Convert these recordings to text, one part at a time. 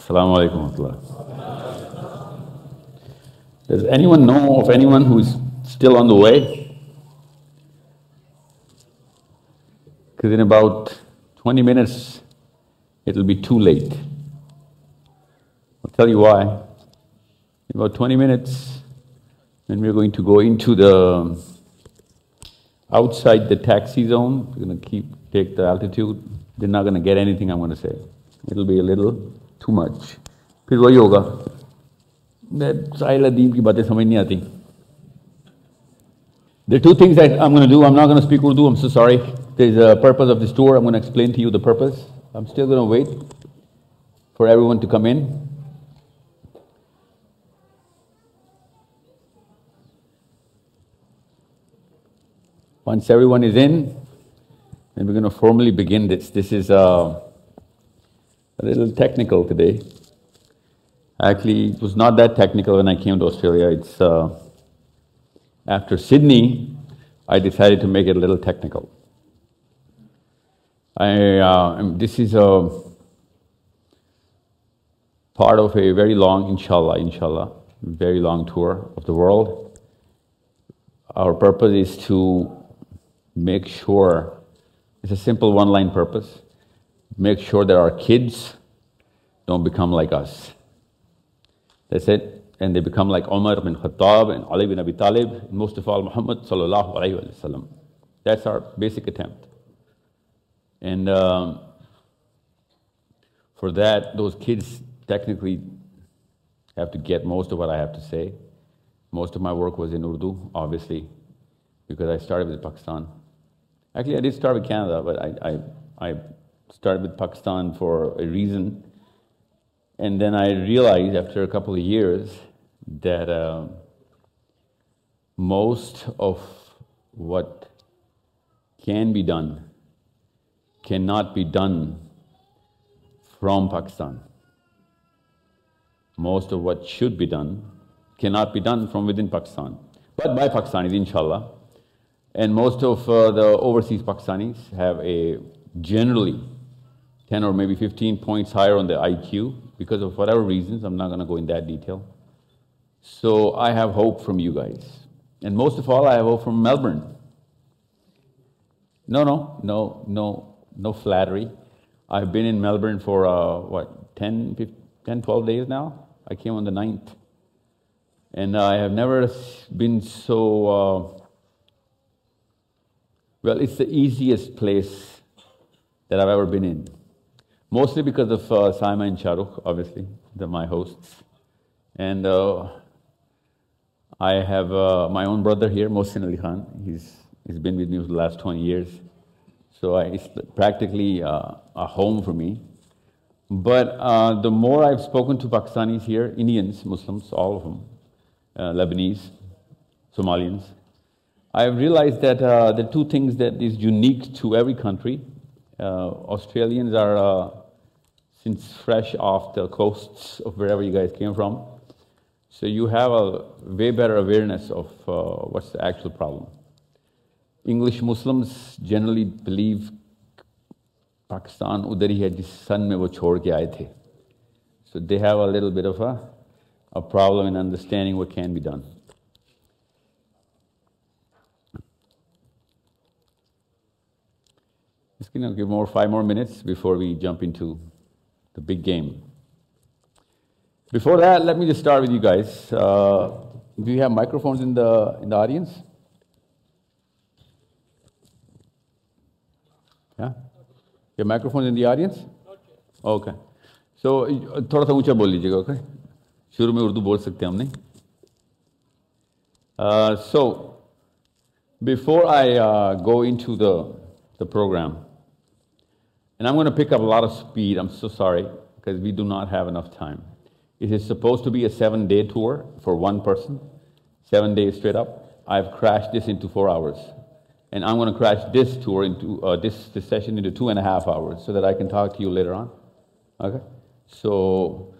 Assalamu alaikum. Does anyone know of anyone who's still on the way? Because in about 20 minutes, it'll be too late. I'll tell you why. In about 20 minutes, then we're going to go into the outside the taxi zone, we're going to keep take the altitude. They're not going to get anything I'm going to say. It'll be a little too much. फिर वही होगा साहिल अदीब की बातें समझ नहीं आती There are two things that I'm going to do. I'm not going to speak Urdu. I'm so sorry. There's a purpose of this tour. I'm going to explain to you the purpose. I'm still going to wait for everyone to come in. Once everyone is in, then we're going to formally begin this. This is uh, a little technical today. Actually, it was not that technical when I came to Australia. It's uh, after Sydney, I decided to make it a little technical. I, uh, this is a part of a very long, inshallah, inshallah, very long tour of the world. Our purpose is to make sure, it's a simple one line purpose, make sure that our kids don't become like us. That's it. And they become like Umar bin Khattab and Ali bin Abi Talib, and most of all Muhammad sallallahu alayhi wasallam. That's our basic attempt. And um, for that, those kids technically have to get most of what I have to say. Most of my work was in Urdu, obviously, because I started with Pakistan. Actually, I did start with Canada, but I, I, I started with Pakistan for a reason. And then I realized after a couple of years that uh, most of what can be done cannot be done from Pakistan. Most of what should be done cannot be done from within Pakistan, but by Pakistanis, inshallah. And most of uh, the overseas Pakistanis have a generally 10 or maybe 15 points higher on the IQ because of whatever reasons. I'm not going to go in that detail. So I have hope from you guys. And most of all, I have hope from Melbourne. No, no, no, no, no flattery. I've been in Melbourne for uh, what, 10, 15, 10, 12 days now? I came on the 9th. And I have never been so uh, well, it's the easiest place that I've ever been in. Mostly because of uh, Saima and Shahrukh, obviously, they're my hosts. And uh, I have uh, my own brother here, Mohsin Ali Khan. He's, he's been with me for the last 20 years. So I, it's practically uh, a home for me. But uh, the more I've spoken to Pakistanis here, Indians, Muslims, all of them, uh, Lebanese, Somalians, I've realized that uh, the two things that is unique to every country, uh, Australians are, uh, since fresh off the coasts of wherever you guys came from, so you have a way better awareness of uh, what's the actual problem. English Muslims generally believe Pakistan udhar hi hai jis sun mein wo chhod ke aaye the. So they have a little bit of a, a problem in understanding what can be done. Just gonna give more five more minutes before we jump into the big game. Before that, let me just start with you guys. Uh, do you have microphones in the in the audience? Yeah, your microphones in the audience? Okay. So थोड़ा सा ऊंचा बोल लीजिएगा, okay? शुरू में उर्दू बोल सकते हैं हम नहीं? Uh, so, before I uh, go into the, the program, and I'm going to pick up a lot of speed. I'm so sorry because we do not have enough time. It is supposed to be a seven day tour for one person, seven days straight up. I've crashed this into four hours. And I'm going to crash this tour into uh, this, this session into two and a half hours so that I can talk to you later on. Okay? So,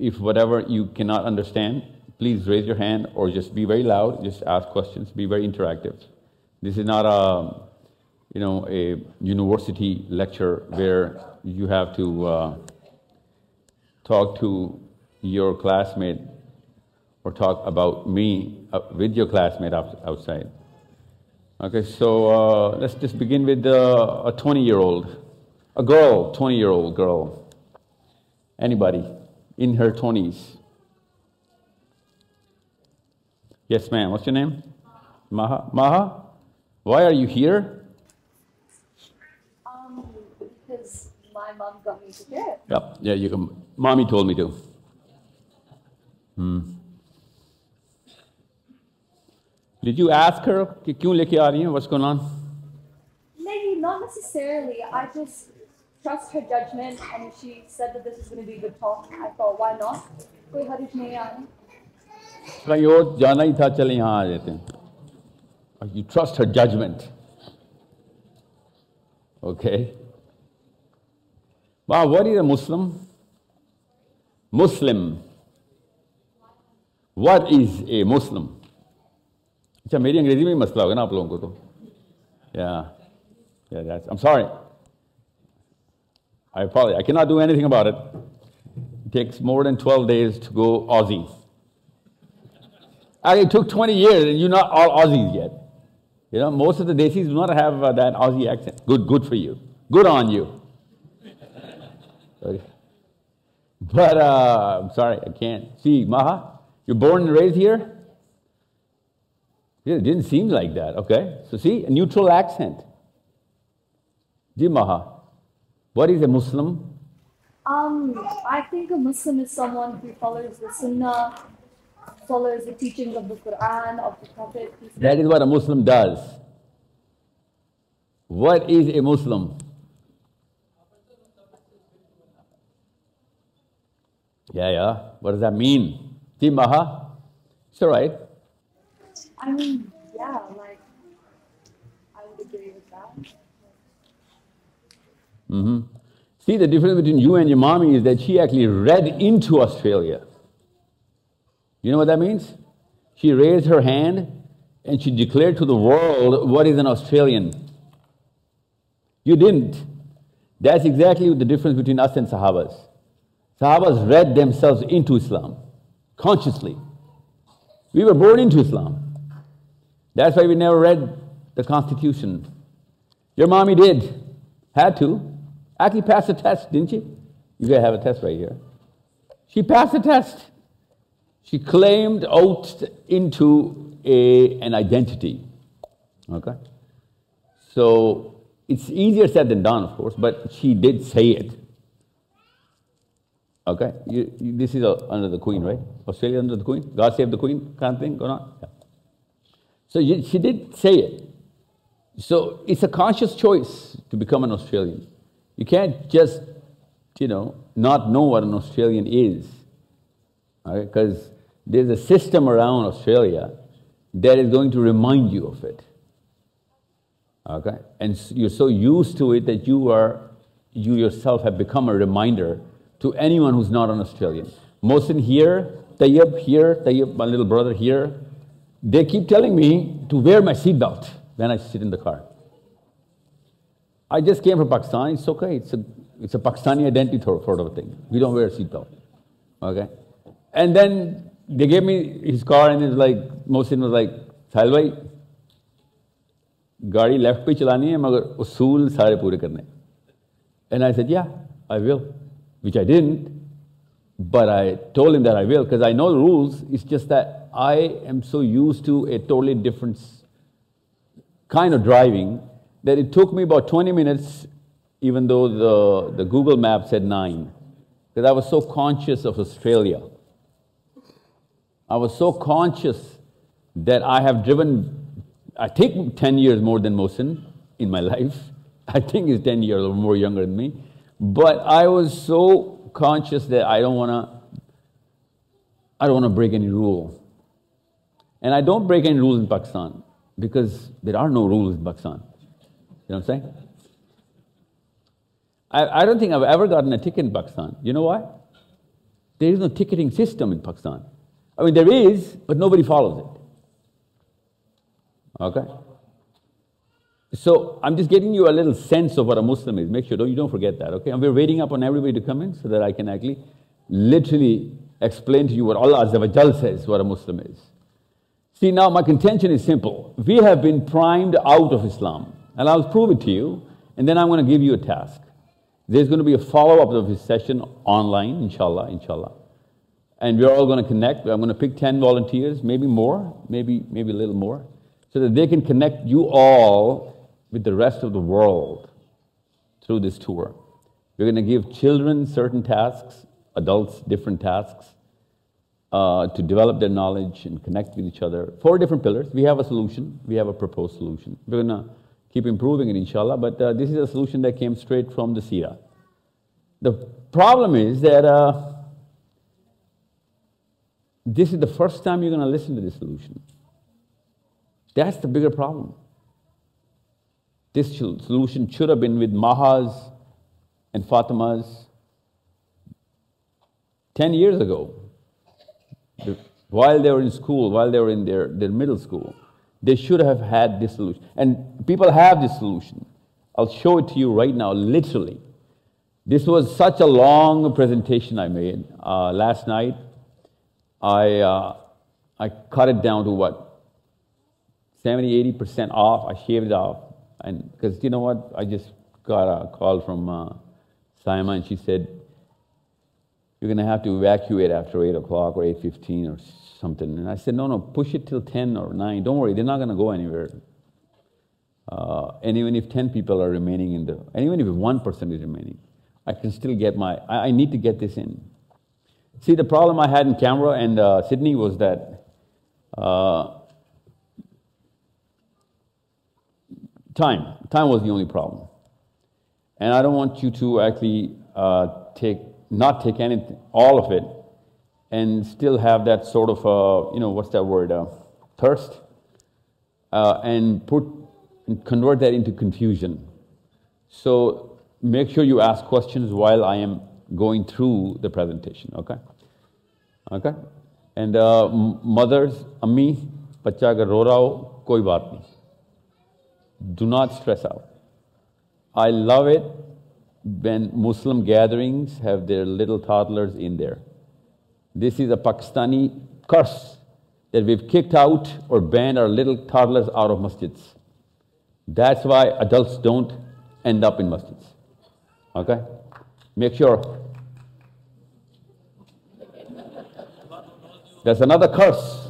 if whatever you cannot understand, please raise your hand or just be very loud, just ask questions, be very interactive. This is not a you know, a university lecture where you have to, uh, talk to your classmate or talk about me uh, with your classmate outside. Okay, so uh, let's just begin with uh, a 20 year old, a girl, 20 year old girl. Anybody in her 20s? Yes, ma'am. What's your name? Maha. Maha? Why are you here? You did. Yep. Yeah, you can. Mommy told me to. Hmm. Did you ask her what's going on? Maybe not necessarily. I just trust her judgment and if she said that this is going to be a good talk. I thought why not? کوئی حرج نہیں جانا ہی تھا چلے یہاں آ جاتے ہیں. You trust her judgment. Okay. Wow, what is a Muslim? Muslim. What is a Muslim? अच्छा मेरी अंग्रेजी में मसला होगा ना आप लोगों को तो Yeah, yeah, that's, I'm sorry. I apologize. I cannot do anything about it. It takes more than 12 days to go Aussie. And it took 20 years and you're not all Aussies yet. You know, most of the Desis do not have uh, that Aussie accent. Good, good for you. Good on you. Okay. But uh, I'm sorry, I can't. See, Maha, you're born and raised here? Yeah, it didn't seem like that, okay? So see, a neutral accent. Ji Maha, what is a Muslim? Um, I think a Muslim is someone who follows the Sunnah, follows the teachings of the Quran, of the Prophet. That is what a Muslim does. What is a Muslim? Yeah, yeah. What does that mean? See, Maha? It's all right. I mean, yeah, like, I would agree with that. Mm-hmm. See, the difference between you and your mommy is that she actually read into Australia. You know what that means? She raised her hand and she declared to the world what is an Australian. You didn't. That's exactly the difference between us and Sahabas. Sahabas read themselves into Islam consciously. We were born into Islam. That's why we never read the Constitution. Your mommy did, had to. Actually passed the test, didn't she? You gotta have a test right here. She passed the test. She claimed oath into a, an identity. Okay? So it's easier said than done, of course, but she did say it. Okay? You, you, this is a, under the Queen, right? Australia under the Queen? God save the Queen kind of thing going on? Yeah. So you, she did say it. So it's a conscious choice to become an Australian. You can't just, you know, not know what an Australian is. Because right? there's a system around Australia that is going to remind you of it. Okay? And you're so used to it that you are, you yourself have become a reminder to anyone who's not an Australian. Mohsin here, Tayyib here, Tayyib, my little brother here, they keep telling me to wear my seatbelt when I sit in the car. I just came from Pakistan, it's okay, it's a, it's a Pakistani identity sort of a thing. We don't wear a seatbelt, okay? And then they gave me his car and it's like, Mohsin was like, Sahil bhai, गाड़ी left पे चलानी है मगर उसूल सारे पूरे करने And I said, yeah, I will, which I didn't. But I told him that I will because I know the rules. It's just that I am so used to a totally different kind of driving that it took me about 20 minutes, even though the, the Google map said nine, because I was so conscious of Australia. I was so conscious that I have driven, I think 10 years more than Mohsin in my life. I think he's 10 years or more younger than me. But I was so conscious that I don't want to, I don't want to break any rule. And I don't break any rules in Pakistan because there are no rules in Pakistan. You know what I'm saying? I, I don't think I've ever gotten a ticket in Pakistan. You know why? There is no ticketing system in Pakistan. I mean, there is, but nobody follows it. Okay? So I'm just getting you a little sense of what a Muslim is. Make sure don't, you don't forget that, okay? And we're waiting up on everybody to come in so that I can actually literally explain to you what Allah Azza says what a Muslim is. See, now my contention is simple. We have been primed out of Islam, and I'll prove it to you, and then I'm going to give you a task. There's going to be a follow up of this session online, inshallah, inshallah. And we're all going to connect. I'm going to pick 10 volunteers, maybe more, maybe, maybe a little more, so that they can connect you all with the rest of the world through this tour. We're going to give children certain tasks, adults different tasks, uh, to develop their knowledge and connect with each other. Four different pillars. We have a solution. We have a proposed solution. We're going to keep improving it, inshallah, but uh, this is a solution that came straight from the Sira. The problem is that uh, this is the first time you're going to listen to this solution. That's the bigger problem. This solution should have been with Mahas and Fatimas 10 years ago, while they were in school, while they were in their, their middle school. They should have had this solution. And people have this solution. I'll show it to you right now, literally. This was such a long presentation I made uh, last night. I, uh, I cut it down to what? 70, 80% off. I shaved it off. And because you know what? I just got a call from uh, Saima. And she said, You're going to have to evacuate after 8 o'clock or 8.15 or something. And I said, No, no, push it till 10 or 9. Don't worry, they're not going to go anywhere. Uh, and even if 10 people are remaining in the, and even if one person is remaining, I can still get my, I, I need to get this in. See, the problem I had in Canberra and uh, Sydney was that uh, time. Time was the only problem. And I don't want you to actually uh, take, not take anything, all of it, and still have that sort of, uh, you know, what's that word, uh, thirst, uh, and put, and convert that into confusion. So make sure you ask questions while I am going through the presentation, okay? Okay? And uh, mothers, ammi, bacha agar ro koi baat nahi. Do not stress out. I love it when Muslim gatherings have their little toddlers in there. This is a Pakistani curse that we've kicked out or banned our little toddlers out of masjids. That's why adults don't end up in masjids. Okay? Make sure. There's another curse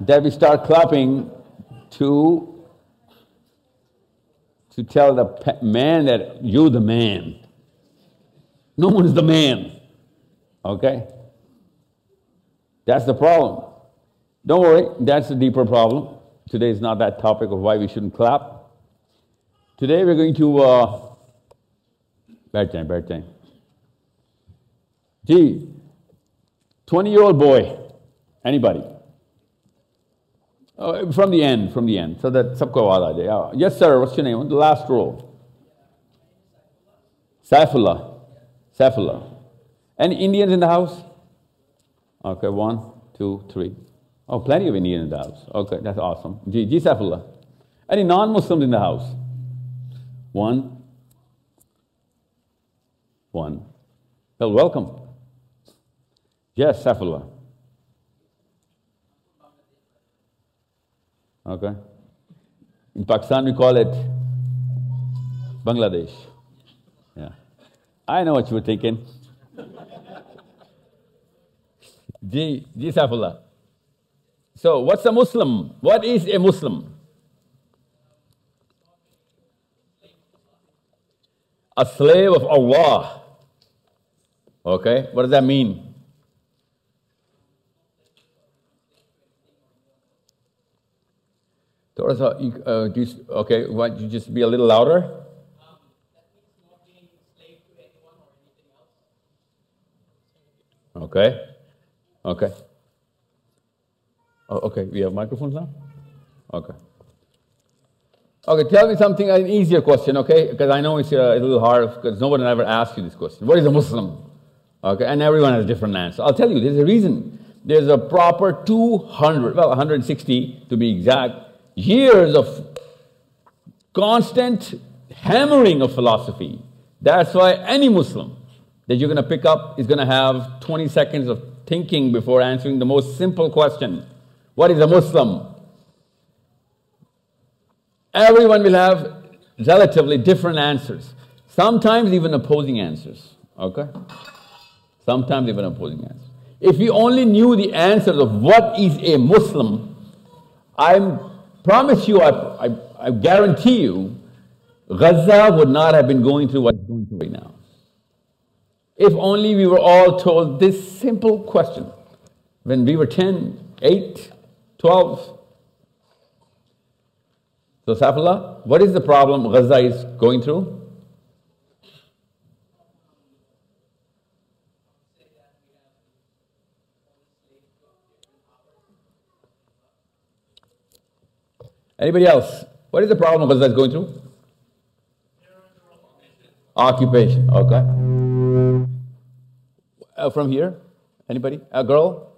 that we start clapping to to tell the man that you're the man. No one's the man. Okay? That's the problem. Don't worry, that's a deeper problem. Today is not that topic of why we shouldn't clap. Today we're going to. Uh, bad time, bad time. Gee, 20 year old boy, anybody? Uh, from the end, from the end. So that sabko wala uh, Yes, sir, what's your name? The last row. Saifullah. Saifullah. Any Indians in the house? Okay, one, two, three. Oh, plenty of Indians in the house. Okay, that's awesome. Ji, Ji Saifullah. Any non-Muslims in the house? One. One. Well, welcome. Yes, Saifullah. Okay. In Pakistan, we call it Bangladesh. Yeah. I know what you were thinking. Ji. So, what's a Muslim? What is a Muslim? A slave of Allah. Okay, what does that mean? Uh, okay, why don't you just be a little louder? Okay. Okay. Oh, okay, we have microphones now? Okay. Okay, tell me something, an easier question, okay? Because I know it's uh, a little hard because nobody ever asked you this question. What is a Muslim? Okay, and everyone has a different answer. I'll tell you, there's a reason. There's a proper 200, well, 160 to be exact, years of constant hammering of philosophy. That's why any Muslim that you're going to pick up is going to have 20 seconds of thinking before answering the most simple question What is a Muslim? Everyone will have relatively different answers, sometimes even opposing answers. Okay? Sometimes even opposing answers. If you only knew the answers of what is a Muslim, I promise you, I, I, I guarantee you, Gaza would not have been going through what it's going through right now. If only we were all told this simple question when we were 10, 8, 12. So, Saifullah, what is the problem Gaza is going through? Anybody else? What is the problem Gaza is going through? Occupation, okay. Uh, from here? Anybody? A girl?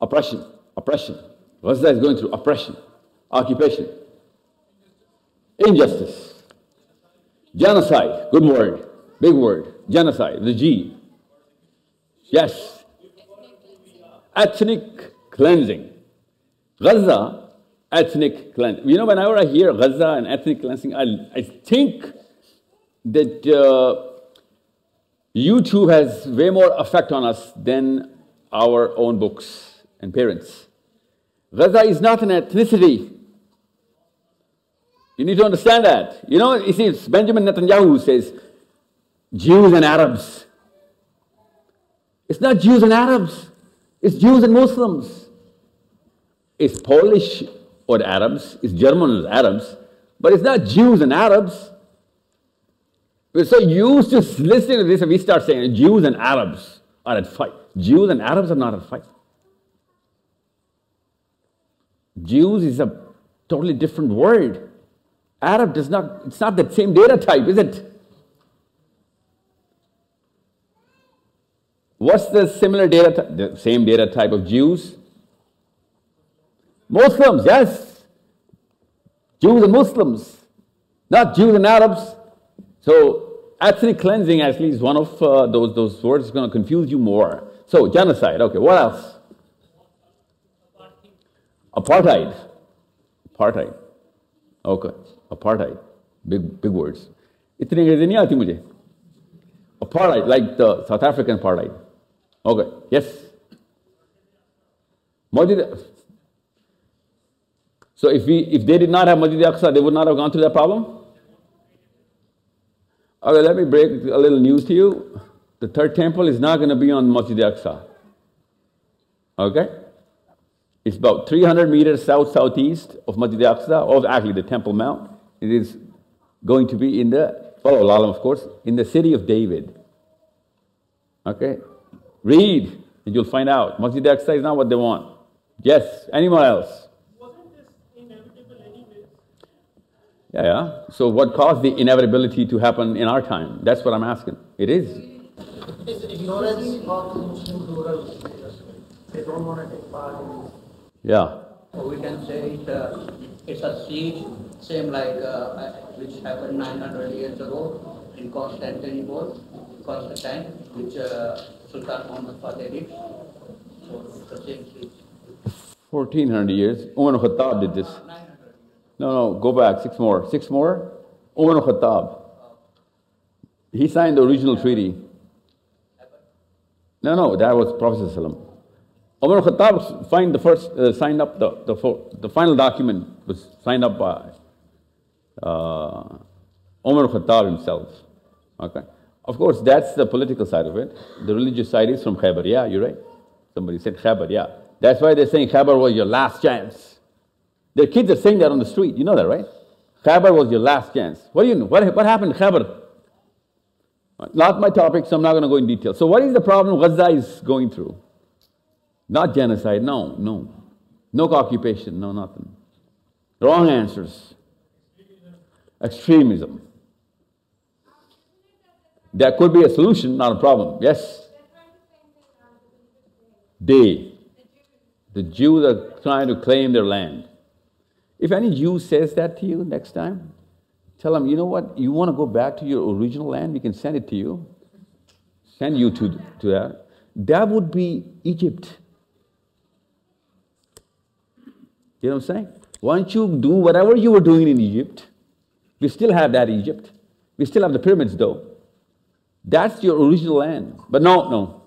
Oppression, oppression. Gaza is going through oppression, occupation, injustice, genocide. Good word, big word. Genocide, the G. Yes. Ethnic cleansing. Gaza, ethnic cleansing. You know, whenever I hear Gaza and ethnic cleansing, I, I think that uh, YouTube has way more effect on us than our own books and parents. Gaza is not an ethnicity. You need to understand that. You know, you see, it's Benjamin Netanyahu says Jews and Arabs. It's not Jews and Arabs, it's Jews and Muslims. It's Polish or Arabs, it's German or Arabs, but it's not Jews and Arabs. We're so used to listening to this and we start saying Jews and Arabs are at fight. Jews and Arabs are not at fight. Jews is a totally different word. Arab does not, it's not the same data type, is it? What's the similar data type? The same data type of Jews? Muslims, yes. Jews and Muslims, not Jews and Arabs. So ethnic cleansing actually is one of uh, those, those words that's going to confuse you more. So genocide, okay, what else? Apartheid. Apartheid. Okay, apartheid. Big, big words. इतनी अंग्रेजी नहीं आती मुझे apartheid like the South African apartheid okay yes Masjid so if we if they did not have Masjid Aqsa they would not have gone through that problem okay let me break a little news to you the third temple is not going to be on Masjid Aqsa okay it's about 300 meters south southeast of Masjid Aqsa, or actually the Temple Mount. It is going to be in the, follow Lalam of course, in the city of David. Okay? Read, and you'll find out. Masjid Aqsa is not what they want. Yes, anyone else? Yeah, yeah. So, what caused the inevitability to happen in our time? That's what I'm asking. It is. It's ignorance of Muslim plural. They don't want to take part in. Yeah. Or we can say it, uh, it's a siege, same like uh, which happened 900 years ago in Constantinople, Constantine, which uh, Sultan Muhammad Fateh did. So it's the same siege. 1400 years. Umar al-Khattab did this. 900 years. No, no, go back, six more. Six more? Umar al-Khattab. He signed the original treaty. No, no, that was Prophet. Umar al-Khattab signed the first, uh, signed up the, the, the final document was signed up by uh, Umar al-Khattab himself. Okay. Of course, that's the political side of it. The religious side is from Khaybar. Yeah, you're right. Somebody said Khaybar, yeah. That's why they're saying Khaybar was your last chance. Their kids are saying that on the street. You know that, right? Khaybar was your last chance. What do you know? What, what happened in Khaybar? Not my topic, so I'm not going to go in detail. So, what is the problem Gaza is going through? Not genocide, no, no. No occupation, no nothing. Wrong answers. Extremism. There could be a solution, not a problem. Yes? They. The Jews are trying to claim their land. If any Jew says that to you next time, Tell them, you know what, you want to go back to your original land, we can send it to you. Send you to, to that. That would be Egypt. You know what I'm saying? Don't you do whatever you were doing in Egypt? We still have that Egypt. We still have the pyramids though. That's your original land. But no, no.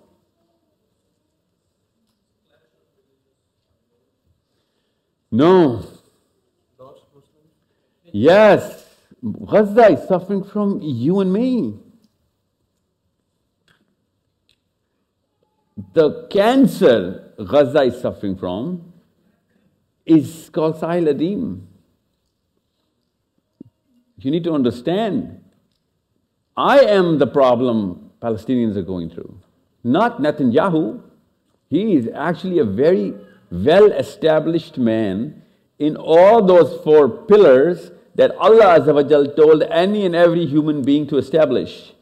No. Yes, Gaza is suffering from you and me. The cancer Gaza is suffering from is called Sahil. You need to understand, I am the problem Palestinians are going through, not Netanyahu. He is actually a very well established man in all those four pillars that Allah told any and every human being to establish.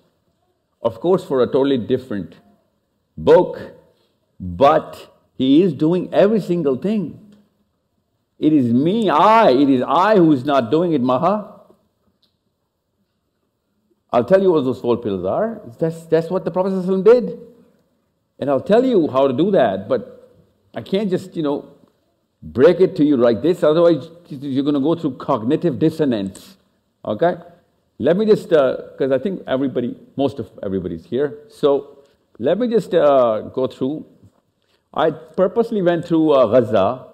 Of course, for a totally different book, but he is doing every single thing. It is me, I, it is I who is not doing it, Maha. I'll tell you what those four pillars are. That's, that's what the Prophet did. And I'll tell you how to do that, but I can't just, you know, break it to you like this, otherwise you're going to go through cognitive dissonance. Okay? Let me just, because uh, I think everybody, most of everybody's here. So let me just uh, go through. I purposely went through uh, Gaza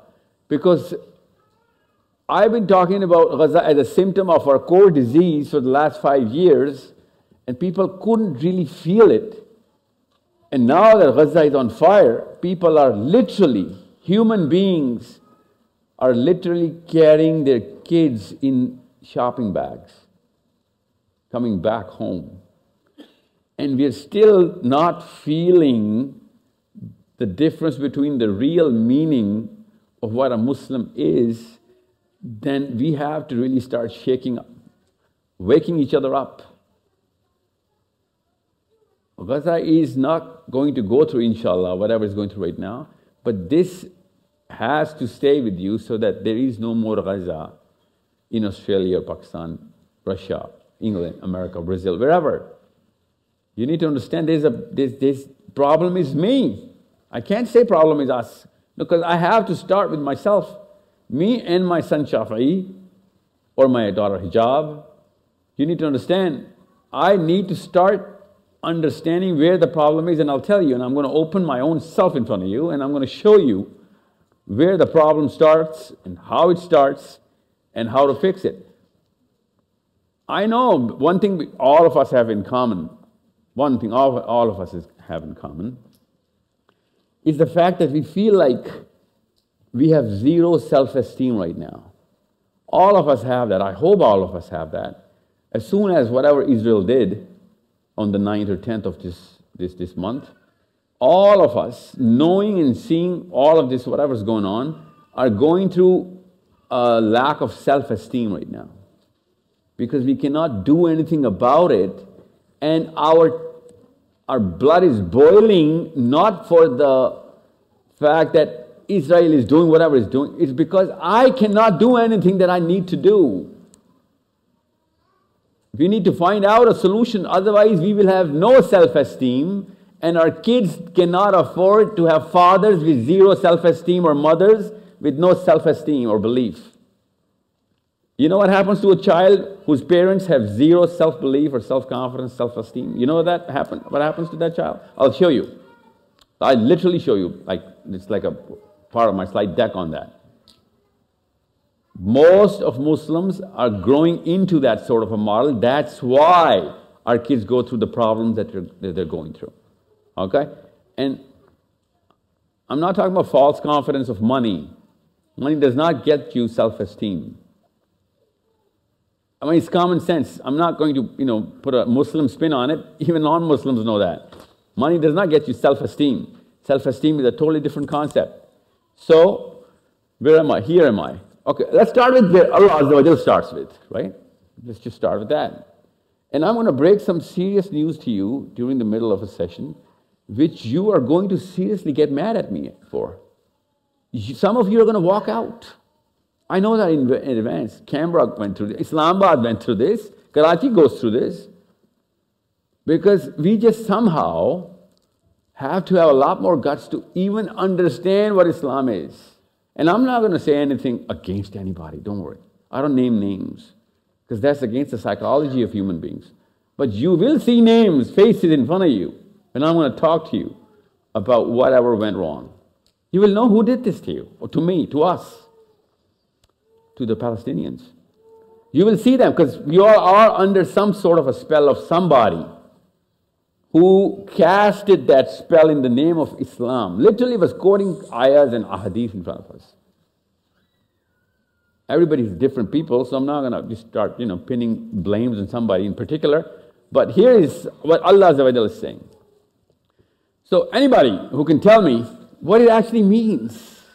because I've been talking about Gaza as a symptom of our core disease for the last five years, and people couldn't really feel it. And now that Gaza is on fire, people are literally, human beings are literally carrying their kids in shopping bags, coming back home. And we're still not feeling the difference between the real meaning of what a Muslim is then we have to really start shaking up, waking each other up. Gaza is not going to go through, inshallah, whatever is going through right now, but this has to stay with you so that there is no more Gaza in Australia, Pakistan, Russia, England, America, Brazil, wherever. You need to understand there's a, this, this problem is me. I can't say problem is us because I have to start with myself me and my son Shafi'i or my daughter Hijab, you need to understand, I need to start understanding where the problem is and I'll tell you and I'm going to open my own self in front of you and I'm going to show you where the problem starts and how it starts and how to fix it. I know one thing all of us have in common, one thing all, all of us have in common, is the fact that we feel like we have zero self esteem right now. All of us have that. I hope all of us have that. As soon as whatever Israel did on the 9th or 10th of this, this, this month, all of us, knowing and seeing all of this, whatever's going on, are going through a lack of self esteem right now. Because we cannot do anything about it, and our, our blood is boiling not for the fact that Israel is doing whatever it's doing, it's because I cannot do anything that I need to do. We need to find out a solution, otherwise, we will have no self esteem, and our kids cannot afford to have fathers with zero self esteem or mothers with no self esteem or belief. You know what happens to a child whose parents have zero self belief or self confidence, self esteem? You know that happen, what happens to that child? I'll show you. I literally show you, like it's like a part of my slide deck on that. Most of Muslims are growing into that sort of a model. That's why our kids go through the problems that they're, that they're going through. Okay? And I'm not talking about false confidence of money. Money does not get you self-esteem. I mean, it's common sense. I'm not going to, you know, put a Muslim spin on it. Even non-Muslims know that. Money does not get you self-esteem. Self-esteem is a totally different concept. So, where am I? Here am I. Okay, let's start with where Allah starts with, right? Let's just start with that. And I'm going to break some serious news to you during the middle of a session, which you are going to seriously get mad at me for. Some of you are going to walk out. I know that in, in advance. Canberra went through this, Islamabad went through this, Karachi goes through this. Because we just somehow have to have a lot more guts to even understand what Islam is. And I'm not going to say anything against anybody, don't worry. I don't name names, because that's against the psychology of human beings. But you will see names, faces in front of you, and I'm going to talk to you about whatever went wrong. You will know who did this to you, or to me, to us, to the Palestinians. You will see them because you all are under some sort of a spell of somebody who casted that spell in the name of Islam. Literally was quoting ayahs and ahadith in front of us. Everybody's different people, so I'm not gonna just start, you know, pinning blames on somebody in particular. But here is what Allah is saying. So anybody who can tell me what it actually means.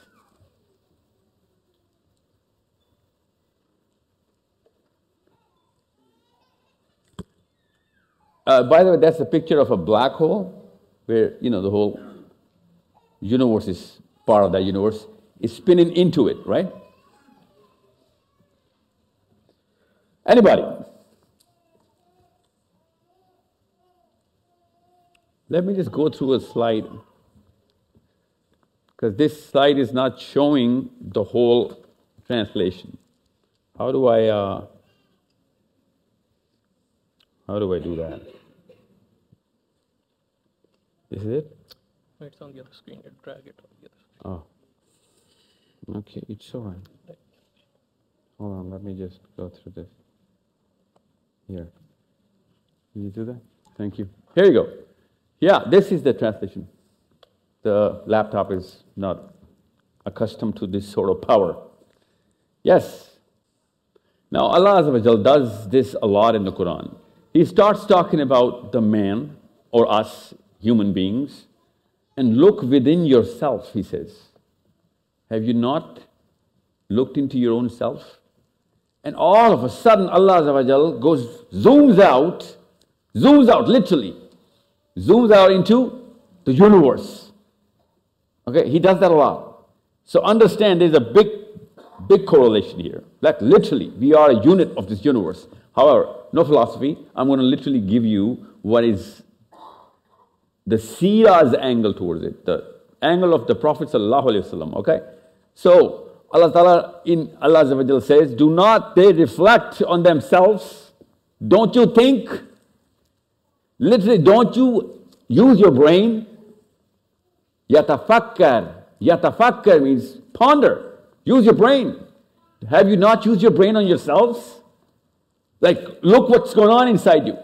Uh, by the way, that's a picture of a black hole where, you know, the whole universe is part of that universe, is spinning into it, right? Anybody? Let me just go through a slide because this slide is not showing the whole translation. How do I, uh, how do I do that? This is it? It's on the other screen. You drag it on the other screen. Oh. Okay, it's all right. Hold on, let me just go through this. Here. Can you do that? Thank you. Here you go. Yeah, this is the translation. The laptop is not accustomed to this sort of power. Yes. Now, Allah does this a lot in the Quran. He starts talking about the man or us, human beings, and look within yourself, he says. Have you not looked into your own self? And all of a sudden, Allah goes, zooms out, zooms out literally, zooms out into the universe. Okay, he does that a lot. So understand there's a big, big correlation here. Like literally, we are a unit of this universe. However, no philosophy, I'm going to literally give you what is the seerah's angle towards it, the angle of the Prophet okay? So, Allah Ta'ala in Allah says, do not they reflect on themselves? Don't you think? Literally, don't you use your brain? Yatafakkar. Yatafakkar means ponder. Use your brain. Have you not used your brain on yourselves? Like, look what's going on inside you.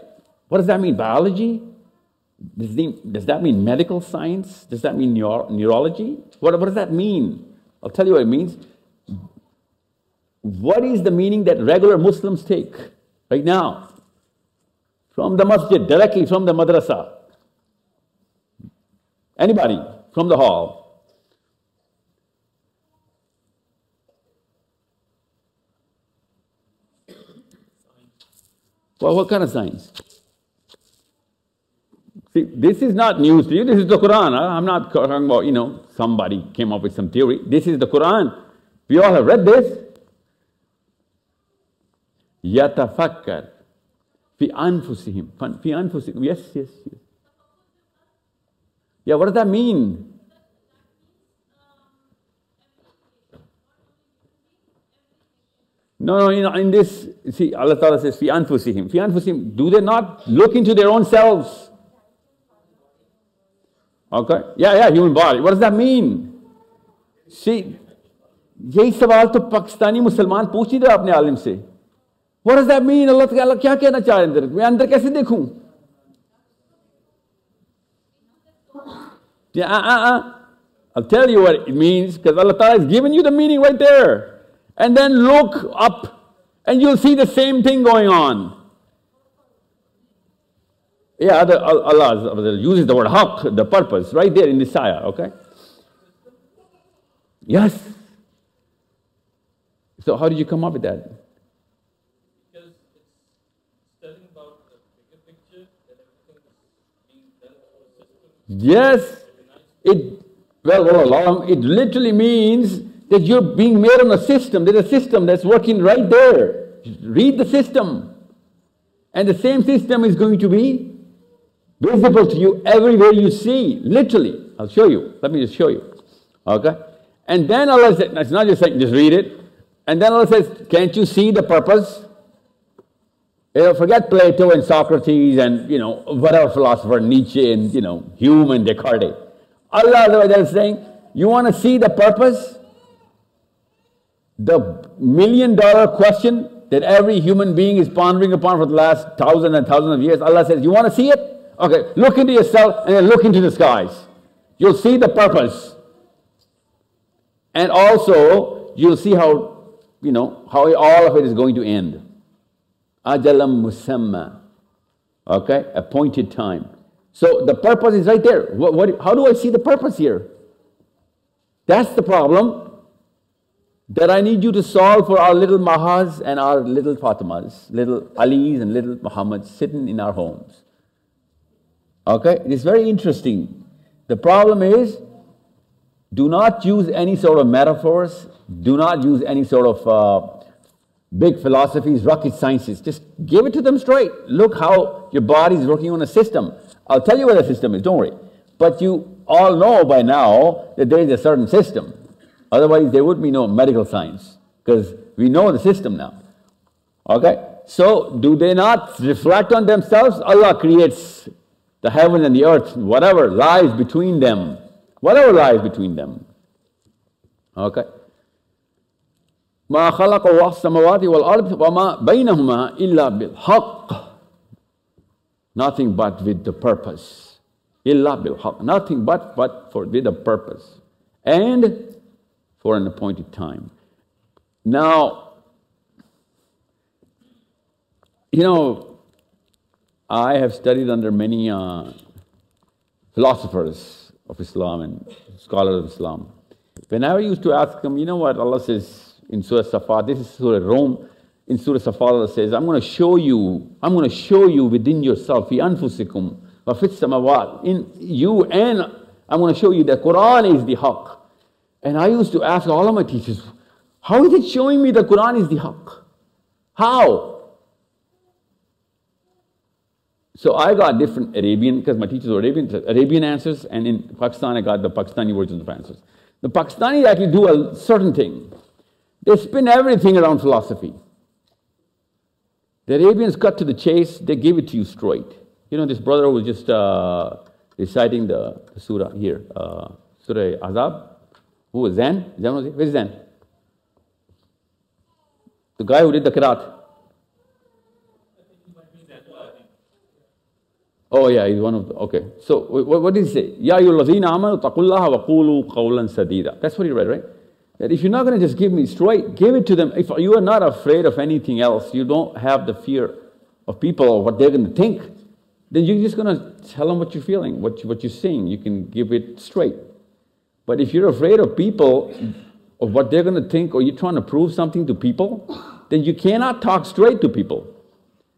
What does that mean? Biology? Does, the, does that mean medical science? Does that mean neuro, neurology? What, what does that mean? I'll tell you what it means. What is the meaning that regular Muslims take right now? From the masjid, directly from the madrasa. Anybody from the hall. Well, what kind of signs? See, this is not news to you, this is the Quran. Ah, I'm not talking about, you know, somebody came up with some theory. This is the Quran. We all have read this. Yatafakkar fi anfusihim. Fi anfusihim. Yes, yes, yes. Yeah, what does that mean? No, no, in, in this, see, Allah Ta'ala says, fi anfusihim. Fi anfusihim. Do they not look into their own selves? Okay? Yeah, yeah, human body. What does that mean? See, यही सवाल तो पाकिस्तानी मुसलमान पूछ ही रहा अपने आलिम से What does that mean? अल्लाह ताला क्या कहना चाह रहे अंदर मैं अंदर कैसे देखूं Yeah, uh, uh, uh. I'll tell you what it means because Allah Ta'ala has given you the meaning right there. And then look up and you'll see the same thing going on. Yeah, the, Allah uses the word haq, the purpose, right there in this ayah, okay? Yes. So how did you come up with that? Yes. It, well, well, um, it literally means that you're being made on a system. There's a system that's working right there. Read the system. And the same system is going to be visible to you everywhere you see, literally. I'll show you. Let me just show you. Okay? And then Allah says, it's not just saying, just read it. And then Allah says, can't you see the purpose? You know, forget Plato and Socrates and, you know, whatever philosopher, Nietzsche and, you know, Hume and Descartes. Allah is saying, you want to see the purpose? The million dollar question that every human being is pondering upon for the last thousand and thousands of years. Allah says, you want to see it? Okay, look into yourself and then look into the skies. You'll see the purpose. And also, you'll see how, you know, how all of it is going to end. Ajalam musamma. Okay, appointed time. So the purpose is right there. What, what, how do I see the purpose here? That's the problem that I need you to solve for our little Mahas and our little Fatimas, little Alis and little Muhammads sitting in our homes. Okay, it's very interesting. The problem is, do not use any sort of metaphors, do not use any sort of uh, big philosophies, rocket sciences. Just give it to them straight. Look how your body is working on a system. I'll tell you what the system is, don't worry. But you all know by now that there is a certain system. Otherwise, there would be no medical science because we know the system now. Okay? So, do they not reflect on themselves? Allah creates the heaven and the earth, whatever lies between them, whatever lies between them. Okay? ما خلق الله السماوات والأرض وما بينهما إلا بالحق Nothing but with the purpose. إلا بالحق Nothing but, but for with a purpose. And for an appointed time. Now, you know, I have studied under many uh, philosophers of Islam and scholars of Islam. Whenever I used to ask them, you know what Allah says in Surah Safat, this is Surah Rome. in Surah Safat Allah says, I'm going to show you, I'm going to show you within yourself, fi anfusikum, wa samawat, in you and I'm going to show you that Quran is the haqq. And I used to ask all of my teachers, how is it showing me the Quran is the haqq? How? So I got different Arabian, because my teachers were Arabian, Arabian answers, and in Pakistan I got the Pakistani versions of answers. The Pakistanis actually do a certain thing. They spin everything around philosophy. The Arabians cut to the chase, they give it to you straight. You know, this brother was just uh, reciting the, the surah here, uh, Surah Ahzab. Who was Zen? Zen was he? Where's Zen? The guy who did the Kirat. Oh yeah, he's one of the, okay. So what, what did he say? Ya ayyuhallazina amanu taqullaha wa qulu qawlan sadida. That's what he read, right? That if you're not going to just give me straight, give it to them. If you are not afraid of anything else, you don't have the fear of people or what they're going to think, then you're just going to tell them what you're feeling, what, you, what you're seeing. You can give it straight. But if you're afraid of people, of what they're going to think, or you're trying to prove something to people, then you cannot talk straight to people.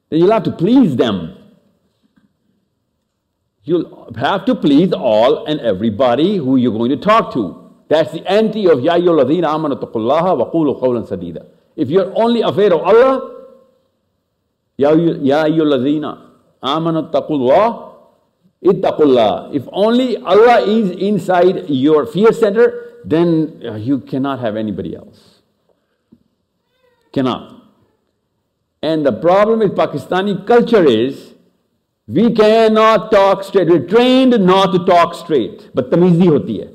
Then you'll have to please them. You'll have to please all and everybody who you're going to talk to. That's the anti of Ya ayyuhalladhina amanu taqullaha wa qulu qawlan sadida. If you're only afraid of Allah, Ya ayyuhalladhina amanu taqullah ittaqullah. If only Allah is inside your fear center, then you cannot have anybody else. Cannot. And the problem with Pakistani culture is we cannot talk straight. We're trained not to talk straight, but tamizi hoti hai.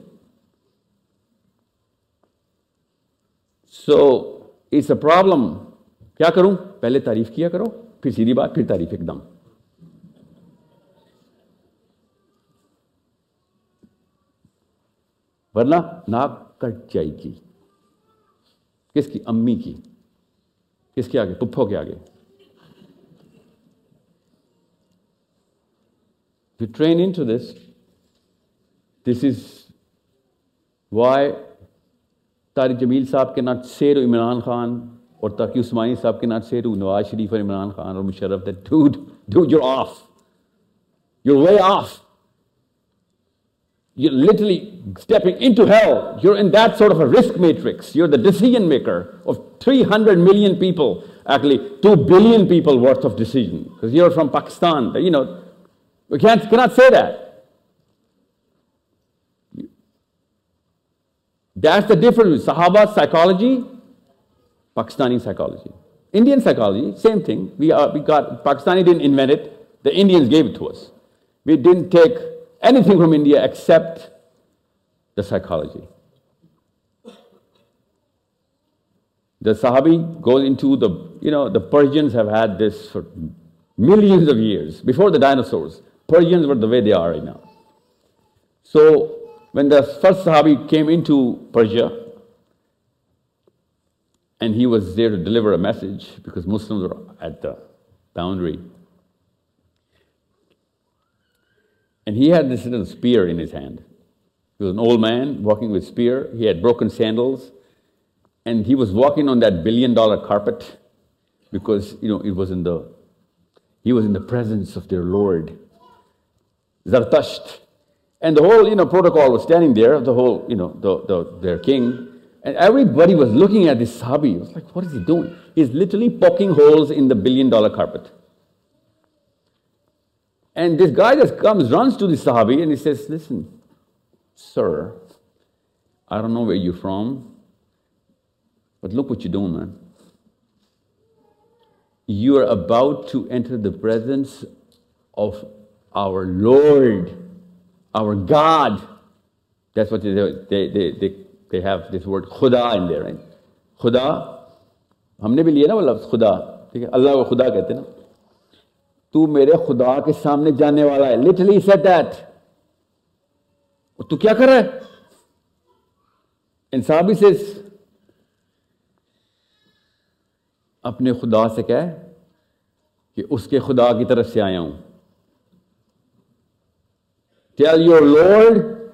So it's a problem کیا کروں؟ پہلے تعریف کیا کرو، پھر سیدھی بات، پھر تعریف ایک دم۔ ورنہ ناک کٹ جائے گی۔ کس کی؟ امی کی۔ کس کے آگے؟ پپھوں کے آگے۔ Train into this this is why Tariq Jameel साहब के not say to Imran Khan or Taqi Usmani साहब के not say to Nawaz Sharif or Imran Khan or Musharraf that dude, dude, you're off. You're way off. You're literally stepping into hell. You're in that sort of a risk matrix. You're the decision maker of 300 million people, actually 2 billion people worth of decision. Because you're from Pakistan. You know, we can't, cannot say that. That's the difference with Sahaba psychology, Pakistani psychology. Indian psychology, same thing. We, are, we got, Pakistani didn't invent it, the Indians gave it to us. We didn't take anything from India except the psychology. The Sahabi goes into the, you know, the Persians have had this for millions of years, before the dinosaurs. Persians were the way they are right now. So when the first Sahabi came into Persia, and he was there to deliver a message because Muslims were at the boundary. And he had this little spear in his hand. He was an old man walking with spear. He had broken sandals. And he was walking on that billion dollar carpet because, you know, it was in the, he was in the presence of their Lord, Zartasht. And the whole, you know, protocol was standing there, the whole, you know, the, the, their king. And everybody was looking at this Sahabi. It was like, what is he doing? He's literally poking holes in the billion dollar carpet. And this guy just comes, runs to the Sahabi, and he says, Listen, sir, I don't know where you're from, but look what you're doing, man. You are about to enter the presence of our Lord, our God. That's what they, they, they, they, they have this word خدا in there, right? خدا ہم نے بھی لیا نا وہ لفظ خدا ٹھیک ہے؟ اللہ کو خدا کہتے نا۔ تو میرے خدا کے سامنے جانے والا ہے۔ لٹلی سیٹ دیٹ تو کیا کر رہا ہے؟ سے اپنے خدا سے کہہ کہ اس کے خدا کی طرف سے آیا ہوں۔ Tell your Lord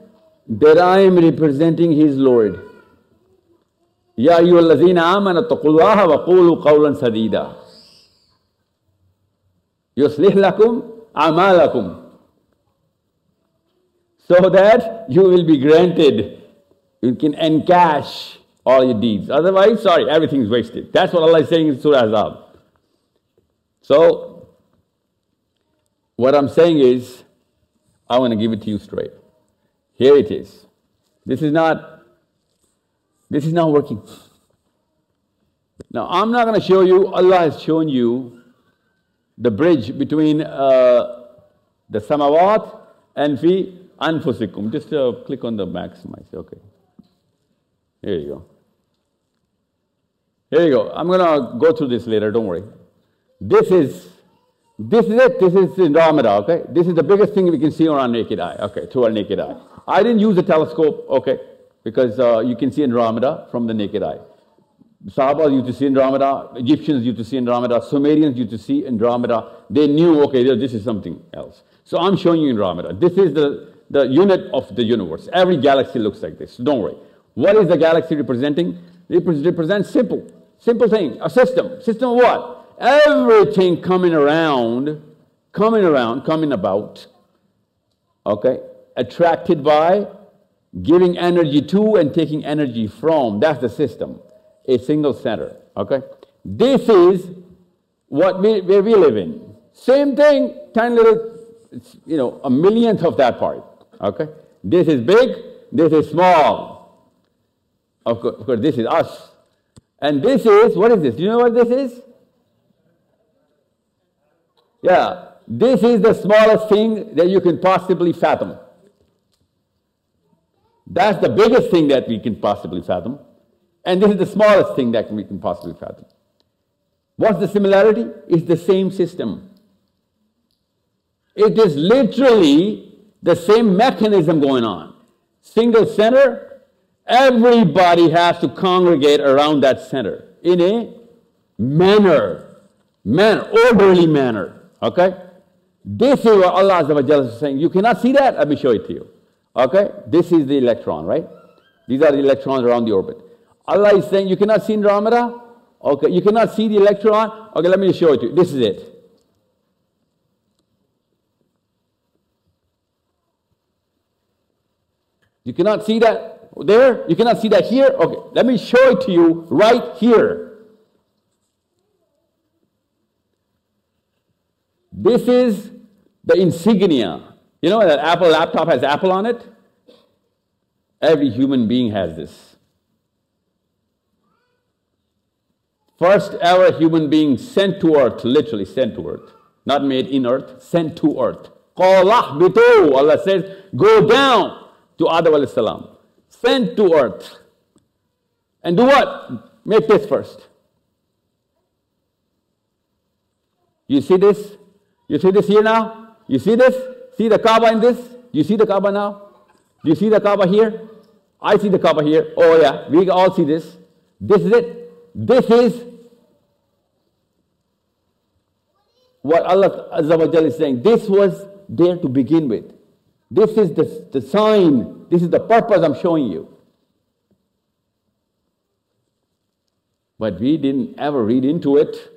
that I am representing His Lord. Ya ayyuhallazina amanu taqullaha wa qulu qawlan sadida. Yuslih lakum amalakum. So that you will be granted, you can encash all your deeds. Otherwise, sorry, everything is wasted. That's what Allah is saying in Surah Ahzab. So, what I'm saying is, I want to give it to you straight. Here it is. This is not, this is not working. Now, I'm not going to show you, Allah has shown you the bridge between uh, the samawat and fi anfusikum. Just uh, click on the maximize, okay. Here you go. Here you go. I'm going to go through this later, don't worry. This is this is it. This is Andromeda, okay? This is the biggest thing we can see on our naked eye, okay, to our naked eye. I didn't use a telescope, okay, because uh, you can see Andromeda from the naked eye. Sahaba used to see Andromeda, Egyptians used to see Andromeda, Sumerians used to see Andromeda. They knew, okay, this is something else. So I'm showing you Andromeda. This is the, the unit of the universe. Every galaxy looks like this, don't worry. What is the galaxy representing? It represents simple, simple thing, a system. System of what? Everything coming around, coming around, coming about, okay, attracted by, giving energy to, and taking energy from. That's the system, a single center, okay? This is what we, where we live in. Same thing, tiny little, you know, a millionth of that part, okay? This is big, this is small. Of course, of course, this is us. And this is, what is this? Do you know what this is? Yeah, this is the smallest thing that you can possibly fathom. That's the biggest thing that we can possibly fathom. And this is the smallest thing that we can possibly fathom. What's the similarity? It's the same system. It is literally the same mechanism going on. Single center, everybody has to congregate around that center in a manner, manner, orderly manner. Okay? This is what Allah is saying. You cannot see that? Let me show it to you. Okay? This is the electron, right? These are the electrons around the orbit. Allah is saying, you cannot see Andromeda? Okay, you cannot see the electron? Okay, let me show it to you. This is it. You cannot see that there? You cannot see that here? Okay, let me show it to you right here. This is the insignia. You know that Apple laptop has Apple on it? Every human being has this. First ever human being sent to earth, literally sent to earth, not made in earth, sent to earth. Allah says, go down to Adam salam, sent to earth. And do what? Make this first. You see this? You see this here now? You see this? See the Kaaba in this? You see the Kaaba now? Do you see the Kaaba here? I see the Kaaba here. Oh yeah, we all see this. This is it. This is what Allah Azza wa is saying. This was there to begin with. This is the, the sign. This is the purpose I'm showing you. But we didn't ever read into it.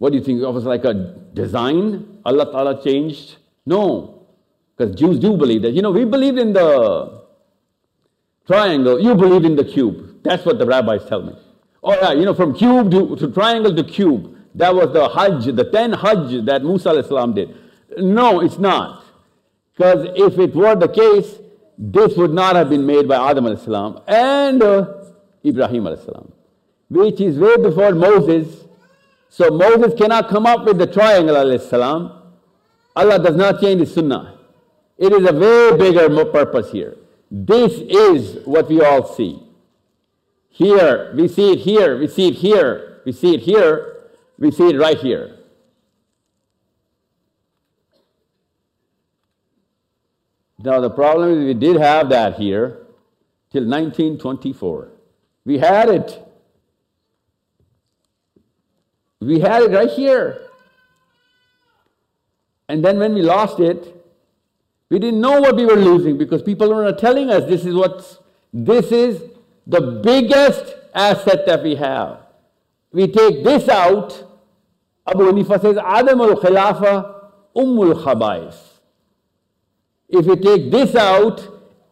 What do you think? It was like a design Allah Ta'ala changed? No. Because Jews do believe that. You know, we believe in the triangle, you believe in the cube. That's what the rabbis tell me. Oh yeah, you know, from cube to, to triangle to cube. That was the Hajj, the ten Hajj that Musa al-Islam did. No, it's not. Because if it were the case, this would not have been made by Adam al-salam and uh, Ibrahim salam, which is way before Moses. So Moses cannot come up with the triangle. Allah does not change the sunnah. It is a way bigger purpose here. This is what we all see. Here, we see it here, we see it here, we see it here, we see it right here. Now, the problem is we did have that here till 1924. We had it. We had it right here. And then when we lost it, we didn't know what we were losing because people were not telling us this is what this is the biggest asset that we have. We take this out. Abu Hanifa says, Adam al Khilafa Ummul Khabais. If we take this out,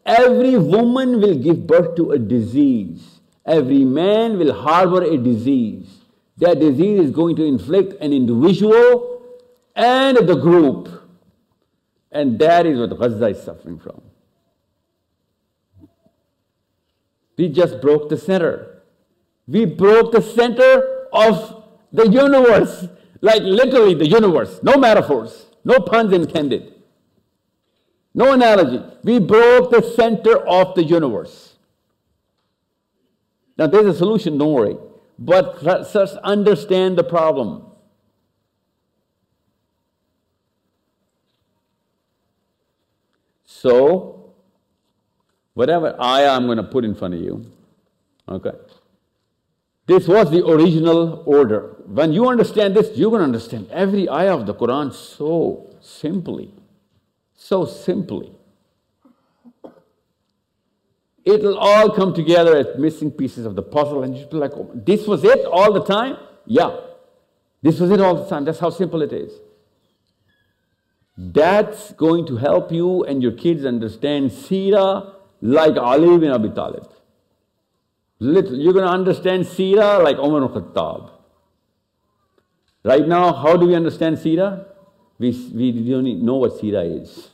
every woman will give birth to a disease. Every man will harbor a disease. That disease is going to inflict an individual and the group. And that is what Gaza is suffering from. We just broke the center. We broke the center of the universe, like literally the universe. No metaphors, no puns intended, no analogy. We broke the center of the universe. Now, there's a solution, don't worry. But let's understand the problem. So, whatever ayah I'm going to put in front of you, okay, this was the original order. When you understand this, you're going to understand every ayah of the Quran so simply, so simply. It'll all come together as missing pieces of the puzzle, and you'll be like, oh, this was it all the time? Yeah, this was it all the time. That's how simple it is. That's going to help you and your kids understand Sira like Ali bin Abi Talib. Little, you're going to understand Sira like Umar al Khattab. Right now, how do we understand Sira? We, we don't know what Sira is.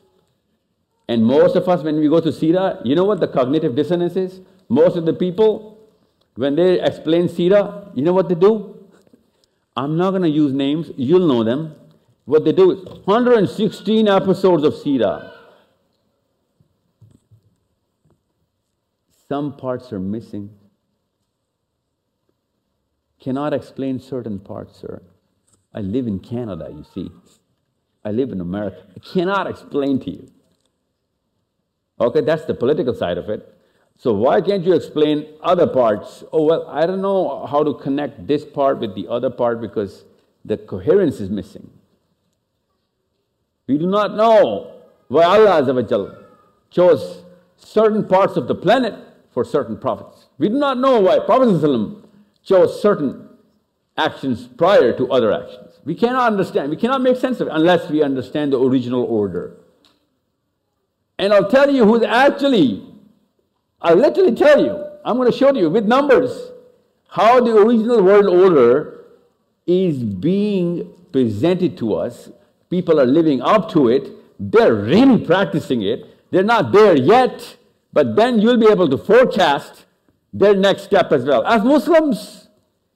And most of us, when we go to Sira, you know what the cognitive dissonance is? Most of the people, when they explain Sira, you know what they do? I'm not going to use names, you'll know them. What they do is 116 episodes of Sira. Some parts are missing. Cannot explain certain parts, sir. I live in Canada, you see. I live in America. I cannot explain to you. Okay, that's the political side of it. So why can't you explain other parts? Oh, well, I don't know how to connect this part with the other part because the coherence is missing. We do not know why Allah chose certain parts of the planet for certain prophets. We do not know why Prophet chose certain actions prior to other actions. We cannot understand, we cannot make sense of it unless we understand the original order. And I'll tell you who's actually I'll literally tell you, I'm going to show you with numbers how the original world order is being presented to us. People are living up to it. They're really practicing it. They're not there yet, but then you'll be able to forecast their next step as well. As Muslims,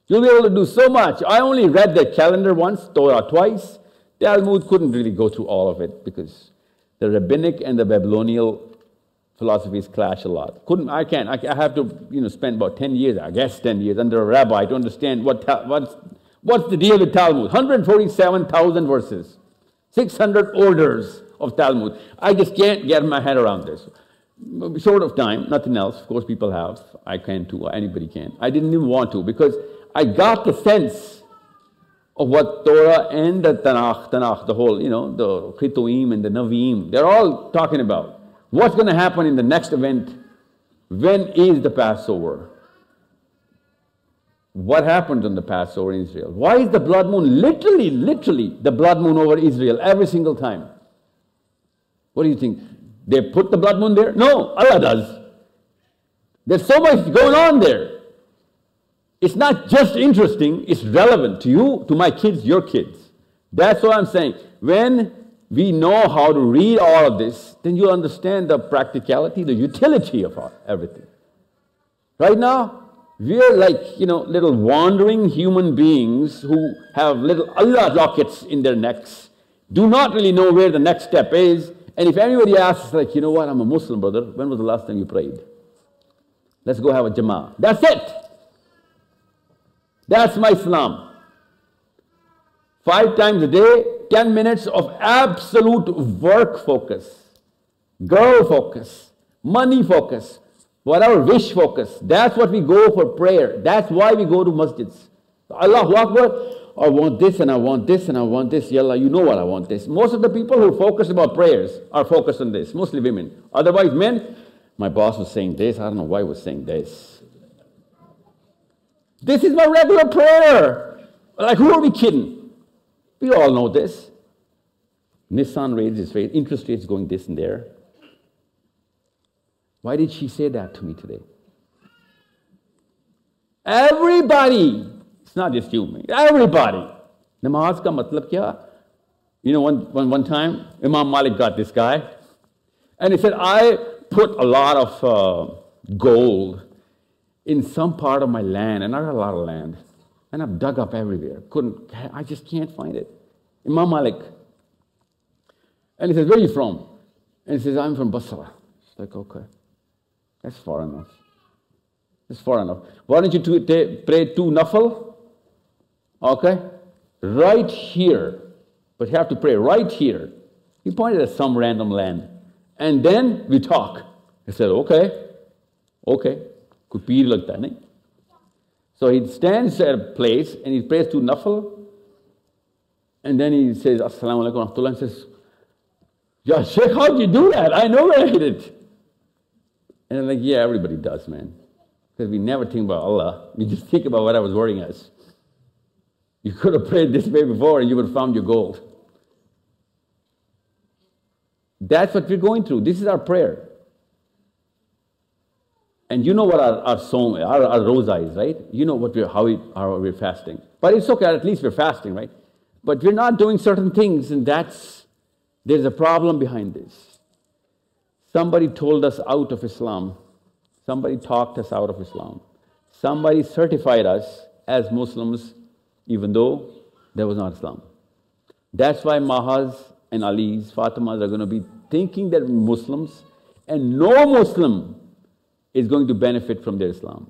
you'll be able to do so much. I only read the calendar once, Torah twice. The Talmud couldn't really go through all of it because the rabbinic and the Babylonian philosophies clash a lot. Couldn't, I can't, I, I have to, you know, spend about 10 years, I guess 10 years under a rabbi to understand what, what's, what's the deal with Talmud. 147,000 verses, 600 orders of Talmud. I just can't get my head around this. Short of time, nothing else. Of course, people have. I can too. Anybody can. I didn't even want to because I got the sense of what Torah and the Tanakh, Tanakh, the whole, you know, the Ketuvim and the Naviim, they're all talking about. What's going to happen in the next event? When is the Passover? What happens on the Passover in Israel? Why is the blood moon literally, literally the blood moon over Israel every single time? What do you think? They put the blood moon there? No, Allah does. There's so much going on there. It's not just interesting, it's relevant to you, to my kids, your kids. That's what I'm saying. When we know how to read all of this, then you'll understand the practicality, the utility of everything. Right now, we're like, you know, little wandering human beings who have little Allah lockets in their necks, do not really know where the next step is. And if anybody asks, like, you know what, I'm a Muslim brother, when was the last time you prayed? Let's go have a jama'ah. That's it. That's my Islam. Five times a day, 10 minutes of absolute work focus, girl focus, money focus, whatever wish focus. That's what we go for prayer. That's why we go to masjids. Allahu Akbar, I want this and I want this and I want this. Yalla, you know what I want this. Most of the people who focus about prayers are focused on this, mostly women. Otherwise, men, my boss was saying this, I don't know why he was saying this. This is my regular prayer. Like, who are we kidding? We all know this. Nissan raised its rate, interest rates going this and there. Why did she say that to me today? Everybody, it's not just you, everybody. Namaz ka matlab kya? You know, one, one, one time, Imam Malik got this guy, and he said, I put a lot of uh, gold in some part of my land, and I got a lot of land. And I've dug up everywhere. Couldn't, I just can't find it. Imam Malik. And he says, Where are you from? And he says, I'm from Basra. It's like, okay. That's far enough. That's far enough. Why don't you two, pray two nafal? Okay? Right here. But you have to pray right here. He pointed at some random land. And then we talk. I said, okay. Okay. Like that, nahi? So he stands at a place and he prays to Nafal. And then he says, Assalamu alaikum wa and says, Ya Sheikh, how did you do that? I know I did it. And I'm like, yeah, everybody does, man. Because we never think about Allah. We just think about what I was worrying us. You could have prayed this way before and you would have found your gold. That's what we're going through. This is our prayer. And you know what our, our song, our, our rosa is, right? You know what we're, how, we, how we're fasting. But it's okay, at least we're fasting, right? But we're not doing certain things, and that's, there's a problem behind this. Somebody told us out of Islam. Somebody talked us out of Islam. Somebody certified us as Muslims, even though there was not Islam. That's why Mahas and Alis, Fatimas are going to be thinking they're Muslims, and no Muslim is going to benefit from their Islam,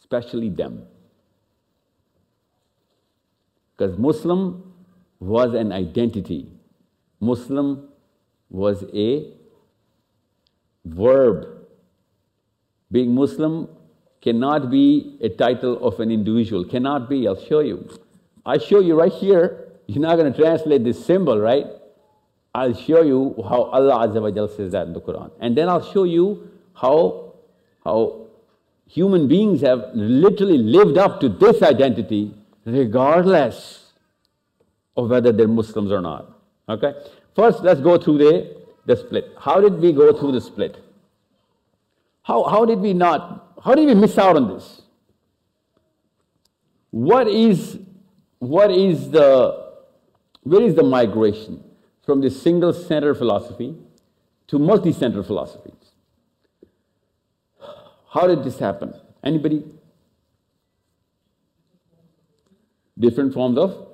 especially them. Because Muslim was an identity, Muslim was a verb. Being Muslim cannot be a title of an individual, cannot be. I'll show you. I show you right here. You're not going to translate this symbol, right? I'll show you how Allah Azza wa says that in the Quran. And then I'll show you how how human beings have literally lived up to this identity regardless of whether they're Muslims or not. Okay? First, let's go through the, the split. How did we go through the split? How, how did we not, how did we miss out on this? What is, what is the, where is the migration from the single center philosophy to multi center philosophies? How did this happen? Anybody? Different forms of?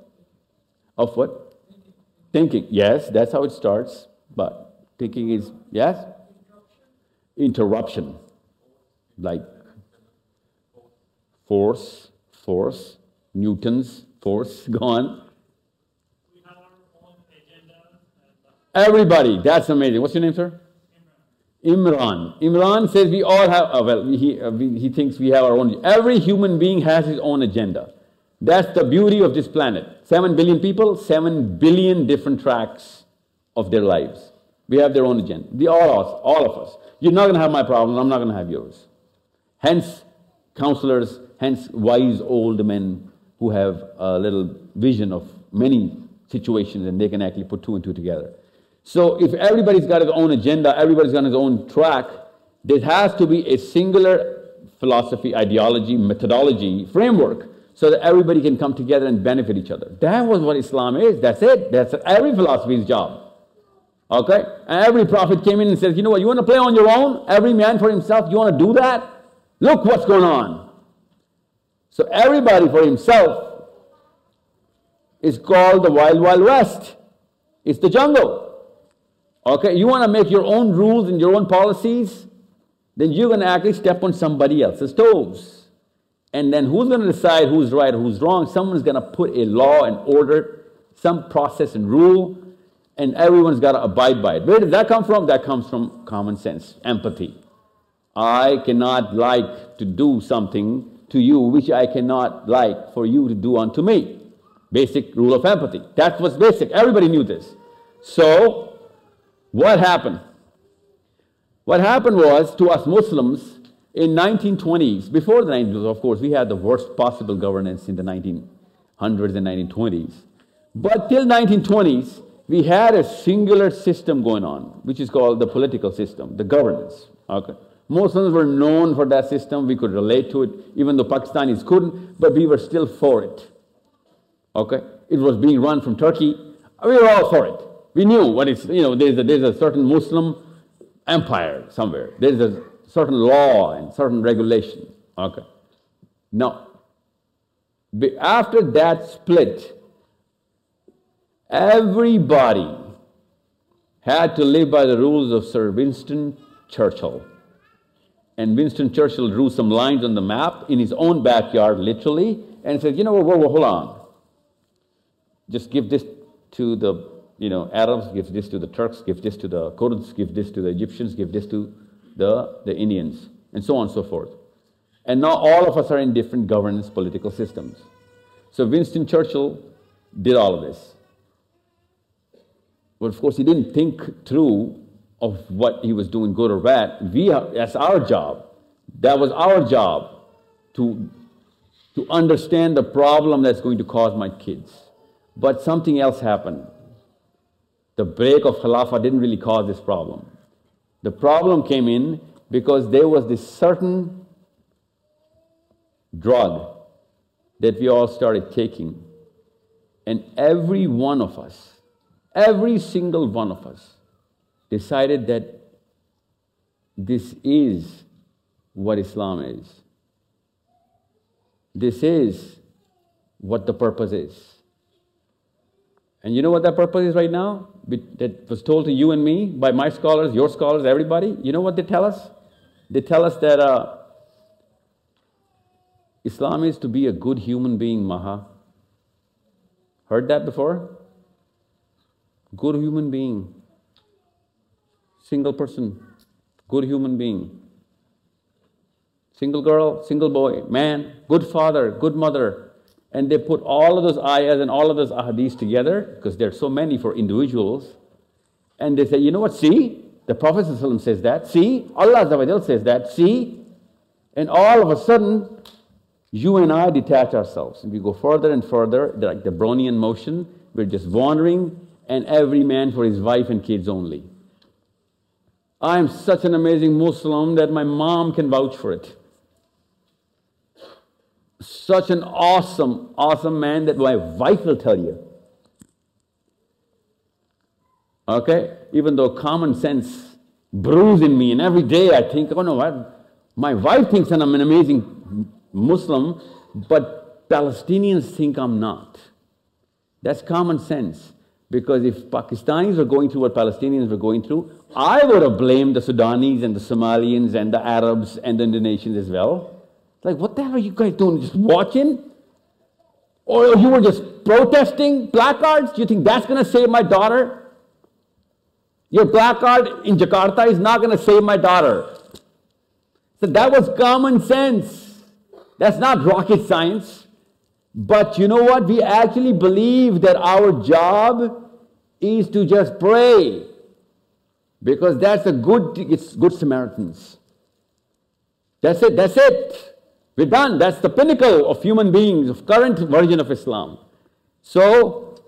Of what? Thinking. Yes, that's how it starts. But thinking is, yes? Interruption. Like force, force, Newton's force, go on. Everybody, that's amazing. What's your name, sir? Imran. Imran says we all have, oh, well, he, uh, we, he thinks we have our own. Every human being has his own agenda. That's the beauty of this planet. Seven billion people, seven billion different tracks of their lives. We have their own agenda. We all us, all of us. You're not going to have my problem, I'm not going to have yours. Hence, counselors, hence wise old men who have a little vision of many situations and they can actually put two and two together. So if everybody's got his own agenda, everybody's got his own track, there has to be a singular philosophy, ideology, methodology, framework so that everybody can come together and benefit each other. That was what Islam is. That's it. That's every philosophy's job. Okay? And every prophet came in and said, you know what, you want to play on your own? Every man for himself, you want to do that? Look what's going on. So everybody for himself is called the Wild Wild West. It's the jungle. Okay, you want to make your own rules and your own policies? Then you're going to actually step on somebody else's toes. And then who's going to decide who's right who's wrong? Someone's going to put a law and order, some process and rule, and everyone's got to abide by it. Where does that come from? That comes from common sense, empathy. I cannot like to do something to you which I cannot like for you to do unto me. Basic rule of empathy. That was basic. Everybody knew this. So, what happened? What happened was to us Muslims in 1920s, before the 1920s, of course, we had the worst possible governance in the 1900s and 1920s. But till 1920s, we had a singular system going on, which is called the political system, the governance. Okay. Muslims were known for that system, we could relate to it, even though Pakistanis couldn't, but we were still for it. Okay? It was being run from Turkey, we were all for it. We knew what it's, you know, there's a, there's a certain Muslim empire somewhere. There's a certain law and certain regulation. Okay. Now, after that split, everybody had to live by the rules of Sir Winston Churchill. And Winston Churchill drew some lines on the map in his own backyard, literally, and said, you know what, hold on. Just give this to the you know, Arabs give this to the Turks, give this to the Kurds, give this to the Egyptians, give this to the, the Indians, and so on and so forth. And now all of us are in different governance political systems. So Winston Churchill did all of this. But of course, he didn't think through of what he was doing, good or bad. We that's our job. That was our job to, to understand the problem that's going to cause my kids. But something else happened. The break of Khilafah didn't really cause this problem. The problem came in because there was this certain drug that we all started taking. And every one of us, every single one of us, decided that this is what Islam is. This is what the purpose is. And you know what that purpose is right now? That was told to you and me by my scholars, your scholars, everybody. You know what they tell us? They tell us that uh, Islam is to be a good human being, Maha. Heard that before? Good human being. Single person. Good human being. Single girl, single boy, man, good father, good mother, and they put all of those ayahs and all of those ahadiths together, because there are so many for individuals, and they say, you know what, see, the Prophet says that, see, Allah says that, see, and all of a sudden, you and I detach ourselves, and we go further and further, like the Brownian motion, we're just wandering, and every man for his wife and kids only. I'm such an amazing Muslim that my mom can vouch for it. Such an awesome, awesome man that my wife will tell you. Okay? Even though common sense brews in me, and every day I think, oh no, I, my wife thinks that I'm an amazing Muslim, but Palestinians think I'm not. That's common sense. Because if Pakistanis were going through what Palestinians were going through, I would have blamed the Sudanese and the Somalians and the Arabs and the Indonesians as well. Like, what the hell are you guys doing? Just watching? Or you were just protesting placards? Do you think that's going to save my daughter? Your placard in Jakarta is not going to save my daughter. So that was common sense. That's not rocket science. But you know what? We actually believe that our job is to just pray. Because that's a good, it's good Samaritans. That's it, that's it. We're done. That's the pinnacle of human beings, of current version of Islam. So,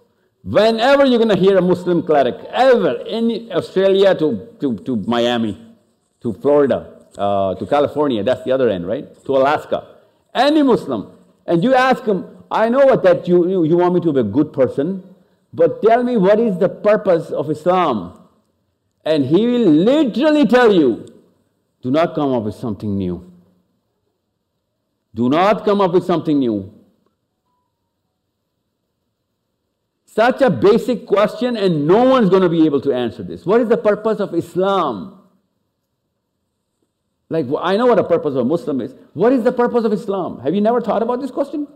whenever you're going to hear a Muslim cleric, ever, in Australia to, to, to Miami, to Florida, uh, to California, that's the other end, right? To Alaska, any Muslim, and you ask him, I know what that you, you, you want me to be a good person, but tell me what is the purpose of Islam? And he will literally tell you, do not come up with something new. Do not come up with something new. Such a basic question, and no one's going to be able to answer this. What is the purpose of Islam? Like, I know what the purpose of a Muslim is. What is the purpose of Islam? Have you never thought about this question?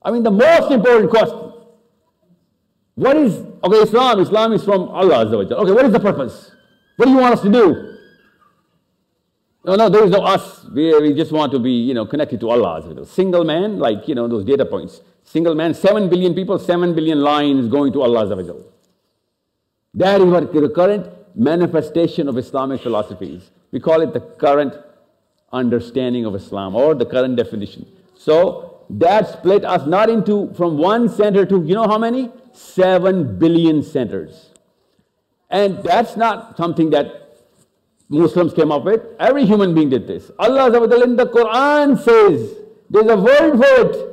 I mean, the most important question. What is, okay, Islam, Islam is from Allah. Okay, what is the purpose? What do you want us to do? No, no, there is no us. We, we just want to be, you know, connected to Allah. Single man, like, you know, those data points. Single man, 7 billion people, 7 billion lines going to Allah. That is what the current manifestation of Islamic philosophies. We call it the current understanding of Islam or the current definition. So that split us not into from one center to you know how many? Seven billion centers. And that's not something that Muslims came up with. Every human being did this. Allah in the Quran says, there's a word for it.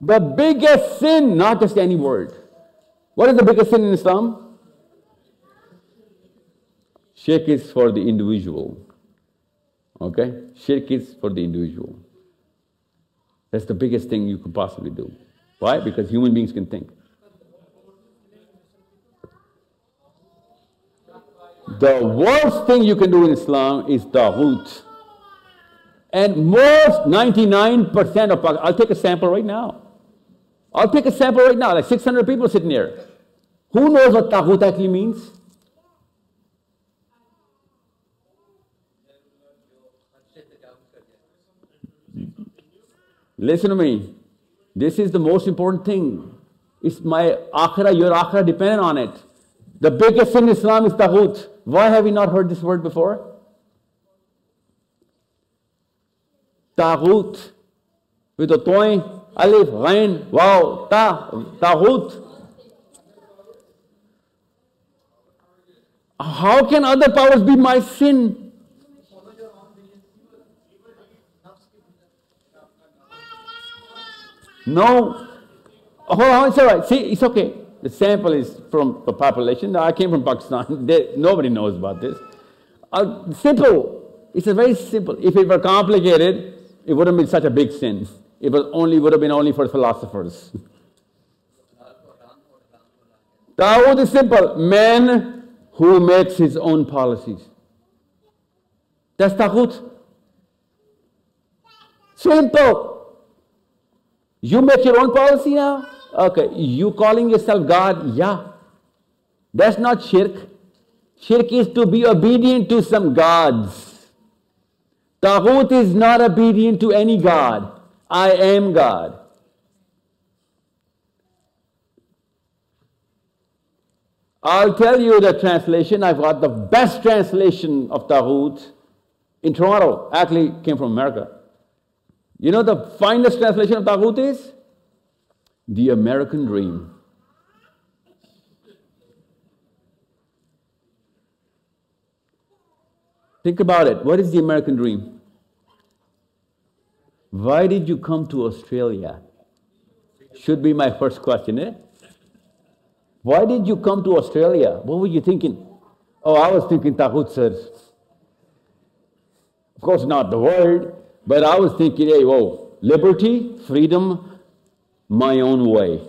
The biggest sin, not just any word. What is the biggest sin in Islam? Shirk is for the individual. Okay? Shirk is for the individual. That's the biggest thing you could possibly do. Why? Because human beings can think. The worst thing you can do in Islam is taghut. And most 99% of I'll take a sample right now. I'll take a sample right now, like 600 people sitting here. Who knows what taghut actually means? Listen to me. This is the most important thing. It's my akhira, your akhira dependent on it. The biggest sin in Islam is taghut. Why have we not heard this word before? Taghut. With a toy, alif, ghain, wow, ta, taghut. How can other powers be my sin? No. Oh, it's all right. See, it's okay. The sample is from the population. I came from Pakistan. They, nobody knows about this. Uh, simple. It's a very simple. If it were complicated, it wouldn't be such a big sin. It was only would have been only for philosophers. Taghut is simple. Man who makes his own policies. That's Taghut. Simple. You make your own policy now? Okay, you calling yourself God? Yeah. That's not shirk. Shirk is to be obedient to some gods. Taghut is not obedient to any God. I am God. I'll tell you the translation. I've got the best translation of Taghut in Toronto. Actually, came from America. You know the finest translation of Taghut is? The American Dream. Think about it. What is the American dream? Why did you come to Australia? Should be my first question, eh? Why did you come to Australia? What were you thinking? Oh, I was thinking Taghut, sir. Of course, not the world, but I was thinking, hey, whoa, liberty, freedom, my own way.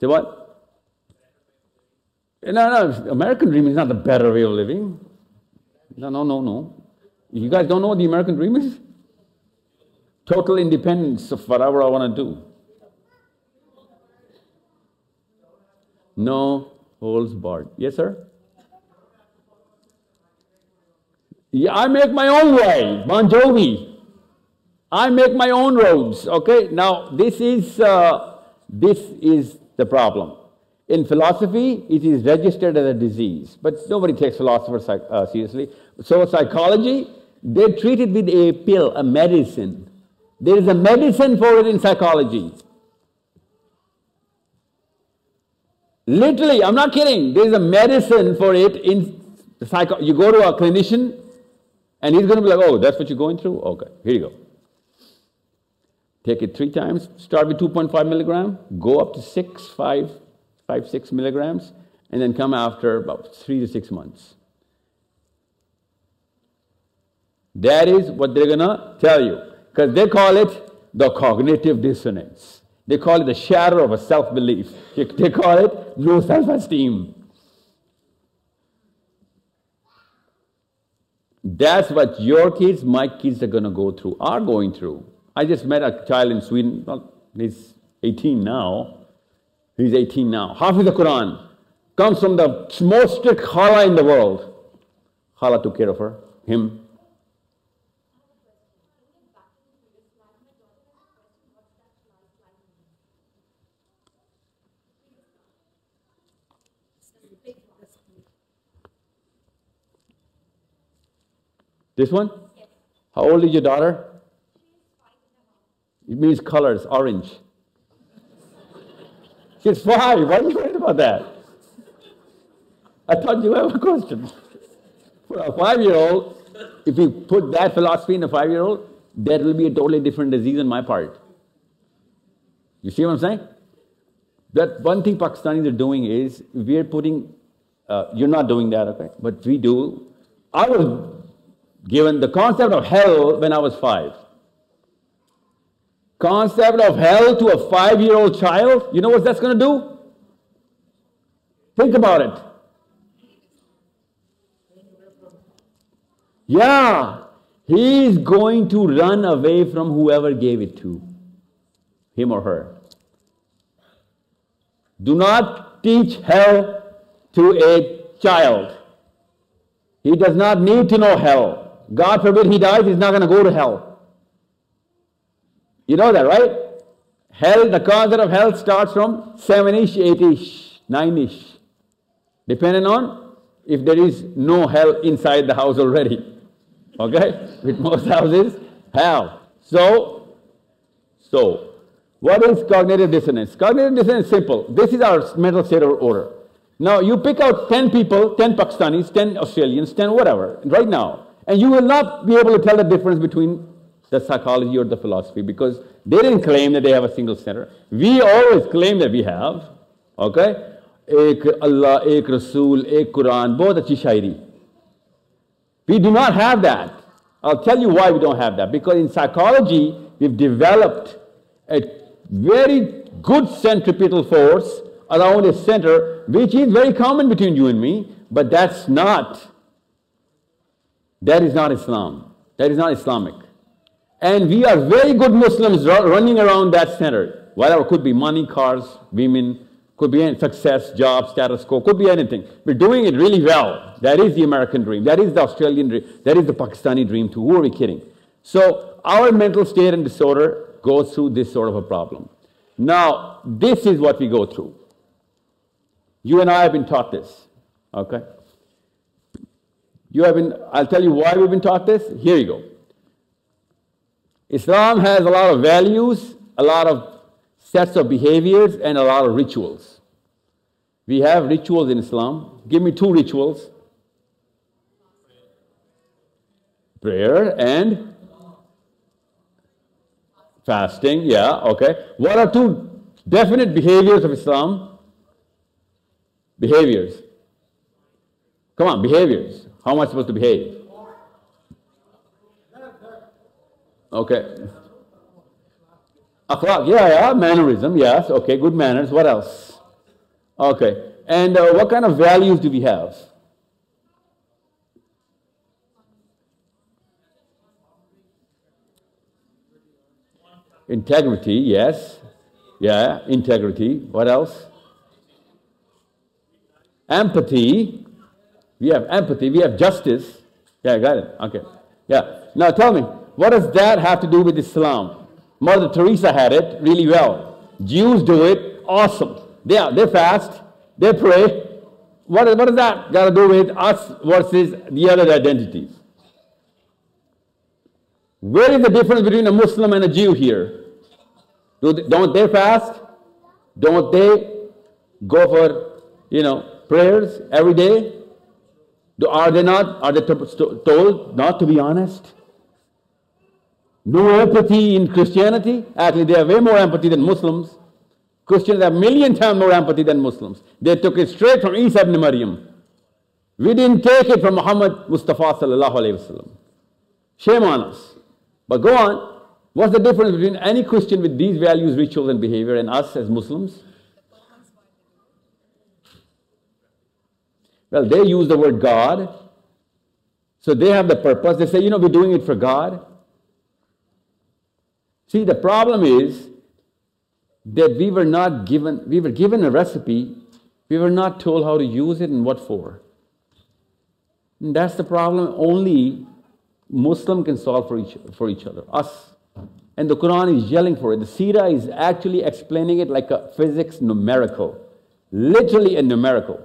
Say what? No, no, American dream is not the better way of living. No, no, no, no. You guys don't know what the American dream is? Total independence of whatever I want to do. No holds barred. Yes, sir? Yeah, I make my own way, Bon Jovi. I make my own roads, okay? Now, this is, uh, this is the problem. In philosophy, it is registered as a disease, but nobody takes philosophers uh, seriously. So, psychology, they treat it with a pill, a medicine. There is a medicine for it in psychology. Literally, I'm not kidding. There is a medicine for it in psycho. You go to a clinician, and he's going to be like, "Oh, that's what you're going through. Okay, here you go. Take it three times. Start with 2.5 milligram. Go up to six, five, five, six milligrams, and then come after about three to six months. That is what they're to tell you, because they call it the cognitive dissonance. They call it the shadow of a self belief. They call it low self esteem. That's what your kids, my kids are going to go through, are going through. I just met a child in Sydney, well, he's 18 now. He's 18 now. Hafiz of the Quran comes from the most strict khala in the world. Khala took care of her, him. This one? How old is your daughter? It means colors, orange. She's five. Why are you worried about that? I thought you have a question. For a five year old, if you put that philosophy in a five year old, that will be a totally different disease on my part. You see what I'm saying? That one thing Pakistanis are doing is we're putting, uh, you're not doing that, okay? But we do. I was given the concept of hell when I was five. Concept of hell to a five year old child, you know what that's going to do? Think about it. Yeah, he's going to run away from whoever gave it to him or her. Do not teach hell to a child. He does not need to know hell. God forbid he dies, he's not going to go to hell. You know that, right? Hell, the concept of hell starts from 7-ish, 8-ish, 9-ish. Depending on if there is no hell inside the house already. Okay? With most houses, hell. So, so, what is cognitive dissonance? Cognitive dissonance is simple. This is our mental state of order. Now, you pick out 10 people, 10 Pakistanis, 10 Australians, 10 whatever, right now. And you will not be able to tell the difference between the psychology or the philosophy because they didn't claim that they have a single center. We always claim that we have. Okay? Ek Allah, ek Rasul, ek Quran, both achi shairi. We do not have that. I'll tell you why we don't have that. Because in psychology, we've developed a very good centripetal force around a center, which is very common between you and me, but that's not that is not Islam. That is not Islamic. And we are very good Muslims running around that center. Whatever, could be money, cars, women, could be success, job, status quo, could be anything. We're doing it really well. That is the American dream. That is the Australian dream. That is the Pakistani dream too. Who are we kidding? So our mental state and disorder goes through this sort of a problem. Now, this is what we go through. You and I have been taught this, okay? You have been, I'll tell you why we've been taught this. Here you go. Islam has a lot of values, a lot of sets of behaviors, and a lot of rituals. We have rituals in Islam. Give me two rituals prayer and fasting. Yeah, okay. What are two definite behaviors of Islam? Behaviors. Come on, behaviors. How am I supposed to behave? Okay. Akhlaq, yeah, yeah, mannerism, yes, okay, good manners. What else? Okay, and uh, what kind of values do we have? Integrity, yes. Yeah, integrity. What else? Empathy. We have empathy. We have justice. Yeah, I got it. Okay. Yeah. Now tell me, what does that have to do with Islam? Mother Teresa had it really well. Jews do it. Awesome. They, are, they fast. They pray. What, what does that got to do with us versus the other identities? Where is the difference between a Muslim and a Jew here? Do they, don't they fast? Don't they go for, you know, prayers every day? Do, are they not? Are they told not to be honest? No empathy in Christianity? Actually, they have way more empathy than Muslims. Christians have a million times more empathy than Muslims. They took it straight from Isa ibn Maryam. We didn't take it from Muhammad Mustafa sallallahu wasallam. Shame on us. But go on. What's the difference between any Christian with these values, rituals, and behavior and us as Muslims? Well, they use the word God. So they have the purpose. They say, you know, we're doing it for God. See, the problem is that we were not given, we were given a recipe, we were not told how to use it and what for. And that's the problem only Muslim can solve for each, for each other, us. And the Quran is yelling for it. The Sira is actually explaining it like a physics numerical, literally a numerical.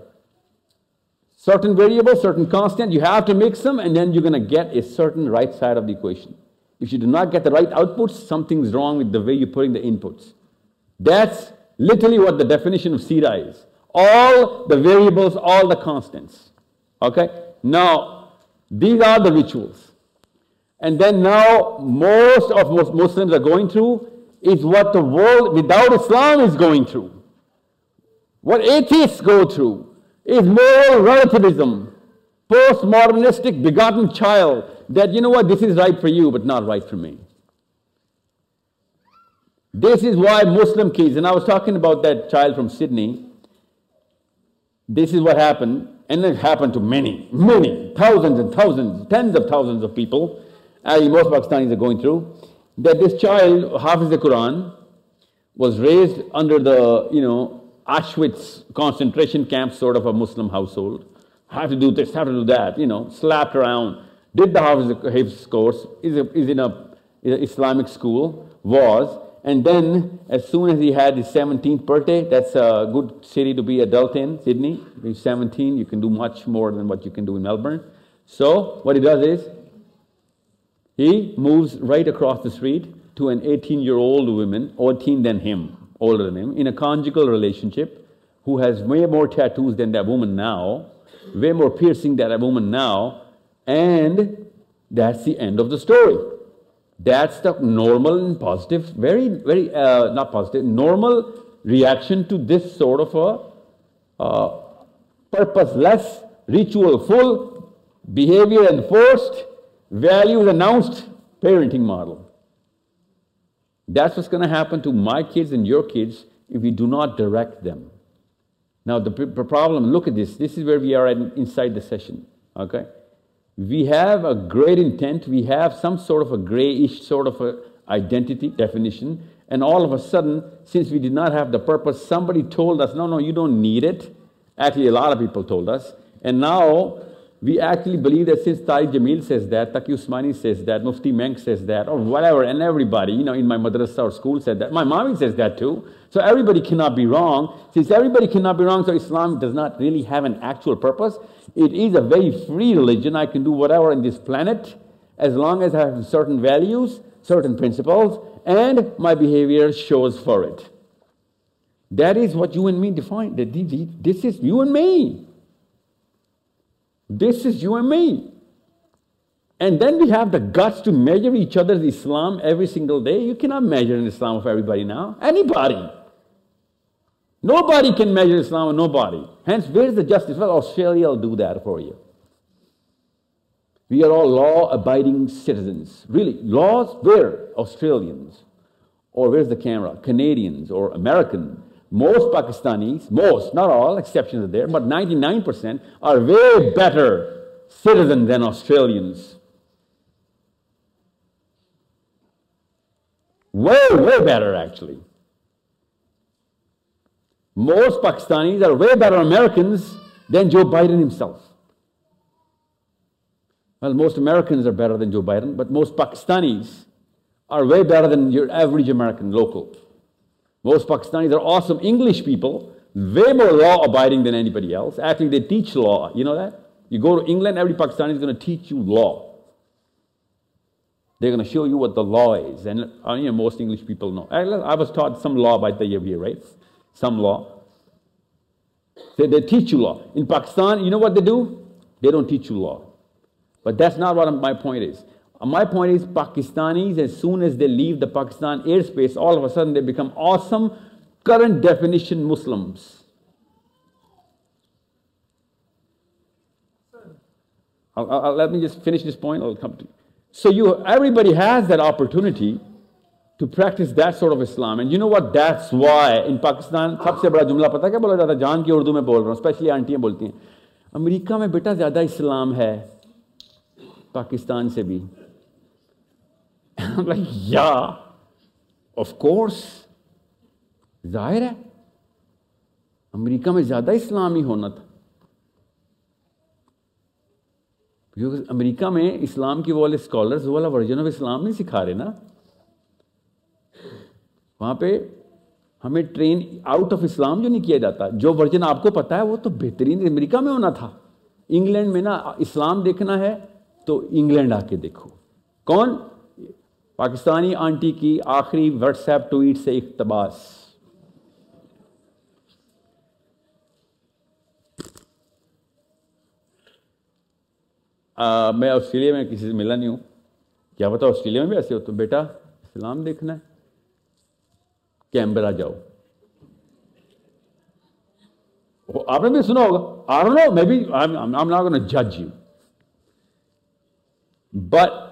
Certain variables, certain constant, you have to mix them, and then you're going to get a certain right side of the equation. If you do not get the right outputs, something's wrong with the way you're putting the inputs. That's literally what the definition of Sirah is. All the variables, all the constants. Okay? Now, these are the rituals. And then now, most of most Muslims are going through is what the world without Islam is going through. What atheists go through is moral relativism, postmodernistic begotten child that, you know what, this is right for you, but not right for me. This is why Muslim kids, and I was talking about that child from Sydney, this is what happened, and it happened to many, many, thousands and thousands, tens of thousands of people, as most Pakistanis are going through, that this child, half Hafiz the Quran, was raised under the, you know, Auschwitz concentration camp sort of a Muslim household. Have to do this, have to do that, you know, slapped around. Did the Hafiz course, is, a, is in a, Islamic school, was, and then as soon as he had his 17th birthday, that's a good city to be adult in, Sydney. He's 17, you can do much more than what you can do in Melbourne. So what he does is, he moves right across the street to an 18-year-old woman, 18 than him, older than him, in a conjugal relationship, who has way more tattoos than that woman now, way more piercing than that woman now, and that's the end of the story. That's the normal and positive, very, very, uh, not positive, normal reaction to this sort of a uh, purposeless, ritual-full, behavior-enforced, values-announced parenting model. That's what's going to happen to my kids and your kids if we do not direct them. Now, the, the problem, look at this. This is where we are at inside the session, okay? We have a great intent. We have some sort of a grayish sort of a identity definition. And all of a sudden, since we did not have the purpose, somebody told us, no, no, you don't need it. Actually, a lot of people told us. And now we actually believe that since Tariq Jamil says that, Taqi Usmani says that, Mufti Menk says that, or whatever, and everybody, you know, in my madrasa or school said that. My mommy says that too. So everybody cannot be wrong. Since everybody cannot be wrong, so Islam does not really have an actual purpose. It is a very free religion. I can do whatever on this planet as long as I have certain values, certain principles, and my behavior shows for it. That is what you and me define. This is you and me. This is you and me. And then we have the guts to measure each other's Islam every single day. You cannot measure an Islam of everybody now. Anybody. Nobody can measure Islam of nobody. Hence, where's the justice? Well, Australia will do that for you. We are all law abiding citizens. Really, laws where? Australians. Or where's the camera? Canadians or American. Most Pakistanis, most, not all, exceptions are there, but 99% are way better citizens than Australians. Way, way better actually. Most Pakistanis are way better Americans than Joe Biden himself. Well, most Americans are better than Joe Biden, but most Pakistanis are way better than your average American local. Most Pakistanis are awesome English people, way more law abiding than anybody else. Actually, they teach law. You know that? You go to England, every Pakistani is going to teach you law. They're going to show you what the law is. And uh, you know, most English people know. I was taught some law by the year, right? Some law. They, they teach you law. In Pakistan, you know what they do? They don't teach you law. But that's not what my point is Uh, my point is Pakistanis, as soon as they leave the Pakistan airspace, all of a sudden they become awesome, current definition Muslims. I'll, I'll, let me just finish this point, I'll come to so you, everybody has that opportunity to practice that sort of Islam. And you know what? That's why in Pakistan, सबसे बड़ा जुमला पता क्या बोला जाता है जान की उर्दू में बोल रहा हूँ स्पेशली आंटियाँ बोलती हैं अमेरिका में बेटा ज़्यादा इस्लाम है पाकिस्तान से भी I'm like, yeah, of course ظاہر ہے امریکہ میں زیادہ اسلامی ہونا تھا۔ کیونکہ امریکہ میں اسلام کی وہ والے اسکالرز وہ والا ورژن آف اسلام نہیں سکھا رہے نا۔ وہاں پہ ہمیں ٹرین آؤٹ آف اسلام جو نہیں کیا جاتا جو ورژن آپ کو پتا ہے وہ تو بہترین امریکہ میں ہونا تھا۔ انگلینڈ میں نا اسلام دیکھنا ہے تو انگلینڈ آ کے دیکھو۔ کون؟ پاکستانی آنٹی کی آخری واٹس ایپ ٹویٹ سے اقتباس۔ میں آسٹریلیا میں کسی سے ملا نہیں ہوں۔ کیا پتا آسٹریلیا میں بھی ایسے ہو تو بیٹا، اسلام دیکھنا ہے۔ کیمبرا جاؤ۔ آپ نے بھی سنا ہوگا۔ آر نو میں بھی جج you but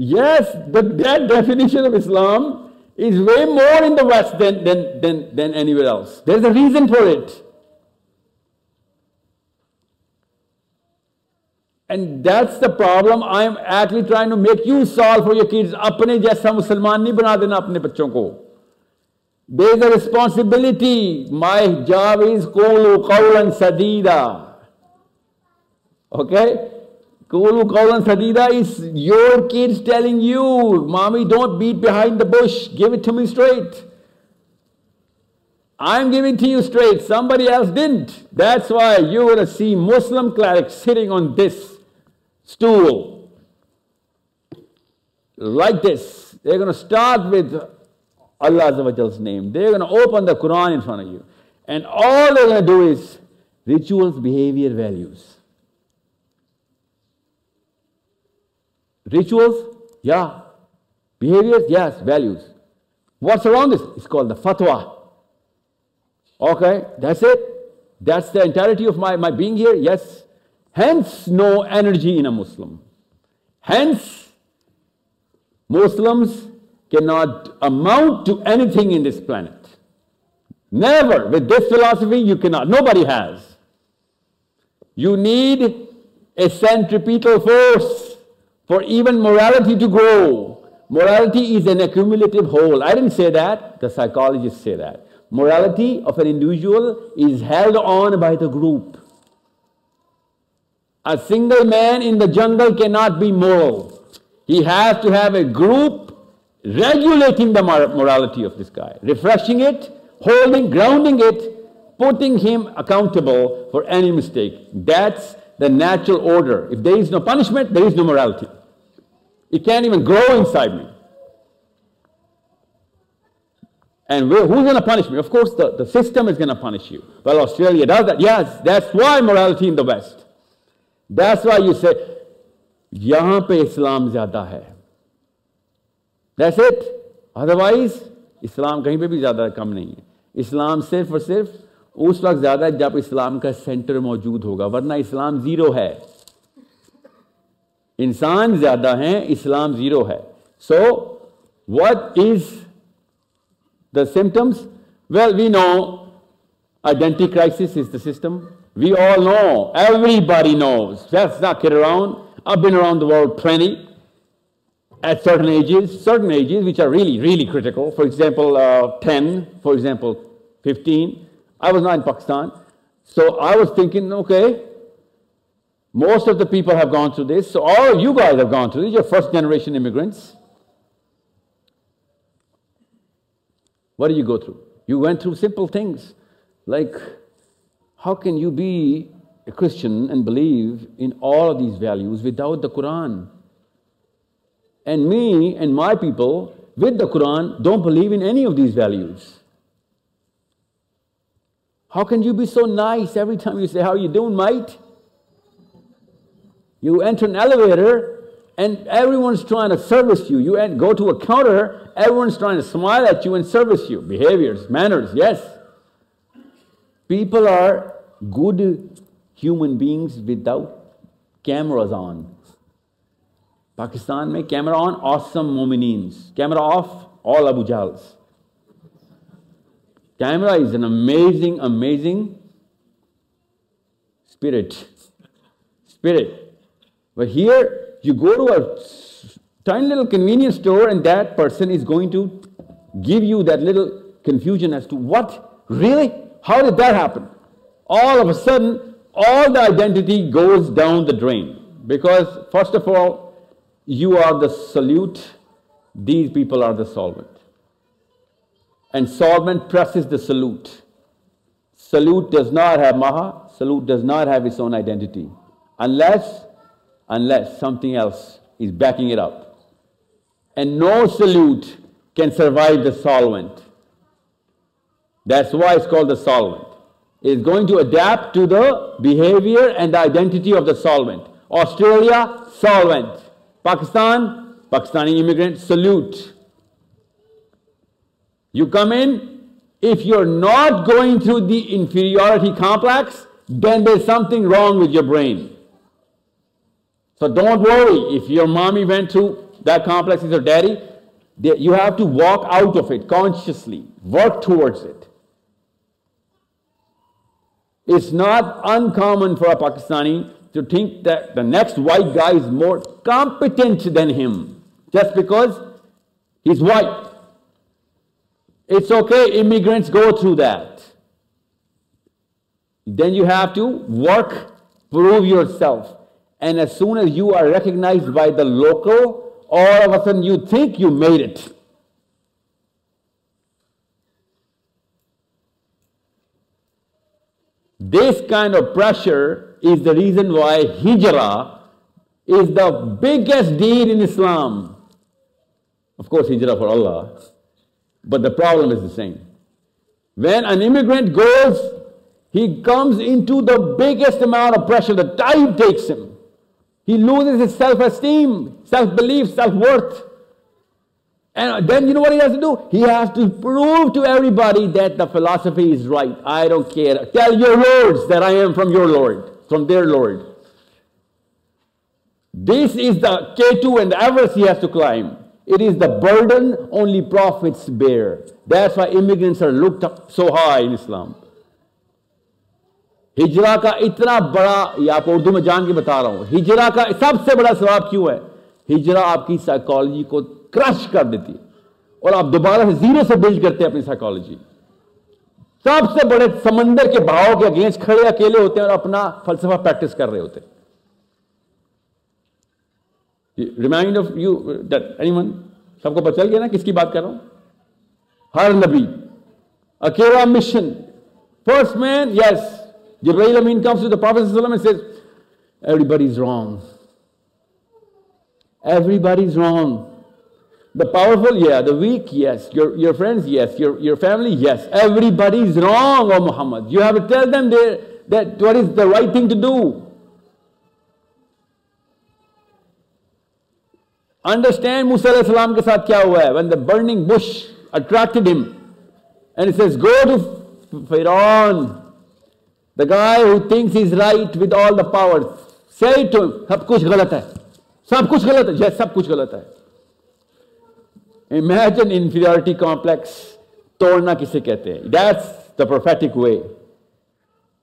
yes the that definition of islam is way more in the west than than than, than anywhere else there's a reason for it And that's the problem I'm actually trying to make you solve for your kids. अपने जैसा मुसलमान नहीं बना देना अपने बच्चों को. There is a responsibility. My job is kulu qawlan sadida. Okay? Kulu qawlan sadida is your kids telling you, mommy, don't beat behind the bush. Give it to me straight. I'm giving to you straight. Somebody else didn't. That's why you're going to see Muslim clerics sitting on this stool like this. They're going to start with Allah's name. They're going to open the Quran in front of you. And all they're going to do is rituals, behavior, values. Rituals, yeah. Behaviors, yes. Values. What's around this? It's called the fatwa. Okay, that's it. That's the entirety of my, my being here. Yes, Hence, no energy in a Muslim. Hence, Muslims cannot amount to anything in this planet. Never. With this philosophy, you cannot. Nobody has. You need a centripetal force for even morality to grow. Morality is an accumulative whole. I didn't say that, the psychologists say that. Morality of an individual is held on by the group. A single man in the jungle cannot be moral. He has to have a group regulating the morality of this guy, refreshing it, holding, grounding it, putting him accountable for any mistake. That's the natural order. If there is no punishment, there is no morality. It can't even grow inside me. And we're, who's going to punish me? Of course, the, the system is going to punish you. Well, Australia does that. Yes, that's why morality in the West. That's why you say, یہاں پہ اسلام زیادہ ہے That's it. Otherwise, اسلام کہیں پہ بھی زیادہ کم نہیں ہے اسلام صرف اور صرف اس وقت زیادہ ہے جب اسلام کا سینٹر موجود ہوگا ورنہ اسلام زیرو ہے इंसान ज्यादा हैं इस्लाम जीरो है सो what is the symptoms? Well, we know identity crisis is the system. We all know, everybody knows. Let's not kid around. I've been around the world plenty at certain ages, certain ages which are really, really critical. For example, uh, 10, for example, 15. I was not in Pakistan. So I was thinking, okay, most of the people have gone through this. So all you guys have gone through this. You're first generation immigrants. What did you go through? You went through simple things like how can you be a Christian and believe in all of these values without the Quran? And me and my people with the Quran don't believe in any of these values. How can you be so nice every time you say, How you doing, mate? You enter an elevator and everyone's trying to service you. You go to a counter, everyone's trying to smile at you and service you. Behaviors, manners, yes. People are good human beings without cameras on. Pakistan में camera on, awesome mominins. Camera off, all Abu Jahls. Camera is an amazing, amazing spirit. Spirit. But here, you go to a tiny little convenience store and that person is going to give you that little confusion as to what? Really? How did that happen? All of a sudden, all the identity goes down the drain. Because, first of all, you are the solute, these people are the solvent. And solvent presses the solute. Solute does not have maha, solute does not have its own identity. Unless unless something else is backing it up. And no solute can survive the solvent. That's why it's called the solvent. It's going to adapt to the behavior and the identity of the solvent. Australia, solvent. Pakistan, Pakistani immigrant, solute. You come in, if you're not going through the inferiority complex, then there's something wrong with your brain. So don't worry if your mommy went through that complex with your daddy, you have to walk out of it consciously, work towards it. It's not uncommon for a Pakistani to think that the next white guy is more competent than him just because he's white. It's okay, immigrants go through that. Then you have to work, prove yourself. And as soon as you are recognized by the local, all of a sudden you think you made it. This kind of pressure is the reason why hijrah is the biggest deed in Islam. Of course, hijrah for Allah, but the problem is the same. When an immigrant goes, he comes into the biggest amount of pressure, the tide takes him. He loses his self-esteem, self-belief, self-worth. And then you know what he has to do? He has to prove to everybody that the philosophy is right. I don't care. Tell your lords that I am from your Lord, from their Lord. This is the K2 and the Everest he has to climb. It is the burden only prophets bear. That's why immigrants are looked up so high in Islam. ہجرا کا اتنا بڑا، یہ آپ اردو میں جان کے بتا رہا ہوں ہجرا کا سب سے بڑا ثواب کیوں ہے؟ ہجرا آپ کی سائیکالوجی کو کرش کر دیتی ہے۔ اور آپ دوبارہ سے زیرو سے بلڈ کرتے ہیں اپنی سائیکالوجی سب سے بڑے سمندر کے بہاؤ کے اگینسٹ کھڑے اکیلے ہوتے ہیں اور اپنا فلسفہ پریکٹس کر رہے ہوتے ہیں۔ Remind of you that anyone سب کو پتہ چل گیا نا کس کی بات کر رہا ہوں؟ ہر نبی، اکیلا mission first man yes Jibreel Amin comes to the Prophet and says, Everybody's wrong. Everybody's wrong. The powerful, yeah. The weak, yes. Your, your friends, yes. Your, your family, yes. Everybody is wrong, O Muhammad. You have to tell them that what is the right thing to do. Understand Musa salam ke saath kya hua hai? When the burning bush attracted him, and he says, Go to Pharaoh, the guy who thinks he's right with all the powers. Say to him, सब कुछ गलत है सब कुछ गलत है yes सब कुछ गलत है Imagine inferiority complex तोड़ना किसे कहते हैं That's the prophetic way.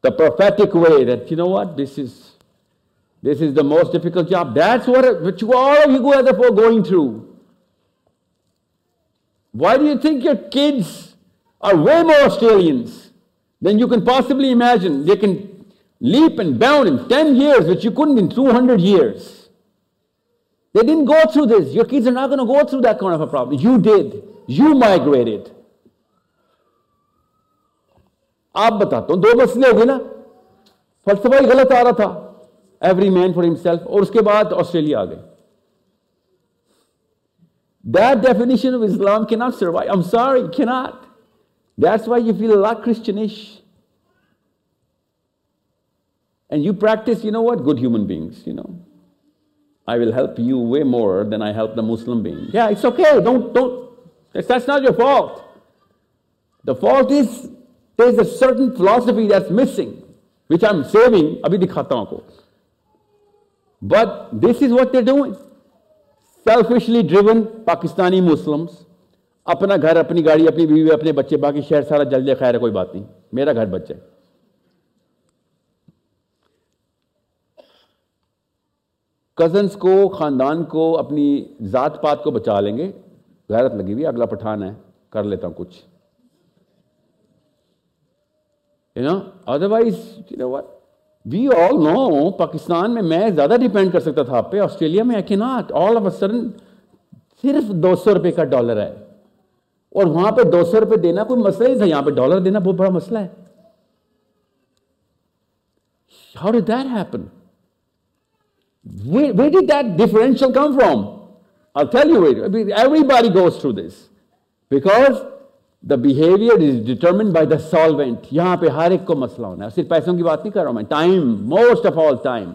The prophetic way that, you know what, this is this is the most difficult job. That's what which all of you guys are going through. Why do you think your kids are way more Australians than you can possibly imagine? They can leap and bound in 10 years, which you couldn't in 200 years. They didn't go through this. Your kids are not going to go through that kind of a problem. You did. You migrated. आप बताता हूं दो मसले हो गए ना फलसफा ही गलत आ रहा था एवरी मैन फॉर हिमसेल्फ और उसके बाद ऑस्ट्रेलिया आ गए That definition of Islam cannot survive. I'm sorry, cannot. that's why you feel a lot Christianish. And you practice, you know what, good human beings, you know. I will help you way more than I help the Muslim being. Yeah, it's okay. Don't, don't, that's, not your fault. The fault is there's a certain philosophy that's missing, which I'm saving, abhi But this is what they're doing. Selfishly driven Pakistani Muslims, اپنا گھر، اپنی گاڑی، اپنی بیوی، اپنے بچے، باقی شہر سارا جلدی خیر ہے، کوئی بات نہیں۔ میرا گھر بچ جائے کزنس کو، خاندان کو، اپنی ذات پات کو بچا لیں گے۔ غیرت لگی ہوئی اگلا پٹھان ہے۔ کر لیتا ہوں کچھ۔ Otherwise otherwise we all know Pakistan میں میں زیادہ ڈیپینڈ کر سکتا تھا آپ پہ۔ آسٹریلیا میں آئی کے not all of a sudden صرف دو سو روپے کا ڈالر ہے۔ اور وہاں پہ دو سو روپے دینا کوئی مسئلہ ہی تھا، یہاں پہ ڈالر دینا بہت بڑا مسئلہ ہے۔ How did that happen way did that differential come from I tell you everybody goes through this because the behaviour is determined by the solvent یہاں پہ ہر ایک کو مسئلہ ہونا ہے۔ صرف پیسوں کی بات نہیں کر رہا ہوں میں time most of all time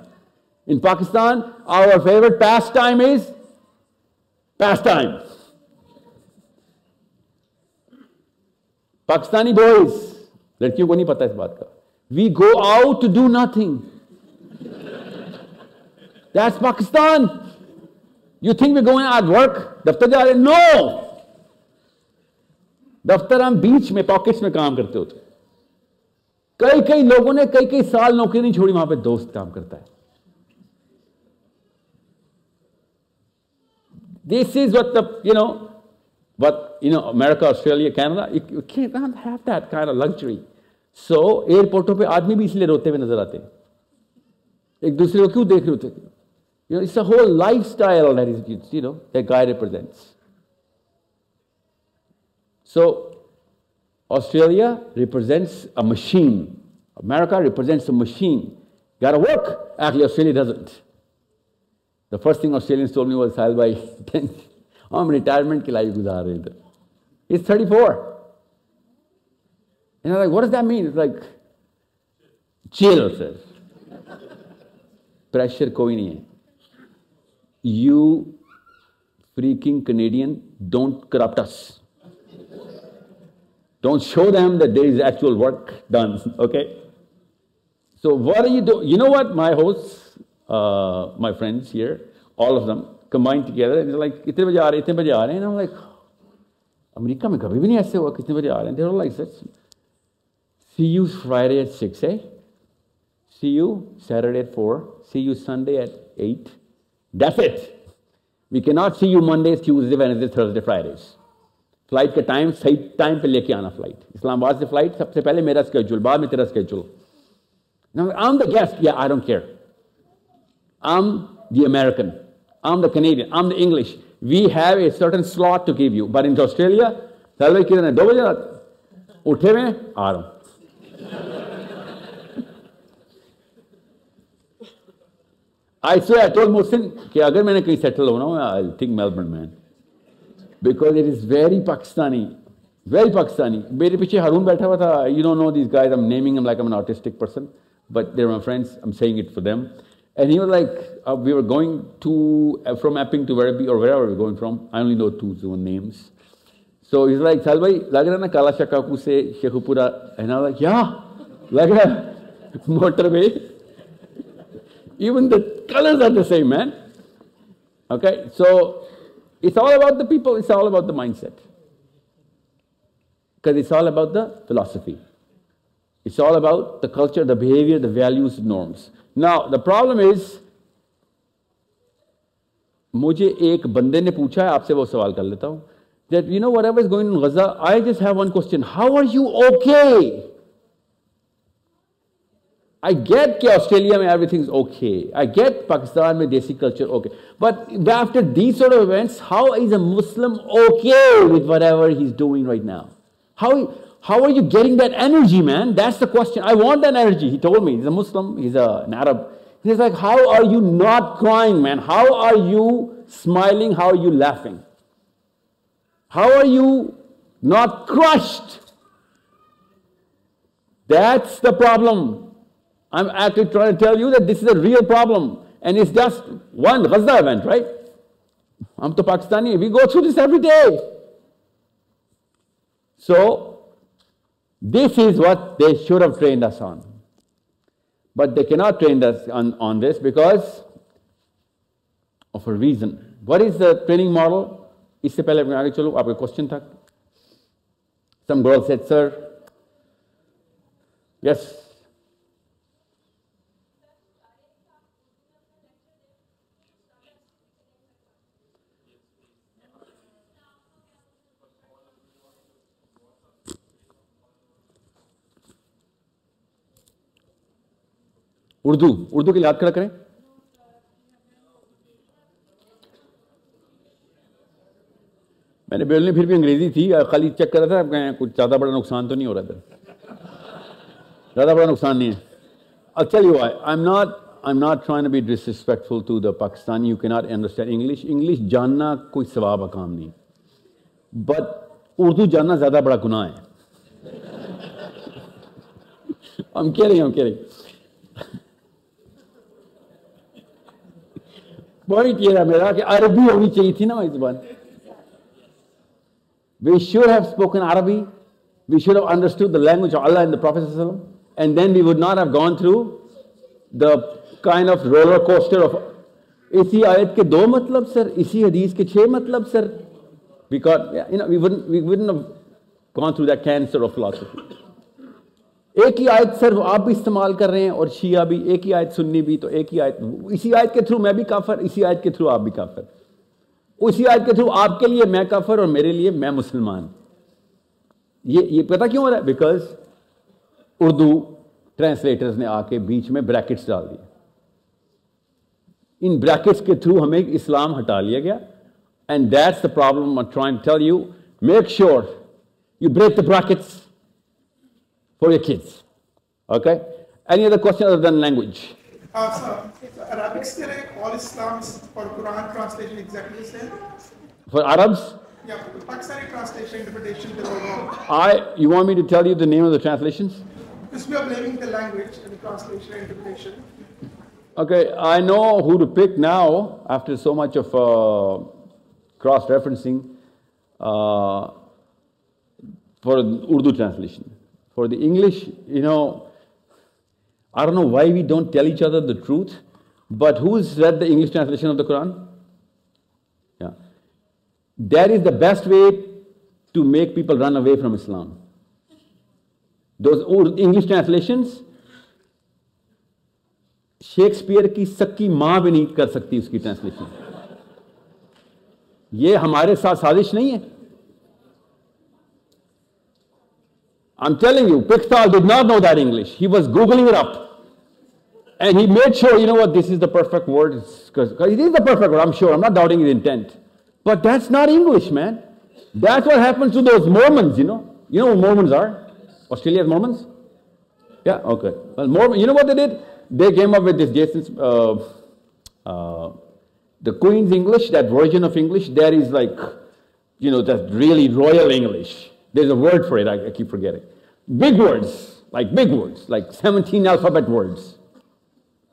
in Pakistan our favourite peace time is peace time Pakistani boys, لڑکیوں کو نہیں پتا اس بات کا۔ We go out do nothing that's Pakistan you think we go out work دفتر جا رہے نو دفتر ہم بیچ میں پاکٹس میں کام کرتے ہوتے کئی کئی لوگوں نے کئی کئی سال نوکری نہیں چھوڑی، وہاں پہ دوست کام کرتا ہے۔ This is what you know what the, you know, what, you know, America, Australia, Canada, you, you can't have that kind of luxury. So, एयरपोर्टों पे आदमी भी इसलिए रोते हुए नजर आते हैं एक दूसरे को क्यों देख रहे होते You know, it's a whole lifestyle that is, you know, that guy represents. So, Australia represents a machine. America represents a machine. Gotta work. Actually, Australia doesn't. The first thing Australians told me was, Sahil bhai, हम retirement की life गुजार रहे इधर. He's 34. And I'm like, what does that mean? It's like, chill, sir. Pressure कोई नहीं है. You freaking Canadian, don't corrupt us. Don't show them that there is actual work done, okay? So what are you doing? You know what my hosts, uh, my friends here, all of them combined together, and they're like, इतने बजे आ रहे इतने बजे आ रहे हैं, and I'm like, America में कभी भी नहीं ऐसे हुआ कितने बजे आ रहे हैं? They're all like, see you Friday at 6, eh? See you Saturday at 4, see you Sunday at 8. That's it. We cannot see you Mondays, Tuesdays, Wednesdays, Thursdays, Fridays. Flight का टाइम सही टाइम पे लेके आना फ्लाइट इस्लामाबाद से flight सबसे पहले मेरा schedule बाद में तेरा schedule I'm the guest. Yeah, I don't care. I'm the American. I'm the Canadian. I'm the English. We have a certain slot to give you. But in Australia, salary कितने दो बजे उठे में आ रहा हूं I say I told Mohsin कि अगर मैंने कहीं सेटल होना हो I think Melbourne man because it is very Pakistani. Very Pakistani. मेरे पीछे हारून बैठा हुआ था. You don't know these guys. I'm naming them like I'm an autistic person, but they're my friends. I'm saying it for them. And he was like, uh, we were going to uh, from Epping to Werribee or wherever we're going from. I only know two zone names. So he's like, Sal bhai, lag raha na Kala Shah Kaku se Sheikhupura? And I was like, yeah, lag raha. Motorway. Even the colors are the same, man. Okay, so it's all about the people, it's all about the mindset. Because it's all about the philosophy. It's all about the culture, the behavior, the values, norms. Now, the problem is, मुझे एक बंदे ने पूछा है आपसे वो सवाल कर लेता हूं that you know whatever is going on in Gaza, I just have one question. How are you okay? I get कि Australia में everything's okay. I get Pakistan में desi culture okay. But after these sort of events, how is a Muslim okay with whatever he's doing right now? How, how are you getting that energy, man? That's the question. I want that energy. He told me, he's a Muslim, he's a, an Arab. He's like, how are you not crying, man? How are you smiling? How are you laughing? How are you not crushed? That's the problem. I'm actually trying to tell you that this is a real problem. And it's just one Gaza event, right? I'm to Pakistani. We go through this every day. So, this is what they should have trained us on. But they cannot train us on, on this because of a reason. What is the training model? इससे पहले आगे चलो आपका question था Some girl Urdu Urdu کے لیے ہاتھ کھڑا کریں۔ میں نے بولنے پھر بھی انگریزی تھی، خالی چیک کرا تھا کہیں کچھ زیادہ بڑا نقصان تو نہیں ہو رہا تھا زیادہ بڑا نقصان نہیں ہے۔ اچھا you I I am not I am not try be disrespectful to the Pakistani you کی ناٹ انڈرسٹینڈ انگلش انگلش جاننا کوئی ثواب کا کام نہیں۔ بٹ اردو جاننا زیادہ بڑا گناہ ہے۔ ہم کہہ رہے ہیں ہم کہہ رہے ہیں پوائنٹ یہ رہا میرا کہ عربی ہونی چاہیے تھی نا زبان وی should have spoken Arabic we should have understood the language of Allah and the professor وسلم and then we would not have gone through the kind of roller coaster of اسی آیت کے دو مطلب سر اسی حدیث کے چھ مطلب sir because we wouldn't we wouldn't gone through the cancer of philosophy ایک ہی آیت صرف آپ بھی استعمال کر رہے ہیں اور شیعہ بھی، ایک ہی آیت سننی بھی، تو ایک ہی آیت، اسی آیت کے تھرو میں بھی کافر، اسی آیت کے تھرو آپ بھی کافر۔ اسی آیت کے تھرو آپ کے لیے میں کافر اور میرے لیے میں مسلمان۔ یہ یہ پتہ کیوں ہو رہا ہے؟ بیکاز اردو ٹرانسلیٹرز نے آ کے بیچ میں بریکٹس ڈال دیے۔ ان بریکٹس کے تھرو ہمیں اسلام ہٹا لیا گیا۔ And that's the problem tell you make sure you break the brackets for your kids. Okay? Any other question other than language? Uh, so, Arabic still all Islam's or Quran translation exactly the same? For Arabs? Yeah, Pakistani translation interpretation they were wrong. I you want me to tell you the name of the translations? Because we are blaming the language and the translation interpretation. Okay, I know who to pick now after so much of uh, cross-referencing uh, for Urdu translation. for the English, you know, I don't know why we don't tell each other the truth, but who's read the English translation of the Quran? Yeah. That is the best way to make people run away from Islam. Those old English translations. Shakespeare کی سکی ماں بھی نہیں کر سکتی اس کی translation یہ ہمارے ساتھ سازش نہیں ہے I'm telling you, Pickthall did not know that English. He was Googling it up. And he made sure, you know what, this is the perfect word. Because it is the perfect word, I'm sure. I'm not doubting his intent. But that's not English, man. That's what happens to those Mormons, you know. You know who Mormons are? Australia's Mormons? Yeah, okay. Well, Mormon, you know what they did? They came up with this Jason's, uh, uh, the Queen's English, that version of English, that is like, you know, that's really royal English. There's a word for it, I, I keep forgetting Big words, like big words, like 17 alphabet words,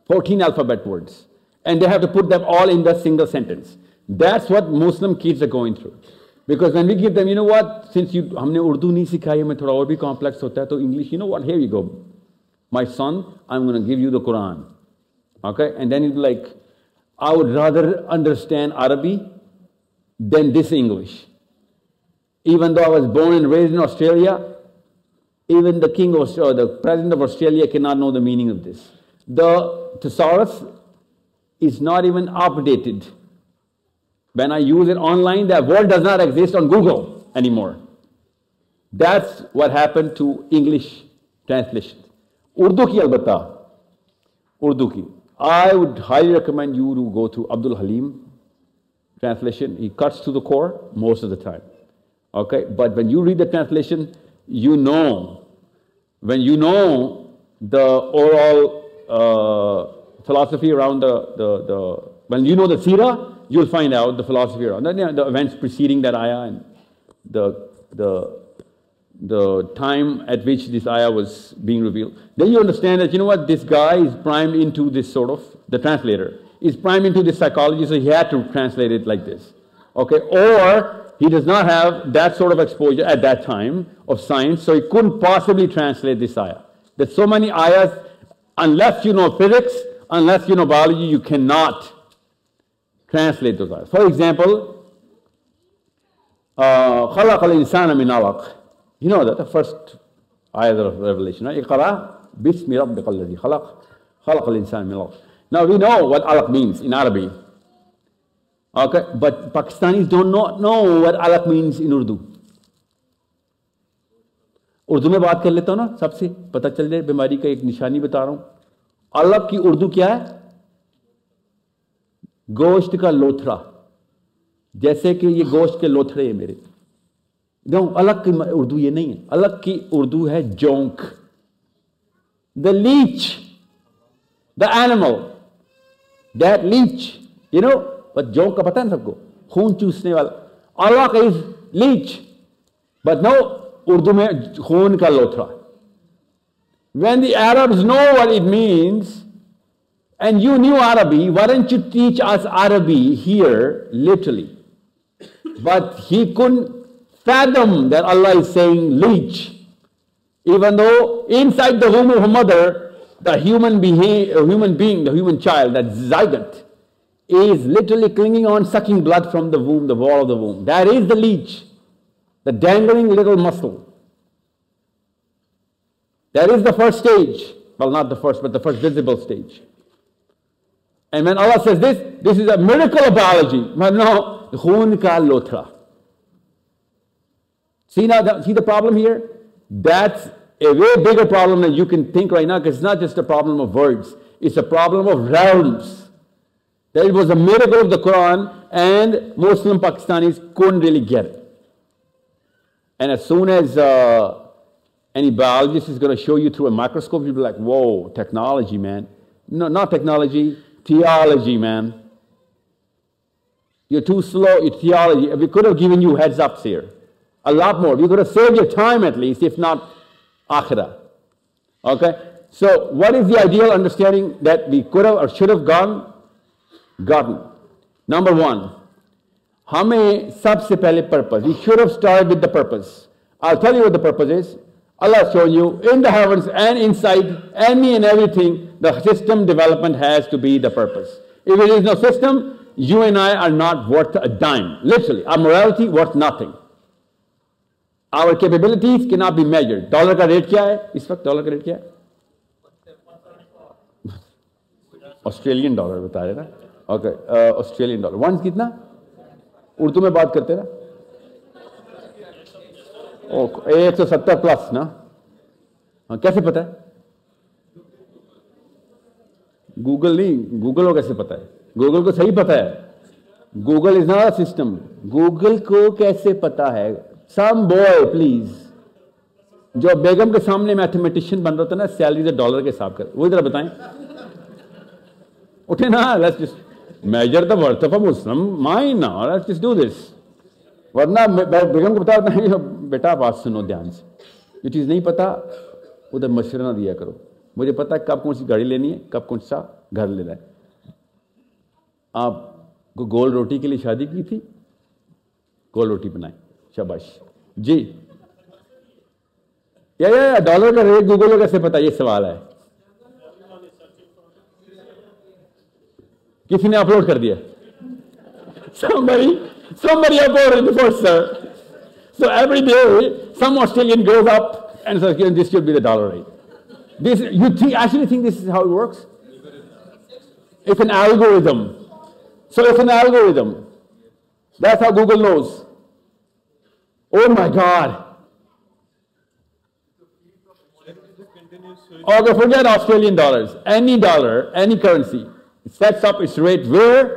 14 alphabet words. And they have to put them all in the single sentence. That's what Muslim kids are going through. Because when we give them, you know what, since you, हमने उर्दू नहीं सिखाई हमें थोड़ा और भी complex होता है तो English, you know what, here you go. My son, I'm going to give you the Quran. Okay? And then he'll be like, I would rather understand Arabic than this English. Even though I was born and raised in Australia, even the king of or uh, the president of Australia cannot know the meaning of this. The thesaurus is not even updated. When I use it online, that word does not exist on Google anymore. That's what happened to English translation. Urdu ki albata. Urdu ki. I would highly recommend you to go through Abdul Halim translation. He cuts to the core most of the time. Okay, but when you read the translation, you know, when you know the overall uh, philosophy around the, the, the, when you know the Sira, you'll find out the philosophy around the, the events preceding that ayah and the, the, the time at which this ayah was being revealed. Then you understand that, you know what, this guy is primed into this sort of, the translator, is primed into this psychology, so he had to translate it like this. Okay, or he does not have that sort of exposure at that time of science, so he couldn't possibly translate this ayah. There's so many ayahs, unless you know physics, unless you know biology, you cannot translate those ayahs. For example, خلق الإنسان من علق. You know that the first ayah of Revelation, right? اقرأ باسم ربك الذي خلق خلق الإنسان من علق. Now we know what alaq means in Arabic. Okay, but Pakistanis do not know what alaq means in Urdu. Urdu میں بات کر لیتا ہوں نا سب سے پتہ چل جائے بیماری کا ایک نشانی بتا رہا ہوں۔ الگ کی اردو کیا ہے؟ گوشت کا لوتھڑا۔ جیسے کہ یہ گوشت کے لوتھڑے ہیں میرے۔ الگ کی اردو یہ نہیں ہے۔ الگ کی اردو ہے جونک۔ The leech the animal that leech you know but जोंक का पता है ना सबको खून चूसने वाला अलग is Leach but no Urdu में खून का लोथड़ा when the Arabs know what it means, and you knew Arabic, why don't you teach us Arabic here, literally? But he couldn't fathom that Allah is saying leech. Even though inside the womb of a mother, the human, beha- human being, the human child, that zygote, is literally clinging on, sucking blood from the womb, the wall of the womb. That is the leech, the dangling little muscle. That is the first stage. Well, not the first, but the first visible stage. And when Allah says this, this is a miracle of biology. But no, khun ka lothra. See now, see the problem here? That's a way bigger problem than you can think right now, because it's not just a problem of words. It's a problem of realms. That it was a miracle of the Quran, and Muslim Pakistanis couldn't really get it. And as soon as uh, any biologist is going to show you through a microscope, you'll be like, whoa, technology, man. No, not technology, theology, man. You're too slow, your theology. We could have given you heads ups here. A lot more. We could have saved your time at least, if not akhirah. Okay? So, what is the ideal understanding that we could have or should have gone? Gotten. Number one, हमें सबसे पहले purpose. We should have started with the purpose. I'll tell you what the purpose is. Allah has shown you in the heavens and inside any and everything, the system development has to be the purpose. If it is no system, you and I are not worth a dime. Literally, our morality worth nothing. Our capabilities cannot be measured. Dollar का rate क्या है इस वक्त dollar का rate क्या है Australian dollar बता रहे ना اوکے آسٹریلین ڈالر ون کتنا اردو میں بات کرتے نا ایک سو ستر پلس نا کیسے پتا ہے گوگل نہیں گوگل کو کیسے پتا ہے گوگل کو صحیح پتا ہے Google is not system Google کو کیسے پتا ہے سم بوائے پلیز جو بیگم کے سامنے میتھمیٹیشین بن رہا تھا نا سیلری سے ڈالر کے حساب کر وہی ذرا بتائیں اٹھے نا let's measure the worth of a Muslim, why not? Let's just do this. ورنہ بیگم کو بتا ہوتا ہے بیٹا آپ آج سنو دھیان سے یہ چیز نہیں پتا ادھر مشورہ نہ دیا کرو مجھے پتا ہے کب کون سی گاڑی لینی ہے کب کون سا گھر لینا ہے آپ کو گول روٹی کے لیے شادی کی تھی گول روٹی بنائیں شباش جی یا ڈالر کا ریٹ گوگل کا کیسے پتا یہ سوال ہے किसी ने अपलोड कर दिया somebody somebody uploaded the first sir so every day some australian goes up and says "Okay, this should be the dollar rate this you think, actually think this is how it works it's an algorithm so it's an algorithm that's how google knows oh my god Okay, forget Australian dollars. Any dollar, any currency, it sets up its rate where?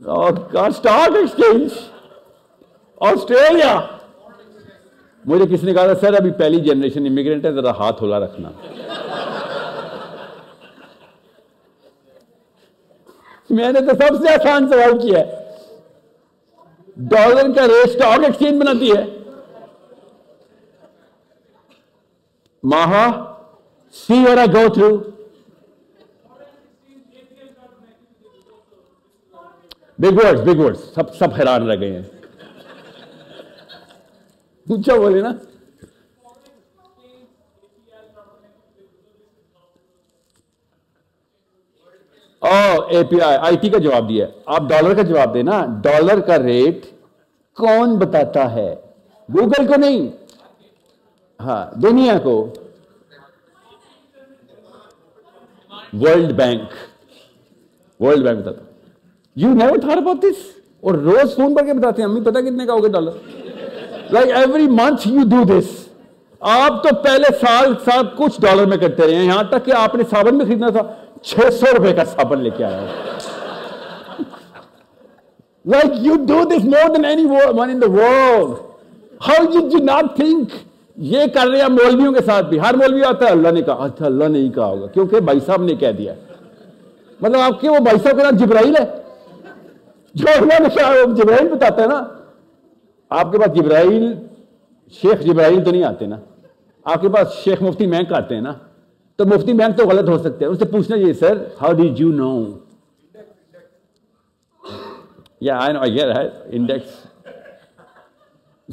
Stock exchange Australia مجھے کسی نے کہا تھا سر ابھی پہلی generation immigrant ہے ذرا ہاتھ ہولا رکھنا میں نے تو سب سے آسان سوال کیا ڈالر کا ریٹ اسٹاک ایکسچینج بناتی ہے ماہا سی اور go through big words big words سب سب حیران رہ گئے ہیں۔ اونچا بولے نا۔ او اے پی آئی آئی ٹی کا جواب دیا آپ ڈالر کا جواب دیں نا ڈالر کا ریٹ کون بتاتا ہے؟ گوگل کو نہیں۔ ہاں دنیا کو۔ ورلڈ بینک ورلڈ بینک بتاتا۔ You never thought about this اور روز فون پر کے بتاتے ہیں، امی پتا کتنے کا ہوگا dollar like every month you do this آپ تو پہلے سال سال کچھ ڈالر میں کرتے رہے ہیں، یہاں تک کہ آپ نے صابن بھی خریدنا تھا، چھ سو روپے کا صابن لے کے آیا like you do this more than anyone in the world how did you not think یہ کر رہے ہیں مولویوں کے ساتھ بھی۔ ہر مولوی آتا ہے، اللہ نے کہا اچھا اللہ نے ہی کہا ہوگا، کیونکہ بھائی صاحب نے کہہ دیا۔ مطلب آپ کے وہ بھائی صاحب کا نام جبرائیل ہے؟ جو جبرائیل بتاتا ہے نا، آپ کے پاس جبرائیل، شیخ جبرائیل تو نہیں آتے نا۔ آپ کے پاس شیخ مفتی مینک آتے ہیں نا۔ تو مفتی مینک تو غلط ہو سکتے ہیں۔ اس سے پوچھنا چاہیے sir how did you know یا آئی نو ہے index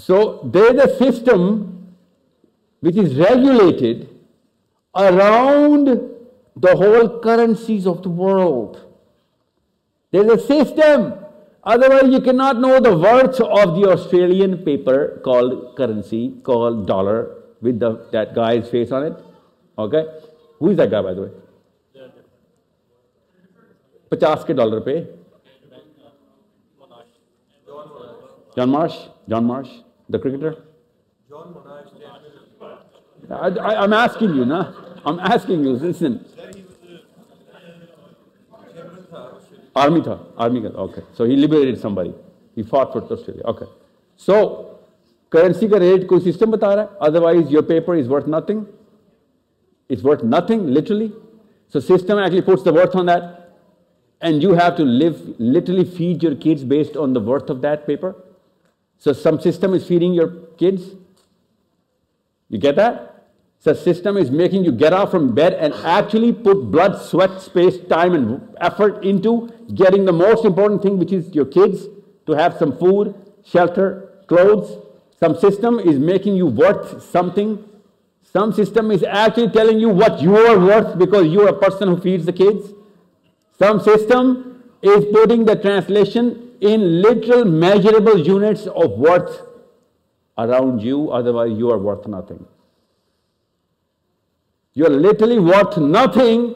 so there is a system which is regulated around the whole currencies of the world there is a system Otherwise, you cannot know the worth of the Australian paper called currency, called dollar, with the, that guy's face on it. Okay? Who is that guy, by the way? पचास के dollar पे John Marsh? John Marsh, the cricketer? I, I, I'm asking you, na? I'm asking you, listen. Army tha, army ka, okay. So he liberated somebody. He fought for Australia, okay. So, currency का rate कोई system बता रहा है otherwise your paper is worth nothing. It's worth nothing, literally. So system actually puts the worth on that. And you have to live, literally feed your kids based on the worth of that paper. So some system is feeding your kids. You get that? So system is making you get out from bed and actually put blood, sweat, space, time, and effort into getting the most important thing, which is your kids to have some food, shelter, clothes. Some system is making you worth something. Some system is actually telling you what you are worth because you are a person who feeds the kids. Some system is putting the translation in literal measurable units of worth around you, otherwise, you are worth nothing. You're literally worth nothing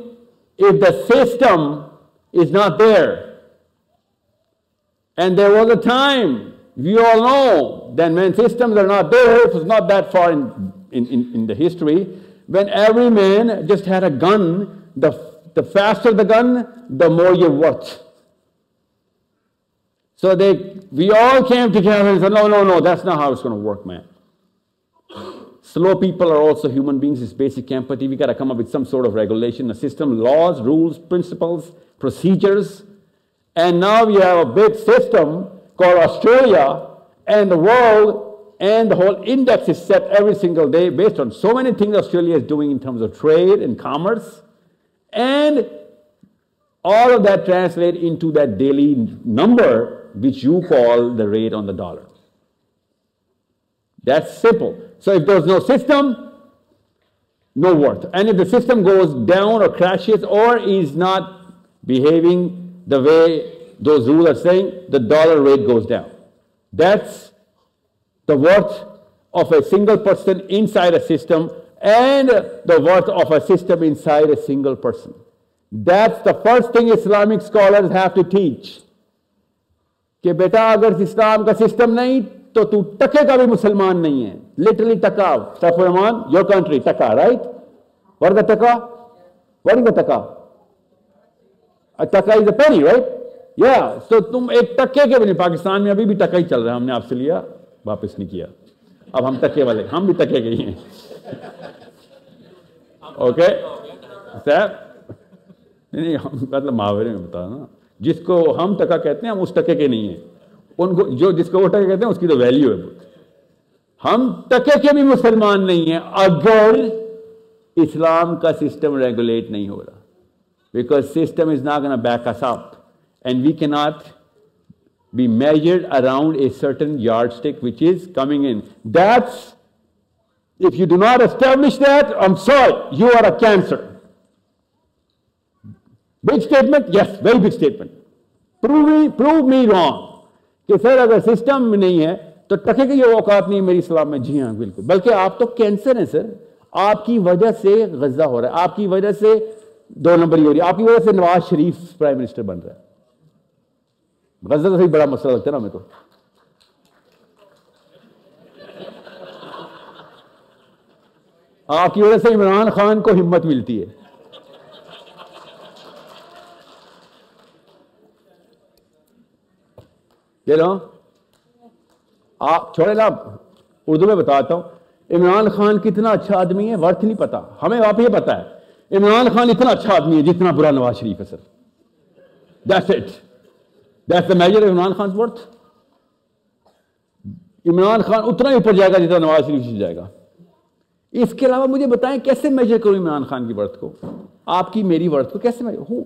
if the system is not there. And there was a time, we all know, that when systems are not there, it was not that far in, in, in, in the history, when every man just had a gun, the, the faster the gun, the more you're worth. So they, we all came together and said, no, no, no, that's not how it's going to work, man. Slow people are also human beings. It's basic empathy. We got to come up with some sort of regulation, a system, laws, rules, principles, procedures. And now we have a big system called Australia, and the world and the whole index is set every single day based on so many things Australia is doing in terms of trade and commerce. And all of that translate into that daily number which you call the rate on the dollar. That's simple. So if there's no system, no worth. And if the system goes down or crashes or is not behaving the way those rules are saying, the dollar rate goes down. That's the worth of a single person inside a system and the worth of a system inside a single person. That's the first thing Islamic scholars have to teach. कि बेटा अगर इस्लाम का system नहीं تو تو ٹکے کا بھی مسلمان نہیں ہے۔ Literally taka. Saif ur-Rahman your country taka right where the taka? Where the taka taka is a peri right یا تو تم ایک ٹکے کے بھی نہیں، پاکستان میں ابھی بھی ٹکا ہی چل رہا ہے۔ ہم نے آپ سے لیا، واپس نہیں کیا۔ اب ہم ٹکے والے، ہم بھی ٹکے گئے ہیں۔ اوکے سیف نہیں ہم مطلب محاورے میں بتا نا جس کو ہم ٹکا کہتے ہیں، ہم اس ٹکے کے نہیں ہیں۔ ان کو جو جس کو وہ ٹکے کہتے ہیں، اس کی تو ویلیو ہے۔ بہت ہم ٹکے کے بھی مسلمان نہیں ہیں، اگر اسلام کا سسٹم ریگولیٹ نہیں ہو رہا۔ Because system is not gonna back us up and we کی not be measured around a certain yardstick which is coming in that's if you do not establish that am sorry you are a cancer big statement yes very big statement prove me wrong کہ sir اگر system نہیں ہے تو ٹکے کے یہ اوقات نہیں میری سلام میں جی ہاں بالکل۔ بلکہ آپ تو کینسر ہیں سر۔ آپ کی وجہ سے غزہ ہو رہا ہے، آپ کی وجہ سے دو نمبر ہی ہو رہی ہے، آپ کی وجہ سے نواز شریف پرائم منسٹر بن رہا ہے۔ غزہ تو بڑا مسئلہ لگتا ہے نا ہمیں تو۔ آپ کی وجہ سے عمران خان کو ہمت ملتی ہے۔ یہ لو، آپ چھوڑے لا اردو میں بتاتا ہوں۔ عمران خان کتنا اچھا آدمی ہے، ورتھ نہیں پتا۔ ہمیں آپ یہ پتا ہے، عمران خان اتنا اچھا آدمی ہے جتنا برا نواز شریف ہے، sir. That's it that's the major Imran Khan worth Imran Khan اتنا ہی اوپر جائے گا جتنا نواز شریف سے جائے گا۔ اس کے علاوہ مجھے بتائیں کیسے میجر کروں عمران خان کی ورتھ کو؟ آپ کی میری ورتھ کو کیسے میجر ہوں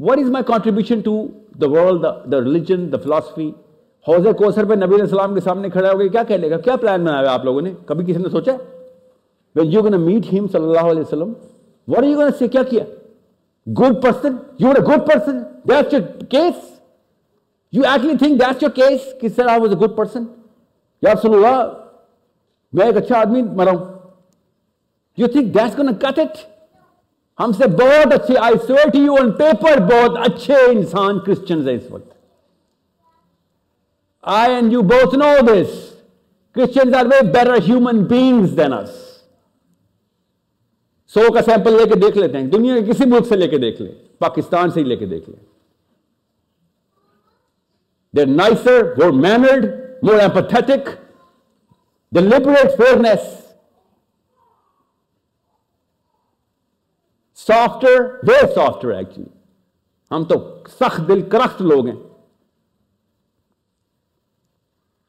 हूं what is my contribution to the world the religion the philosophy हौज कोसर पर नबी सलाम के सामने खड़ा हो गया क्या कह लेगा क्या प्लान बनाया आप लोगों ने कभी किसी ने सोचा when you're going to meet him sallallahu alaihi wasallam what are you going to say क्या किया good person you were a good person that's your case you actually think that's your case कि sir I was a good person या रसूलुल्लाह मैं एक अच्छा आदमी मरा हूं you think that's ہم سے بہت اچھے I sweet you on paper بہت اچھے انسان کرسچنز ہیں اس وقت۔ I and you both know this Christians are way better human beings than اس سو کا سیمپل لے کے دیکھ لیتے ہیں۔ دنیا کے کسی ملک سے لے کے دیکھ لیں۔ پاکستان سے ہی لے کے دیکھ لیں۔ There nicer more mannered more empathetic the liberate fairness software softer software actually ہم تو سخت دل کرخت لوگ ہیں۔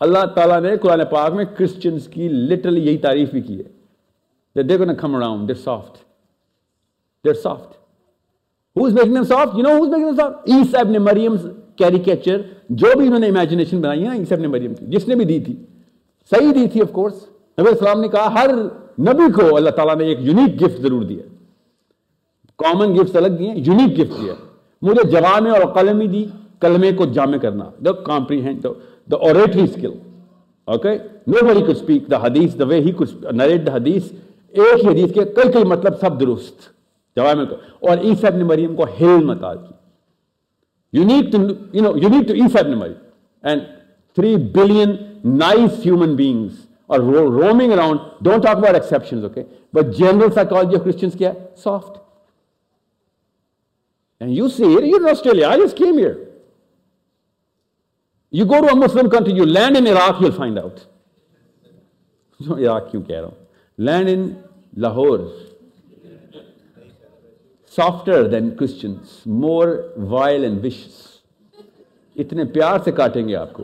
اللہ تعالیٰ نے قرآن پاک میں کرسچنس کی لٹرلی یہی تعریف بھی کی ہے۔ دیکھو نا come around there soft there soft who's making them soft you know who's making them soft ای سب نے مریم کیریکیچر جو بھی انہوں نے امیجنیشن بنائی ہے نا عیسیٰ نے مریم کی، جس نے بھی دی تھی۔ صحیح دی تھی آف کورس نبی السلام نے کہا ہر نبی کو اللہ تعالیٰ نے ایک یونیک گفٹ ضرور دیا۔ کامن گفٹ الگ دیے یونیک گفٹ دیا مجھے جوانے اور قلمی دی، کلمے کو جامع کرنا۔ The comprehend the oratory skill okay نو بڑی کچھ اسپیک دا حدیث دا وے ہی کچھ نریٹ دا حدیث ایک ہی حدیث کے کئی کئی مطلب سب درست۔ جوامع کو۔ اور عیسیٰ ابن مریم کو ہیل متاج کی unique to you know unique to عیسیٰ ابن مریم۔ And three billion nice human beings اور roaming around don't talk about exceptions okay but general psychology of Christians کیا ہے؟ Soft And you see it, you're in Australia, I just came here. You go to a Muslim country, you land in Iraq, you'll find out. So Iraq क्यों कह रहा हूं? Land in Lahore. Softer than Christians, more vile and vicious. इतने प्यार से काटेंगे आपको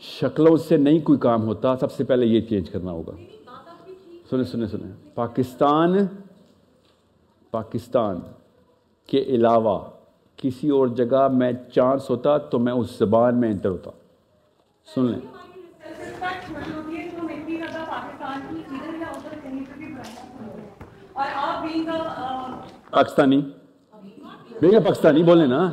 شکلوں سے نہیں کوئی کام ہوتا، سب سے پہلے یہ چینج کرنا ہوگا۔ سنیں سنیں سنیں۔ پاکستان پاکستان کے علاوہ کسی اور جگہ میں چانس ہوتا تو میں اس زبان میں انٹر ہوتا۔ سن لیں۔ پاکستانی۔ پاکستانی، بولیں نا۔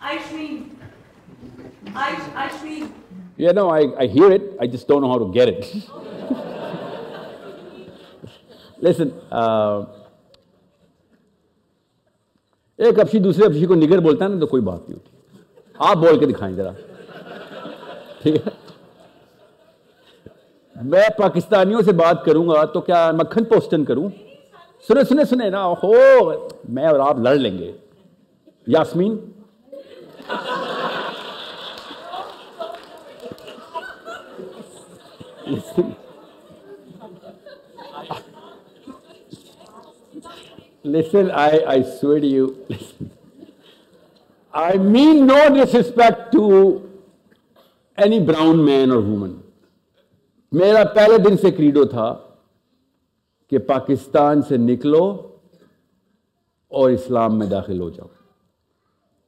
Ashwin. Yeah, no, I, I hear it. I just don't know how to get it. Listen, ایک افشی دوسرے افشی کو نگر بولتا ہے نا تو کوئی بات نہیں ہوتی آپ بول کے دکھائیں ذرا ٹھیک ہے میں پاکستانیوں سے بات کروں گا تو کیا مکھن پوسٹن کروں سنے سنے سنے نا ہو میں اور آپ لڑ لیں گے Yasmin respect to any brown man or woman میرا پہلے دن سے کریڈو تھا کہ پاکستان سے نکلو اور اسلام میں داخل ہو جاؤ۔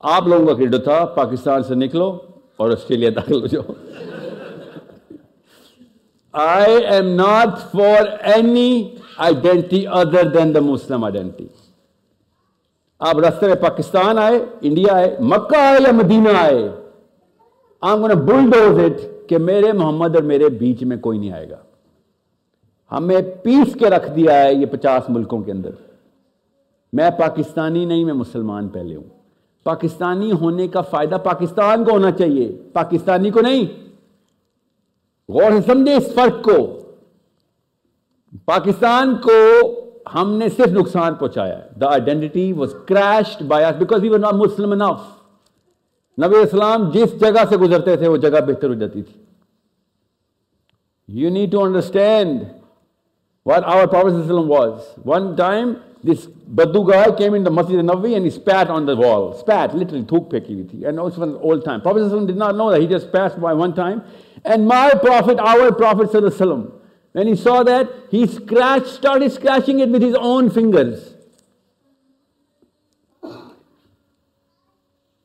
آپ لوگوں کا کریڈو تھا، پاکستان سے نکلو اور آسٹریلیا داخل ہو جاؤ۔ I am not for any identity other than the Muslim identity آپ رستے میں پاکستان آئے، انڈیا آئے، مکہ آئے یا مدینہ آئے آم نے بل ڈوز اٹ کہ میرے محمد اور میرے بیچ میں کوئی نہیں آئے گا۔ ہمیں پیس کے رکھ دیا ہے یہ پچاس ملکوں کے اندر۔ میں پاکستانی نہیں، میں مسلمان پہلے ہوں۔ پاکستانی ہونے کا فائدہ پاکستان کو ہونا چاہیے۔ پاکستانی کو نہیں۔ غور سے سمجھے اس فرق کو۔ پاکستان کو ہم نے صرف نقصان پہنچایا the identity was crushed by us because we were not Muslim enough نبی اسلام جس جگہ سے گزرتے تھے وہ جگہ بہتر ہو جاتی تھی۔ You need to understand what our Prophet was. One time, this Baddu guy came in the Masjid Nabi and he spat on the wall. Spat, literally, thukpeki. And also the old time. Prophet did not know that. He just passed by one time. And my Prophet, our Prophet, when he saw that, he scratched, started scratching it with his own fingers.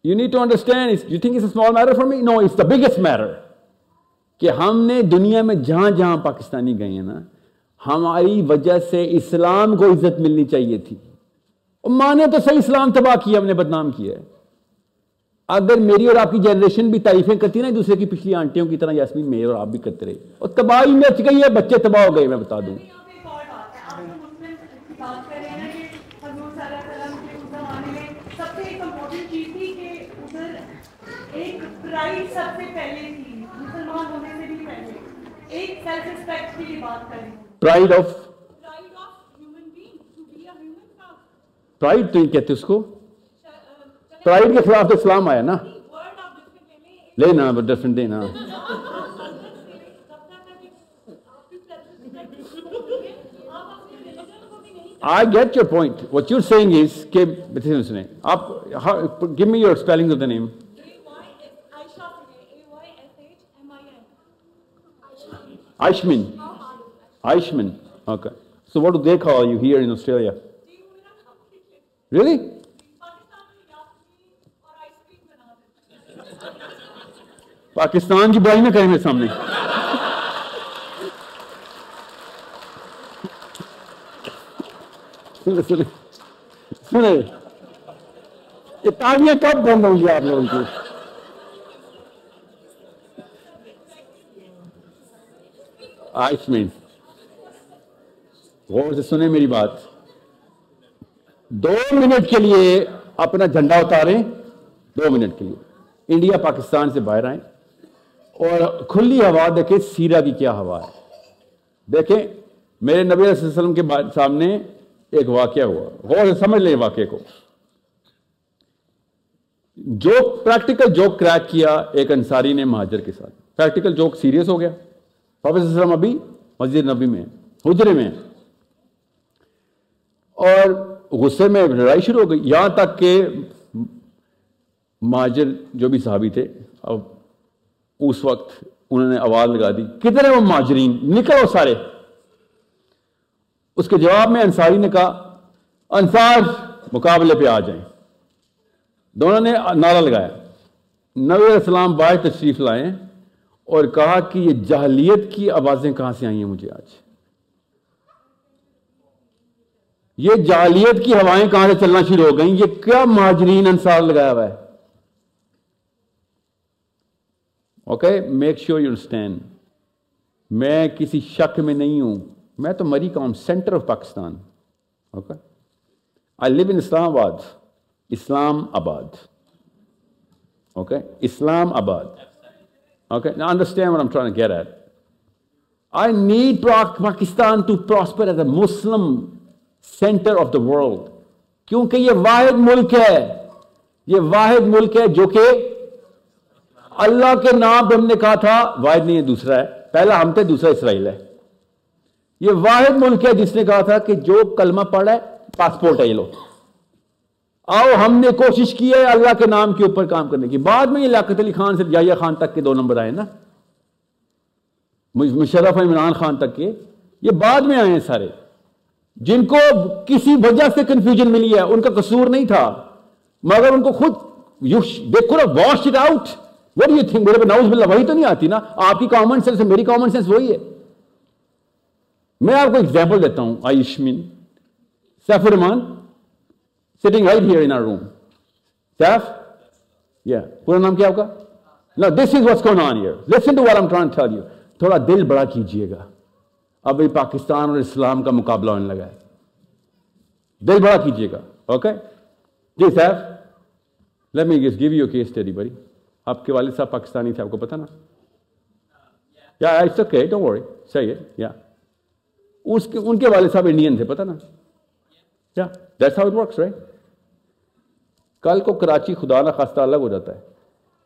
You need to understand, you think it's a small matter for me? No, it's the biggest matter. कि हमने दुनिया में जहाँ जहाँ पाकिस्तानी गए ना ہماری وجہ سے اسلام کو عزت ملنی چاہیے تھی۔ مانے تو صحیح اسلام تباہ کیا، ہم نے بدنام کیا ہے۔ اگر میری اور آپ کی جنریشن بھی تعریفیں کرتی نا دوسرے کی، پچھلی آنٹیوں کی طرح، یاسمین، میرے اور آپ بھی کرتے رہے۔ اور تباہی مچ گئی ہے، بچے تباہ ہو گئے، میں بتا دوں۔ ایک سیلف ریسپیکٹ کی بات کریں۔ आप जो मुस्लिम की बात कर रहे हैं ना कि हजूर सल्लल्लाहु अलैहि वसल्लम के उस जमाने में सबसे एक इम्पोर्टेंट चीज थी कि उधर एक प्राइड सबसे पहले थी मुसलमान होने से भी पहले एक सेल्फ रिस्पेक्ट की बात करें pride of pride of human being to be a human now. Pride तो ही कहते उसको Uh, correct. प्राइड के खिलाफ तो इस्लाम आया ना word of different ले लेना डिफरेंट देना जब तक आप self-respect आप अपने religion को भी नहीं I get your point. What you're saying is कि सुने आप how, give me your spelling of the name. Aishmin. Aishmin. Okay. So what do they call you here in Australia? Really? Pakistan की बुराई ना करें मेरे सामने सुने सुने सुने ये तालियां कब बंद होंगी आप लोगों की आइसमीन غور سے سنیں میری بات۔ دو منٹ کے لیے اپنا جھنڈا اتاریں، دو منٹ کے لیے۔ انڈیا پاکستان سے باہر آئیں۔ اور کھلی ہوا دیکھیں سیرا کی کیا ہوا ہے۔ دیکھیں، میرے نبی علیہ وسلم کے سامنے ایک واقعہ ہوا۔ غور سے سمجھ لیں واقعے کو۔ جوک پریکٹیکل جوک کریک کیا ایک انصاری نے مہاجر کے ساتھ۔ پریکٹیکل جوک سیریس ہو گیا۔ پروفیسر وسلم ابھی مسجد نبی میں حجرے میں اور غصے میں لڑائی شروع ہو گئی۔ یہاں تک کہ ماجر جو بھی صحابی تھے، اب اس وقت انہوں نے آواز لگا دی، کتنے وہ ماجرین؟ نکلو سارے. اس کے جواب میں انصاری نے کہا، انصار مقابلے پہ آ جائیں. دونوں نے نعرہ لگایا۔ نبی السلام باہر تشریف لائیں اور کہا کہ یہ جہلیت کی آوازیں کہاں سے آئی ہیں مجھے آج؟ یہ جالیت کی ہوائیں کہاں سے چلنا شروع ہو گئیں؟ یہ کیا ماجرین انصار لگایا ہوا ہے؟ Okay make sure you understand میں کسی شک میں نہیں ہوں. میں تو مری قوم centre of Pakistan okay I live in Islamabad Islamabad okay Islamabad okay understand am try get it I need Pakistan to prosper as a Muslim centre of the world کیونکہ یہ واحد ملک ہے. یہ واحد ملک ہے جو کہ اللہ کے نام پہ ہم نے کہا تھا، واحد نہیں ہے، دوسرا ہے۔ پہلا ہم تھے، دوسرا اسرائیل ہے۔ یہ واحد ملک ہے جس نے کہا تھا کہ جو کلمہ پڑھا ہے، پاسپورٹ ہے یہ لوگ۔ آؤ، ہم نے کوشش کی ہے اللہ کے نام کے اوپر کام کرنے کی۔ بعد میں یہ لاکت علی خان سے جائیہ خان تک کے دو نمبر آئے نا۔ مشرف عمران خان تک کے۔ یہ بعد میں آئے ہیں سارے۔ جن کو کسی وجہ سے کنفیوژن ملی ہے، ان کا قصور نہیں تھا۔ مگر ان کو خود دے wash it out what you think میرے پہ ناؤز وہی تو نہیں آتی نا۔ آپ کی کامن سینس میری کامن سینس وہی ہے۔ میں آپ کو ایگزامپل دیتا ہوں آیشمین Saif ur-Rahman sitting right here in room Saif? یا پورا نام کیا آپ کا؟ This is what's going on here listen to what I'm ٹران you تھوڑا دل بڑا کیجیے گا۔ اب یہ پاکستان اور اسلام کا مقابلہ ہونے لگا ہے۔ دل بڑا کیجیے گا اوکے جی صاحب let me guess give you case study بڑی آپ کے والد صاحب پاکستانی تھے، آپ کو پتہ نا؟ یا اٹس اوکے ڈونٹ وری صحیح ہے یا اس کے، ان کے والد صاحب انڈین تھے، پتہ نا؟ یا that's how it works right کل کو کراچی خدا نہ خاصہ الگ ہو جاتا ہے۔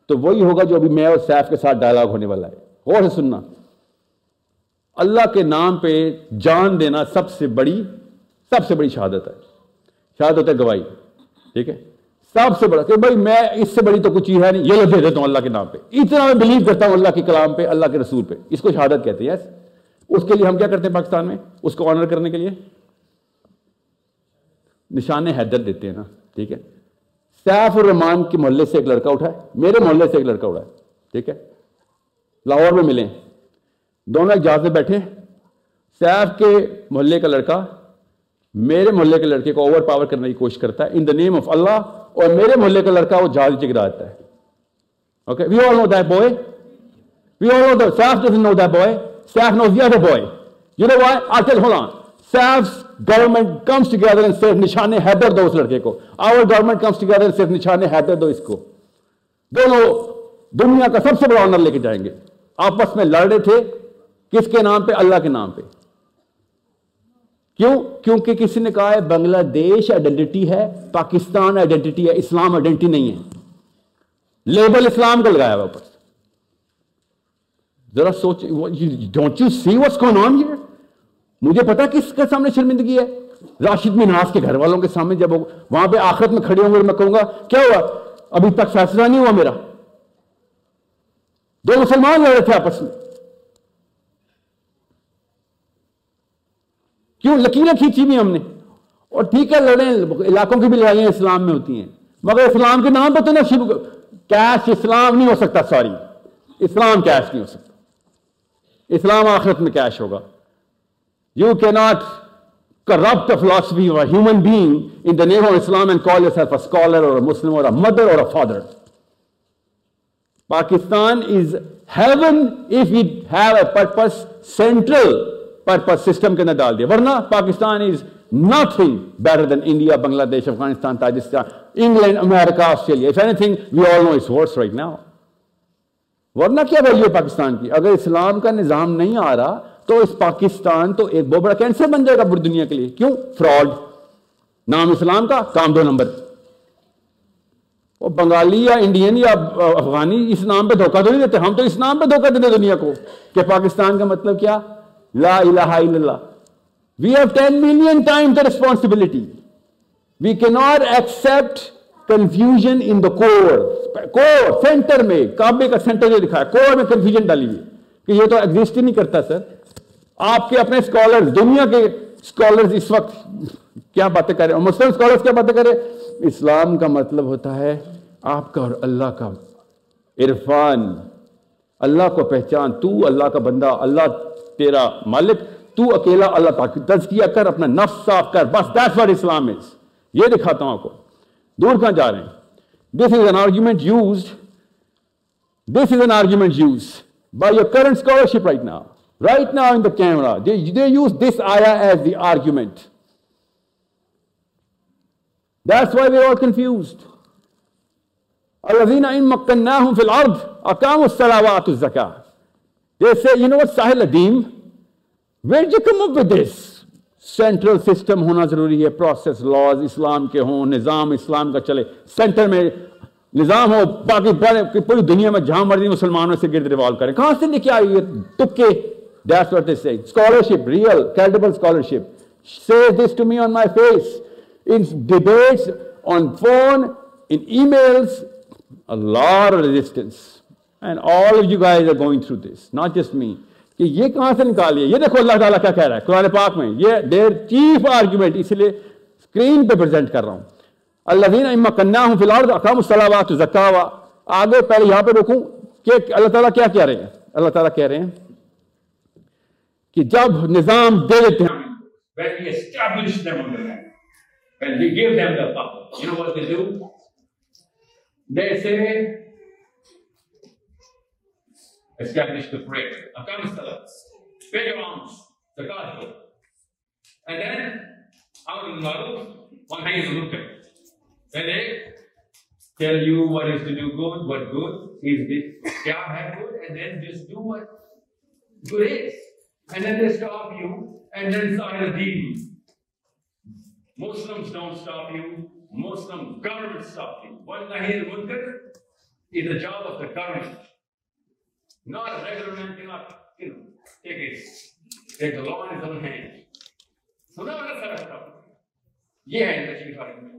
تو وہی ہوگا جو ابھی میں اور سیف کے ساتھ ڈائلاگ ہونے والا ہے۔ غور سے سننا۔ اللہ کے نام پہ جان دینا سب سے بڑی سب سے بڑی شہادت ہے۔ شہادت ہے گواہی۔ ٹھیک ہے؟ سب سے بڑا کہ بھائی میں اس سے بڑی تو کچھ چیز ہے نہیں، یہ لو دے دیتا ہوں اللہ کے نام پہ۔ اتنا میں بلیو کرتا ہوں اللہ کے کلام پہ، اللہ کے رسول پہ۔ اس کو شہادت کہتے ہیں اس کے لیے ہم کیا کرتے ہیں پاکستان میں؟ اس کو آنر کرنے کے لیے۔ نشان حیدر دیتے ہیں نا، ٹھیک ہے؟ سیف الرحمان کے محلے سے ایک لڑکا اٹھا ہے، میرے محلے سے ایک لڑکا اٹھا ہے، ٹھیک ہے؟ لاہور میں ملے دونوں ایک جہاز میں بیٹھے۔ سیف کے محلے کا لڑکا، میرے محلے کے لڑکے کو اوور پاور کرنے کی کوشش کرتا ہے۔ ان دا نیم آف اللہ اور میرے محلے کا لڑکا وہ جہاز چکرا دیتا ہے۔ Okay we all know that boy we all know that Saif doesn't know that boy Saif knows the other boy you know why I tell hold on Saif government comes together and Saif Nishan Haider دو اس لڑکے کو۔ Our government comes together and Saif Nishan Haider دو اس کو۔ دونوں دنیا کا سب سے بڑا owner لے کے جائیں گے۔ آپس میں لڑ رہے تھے۔ کس کے نام پہ؟ اللہ کے نام پہ۔ کیوں؟ کیونکہ کسی نے کہا ہے بنگلہ دیش آئیڈینٹی ہے، پاکستان آئیڈینٹی ہے، اسلام آئیڈینٹی نہیں ہے۔ لیبل اسلام کا لگایا ہوا اوپر ذرا سوچ ڈونٹ یو سی واٹس کون آن مجھے پتا کس کے سامنے شرمندگی ہے۔ راشد مناس کے گھر والوں کے سامنے جب وہاں پہ آخرت میں کھڑے ہوں گے میں کہوں گا، کیا ہوا؟ ابھی تک فیصلہ نہیں ہوا میرا۔ دو مسلمان لڑے تھے آپس میں۔ کیوں؟ لکیریں کھینچی بھی ہم نے۔ اور ٹھیک ہے، لڑیں، علاقوں کی بھی لڑائیاں اسلام میں ہوتی ہیں۔ مگر اسلام کے نام پہ تو نا شروع کیش اسلام نہیں ہو سکتا، سوری۔ اسلام کیش نہیں ہو سکتا۔ اسلام آخرت میں کیش ہوگا۔ You can not corrupt philosophy or human being in the name of Islam and call yourself scholar or Muslim or mother or father Pakistan is heaven if you have a purpose central purpose system کے اندر ڈال دیا۔ ورنہ پاکستان از nothing better than India, Bangladesh, Afghanistan, Tajikistan, England, America, Australia. If anything, we all know it's worse right now. ورنہ کیا بھائی ہے پاکستان کی؟ اگر اسلام کا نظام نہیں آ رہا تو اس پاکستان تو ایک بہت بڑا کینسر بن جائے گا پوری دنیا کے لیے۔ کیوں؟ فراڈ نام اسلام کا کام دو نمبر۔ وہ بنگالی یا انڈین یا افغانی اس نام پہ دھوکہ تو نہیں دیتے ہم تو اس نام پہ دھوکہ دیتے دنیا کو۔ کہ پاکستان کا مطلب کیا؟ La ilaha illallah. We have 10 million times the responsibility. We cannot accept confusion in the core. Core, center میں کعبے کا center جو دکھایا ہے core میں confusion ڈالی ہوئی کہ یہ تو exist ہی نہیں کرتا سر آپ کے اپنے scholars دنیا کے scholars اس وقت کیا باتیں کر رہے ہیں مسلم scholars کیا باتیں کر رہے ہیں اسلام کا مطلب ہوتا ہے آپ کا اور اللہ کا عرفان اللہ کو پہچان تو اللہ کا بندہ اللہ تیرا مالک، تو اکیلا اللہ پاک تزکیہ کر، اپنا نفس صاف کر۔ بس دیٹ واٹ اسلام از یہ دکھاتا ہوں آپ کو۔ دور کہاں جا رہے ہیں؟ This is an argument used this is an argument use by your current scholarship right نا رائٹ نا in the camera use this آیا as the argument that's why we are confused الذین ان مکناہم فی الارض اقاموا الصلاۃ والزکاۃ They say, you know what, Sahil Adeem, where you come up with this? Central system ہونا ضروری ہے پروسیس لاز اسلام کے ہوں نظام اسلام کا چلے سینٹر میں نظام ہو باقی پوری دنیا میں جہاں مرضی مسلمانوں سے گرد ریوالو کریں کہاں سے لکھے کے آئی ہے تکے that's what is scholarship real credible scholarship say this to me on my face in debates on phone in emails لار resistance and all of you guys are going through this not just me کہ یہ کہاں سے نکالیے یہ دیکھو اللہ تعالیٰ کیا کہہ رہا ہے قرآن پاک میں۔ یہ دیر چیف آرگیومنٹ اس لیے اسکرین پہ پریزنٹ کر رہا ہوں۔ اللہ دین اما کنا ہوں فی الحال اقام السلام تو زکا ہوا آگے پہلے یہاں پہ روکوں کہ اللہ تعالیٰ کیا کہہ رہے ہیں؟ اللہ تعالیٰ کہہ رہے ہیں کہ جب نظام دے دیتے ہیں۔ When we establish them on the land, when we give them the power, you know what they do? They say, establish the prayer, Akam Salat, pay your alms, zakat, and then, Amr al-Maruf, one hand is munkar. Then they tell you what is to do good, what good is this, kya hai good, and then just do what good is. And then they stop you, and then start a deal. Muslims don't stop you, Muslim government stop you. What Nahir Munkar is the job of the government. Not regular man cannot, you know, take it, take the law in his own hands. So now that's our problem. یہ ہے industry فارغ میں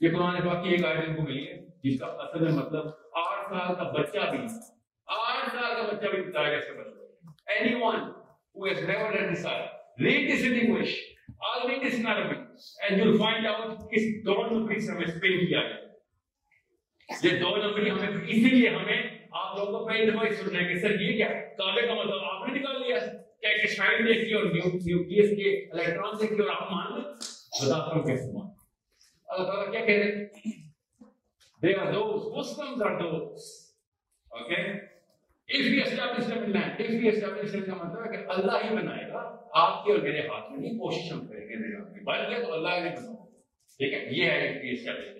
یہ قرآن پاک کی ایک آیت ان کو ملی ہے جس کا اصل میں مطلب آٹھ سال کا بچہ بھی آٹھ سال کا بچہ بھی بتائے گا اس کے بدلے anyone who has never read this ayah, read this in English, I'll read this in Arabic, and you'll find out کس دو نمبری سے ہمیں اسپین کیا گیا یہ دو نمبری ہمیں اسی لیے ہمیں آپ لوگ کو پہلی دفعہ سننا ہے کہ سر یہ کیا کالے کا مطلب آپ نے نکال لیا کیا کشمائڈ نے کی اور نیوکلیس کے الیکٹران سے کی اور آپ مان لیں بتاتا ہوں کیسے مان اللہ تعالیٰ کیا کہہ رہے ہیں They are those, Muslims are those. Okay? If we establish them in land, if we establish them کا مطلب ہے کہ اللہ ہی بنائے گا آپ کے اور میرے ہاتھ میں نہیں کوشش ہم کریں گے بلکہ تو اللہ ہی بنائے گا ٹھیک ہے یہ ہے if we establish them.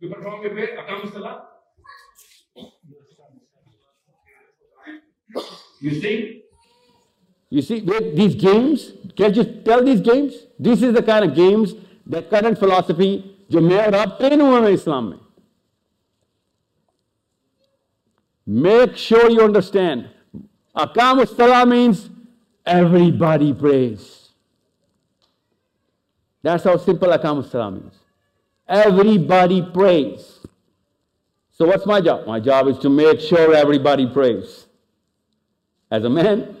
You perform your prayer, Akam Salah. You see? You see, they- these games, can you tell these games? This is the kind of games that current philosophy जो मैं और आप train हुए हैं इस्लाम में Make sure you understand. Akam Salah means everybody prays. That's how simple Akam Salah means. Everybody prays. So what's my job? My job is to make sure everybody prays. As a man,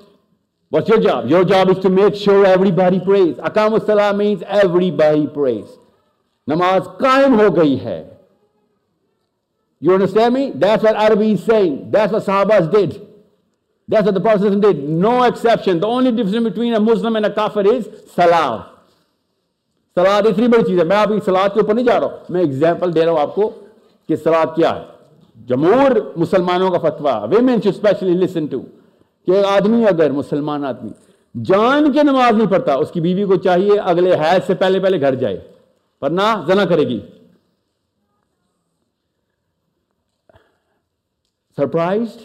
what's your job? Your job is to make sure everybody prays. Akam Salah means everybody prays. Namaz qaim ho gayi hai. You understand me? That's what Arabi is saying. That's what Sahabas did. That's what the Prophet did. No exception. The only difference between a Muslim and a kafir is salah. سلاد اتنی بڑی چیز ہے۔ میں ابھی سلاد کے اوپر نہیں جا رہا ہوں۔ میں اگزامپل دے رہا ہوں آپ کو کہ سلاد کیا ہے۔ جمہور مسلمانوں کا فتویٰ women show especially listen to کہ آدمی اگر مسلمان آدمی جان کے نماز نہیں پڑھتا، اس کی بیوی کو چاہیے اگلے حیض سے پہلے پہلے گھر جائے، ورنہ زنا کرے گی۔ Surprised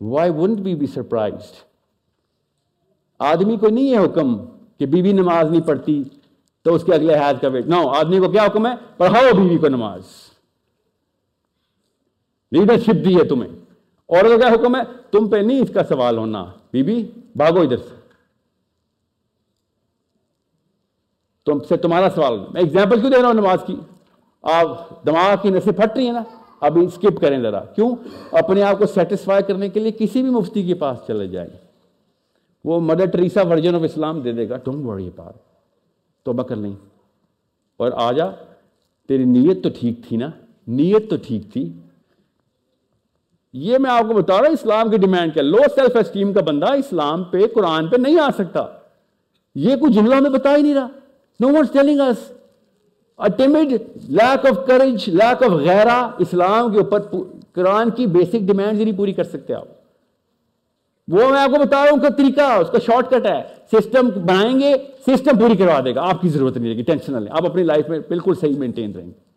why wouldn't be be surprised آدمی کو نہیں ہے حکم کہ بیوی بی نماز نہیں پڑھتی تو اس کے اگلے حیات کا ویٹ نہ آدمی کو کیا حکم ہے؟ پڑھاؤ بیوی بی کو نماز۔ لیڈرشپ دی ہے تمہیں۔ اور کا حکم ہے؟ تم پہ نہیں اس کا سوال ہونا۔ بی بی بھاگو ادھر سے۔ تم سے تمہارا سوال میں اگزامپل کیوں دے رہا ہوں نماز کی؟ آپ دماغ کی نسیں پھٹ رہی ہیں نا؟ ابھی اسکپ کریں ذرا۔ کیوں؟ اپنے آپ کو سیٹسفائی کرنے کے لیے کسی بھی مفتی کے پاس چلے جائیں۔ وہ Mother Teresa version of Islam دے دے گا۔ ڈونٹ وری پار توبہ کر لیں۔ اور آ جا تیری نیت تو ٹھیک تھی نا؟ نیت تو ٹھیک تھی۔ یہ میں آپ کو بتا رہا ہوں، اسلام کی ڈیمانڈ کیا؟ لو سیلف اسٹیم کا بندہ اسلام پہ، قرآن پہ نہیں آ سکتا۔ یہ کوئی جملہ ہمیں بتا ہی نہیں رہا۔ No one's telling us timid lack of courage lack of غیرہ اسلام کے اوپر قرآن کی بیسک ڈیمانڈ نہیں پوری کر سکتے آپ۔ وہ میں آپ کو بتا رہا ہوں کہ طریقہ اس کا شارٹ کٹ ہے۔ سسٹم بنائیں گے سسٹم پوری کروا دے گا۔ آپ کی ضرورت نہیں رہے گی ٹینشن نہ لیں۔ آپ اپنی لائف میں بالکل صحیح مینٹین رہیں گے۔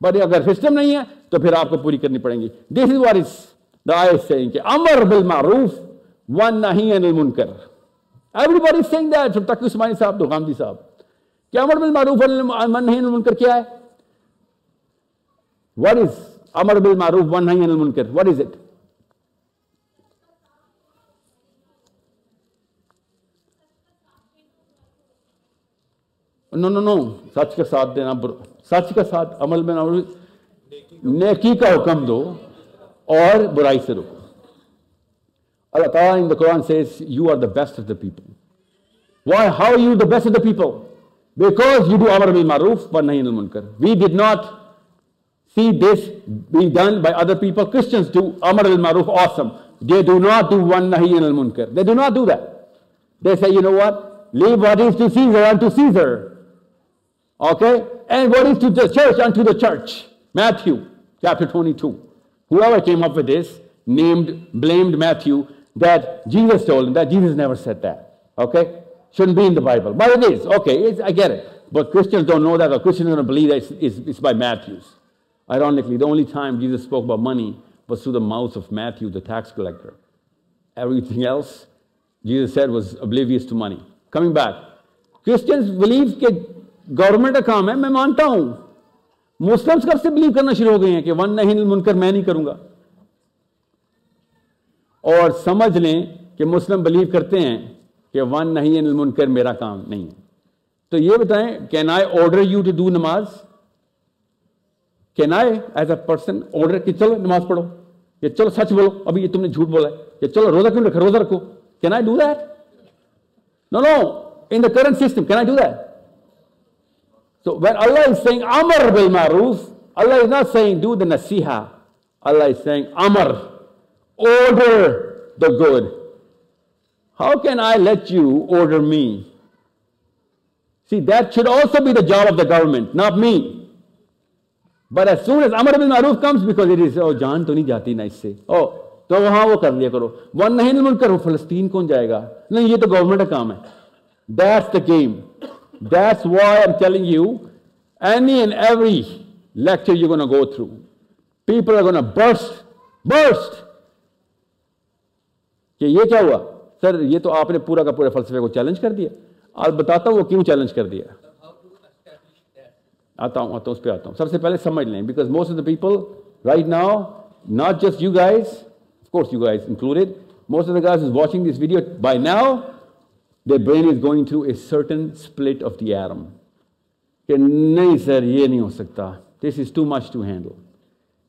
بٹ اگر سسٹم نہیں ہے تو پھر آپ کو پوری کرنی پڑیں گی۔ دس از وار از دا آئی سینگ کہ امر بل معروف ون نہیں من کر ایوری بار از سینگ دیٹ سب تک عثمانی صاحب تو گاندھی صاحب۔ کہ امر بل معروف ون نہیں انل من کر کیا ہے؟ وٹ از امر بل معروف ون نہیں انل من کر وٹ از اٹ نو نو نو سچ کا ساتھ دینا برا سچ کا ساتھ عمل میں نہ نیکی کا حکم دو اور برائی سے رکھو اللہ تعالیٰ ان دا قرآن says you are the best of the people why how are you the best of the people because you do عمر بھی معروف پر نہیں نمون کر we did not see this being done by other people Christians do عمر بھی معروف awesome they do not do one نہیں نمون کر they do not do that they say you know what leave what is to Caesar and to Caesar Okay? And what is to the church unto the church. Matthew chapter 22. Whoever came up with this named, blamed Matthew that Jesus told him that Jesus never said that. Okay? Shouldn't be in the Bible. But it is. Okay, I get it. But Christians don't know that, or Christians don't believe that it's, it's, it's by Matthews. Ironically, the only time Jesus spoke about money was through the mouth of Matthew, the tax collector. Everything else, Jesus said, was oblivious to money. Coming back, Christians believe government کا کام ہے، میں مانتا ہوں۔ Muslims کب سے blue کرنا شروع ہو گئے ہیں کہ ون نہیں منکر میں نہیں کروں گا۔ اور سمجھ لیں کہ مسلم بلیو کرتے ہیں کہ ون نہیں المنکر میرا کام نہیں ہے۔ تو یہ بتائیں can I order you to do نماز can I as a person order کہ چلو نماز پڑھو؟ کہ چلو سچ بولو، ابھی یہ تم نے جھوٹ بولا ہے۔ کہ چلو روزہ کیوں رکھو روزہ رکھو۔ Can I do that no no in the current system can I do that So when Allah is saying Amr bil Maruf, Allah is not saying do the nasiha. Allah is saying Amr, order the good. How can I let you order me? See, that should also be the job of the government, not me. But as soon as Amr bil Maruf comes, because it is, oh, जान तो नहीं जाती ना इससे ओ तो वहाँ वो कर लिया करो वन नहीं मुनकर हो फलस्तीन कौन जाएगा नहीं ये तो गवर्नमेंट का काम है that's the that's why I am telling you any and every lecture you gonna go through people are gonna burst burst कि ये क्या हुआ सर ये तो आपने पूरा का पूरा फलसफे को चैलेंज कर दिया आज बताता हूं वो क्यों चैलेंज कर दिया आता हूं आता हूं उस पर आता हूं सबसे पहले समझ लें because most of the people right now not just you guys of course you guys included most of the guys is watching this video by now the brain is going through a certain split of the एरम कि नहीं sir ये नहीं हो सकता this is too much to handle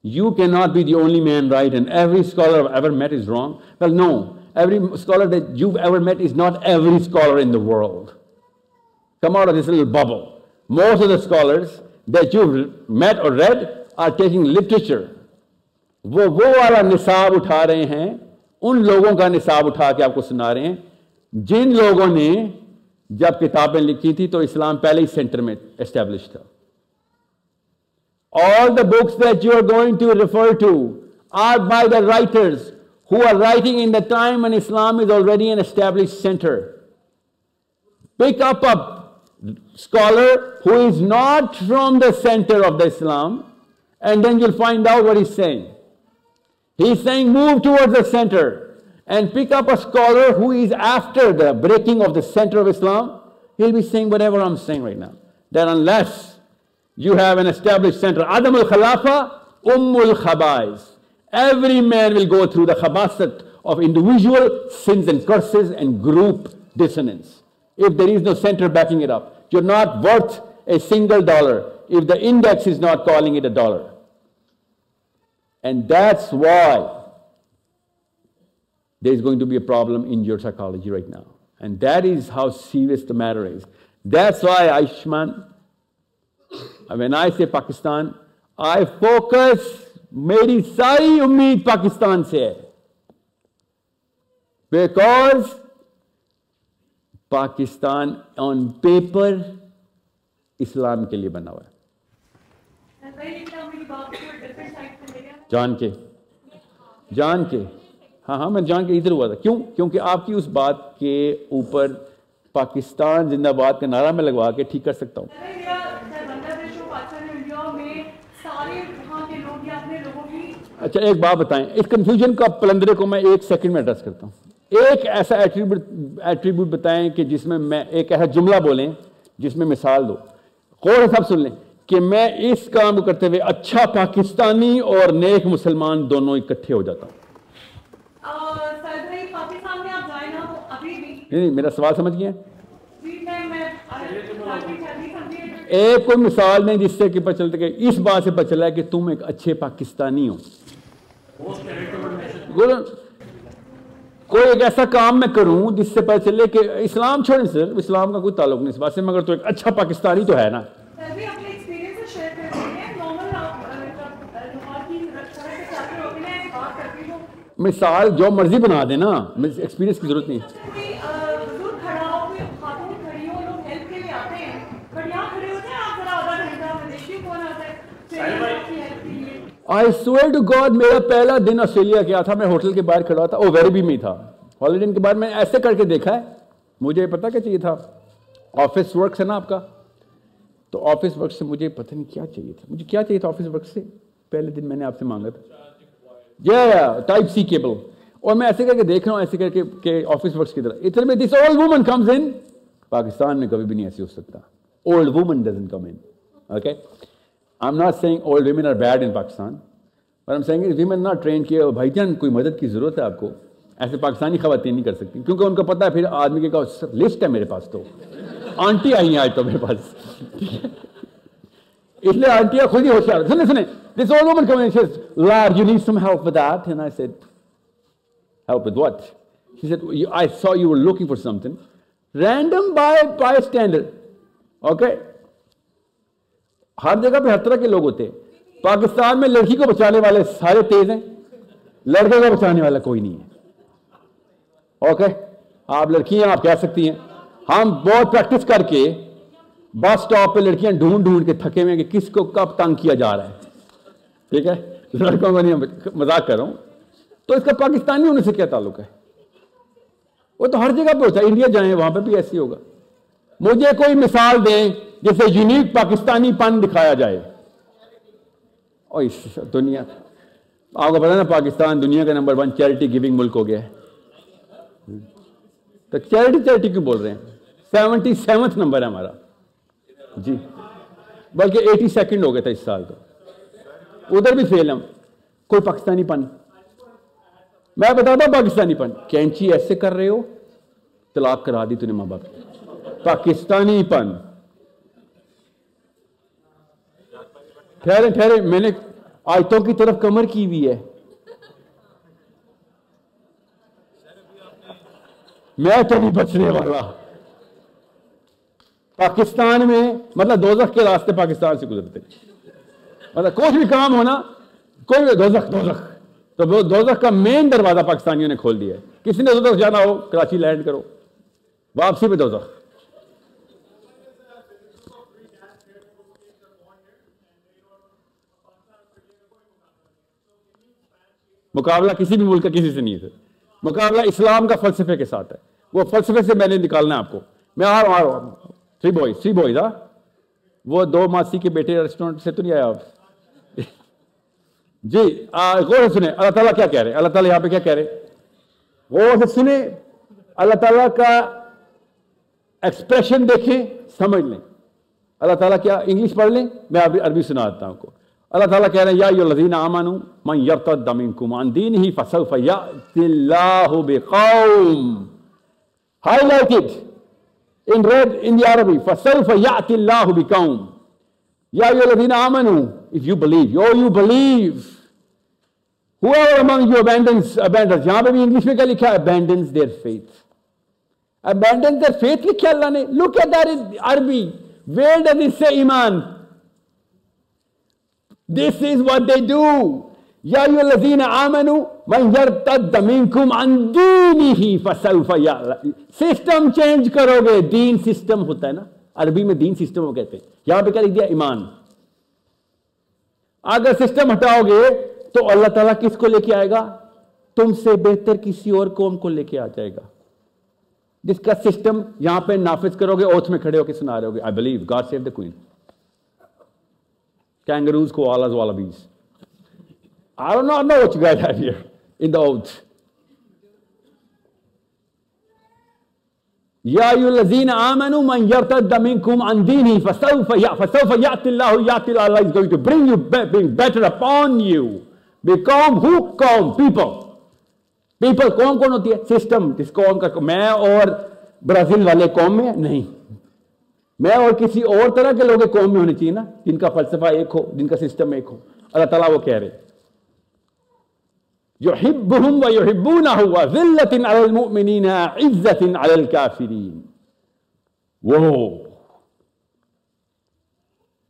You cannot be the only man right, and every scholar I've ever met is wrong. Well, no. Every scholar that you've ever met is not every scholar in the world. Come out of this little bubble. Most of the scholars that you've met or read are taking literature. वो वो वाला निसाब उठा रहे हैं उन लोगों का निसाब उठा के आपको सुना रहे हैं جن لوگوں نے جب کتابیں لکھی تھی تو اسلام پہلے ہی سینٹر میں establish تھاز writing from centre pick of the Islam the centre of the Islam and then you find out move saying he centre and pick up a scholar who is after the breaking of the center of Islam. He'll be saying whatever I'm saying right now. That unless you have an established center. Adam al Khalafa, Ummul Khabais. Every man will go through the khabasat of individual sins and curses and group dissonance. If there is no center backing it up, you're not worth a single dollar if the index is not calling it a dollar. And that's why there is going to be a problem in your psychology right now. And that is how serious the matter is. That's why Aishman when I say Pakistan, I focus मेरी सारी उम्मीद पाकिस्तान से है because Pakistan on paper इस्लाम के लिए बना हुआ है जान के जान के ہاں ہاں میں جان کے ادھر ہوا تھا۔ کیوں؟ کیونکہ آپ کی اس بات کے اوپر پاکستان زندہ باد کا نعرہ میں لگوا کے ٹھیک کر سکتا ہوں۔ اچھا ایک بات بتائیں۔ اس کنفیوژن کا پلندرے کو میں ایک سیکنڈ میں ایڈریس کرتا ہوں۔ ایک ایسا ایٹریبیوٹ ایٹریبیوٹ بتائیں کہ جس میں میں ایک ایسا جملہ بولیں جس میں مثال دو۔ غور صاحب سن لیں کہ میں اس کام کرتے ہوئے اچھا پاکستانی اور نیک مسلمان دونوں اکٹھے ہو جاتا ہوں۔ نہیں میرا سوال سمجھ گیا؟ ایک کوئی مثال نہیں جس سے کہ پتہ چلتا کہ اس بات سے پتہ چلا ہے کہ تم ایک اچھے پاکستانی ہو۔ کوئی ایک ایسا کام میں کروں جس سے پتہ چلے کہ اسلام چھوڑیں سر اسلام کا کوئی تعلق نہیں اس بات سے مگر تو ایک اچھا پاکستانی تو ہے نا۔ مثال جو مرضی بنا دے نا ایکسپیرینس کی ضرورت نہیں آئی سوئر ٹو گاڈ میرا پہلا دن آسٹریلیا کیا تھا میں ہوٹل کے باہر کھڑا تھا او ویریبی میں تھا۔ ہالیڈے کے بعد میں ایسے کر کے دیکھا ہے مجھے پتا کیا چاہیے تھا؟ آفس ورکس ہے نا آپ کا۔ تو آفس ورک سے مجھے پتہ نہیں کیا چاہیے تھا۔ مجھے کیا چاہیے تھا آفس ورک سے؟ پہلے دن میں نے آپ سے مانگا تھا۔ اور میں ایسے کر کے دیکھ رہا ہوں، ایسے کر کے آفس ورکس کی طرح۔ اتنے میں this old woman comes in Pakistan میں کبھی بھی نہیں ایسی ہو سکتا۔ Old woman doesn't come in okay I am not old women are bad in Pakistan ہم ویمن ناٹ ٹرین کیے، اور بھائی جان کوئی مدد کی ضرورت ہے آپ کو، ایسے پاکستانی خواتین نہیں کر سکتی۔ کیونکہ ان کو پتہ ہے، پھر آدمی کے کا لسٹ ہے میرے پاس تو۔ آنٹی آئی ہیں آج تو میرے پاس۔ اس لیے آنٹیاں خود ہی ہوشیار سنیں سنیں this old woman come and says says you you need some help with that. And I said help with what? She said so you were looking for something random by bystander ہر جگہ پہ ہر طرح کے لوگ ہوتے ہیں۔ پاکستان میں لڑکی کو بچانے والے سارے تیز ہیں۔ لڑکے کو بچانے والا کوئی نہیں ہے۔ اوکے آپ لڑکی ہیں آپ کہہ سکتی ہیں۔ ہم بہت پریکٹس کر کے بس سٹاپ پہ لڑکیاں ڈھونڈ ڈھونڈ کے تھکے ہوئے ہیں کہ کس کو کب تنگ کیا جا رہا ہے۔ ٹھیک ہے؟ لڑکوں کو نہیں، مذاق کر رہا ہوں۔ تو اس کا پاکستانی ہونے سے کیا تعلق ہے؟ وہ تو ہر جگہ پہ ہوتا ہے۔ انڈیا جائیں، وہاں پہ بھی ایسے ہوگا۔ مجھے کوئی مثال دیں جسے یونیک پاکستانی پن دکھایا جائے۔ اور اس دنیا۔ آپ کو پتا نا، پاکستان دنیا کا نمبر ون چیریٹی گیونگ ملک ہو گیا ہے۔ تو چیریٹی چیریٹی کیوں بول رہے ہیں؟ سیونٹی سیونتھ نمبر ہے ہمارا۔ جی۔ بلکہ ایٹی سیکنڈ ہو گیا تھا اس سال تو۔ ادھر بھی فیل ہم۔ کوئی پاکستانی پن۔ میں بتاتا ہوں پاکستانی پن۔ کینچی ایسے کر رہے ہو۔ طلاق کرا دی تھی نے ماں باپ۔ پاکستانی پن۔ ٹھہرے ٹھہرے۔ میں نے آیتوں کی طرف کمر کی ہوئی ہے۔ میں تو نہیں بچنے والا۔ پاکستان میں مطلب دوزخ کے راستے پاکستان سے گزرتے مطلب کوئی بھی کام ہونا، کوئی بھی دوزخ دوزخ۔ تو وہ دوزخ کا مین دروازہ پاکستانیوں نے کھول دیا ہے۔ کسی نے دوزخ جانا ہو؟ کراچی لینڈ کرو۔ واپسی پہ دوزخ۔ مقابلہ کسی بھی ملک کا کسی سے نہیں ہے مقابلہ اسلام کا فلسفے کے ساتھ ہے۔ وہ فلسفے سے میں نے نکالنا ہے آپ کو۔ میں آ رہا ہوں، آ رہا ہوں۔ تھری بوائز تھری بوائز ہاں وہ دو ماسی کے بیٹے ریسٹورنٹ سے تو نہیں آیا آپ؟ جی غور سے سنیں، اللہ تعالیٰ کیا کہہ رہے ہیں؟ اللہ تعالیٰ یہاں پہ کیا کہہ رہے ہیں؟ غور سے سنیں، اللہ تعالیٰ کا ایکسپریشن دیکھیں، سمجھ لیں۔ اللہ تعالیٰ کیا انگلش پڑھ لیں؟ میں عربی سنا دیتا ہوں کو۔ اللہ تعالیٰ کہہ رہے ہیں، یا یو لذین آمن من یرتد منکم عن دین ہی فسوف یأتی اللہ بقوم۔ High like it in red in the Arabic فسوف يأتي الله بقوم يا أيها الذين آمنوا if you believe oh you believe whoever among you abandons abandons यहाँ पे भी इंग्लिश में क्या लिखा है abandons their faith abandons their faith लिखा अल्लाह ने look at that in Arabic where does it say iman this is what they do من یرتد منكم عن دينه فسوف يعلم سسٹم چینج کرو گے دین سسٹم ہوتا ہے نا؟ عربی میں دین سسٹم ہو کہتے ہیں۔ یہاں پہ کیا لکھ دیا ایمان۔ اگر سسٹم ہٹاؤ گے تو اللہ تعالیٰ کس کو لے کے آئے گا؟ تم سے بہتر کسی اور قوم کو لے کے آ جائے گا۔ جس کا سسٹم یہاں پہ نافذ کرو گے اوتھ میں کھڑے ہو کے سنا رہے ہو گے I believe God save the queen kangaroos کو آلاز والا بیز I don't know what you get have here indulge. يا أيها الذين آمنوا من يرتد منكم عن دينه فسوف فسوف يأتي الله يأتي الله is going to bring you bring better upon you. Become who? قوم people. People قوم کون ہوتی ہے سسٹم جس قوم کا میں اور برازیل والے قوم میں نہیں میں اور کسی اور طرح کے لوگ قوم میں ہونے چاہیے نا جن کا فلسفہ ایک ہو جن کا سسٹم ایک ہو اللہ تعالیٰ وہ کہہ رہے ہیں يحبهم ويحبونه وذلة على المؤمنين عزة على الكافرين Whoa.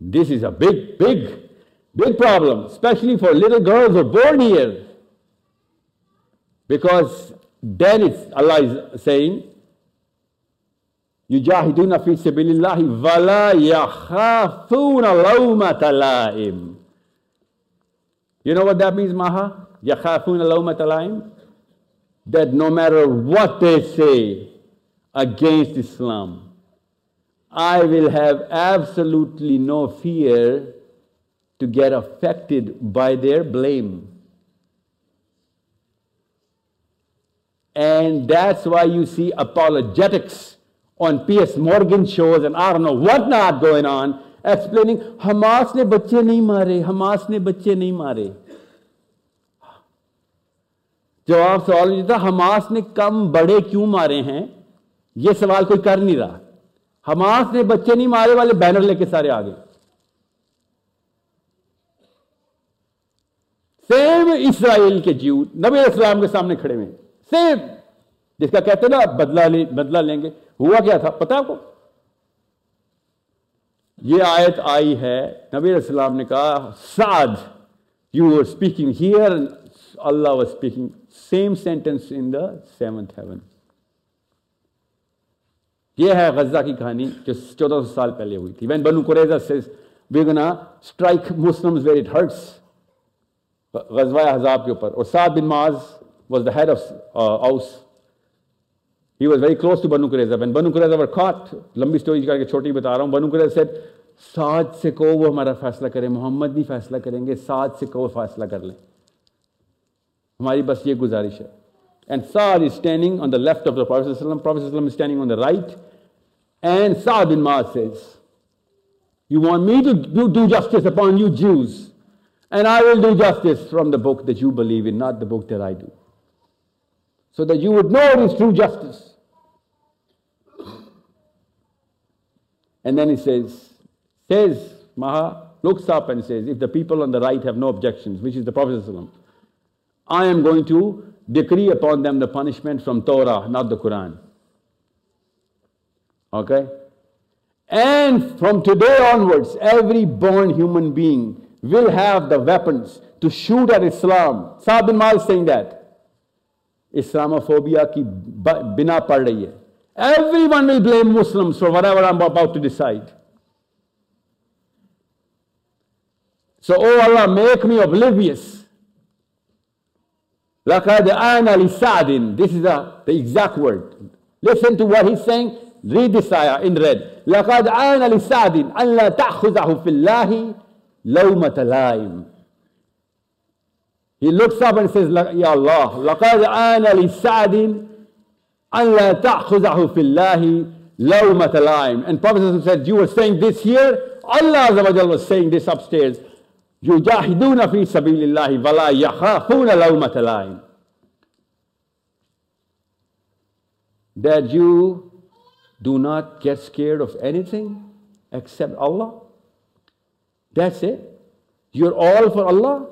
This is a big, big, big problem, especially for little girls who are born here. Because then it's, Allah is saying, يجاهدون في سبيل الله ولا يخافون لومة لائم. You know what that means, Maha? يَخَافُونَ لَوْمَةَ That no matter what they say against Islam, I will have absolutely no fear to get affected by their blame. And that's why you see apologetics on Piers Morgan shows and I don't know what not going on, explaining Hamas ne bache nahi mare, Hamas ne bache nahi mare. جواب سوال یہ تھا Hamas نے کم بڑے کیوں مارے ہیں؟ یہ سوال کوئی کر نہیں رہا۔ حماس نے بچے نہیں مارے، والے بینر لے کے سارے آگے سیم اسرائیل کے جیو نبی اسلام کے سامنے کھڑے ہوئے۔ سیم، جس کا کہتے نا، بدلہ لیں بدلہ لیں گے۔ ہوا کیا تھا؟ پتا آپ کو؟ یہ آیت آئی ہے، نبی السلام نے کہا، سعد you are speaking here Allah was speaking same sentence in the seventh heaven یہ ہے غزہ کی کہانی جو چودہ سو سال پہلے ہوئی تھی. وین بنو قریضہ says we gonna strike Muslims where it hurts غزوہ حذاب کے اوپر. اور سعد بن معاذ was the head of آؤس he was very close to بنو قریضہ وین بنو قریضہ ور کاٹ لمبی اسٹوری کر کے چھوٹی بتا رہا ہوں. بنو قریضہ سیڈ سعد سے کو وہ ہمارا فیصلہ کرے محمد نہیں فیصلہ کریں گے، سعد سے کو فیصلہ کر لیں. हमारी बस ये गुजारिश है and Saad is standing on the left of the Prophet Prophet is standing on the right and Saad bin Maad says you want me to do, do justice upon you Jews and I will do justice from the book that you believe in not the book that I do so that you would know it is true justice and then he says says Maha looks up and says if the people on the right have no objections which is the Prophet I am going to decree upon them the punishment from Torah, not the Quran. Okay? And from today onwards, every born human being will have the weapons to shoot at Islam. Saad bin Mal saying that. Islamophobia ki bina pad rahi hai. Everyone will blame Muslims for whatever I'm about to decide. So, oh Allah, make me oblivious لَقَدْ آنَ لِسَعْدٍ This is a, the exact word. Listen to what he's saying. Read this ayah in red. لَقَدْ آنَ لِسَعْدٍ أَنْ لَا تَأْخُذَهُ فِي اللَّهِ لَوْمَةَ لَائِمٍ He looks up and says, Ya Allah, لَقَدْ آنَ لِسَعْدٍ أَنْ لَا تَأْخُذَهُ فِي اللَّهِ لَوْمَةَ لَائِمٍ And Prophet said, you were saying this here, Allah was saying this upstairs. يجاهدون في سبيل الله ولا يخافون لومة لائم that you do not get scared of anything except Allah. That's it. You're all for Allah.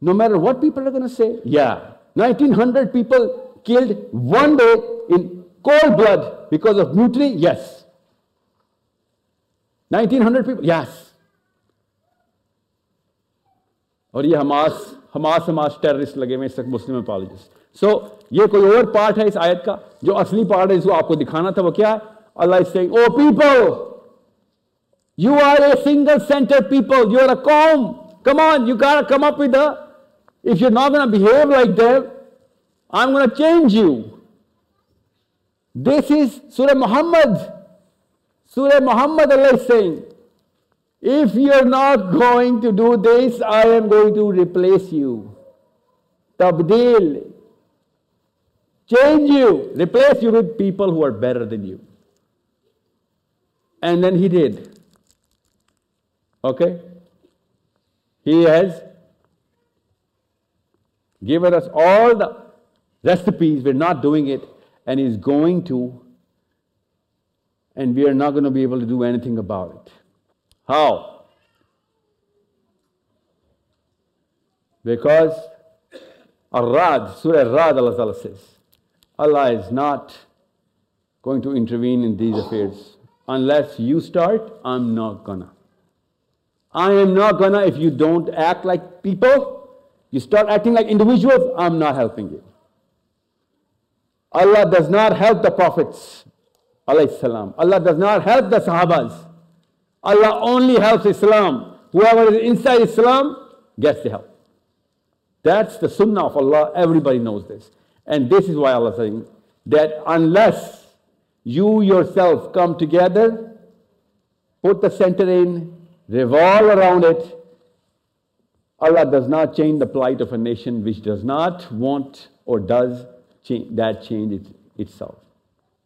No matter what people are going to say. Yeah. 1900 people killed one day in cold blood because of mutiny? Yes. 1900 people? Yes. اور یہ Hamas Hamas Hamas terrorist لگے ہوئے اس وقت مسلم apologist سو یہ کوئی اور part ہے اس آیت کا، جو اصلی پارٹ ہے جس کو آپ کو دکھانا تھا، وہ کیا ہے؟ اللہ is saying O people you are a single centre people you are a قوم. Come on you car come up with if you not gonna behave like Dev I am gonna change you this is سورہ محمد سورہ محمد اللہ is saying if you're not going to do this, I am going to replace you. Tabdil. Change you. Replace you with people who are better than you. And then he did. Okay? He has given us all the recipes. We're not doing it. And he's going to. And we are not going to be able to do anything about it. How? Because Ar-Rad, Surah Ar-Rad, Allah Ta'ala says, Allah is not going to intervene in these affairs. Unless you start, I'm not gonna. I am not gonna, if you don't act like people, you start acting like individuals, I'm not helping you. Allah does not help the prophets, Allah does not help the Sahabas. Allah only helps Islam. Whoever is inside Islam gets the help. That's the sunnah of Allah. Everybody knows this. And this is why Allah is saying that unless you yourself come together, put the center in, revolve around it, Allah does not change the plight of a nation which does not want or does change, that change it, itself.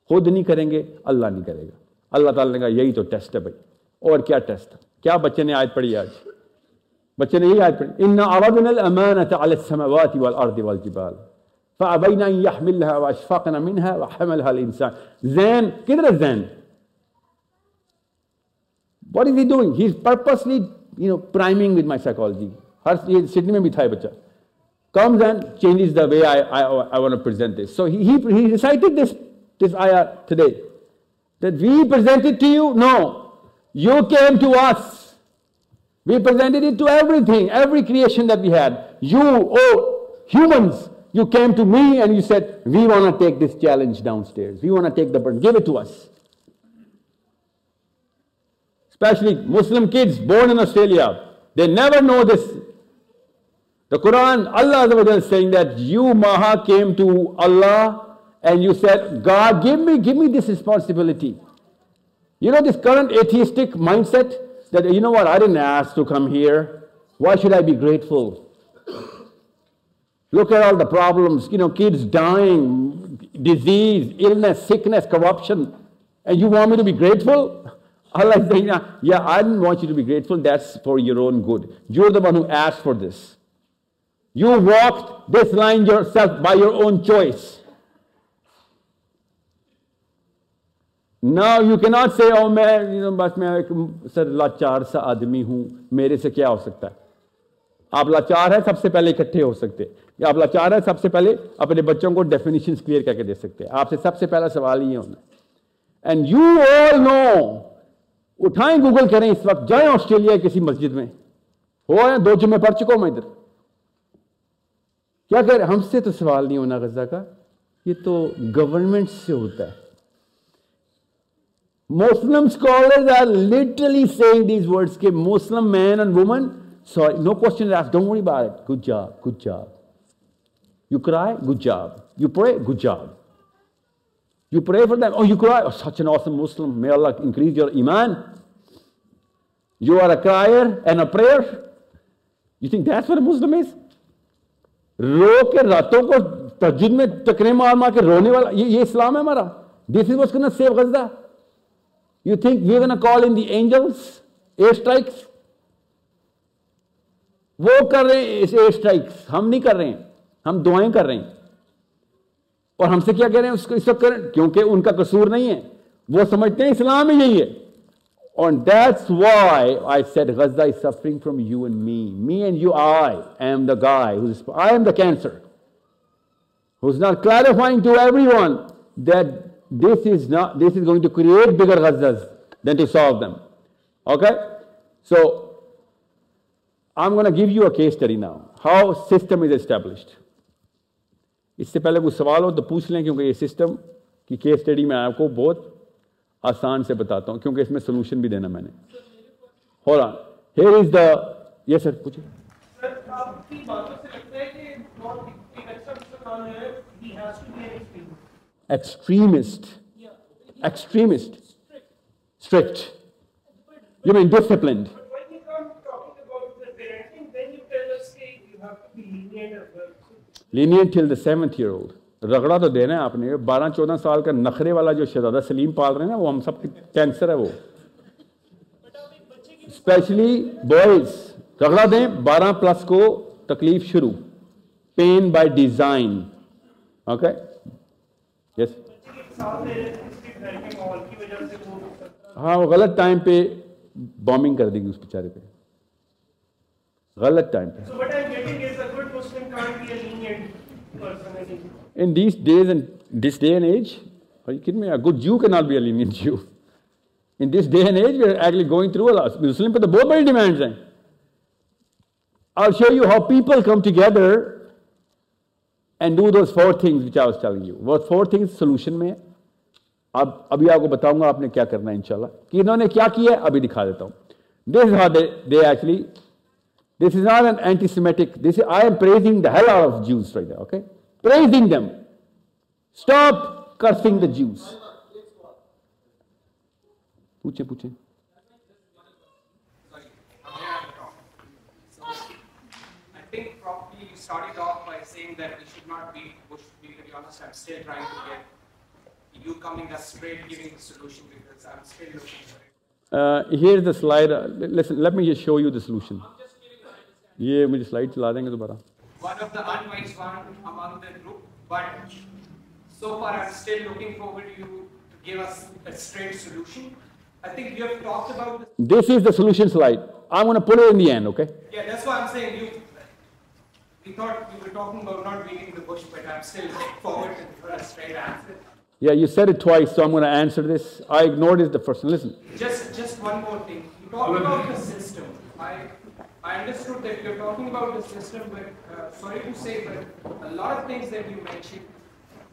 खुद नहीं करेंगे अल्लाह नहीं करेगा अल्लाह ताला ने कहा यही तो टेस्ट है भाई اور کیا ٹیسٹ کیا بچے نے آیت پڑھی آج بچے نے یہی آیت پڑھی ان اردنا الامانه على السماوات والارض والجبال فابين ان يحملها واشفقنا منها وحملها الانسان زين كده Zain what is he doing he's purposely you know priming with my psychology ہر سڈنی میں بھی تھا یہ بچہ comes and changes the way I, I, I want to present this. So he, he, he recited this, this ayah today. That we present to you? No. You came to us. We presented it to everything, every creation that we had. You, oh, humans, you came to me and you said, We want to take this challenge downstairs. We want to take the burden. Give it to us. Especially Muslim kids born in Australia. They never know this. The Quran, Allah is saying that you, Maha, came to Allah and you said, God, give me, give me this responsibility. You know, this current atheistic mindset that, you know what, I didn't ask to come here. Why should I be grateful? Look at all the problems, you know, kids dying, disease, illness, sickness, corruption. And you want me to be grateful? Allah is saying, yeah, I didn't want you to be grateful. That's for your own good. You're the one who asked for this. You walked this line yourself by your own choice. نا you کی not say او میں بس میں ایک سر لاچار سا آدمی ہوں، میرے سے کیا ہو سکتا ہے؟ آپ لاچار ہے سب سے پہلے اکٹھے ہو سکتے۔ یا آپ لاچار ہے سب سے پہلے اپنے بچوں کو ڈیفینیشنس کلیئر کر کے دے سکتے۔ آپ سے سب سے پہلا سوال یہ ہونا اینڈ یو آل نو اٹھائیں گوگل کریں اس وقت جائیں آسٹریلیا کسی مسجد میں۔ ہو دو جمعے پڑھ چکو میں ادھر۔ کیا کہہ ہم سے تو سوال نہیں ہونا غزہ کا، یہ تو گورنمنٹ سے ہوتا ہے۔ Muslim scholars are literally saying these words okay, Muslim man and woman sorry no question asked don't worry about it good job good job you cry good job you pray good job you pray for them oh you cry oh, such an awesome Muslim may Allah increase your iman you are a crier and a prayer you think that's what a Muslim is رو کے راتوں کو تجد میں تکرے مار مار کے رونے والا یہ اسلام ہے ہمارا this is what's gonna save Gaza You think we're going to call in the angels? Air strikes? وہ کر رہے ہیں ایئر اسٹرائکس ہم نہیں کر رہے ہیں ہم دعائیں کر رہے ہیں اور ہم سے کیا کہہ رہے ہیں اس کو اس وقت کیونکہ ان کا قصور نہیں ہے وہ سمجھتے ہیں اسلام ہی یہی ہے اور that's why I said Gaza is suffering from you and me me and you I I am the guy I am the cancer who's not clarifying to everyone that this is not this is going to create bigger ghazas than to solve them. Okay? So i'm going to give you a case study now. How system is established. اس سے پہلے کچھ سوال ہو تو پوچھ لیں کیونکہ یہ سسٹم کی کیس اسٹڈی میں آپ کو بہت آسان سے بتاتا ہوں، کیونکہ اس میں سولوشن بھی دینا میں نے۔ ہو ہیئر از دا یس سر پوچھیں۔ سر آپ کی باتوں سے لگتا ہے کہ extremist extremist strict you mean disciplined lenient till the seventh year old رگڑا تو دینا ہے آپ نے. بارہ چودہ سال کا نخرے والا جو شہزادہ سلیم پال رہے ہیں نا وہ ہم سب کے کینسر ہے وہ. اسپیشلی بوائز رگڑا دیں بارہ پلس کو تکلیف شروع. Pain by design okay yes ہاں وہ غلط ٹائم پہ بومنگ کر دے گی اس بیچارے پہ۔ غلط ٹائم پہ۔ In these days and this day and age good you can not be lenient Jio. In this day and age we actually going through Muslim پہ تو بہت بڑی ڈیمانڈز ہیں۔ I show you how people come together and do those four things which I was telling you وہ four things solution میں، اب، ابھی آپ کو بتاؤں گا آپ نے کیا کرنا ہے انشاءاللہ. کہ انہوں نے کیا کیا ہے؟ ابھی دکھا دیتا ہوں. This how they they actually this is not an antisemitic this I am praising the hell of Jews right okay praising them stop cursing the Jews پوچھیں پوچھیں started off by saying that we should not be Bush. To be very honest, I'm still trying to get you coming as straight giving the solution because I'm still looking for it. Uh, here's the slide. Uh, listen, let me just show you the solution. ये मुझे slide चला देंगे दोबारा one of the unwise one among the group, but so far I'm still looking forward to you to give us a straight solution. I think you have talked about this. This is the solution slide. I'm going to put it in the end, okay? Yeah, that's why I'm saying you. we thought you were talking about not beating the bush, but I'm still looking forward to a straight answer. Yeah, you said it twice, so I'm going to answer this. I ignored it the first one. Listen. Just, just one more thing. You talked about the system. I I understood that you're talking about the system, but uh, sorry to say, but a lot of things that you mentioned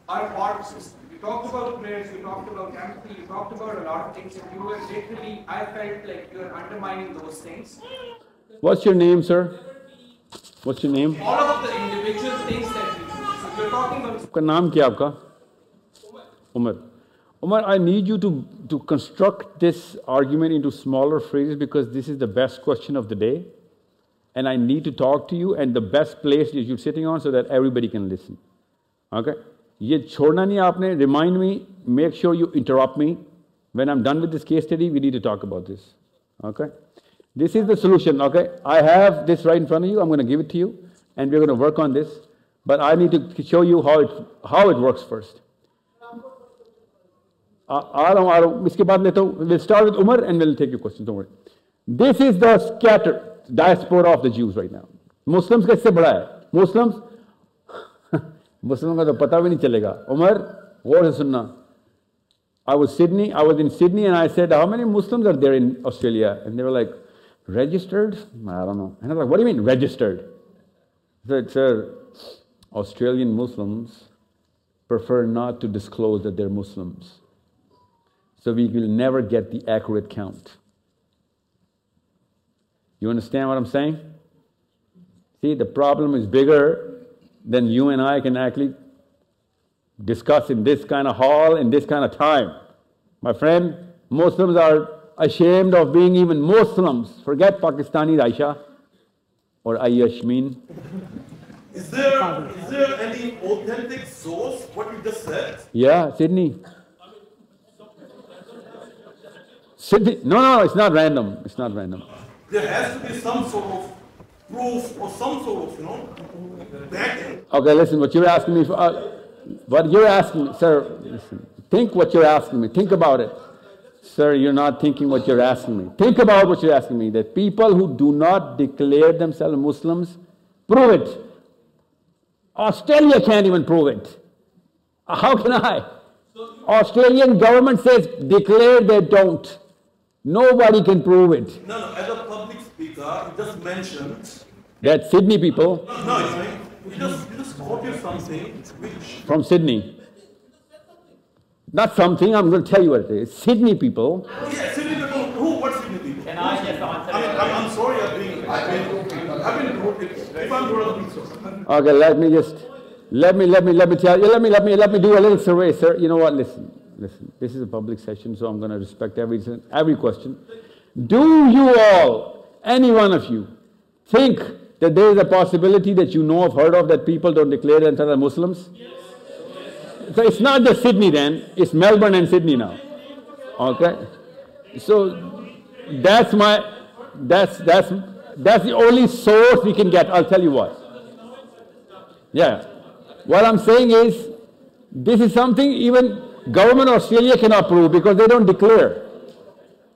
are part of the system. You talked about prayers, you talked about empathy, you talked about a lot of things, and you were literally, I felt like you're undermining those things. What's your name, sir? What's your name? all of the individual things that you do. So you're talking about आपका नाम क्या है आपका Umar Umar, I need you to, to construct this argument into smaller phrases because this is the best question of the day. And I need to talk to you, and the best place is you're sitting on so that everybody can listen. Okay? ये छोड़ना नहीं आपने remind me, make sure you interrupt me. When I'm done with this case study, we need to talk about this. Okay? This is the solution. Okay? I have this right in front of you. I'm going to give it to you, and we're going to work on this. But I need to show you how it, how it works first. आ आ रहा हूँ आ रहा हूँ इसके बाद लेता हूँ will start with Umar and will take you question don't worry this is the scatter diaspora of the Jews right now Muslims का इससे बड़ा है मुस्लिम्स मुस्लिम का तो पता भी नहीं चलेगा उमर गौर से सुनना I was Sydney, I was in Sydney and I said, how many Muslims are there in Australia? And they were like, registered? I don't know. And I was like, what do you mean registered? I said, sir, Australian Muslims prefer not to disclose that they're Muslims. So we will never get the accurate count. You understand what I'm saying? See, the problem is bigger than you and I can actually discuss in this kind of hall, in this kind of time. My friend, Muslims are ashamed of being even Muslims. Forget Pakistani Aisha or Ayashmin. Is there, is there any authentic source, what you just said? Yeah, Sydney. Sydney. No, no, it's not random. It's not random. There has to be some sort of proof or some sort of, you know, backing. Okay, listen, what you're asking me for, uh, what you're asking me, sir, listen, think what you're asking me. Think about it. Sir, you're not thinking what you're asking me. Think about what you're asking me. That people who do not declare themselves Muslims, prove it. Australia can't even prove it. How can I? Australian government says declare they don't. Nobody can prove it. No, no, as a public speaker, you just mentioned, That Sydney people no, know, you just, you just quoted something which, from Sydney. Not something, I'm going to tell you what it is. Sydney people, yeah, Sydney people, who, what Sydney people? Can I just answer? I mean, I'm, I'm sorry, I've been, I've been, I've been rude. If if I'm rude, I'm sorry. okay, let me just, let me, let me, let me tell you, let me, let me, let me do a little survey, sir. You know what, listen, listen. This is a public session, so I'm going to respect every, every question. Do you all, any one of you, think that there is a possibility that you know of, heard of, that people don't declare themselves as Muslims? So it's not just Sydney then, it's Melbourne and Sydney now. Okay? So that's my, that's, that's, that's the only source we can get. I'll tell you what. Yeah. What I'm saying is, this is something even government Australia cannot prove because they don't declare.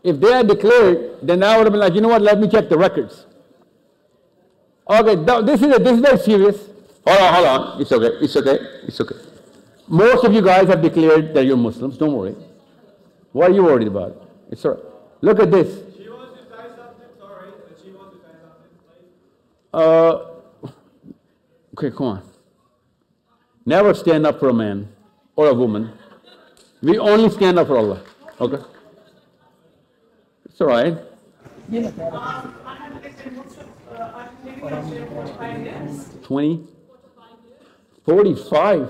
If they had declared, then I would have been like, you know what, let me check the records. Okay, th- this is, a, this is very serious. Hold on, hold on. It's okay, it's okay, it's okay. Most of you guys have declared that you're Muslims, don't worry. What are you worried about? It's all right. Look at this. Uh, okay, come on. Never stand up for a man or a woman. We only stand up for Allah. Okay? It's all right. I have lived in most of, uh, I've lived in Australia for five years. 20? 45?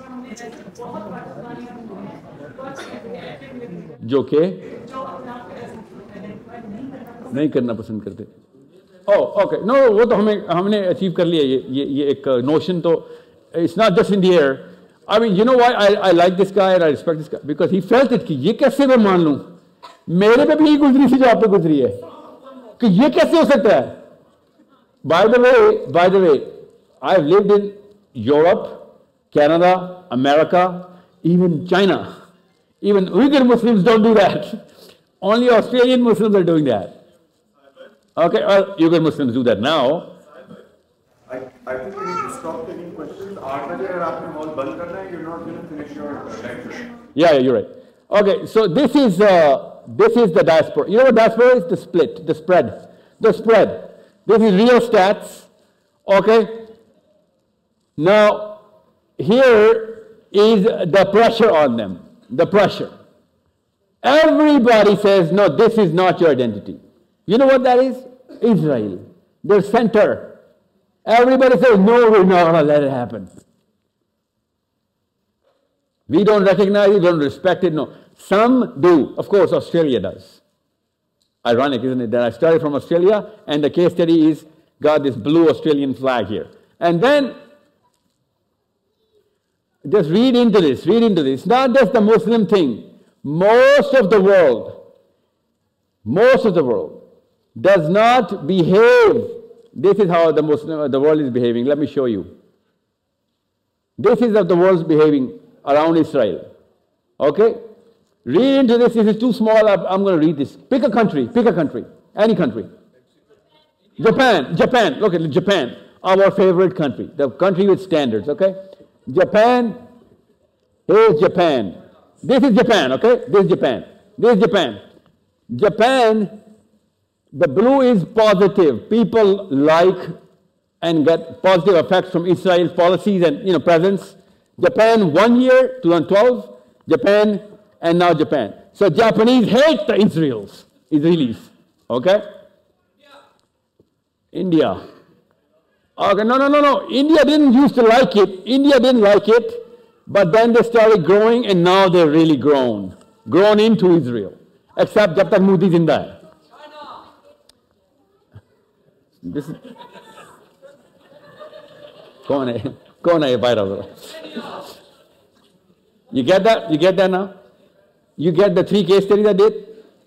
جو کہ نہیں کرنا پسند کرتے۔ او okay no وہ تو ہمیں ہم نے اچیو کر لیا، یہ یہ ایک نوشن تو it's not just in the air I mean you know why I like this کا آئی ریسپیکٹ دس کا بیکاز ہی فیلٹ اٹ کہ یہ کیسے میں مان لوں میرے پہ بھی یہی گزری تھی جو آپ پہ گزری ہے کہ یہ کیسے ہو سکتا ہے by the way by the way I lived in Europe Canada, America, even China. Even Uyghur Muslims don't do that. Only Australian Muslims are doing that. Okay, well, Uyghur Muslims do that now. I, I think we need to stop taking questions. You're not going to finish your lecture. Yeah, yeah, you're right. Okay, so this is uh, this is the diaspora. You know what diaspora is? The split, the spread, the spread. This is real stats. Okay. Now here is the pressure on them. The pressure. Everybody says, no, this is not your identity. You know what that is? Israel. Their center. Everybody says, no, we're not going to let it happen. We don't recognize it, don't respect it, no. Some do. Of course, Australia does. Ironic, isn't it? That I started from Australia and the case study is got this blue Australian flag here. And then just read into this, read into this. Not just the Muslim thing. Most of the world, most of the world does not behave. This is how the Muslim, the world is behaving. Let me show you. This is how the world's behaving around Israel. Okay? Read into this. This is too small. I'm going to read this. Pick a country. Pick a country. Any country. Japan. Japan. Look at Japan. Our favorite country. The country with standards. Okay? Japan. Here's Japan. This is Japan. Okay? This is Japan. This is Japan. Japan. The blue is positive. People like and get positive effects from Israel's policies and you know presence. Japan one year, 2012. Japan and now Japan. So Japanese hate the Israels, Israelis. Okay? Yeah. India. Okay, no, no, no, no. India didn't used to like it. India didn't like it, but then they started growing, and now they're really grown, grown into Israel. Except jab tak Modi zinda hai. This is. कौन है कौन है ये बाहर You get that? You get that now? You get the three case studies I did,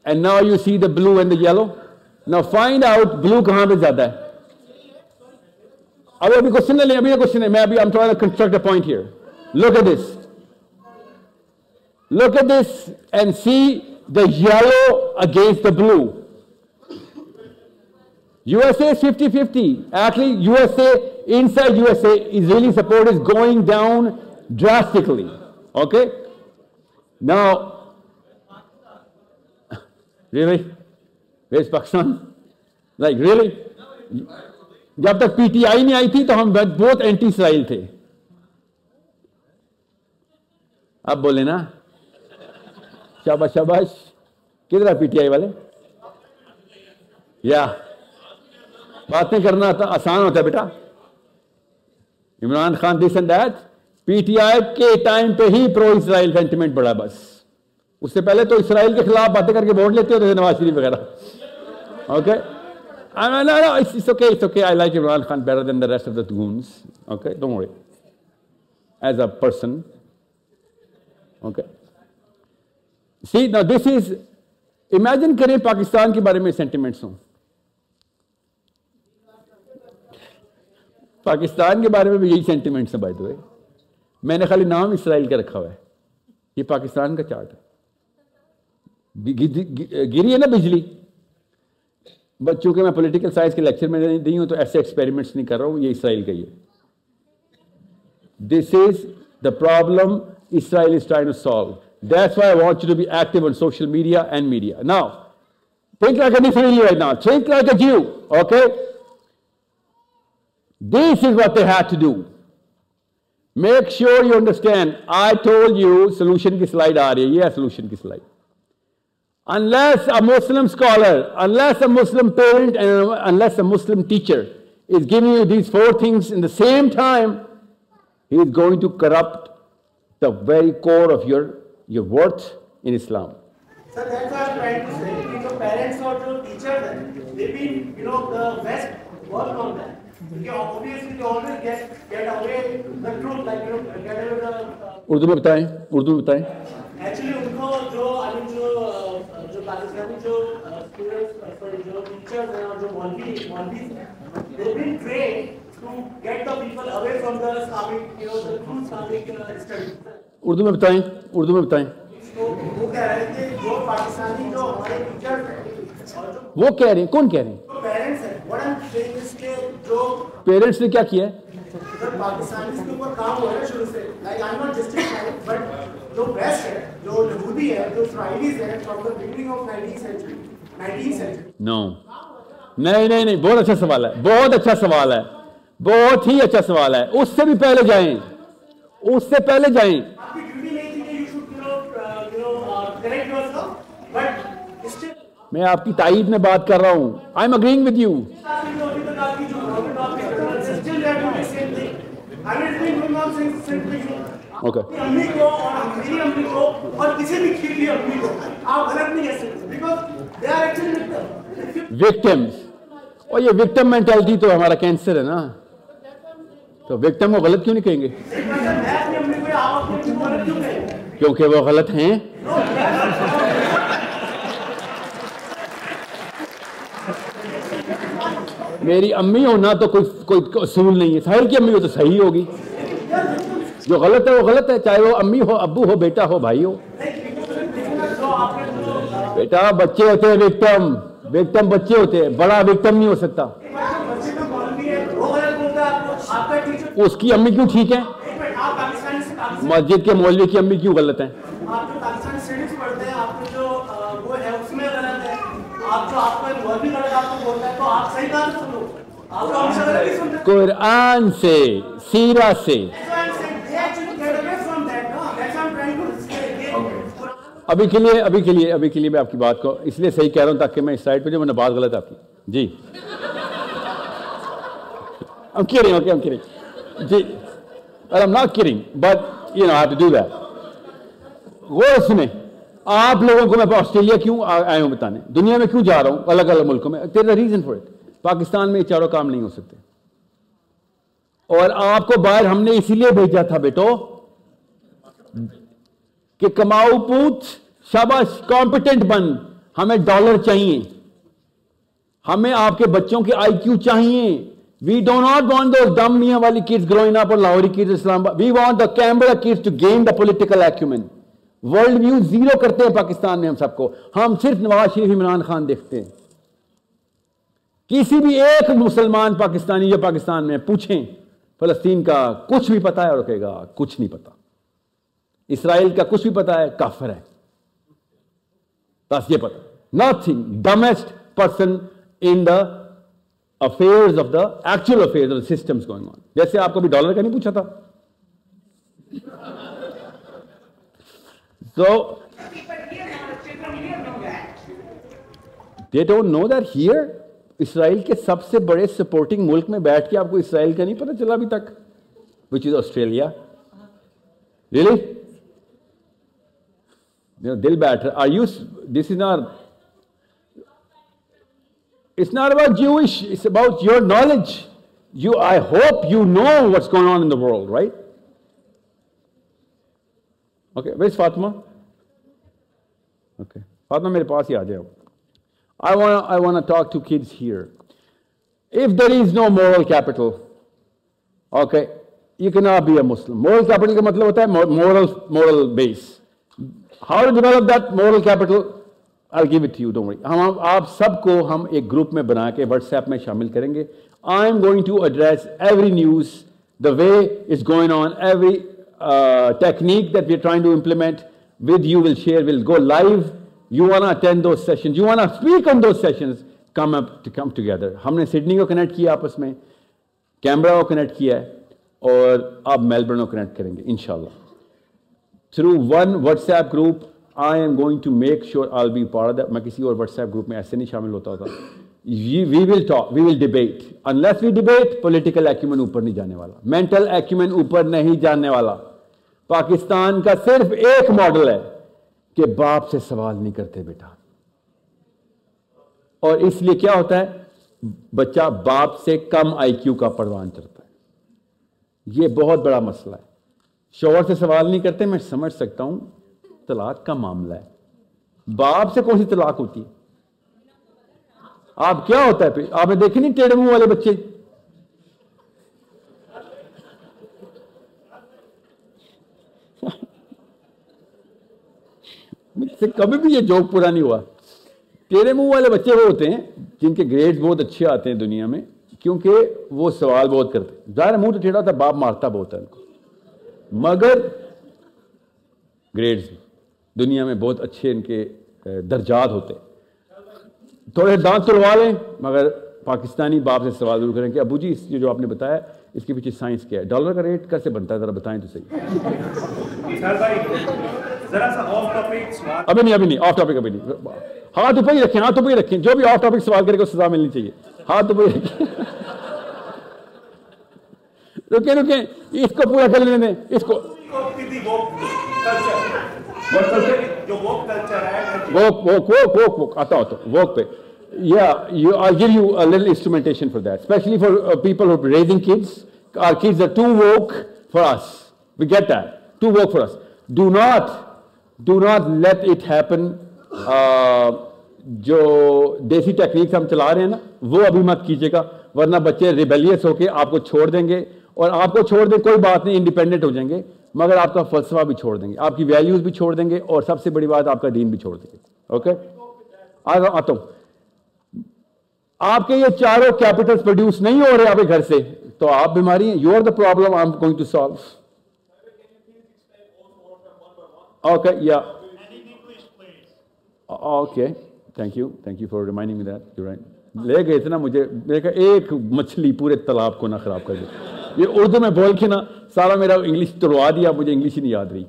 and now you see the blue and the yellow. Now find out blue कहाँ पे ज़्यादा है अब अभी क्वेश्चन ले अभी क्वेश्चन है मैं अभी I'm trying to construct a point here. Look at this. Look at this and see the yellow against the blue. USA is 50-50. Actually, USA, inside USA, Israeli support is going down drastically. Okay? Now, Really? Where's Pakistan? Like, really? جب تک P T I نہیں آئی تھی تو ہم بہت anti اسرائیل تھے۔ اب بولے نا۔ شاباش شاباش، کدھر پی ٹی آئی والے؟ یا۔ بات نہیں کرنا آسان ہوتا ہے بیٹا۔ Imran Khan this and that P T I کے ٹائم پہ ہی پرو اسرائیل سینٹیمنٹ بڑا بس۔ اس سے پہلے تو اسرائیل کے خلاف باتیں کر کے ووٹ لیتے ہوتے تھے نواز شریف وغیرہ۔ Okay okay? I, no, no, it's, it's okay, it's okay. I like Imran Khan better than the rest of the goons. Okay, don't worry. As a person. Okay. See, now this is, imagine کریں پاکستان کے بارے میں sentiments ہوں پاکستان کے بارے میں بھی یہی سینٹیمنٹس ہیں بائی دو میں نے خالی نام اسرائیل کا رکھا ہوا ہے یہ پاکستان کا چارٹ ہے گری ہے نا بجلی بس چونکہ میں پولیٹیکل سائنس کے لیکچر میں نہیں دی ہوں تو ایسے ایکسپیریمنٹس نہیں کر رہا ہوں، یہ اسرائیل کا یہ this is the problem Israel is trying to solve that's why I want you to be active on social media and media now think like a different right now think like a Jew okay this is what they have to do make sure you understand I told you solution کی slide آ رہی ہے یہ solution کی slide Unless a Muslim scholar, unless a Muslim parent, and unless a Muslim teacher is giving you these four things in the same time, he is going to corrupt the very core of your, your worth in Islam. So that's what I'm trying to say. The parents or the teachers, they've been, you know, the West work on that. obviously they always get, get away the truth, like, you know, get away the... Urdu में बताएं उर्दू में बताएं actually उनको जो I mean जो پاکستانی جو جو teachers ہیں اور جو مولوی they been trained to get people away from you know through study Urdu میں بتائیں اردو میں بتائیں۔ وہ کہہ رہے ہیں کہ جو پاکستانی جو ہمارے وہ کہہ رہے ہیں کون کہہ رہے ہیں؟ پیرنٹس ہیں پیرنٹس نے کیا کیا ہے؟ پاکستان کے اوپر کام ہو رہا ہے شروع سے لائک آئی بٹ جو پریس ہے جو یہودی ہے جو فرائیڈیز ہے from the beginning of nineteen century nineteen century no نہیں نہیں نہیں بہت اچھا سوال ہے بہت اچھا سوال ہے بہت ہی اچھا سوال ہے اس سے بھی پہلے جائیں اس سے پہلے جائیں۔ میں آپ کی تائید میں بات کر رہا ہوں۔ I am agreeing with you victims اور یہ وکٹم مینٹالٹی تو ہمارا کینسر ہے نا۔ تو وکٹم کو غلط کیوں نہیں کہیں گے؟ کیونکہ وہ غلط ہیں۔ میری امی ہونا تو کوئی کوئی اصول نہیں ہے۔ ساحل کی امی ہو تو صحیح ہوگی۔ جو غلط ہے، وہ غلط ہے، چاہے وہ امی ہو، ابو ہو، بیٹا ہو، بھائی ہو۔ بیٹا، بچے ہوتے ہیں وکٹم وکٹم بچے ہوتے ہیں، بڑا وکٹم نہیں ہو سکتا۔ اس کی امی کیوں ٹھیک ہے مسجد کے مولوی کی امی کیوں غلط ہیں؟ آپ قرآن سے سیرا سے ابھی کے لیے ابھی کے لیے ابھی کے لیے میں آپ کی بات کو اس لیے صحیح کہہ رہا ہوں تاکہ میں اس سائڈ پہ جو میں نے بات غلط آپ کی جی I'm kidding, okay, I'm kidding. جی اور I'm not kidding, but you غور سنیں آپ لوگوں کو میں آسٹریلیا کیوں آیا ہوں بتانے دنیا میں کیوں جا رہا ہوں الگ الگ ملکوں میں there a reason for it Pakistan میں یہ چاروں کام نہیں ہو سکتے۔ اور آپ کو باہر ہم نے اسی لیے بھیجا تھا بیٹو کہ کماؤ پوچھ شاباش کمپٹنٹ بن۔ ہمیں ڈالر چاہیے۔ ہمیں آپ کے بچوں کے آئی کیو چاہیے۔ We do not want those dumb میاں والی کڈز گروئنگ اپ اور Lahori kids Islam we want the کیمبرا kids to gain the political acumen world view zero کرتے ہیں پاکستان میں ہم سب کو۔ ہم صرف نواز شریف عمران خان دیکھتے ہیں۔ کسی بھی ایک مسلمان پاکستانی یا پاکستان میں پوچھیں، فلسطین کا کچھ بھی پتا ہے رکے گا، کچھ نہیں پتا اسرائیل کا کچھ بھی پتا ہے، کافر ہے۔ بس یہ پتا nothing domestic person in the affairs of the actual affair of system going on جیسے آپ کو بھی ڈالر کا نہیں پوچھا تھا۔ So they don't know that here Israel کے سب سے بڑے سپورٹنگ ملک میں بیٹھ کے آپ کو اسرائیل کا نہیں پتہ چلا ابھی تک وچ از آسٹریلیا ریلی دل بیٹھ are you this is not it's not about جوش it's about your knowledge you I hope you know what's going on in world right okay ویس فاطمہ اوکے فاطمہ میرے پاس ہی آ جائے I want I want to talk to kids here. If there is no moral capital, okay, you cannot be a Muslim. Moral capital का मतलब होता है mo- moral moral base. How to develop that moral capital? I'll give it to you, don't worry. हम हम- आप सबको हम एक ग्रुप में बना के व्हाट्सएप में शामिल करेंगे I am going to address every news the way is going on every technique that we are trying to implement with you will share will go live You wanna attend those session you wanna speak on those session come up come together ہم نے Sydney کو connect کیا آپس میں camera کو connect کیا ہے، اور آپ میلبرن کو کنیکٹ کریں گے، انشاءاللہ. Through one WhatsApp group I am going to make sure all be پار پارٹ میں کسی اور واٹس ایپ گروپ میں ایسے نہیں شامل ہوتا ہوتا. We will talk we will debate unless we debate political acumen اوپر نہیں جانے والا. مینٹل ایکومن اوپر نہیں جانے والا. پاکستان کا صرف ایک ماڈل ہے. کہ باپ سے سوال نہیں کرتے بیٹا۔ اور اس لیے کیا ہوتا ہے؟ بچہ باپ سے کم آئی کیو کا پروان چڑھتا ہے۔ یہ بہت بڑا مسئلہ ہے۔ شوہر سے سوال نہیں کرتے، میں سمجھ سکتا ہوں، طلاق کا معاملہ ہے۔ باپ سے کون سی طلاق ہوتی ہے؟ آپ کیا ہوتا ہے؟ پھر آپ نے دیکھے نہیں ٹیڑھ منہ والے بچے؟ مجھ سے کبھی بھی یہ جوک پورا نہیں ہوا۔ تیرے منہ والے بچے وہ ہوتے ہیں جن کے گریڈز بہت اچھے آتے ہیں دنیا میں، کیونکہ وہ سوال بہت کرتے ہیں۔ ظاہر منہ تو ٹھیڑا تھا، باپ مارتا بہت ہے ان کو۔ مگر گریڈز دنیا میں بہت اچھے ان کے درجات ہوتے تھوڑے دانت تڑوا لیں، مگر پاکستانی باپ سے سوال ضرور کریں کہ ابو جی اس جو آپ نے بتایا، اس کے پیچھے سائنس کیا ہے؟ ڈالر کا ریٹ کیسے بنتا ہے؟ ذرا بتائیں تو صحیح۔ ابھی نہیں ابھی نہیں آف ٹاپک ابھی نہیں۔ ہاتھ اوپر ہی رکھیں ہاتھ اوپر ہی رکھیں۔ جو بھی آف ٹاپک سوال کرے گا سزا ملنی چاہیے۔ ہاتھ اوپر ہی رکھیں۔ رکیں رکیں۔ اس کو پورا کر لینے اس کو آتا ہوتا ووک پہ۔ People do not do not let it happen جو دیسی ٹیکنیکس ہم چلا رہے ہیں نا، وہ ابھی مت کیجیے گا، ورنہ بچے ریبیلیس ہو کے آپ کو چھوڑ دیں گے اور آپ کو چھوڑ دیں کوئی بات نہیں انڈیپینڈنٹ ہو جائیں گے، مگر آپ کا فلسفہ بھی چھوڑ دیں گے، آپ کی ویلیوز بھی چھوڑ دیں گے اور سب سے بڑی بات، آپ کا دین بھی چھوڑ دیں گے اوکے آتا ہوں آپ کے یہ چاروں کیپٹل پروڈیوس نہیں ہو رہے آپ کے گھر سے، تو آپ بیماری ہیں you are the problem I am going to solve Okay, yeah. Oh, oh, okay, thank you. Thank you for reminding me that. You're right. لے گئے تھے نا مجھے میں کہا ایک مچھلی پورے تالاب کو نہ خراب کر دے یہ اردو میں بول کے نا سارا میرا انگلش تروا دیا مجھے انگلش ہی نہیں یاد رہی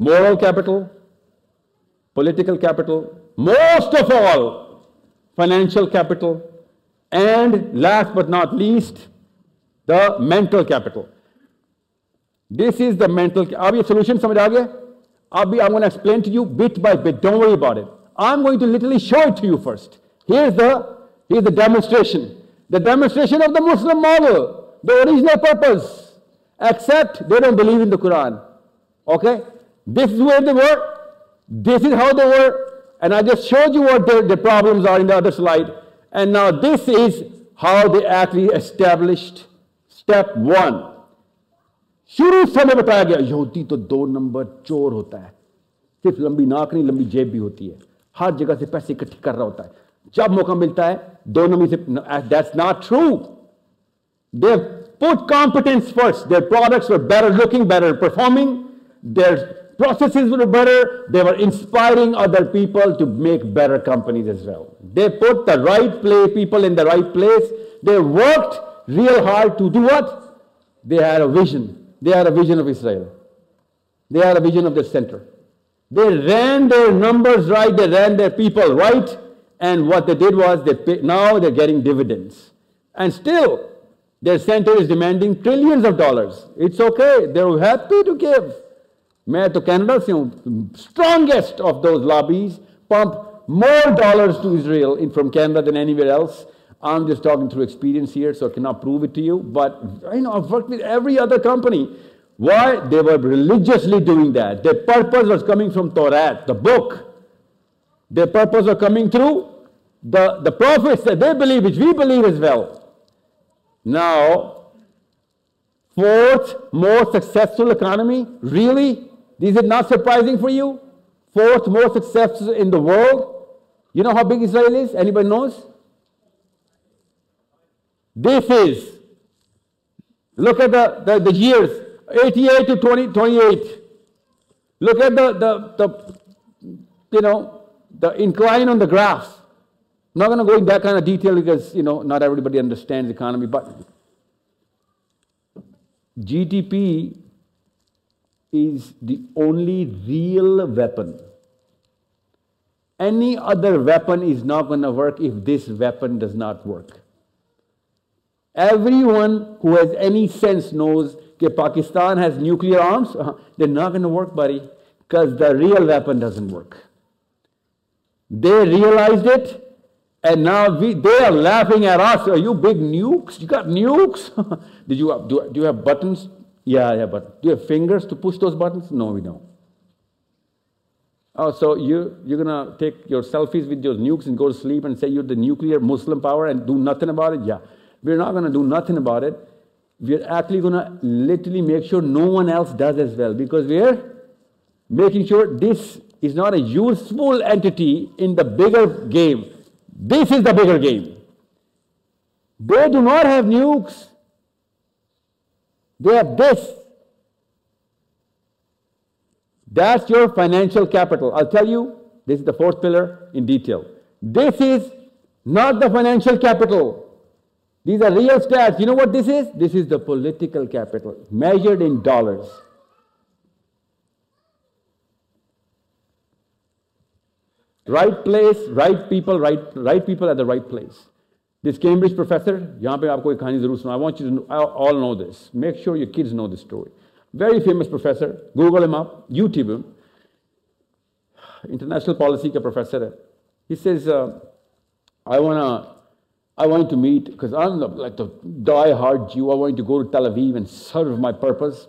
moral capital political capital most of all financial capital and last but not least the mental capital This is the mental. Ab a solution samajh aa gaya? I'm going to explain to you bit by bit. Don't worry about it. I'm going to literally show it to you first. Here's the here's the demonstration. The demonstration of the Muslim model, the original purpose. Except they don't believe in the Quran. Okay? This is where they were. This is how they were. And I just showed you what their, their problems are in the other slide. And now this is how they actually established step one. شروع سے ہمیں بتایا گیا، یہودی تو دو number چور ہوتا ہے، صرف لمبی ناک نہیں، لمبی جیب بھی ہوتی ہے۔ ہر جگہ سے پیسے اکٹھے کر رہا ہوتا ہے۔ جب موقع ملتا ہے، دو نمبر سے that's not true they put competence first their products better looking better performing their processes better they were inspiring other people to make better companies as well they put the right play people in the right place they work real hard to do what they have a vision They had a vision of Israel. They had a vision of the center. They ran their numbers right. They ran their people right. And what they did was they pay, now they're getting dividends. And still, their center is demanding trillions of dollars. It's okay. They're happy to give. मैं तो Canada से हूँ strongest of those lobbies pump more dollars to Israel in, from Canada than anywhere else. I'm just talking through experience here, so I cannot prove it to you. But you know, I've worked with every other company. Why? They were religiously doing that. Their purpose was coming from Torah, the book. Their purpose was coming through the, the prophets that they believe, which we believe as well. Now, fourth most successful economy, really? Is it not surprising for you? Fourth most successful in the world. You know how big Israel is? Anybody knows? This is, look at the, the, the years, 88 to 20, 28. Look at the, the, the, you know, the incline on the graph. I'm not going to go in that kind of detail because, you know, not everybody understands economy, but GDP is the only real weapon. Any other weapon is not going to work if this weapon does not work. Everyone who has any sense knows that Pakistan has nuclear arms. Uh-huh. They're not going to work, buddy, because the real weapon doesn't work. They realized it, and now we, they are laughing at us. Are you big nukes? You got nukes? Did you have, do, do you have buttons? Yeah, yeah, but do you have fingers to push those buttons? No, we don't. Oh, so you, you're going to take your selfies with your nukes and go to sleep and say you're the nuclear Muslim power and do nothing about it? Yeah. We're not going to do nothing about it. We're actually going to literally make sure no one else does as well because we're making sure this is not a useful entity in the bigger game. This is the bigger game. They do not have nukes. They have this. That's your financial capital. I'll tell you, this is the fourth pillar in detail. This is not the financial capital. These are real stats. You know what this is? This is the political capital, measured in dollars. Right place, right people, right, right people at the right place. This Cambridge professor, यहाँ पे आपको एक कहानी जरूर सुना. I want you to know, all know this. Make sure your kids know this story. Very famous professor. Google him up, YouTube him. International policy का professor है. He says, uh, I wanna, I want to meet because I'm the, like the die-hard Jew. I want to go to Tel Aviv and serve my purpose.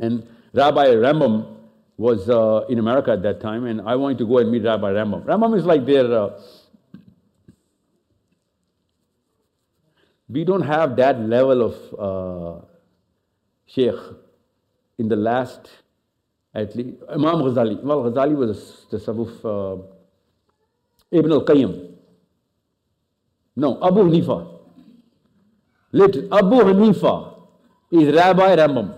And Rabbi Rambam was uh, in America at that time, and I wanted to go and meet Rabbi Rambam. Rambam is like their. Uh, we don't have that level of uh, sheikh in the last, at least, Imam Ghazali. Well, Ghazali was the of uh, Ibn al-Qayyim. No, Abu Hanifa. Let Abu Hanifa is Rabbi Rambam.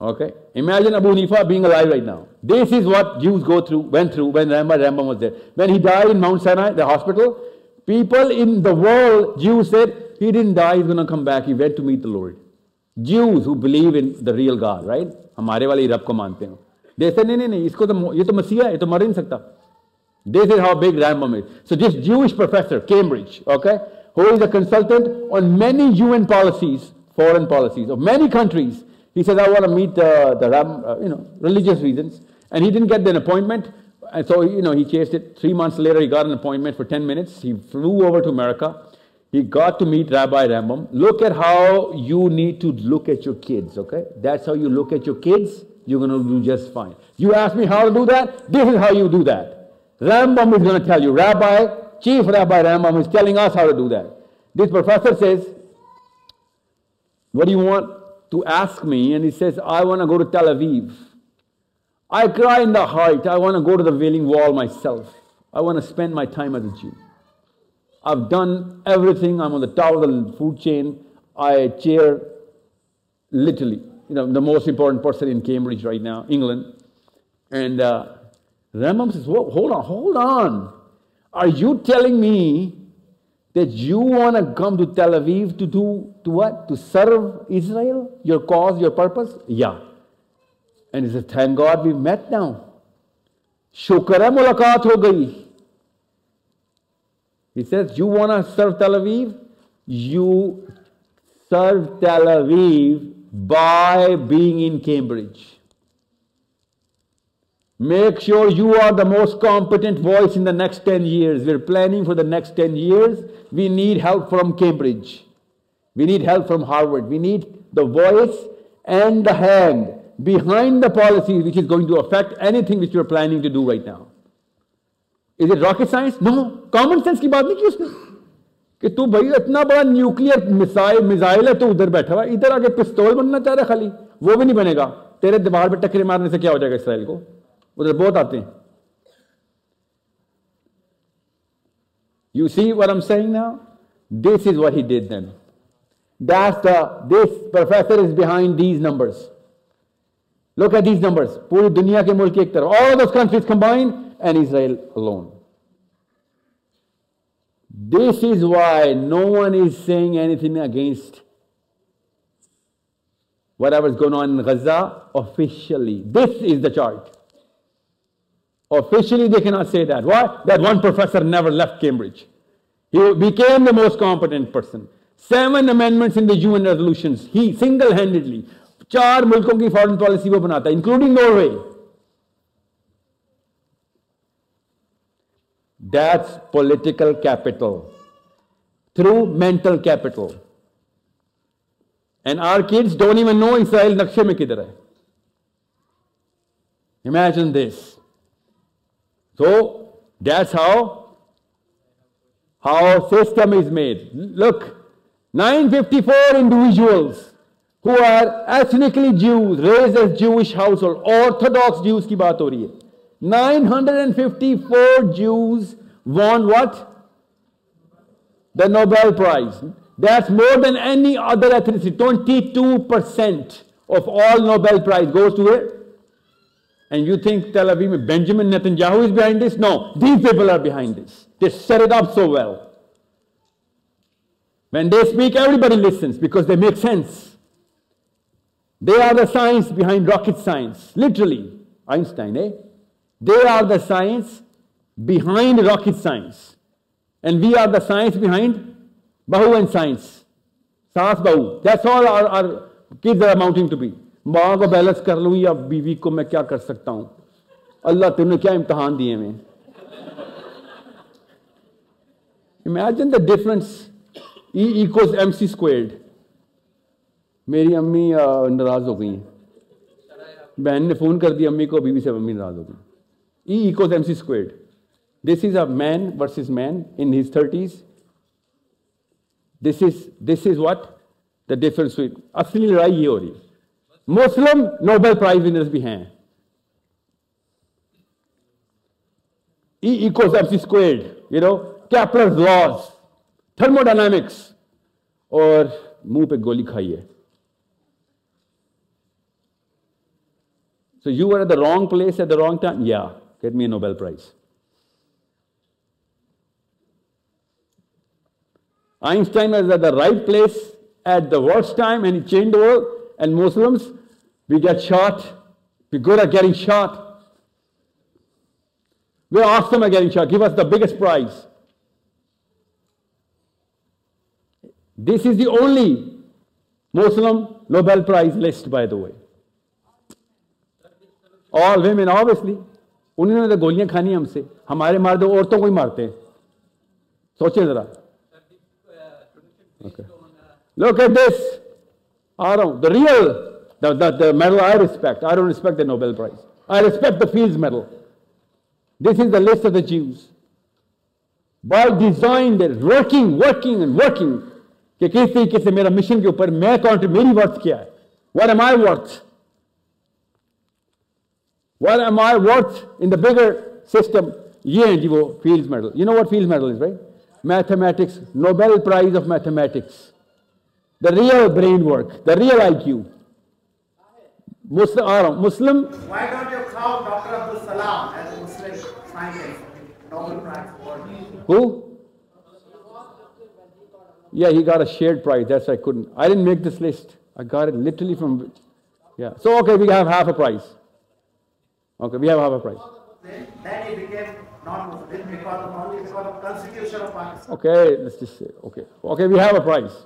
Okay? Imagine Abu Hanifa being alive right now. This is what Jews go through, went through when Rabbi Rambam was there. When he died in Mount Sinai, the hospital, people in the world, Jews said, he didn't die, he's going to come back. He went to meet the Lord. Jews who believe in the real God, right? हमारे वाले रब को मानते हैं they said नहीं नहीं नहीं इसको तो ये तो मसीहा है ये तो मर नहीं सकता this is how big Rambam is so this Jewish professor Cambridge okay who is a consultant on many UN policies foreign policies of many countries he says, I want to meet uh, the Ram, uh, you know, religious reasons. And he didn't get an appointment. And so, you know, he chased it. Three months later, he got an appointment for 10 minutes. He flew over to America. He got to meet Rabbi Rambam. Look at how you need to look at your kids, okay? That's how you look at your kids. You're going to do just fine. You ask me how to do that? This is how you do that. Rambam is going to tell you. Rabbi, Chief Rabbi Rambam is telling us how to do that. This professor says, What do you want? to ask me, and he says, I want to go to Tel Aviv. I cry in the heart. I want to go to the Wailing Wall myself. I want to spend my time as a Jew. I've done everything. I'm on the top of the food chain. I chair literally, you know, the most important person in Cambridge right now, England. And uh, and mom says, Whoa, hold on, hold on. Are you telling me that you want to come to Tel Aviv to do to what? To serve Israel, your cause, your purpose? Yeah. And he says, Thank God we met now. Shukra mulakat ho gayi. He says, You want to serve Tel Aviv? You serve Tel Aviv by being in Cambridge. Make sure you are the most competent voice in the next 10 years. We're planning for the next 10 years. We need help from Cambridge. We need help from Harvard. We need the voice and the hand behind the policy which is going to affect anything which you're planning to do right now. Is it rocket science? No. Common sense की बात नहीं की उसने कि तू भाई इतना बड़ा न्यूक्लियर मिसाइल मिसाइल है तो उधर बैठा हुआ इधर आगे पिस्तौल बनना चाह रहा खाली वो भी नहीं बनेगा तेरे दीवार पे टक्करे मारने से क्या हो जाएगा इसराइल को उधर बहुत आते हैं You see what I'm saying now? This is what he did then. That's the, this professor is behind these numbers. Look at these numbers. पूरी दुनिया के मुल्क एक तरफ. All those countries combined and Israel alone. This is why no one is saying anything against whatever is going on in Gaza officially. This is the chart. Officially, they cannot say that. Why? That one professor never left Cambridge. He became the most competent person. Seven amendments in the UN resolutions. He single-handedly. चार मुल्कों की foreign policy वो बनाता है including Norway That's political capital through mental capital. And our kids don't even know Israel नक्शे में किधर है. Imagine this. So that's how how system is made. Look, 954 individuals who are ethnically Jews, raised as Jewish household, Orthodox Jews की बात हो रही है. 954 Jews won what? The Nobel Prize. That's more than any other ethnicity. 22% of all Nobel Prize goes to it. and you think Tel Aviv, Benjamin Netanyahu is behind this? No, these people are behind this. They set it up so well. When they speak, everybody listens because they make sense. They are the science behind rocket science, literally. Einstein, eh? They are the science behind rocket science. And we are the science behind Bahu and science. Saas Bahu. That's all our, our kids are amounting to be. ماں کو balance کر لوں یا بیوی کو میں کیا کر سکتا ہوں؟ اللہ تم نے کیا امتحان دیے میں imagine the difference E equals M C squared میری امی ناراض ہو گئی ہیں۔ بہن نے فون کر دی امی کو بیوی سے، امی ناراض ہو گئی۔ E equals M C squared this is a man versus man in his thirties this is this is what the difference اصلی لڑائی یہ ہو رہی ہے۔ मुस्लिम नोबेल प्राइज विनर्स भी हैं E equals mc squared, you know, Kepler's laws, thermodynamics, और मुंह पे गोली खाई है So you were at the wrong place at the wrong time? Yeah, get me a Nobel Prize. Einstein was at the right place at the worst time and he changed the world. And Muslims, We get shot. We're good at getting shot. We're awesome at getting shot. Give us the biggest prize. This is the only Muslim Nobel Prize list, by the way. All women, obviously. انہوں نے گولیاں کھانی ہم سے ہمارے مار دو عورتوں کو ہی مارتے ہیں سوچے ذرا لوک ایٹ دس آ رہا ہوں the real the, the, the medal I respect I don't respect the Nobel Prize I respect the Fields Medal this is the list of the Jews by design they're working working and working कि किस तरीके से मेरा mission के ऊपर मैं count मेरी worth क्या है what am I worth what am I worth in the bigger system ये है जी वो Fields Medal you know what Fields Medal is right mathematics Nobel Prize of mathematics the real brain work the real IQ Muslim, uh, Muslim Why don't you count Dr. Abdul Salam as a Muslim scientist? Nobel Prize for who yeah, he got a shared prize. That's why I couldn't. I didn't make this list. I got it literally from. Yeah. So okay, we have half a prize. Okay, we have half a prize. Then, then he became non-Muslim because of only because of Constitution of Pakistan. Okay, let's just say. Okay, okay, we have a prize.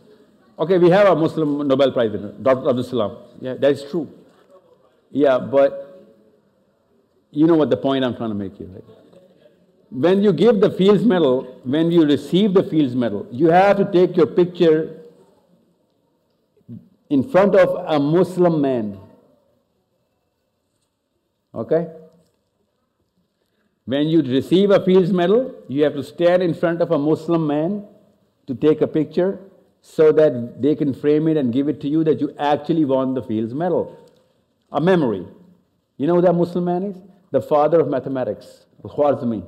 Okay, we have a Muslim Nobel Prize winner, Dr. Abdul Salam. Yeah, that is true. Yeah, but you know what the point I'm trying to make here, right? When you give the Fields Medal, when you receive the Fields Medal, you have to take your picture in front of a Muslim man. Okay? When you receive a Fields Medal, you have to stand in front of a Muslim man to take a picture so that they can frame it and give it to you that you actually won the Fields Medal. A memory. You know who that Muslim man is? The father of mathematics, Al-Khwarizmi.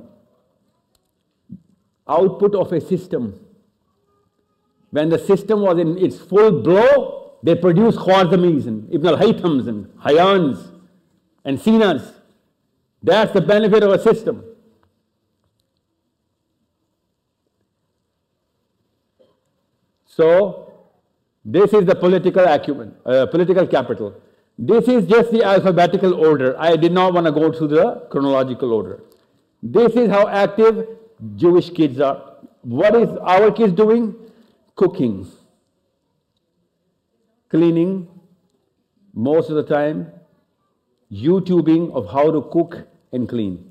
Output of a system. When the system was in its full blow, they produced Khwarizmis and Ibn al-Haythams and Hayans and Sinas. That's the benefit of a system. So, this is the political acumen, uh, political capital. This is just the alphabetical order. I did not want to go through the chronological order. This is how active Jewish kids are. What is our kids doing? Cooking, cleaning, most of the time, YouTubing of how to cook and clean.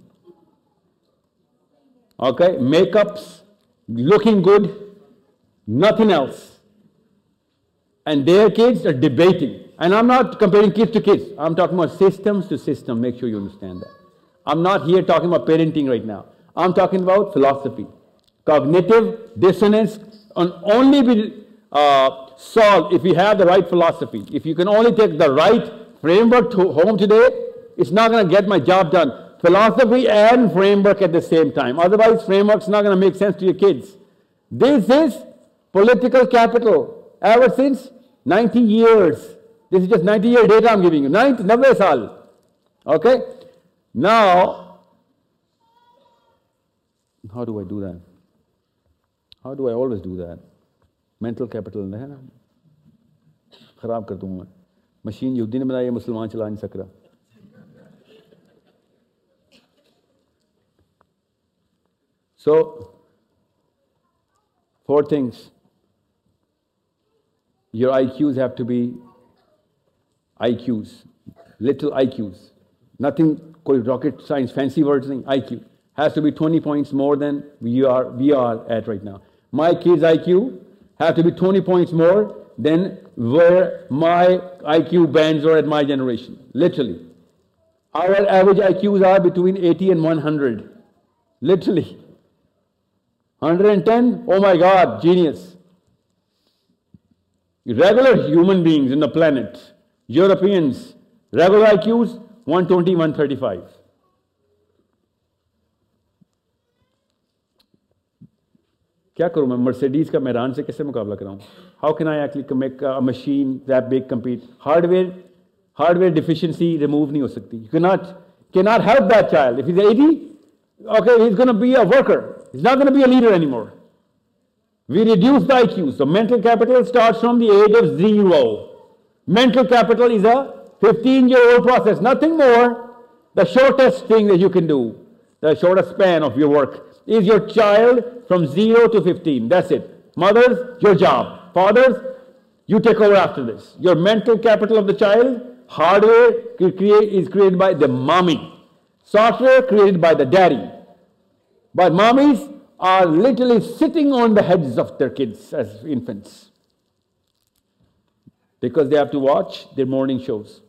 Okay, makeups, looking good, nothing else. And their kids are debating. And I'm not comparing kids to kids. I'm talking about systems to system. Make sure you understand that. I'm not here talking about parenting right now. I'm talking about philosophy. Cognitive dissonance can only be uh, solved if you have the right philosophy. If you can only take the right framework to home today, it's not going to get my job done. Philosophy and framework at the same time. Otherwise, framework's not going to make sense to your kids. This is political capital ever since 90 years. This is just 90 year data I'm giving you. 90, 90 saal. Okay? Now, how do I do that? How do I always do that? Mental capital है ना खराब कर दूंगा machine यहूदी ने बनाई है मुसलमान चला नहीं सक रहा So, four things. your IQs have to be IQs, little IQs. Nothing called rocket science, fancy words, thing, IQ. Has to be 20 points more than we are, we are at right now. My kids' IQ have to be 20 points more than where my IQ bands are at my generation. Literally. Our average IQs are between 80 and 100. Literally. 110, oh my God, genius Regular human beings in the planet, Europeans, regular IQs, 120, 135. क्या करूँ मैं Mercedes का मैरान से कैसे मुकाबला कराऊँ how can I actually make a machine that big compete hardware hardware deficiency remove नहीं हो सकती you can not can not help that child if is eighty okay, he's going to be a worker. He's not going to be a leader anymore. We reduce the IQ. So mental capital starts from the age of zero. Mental capital is a 15 year old process, nothing more. The shortest thing that you can do, the shortest span of your work, is your child from 0 to 15. That's it. Mothers, your job. Fathers, you take over after this. Your mental capital of the child, hardware is created by the mommy. Software created by the daddy. But mommies are literally sitting on the heads of their kids as infants because they have to watch their morning shows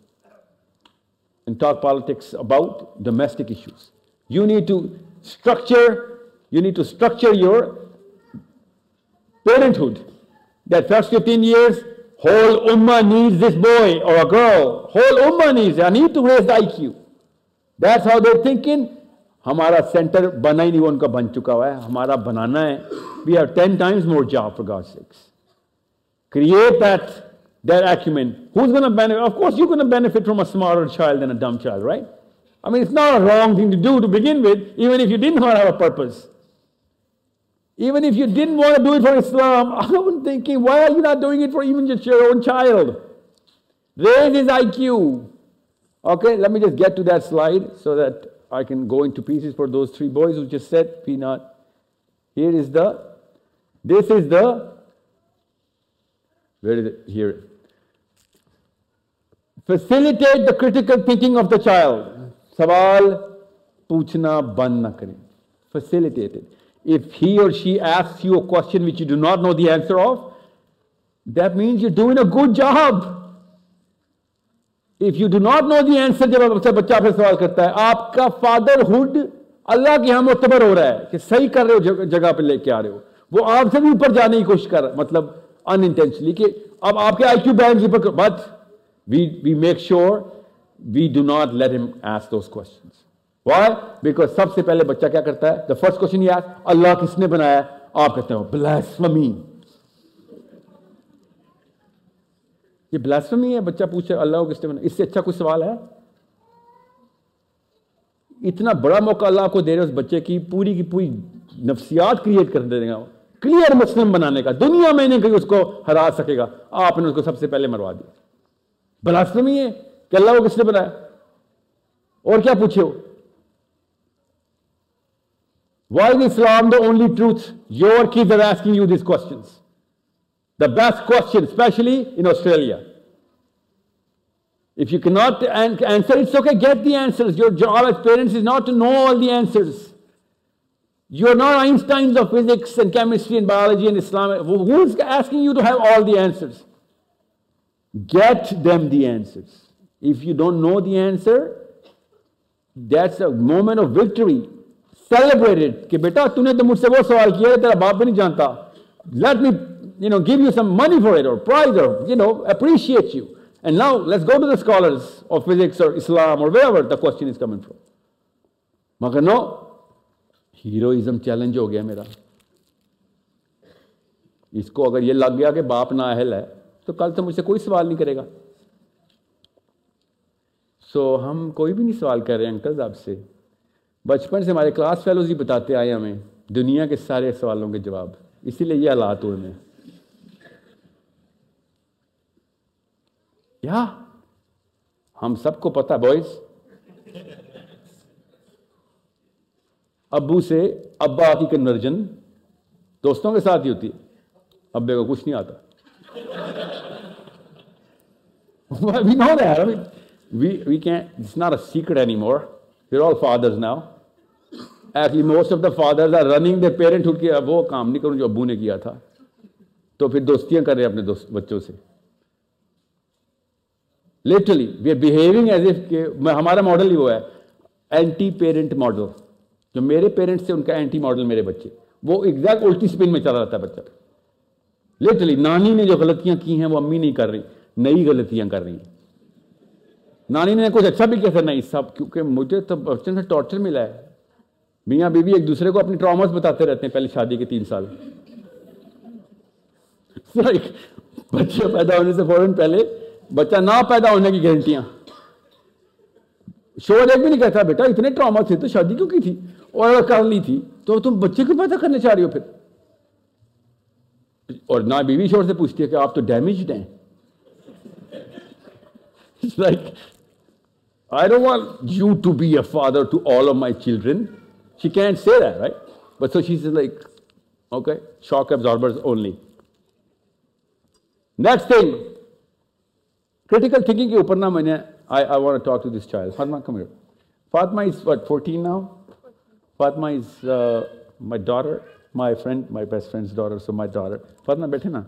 and talk politics about domestic issues. You need to structure, you need to structure your parenthood. That first 15 years, whole ummah needs this boy or a girl. Whole ummah needs. I need to raise the IQ. That's how they're thinking. हमारा centre बना ही नहीं वो उनका बन चुका हुआ है हमारा बनाना है we have ten times more job for God six create that that acumen who's going to benefit of course you're going to benefit from a smarter child than a dumb child right i mean it's not a wrong thing to do to begin with even if you didn't have a purpose even if you didn't want to do it for islam i'm thinking why are you not doing it for even just your own child raise his iq okay let me just get to that slide so that I can go into pieces for those three boys who just said peanut. Here is the, this is the, where is it? Here. Facilitate the critical thinking of the child. Sawal puchna ban na kare. Facilitate it. If he or she asks you a question which you do not know the answer of, that means you're doing a good job. If you do not know the answer جب آپ سے بچہ پھر سوال کرتا ہے، آپ کا فادر ہڈ اللہ کے یہاں معتبر ہو رہا ہے کہ صحیح کر رہے ہو، جگہ پہ لے کے آ رہے ہو۔ وہ آپ سے بھی اوپر جانے کی کوشش کر رہا ہے مطلب ان انٹینشنلی کہ اب آپ کے آئی کیو بینڈ اوپر but we we make sure we do not let ہم ask those questions why because سب سے پہلے بچہ کیا کرتا ہے؟ دا فرسٹ کوشچن یہ اللہ کس نے بنایا؟ آپ کہتے ہو ممین یہ بلاسمی ہے، بچہ پوچھے اللہ کو کس اس سے اچھا کوئی سوال ہے؟ اتنا بڑا موقع اللہ کو دے رہے اس بچے کی، پوری کی پوری نفسیات کریٹ کر دے گا کلیئر مسلم بنانے کا، دنیا میں نہیں کہیں اس کو ہرا سکے گا۔ آپ نے اس کو سب سے پہلے مروا دیا۔ بلاسمی ہے کہ اللہ کو کس نے بنایا؟ اور کیا پوچھے ہو؟ Why is Islam the only truth your کی they're asking you these questions The best question, especially in Australia. If you cannot answer, it's okay, get the answers. Your job as parents is not to know all the answers. You're not Einsteins of physics and chemistry and biology and Islam. Who is asking you to have all the answers? Get them the answers. If you don't know the answer, that's a moment of victory. Celebrate it. कि बेटा तूने तो मुझसे वो सवाल किया है तेरा बाप भी नहीं जानता. Let me, you know, give you some money for it or prize or, you know, appreciate you. And now let's go to the scholars of physics or Islam or wherever the question is coming from. مگر نو heroism challenge ہو گیا میرا اس کو اگر یہ لگ گیا کہ باپ نااہل ہے تو کل تو مجھ سے کوئی سوال نہیں کرے گا سو so, ہم کوئی بھی نہیں سوال کر رہے انکل آپ سے بچپن سے ہمارے کلاس فیلوز ہی بتاتے آئے ہمیں دنیا کے سارے سوالوں کے جواب اسی لیے یہ حالات ہوئے میں یا ہم سب کو پتا بوائز ابو سے ابا کی کنورجن دوستوں کے ساتھ ہی ہوتی ہے۔ ابے کو کچھ نہیں آتا۔ We know that we we can it's not a secret any more all fathers now most of the are running parenthood کے وہ کام نہیں کروں جو ابو نے کیا تھا۔ تو پھر دوستیاں کر رہے ہیں اپنے دوست بچوں سے۔ Literally we are behaving as if کہ ہمارا ماڈل ہی وہ ہے اینٹی پیرنٹ ماڈل جو میرے پیرنٹس تھے ان کا اینٹی ماڈل میرے بچے وہ ایگزیکٹ الٹی اسپن میں چلا رہتا ہے بچہ لٹرلی نانی نے جو غلطیاں کی ہیں وہ امی نہیں کر رہی نئی غلطیاں کر رہی ہیں نانی نے کچھ اچھا بھی کیا تھا نہیں سب کیونکہ مجھے تو بچپن سے ٹارچر ملا ہے میاں بیوی بی ایک دوسرے کو اپنے ٹراماز بتاتے رہتے ہیں پہلے شادی کے تین سال بچے پیدا ہونے سے فوراً پہلے بچہ نہ پیدا ہونے کی گارنٹیاں۔ شور ایک بھی نہیں کہتا بیٹا، اتنے ٹراما تھے تو شادی کیوں کی تھی؟ اور اگر کر لی تھی تو تم بچے کو پیدا کرنے چاہ رہی ہو پھر؟ اور نہ بیوی شور سے پوچھتی ہے کہ آپ تو ڈیمیجڈ ہیں۔ Like I don't want you to be a father to all of my children she can say right but so she is like okay shock absorbers only next thing Critical thinking ke upar na maine, I, I want to talk to this child. Fatma, come here. Fatma is what, 14 now? Fatma is uh, my daughter, my friend, my best friend's daughter, so my daughter. Fatma, Betina.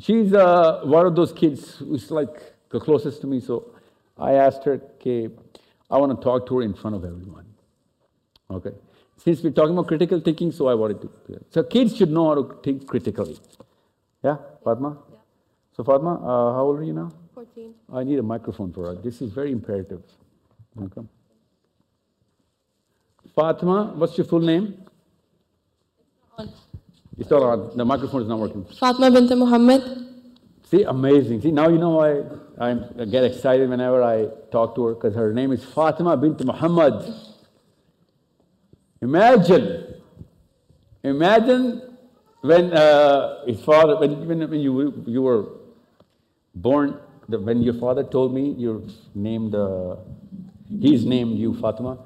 She's uh, one of those kids who's like the closest to me, so I asked her, okay, I want to talk to her in front of everyone. Okay? Since we're talking about critical thinking, so I wanted to. So kids should know how to think critically. Yeah, Fatma? Yeah. So, Fatma, uh, how old are you now? 14. I need a microphone for her. This is very imperative. Okay. Fatma, what's your full name? It's not on. The microphone is not working. Fatima bint Muhammad. See, amazing. See, now you know why I get excited whenever I talk to her because her name is Fatima bint Muhammad. Imagine, imagine when uh, his father, when, when, when you, you were born, the, when your father told me you named, uh, he's named you Fatima,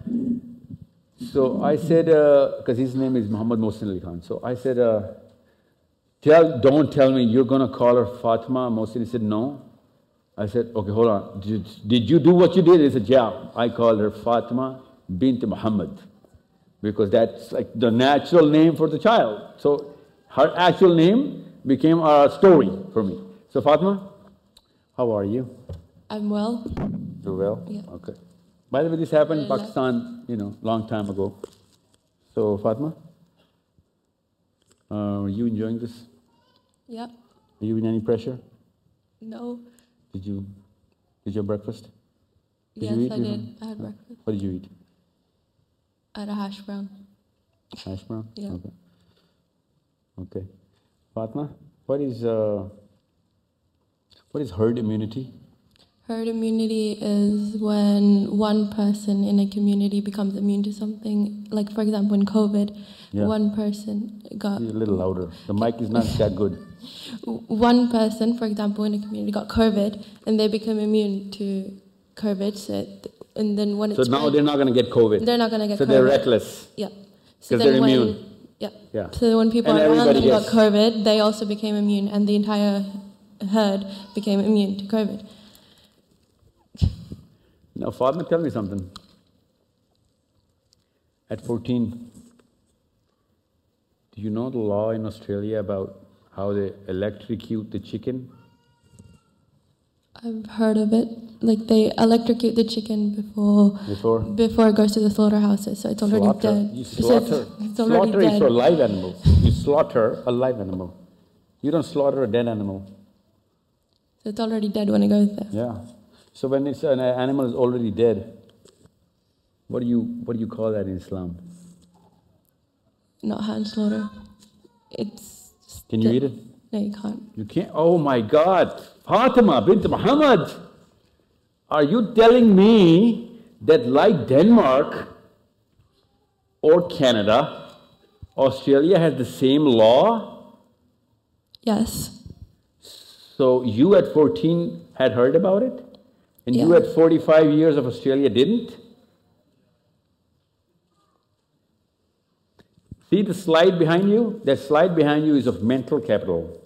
so I said, because uh, his name is Muhammad Mohsin Ali Khan. So I said, uh, tell, don't tell me you're going to call her Fatima Mohsin. He said, no. I said, okay, hold on. Did, did you do what you did? He said, yeah. I called her Fatima bint Muhammad because that's like the natural name for the child. So her actual name became a story for me. So Fatima, how are you? I'm well. You're well? Yeah. Okay. By the way, this happened in Pakistan, you know, long time ago. So, Fatma, uh, are you enjoying this? Yeah. Are you in any pressure? No. Did you, did you have breakfast? Did yes, you eat? I did. I had breakfast. What did you eat? I had a hash brown. Hash brown? Yeah. Okay. Okay. Fatma, what is, uh, what is herd immunity? Herd immunity is when one person in a community becomes immune to something. Like, for example, in COVID, yeah. one person got. a little louder. The mic is not that good. One person, for example, in a community got COVID and they become immune to COVID. So, and then when it's. so now they're not going to get COVID. They're not going to get so COVID. they're reckless. Yeah. So because they're immune. Yeah. Yeah. So when people and around them got COVID, they also became immune, and the entire herd became immune to COVID. Now, Fatma, tell me something. At 14, Do you know the law in Australia about how they electrocute the chicken? I've heard of it. Like they electrocute the chicken before Before? before it goes to the slaughterhouses, so it's already slaughter. dead. You it's- slaughter. it's already slaughter is for live animals. You slaughter a live animal. You don't slaughter a dead animal. So it's already dead when it goes there. Yeah. So when it's an animal is already dead, what do you what do you call that in Islam? Not hand slaughter. It's. Can you eat it? No, you can't. You can't. Oh my God, Fatima bint Muhammad, are you telling me that like Denmark or Canada, Australia has the same law? Yes. So you at 14 had heard about it? And you at 45 years of Australia didn't? See the slide behind you? That slide behind you is of mental capital.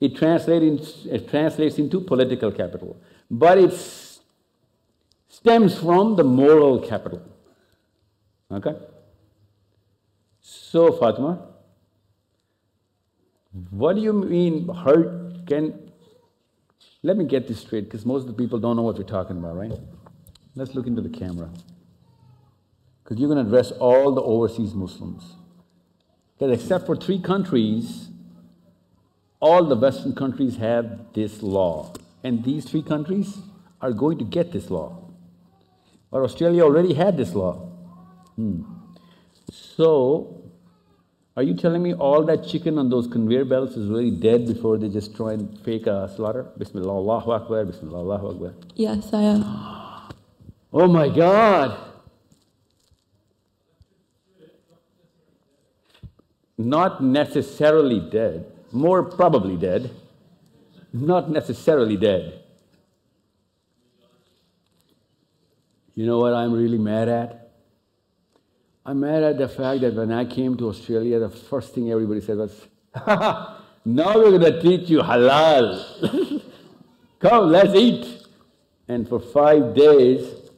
It translates, it translates into political capital, but it stems from the moral capital. Okay? So, Fatima, what do you mean hurt can. Let me get this straight because most of the people don't know what we're talking about, right? Let's look into the camera. Because you're going to address all the overseas Muslims. Because except for three countries, all the Western countries have this law. And these three countries are going to get this law. But Australia already had this law. Hmm. So, are you telling me all that chicken on those conveyor belts is really dead before they just try and fake a slaughter? Bismillah, Allahu Akbar, Bismillah, Allahu Akbar. Yes, I am. Oh my God! Not necessarily dead, more probably dead, not necessarily dead. You know what I'm really mad at? I'm mad at the fact that when I came to Australia, the first thing everybody said was, now we're going to teach you halal. Come, let's eat. And for five days,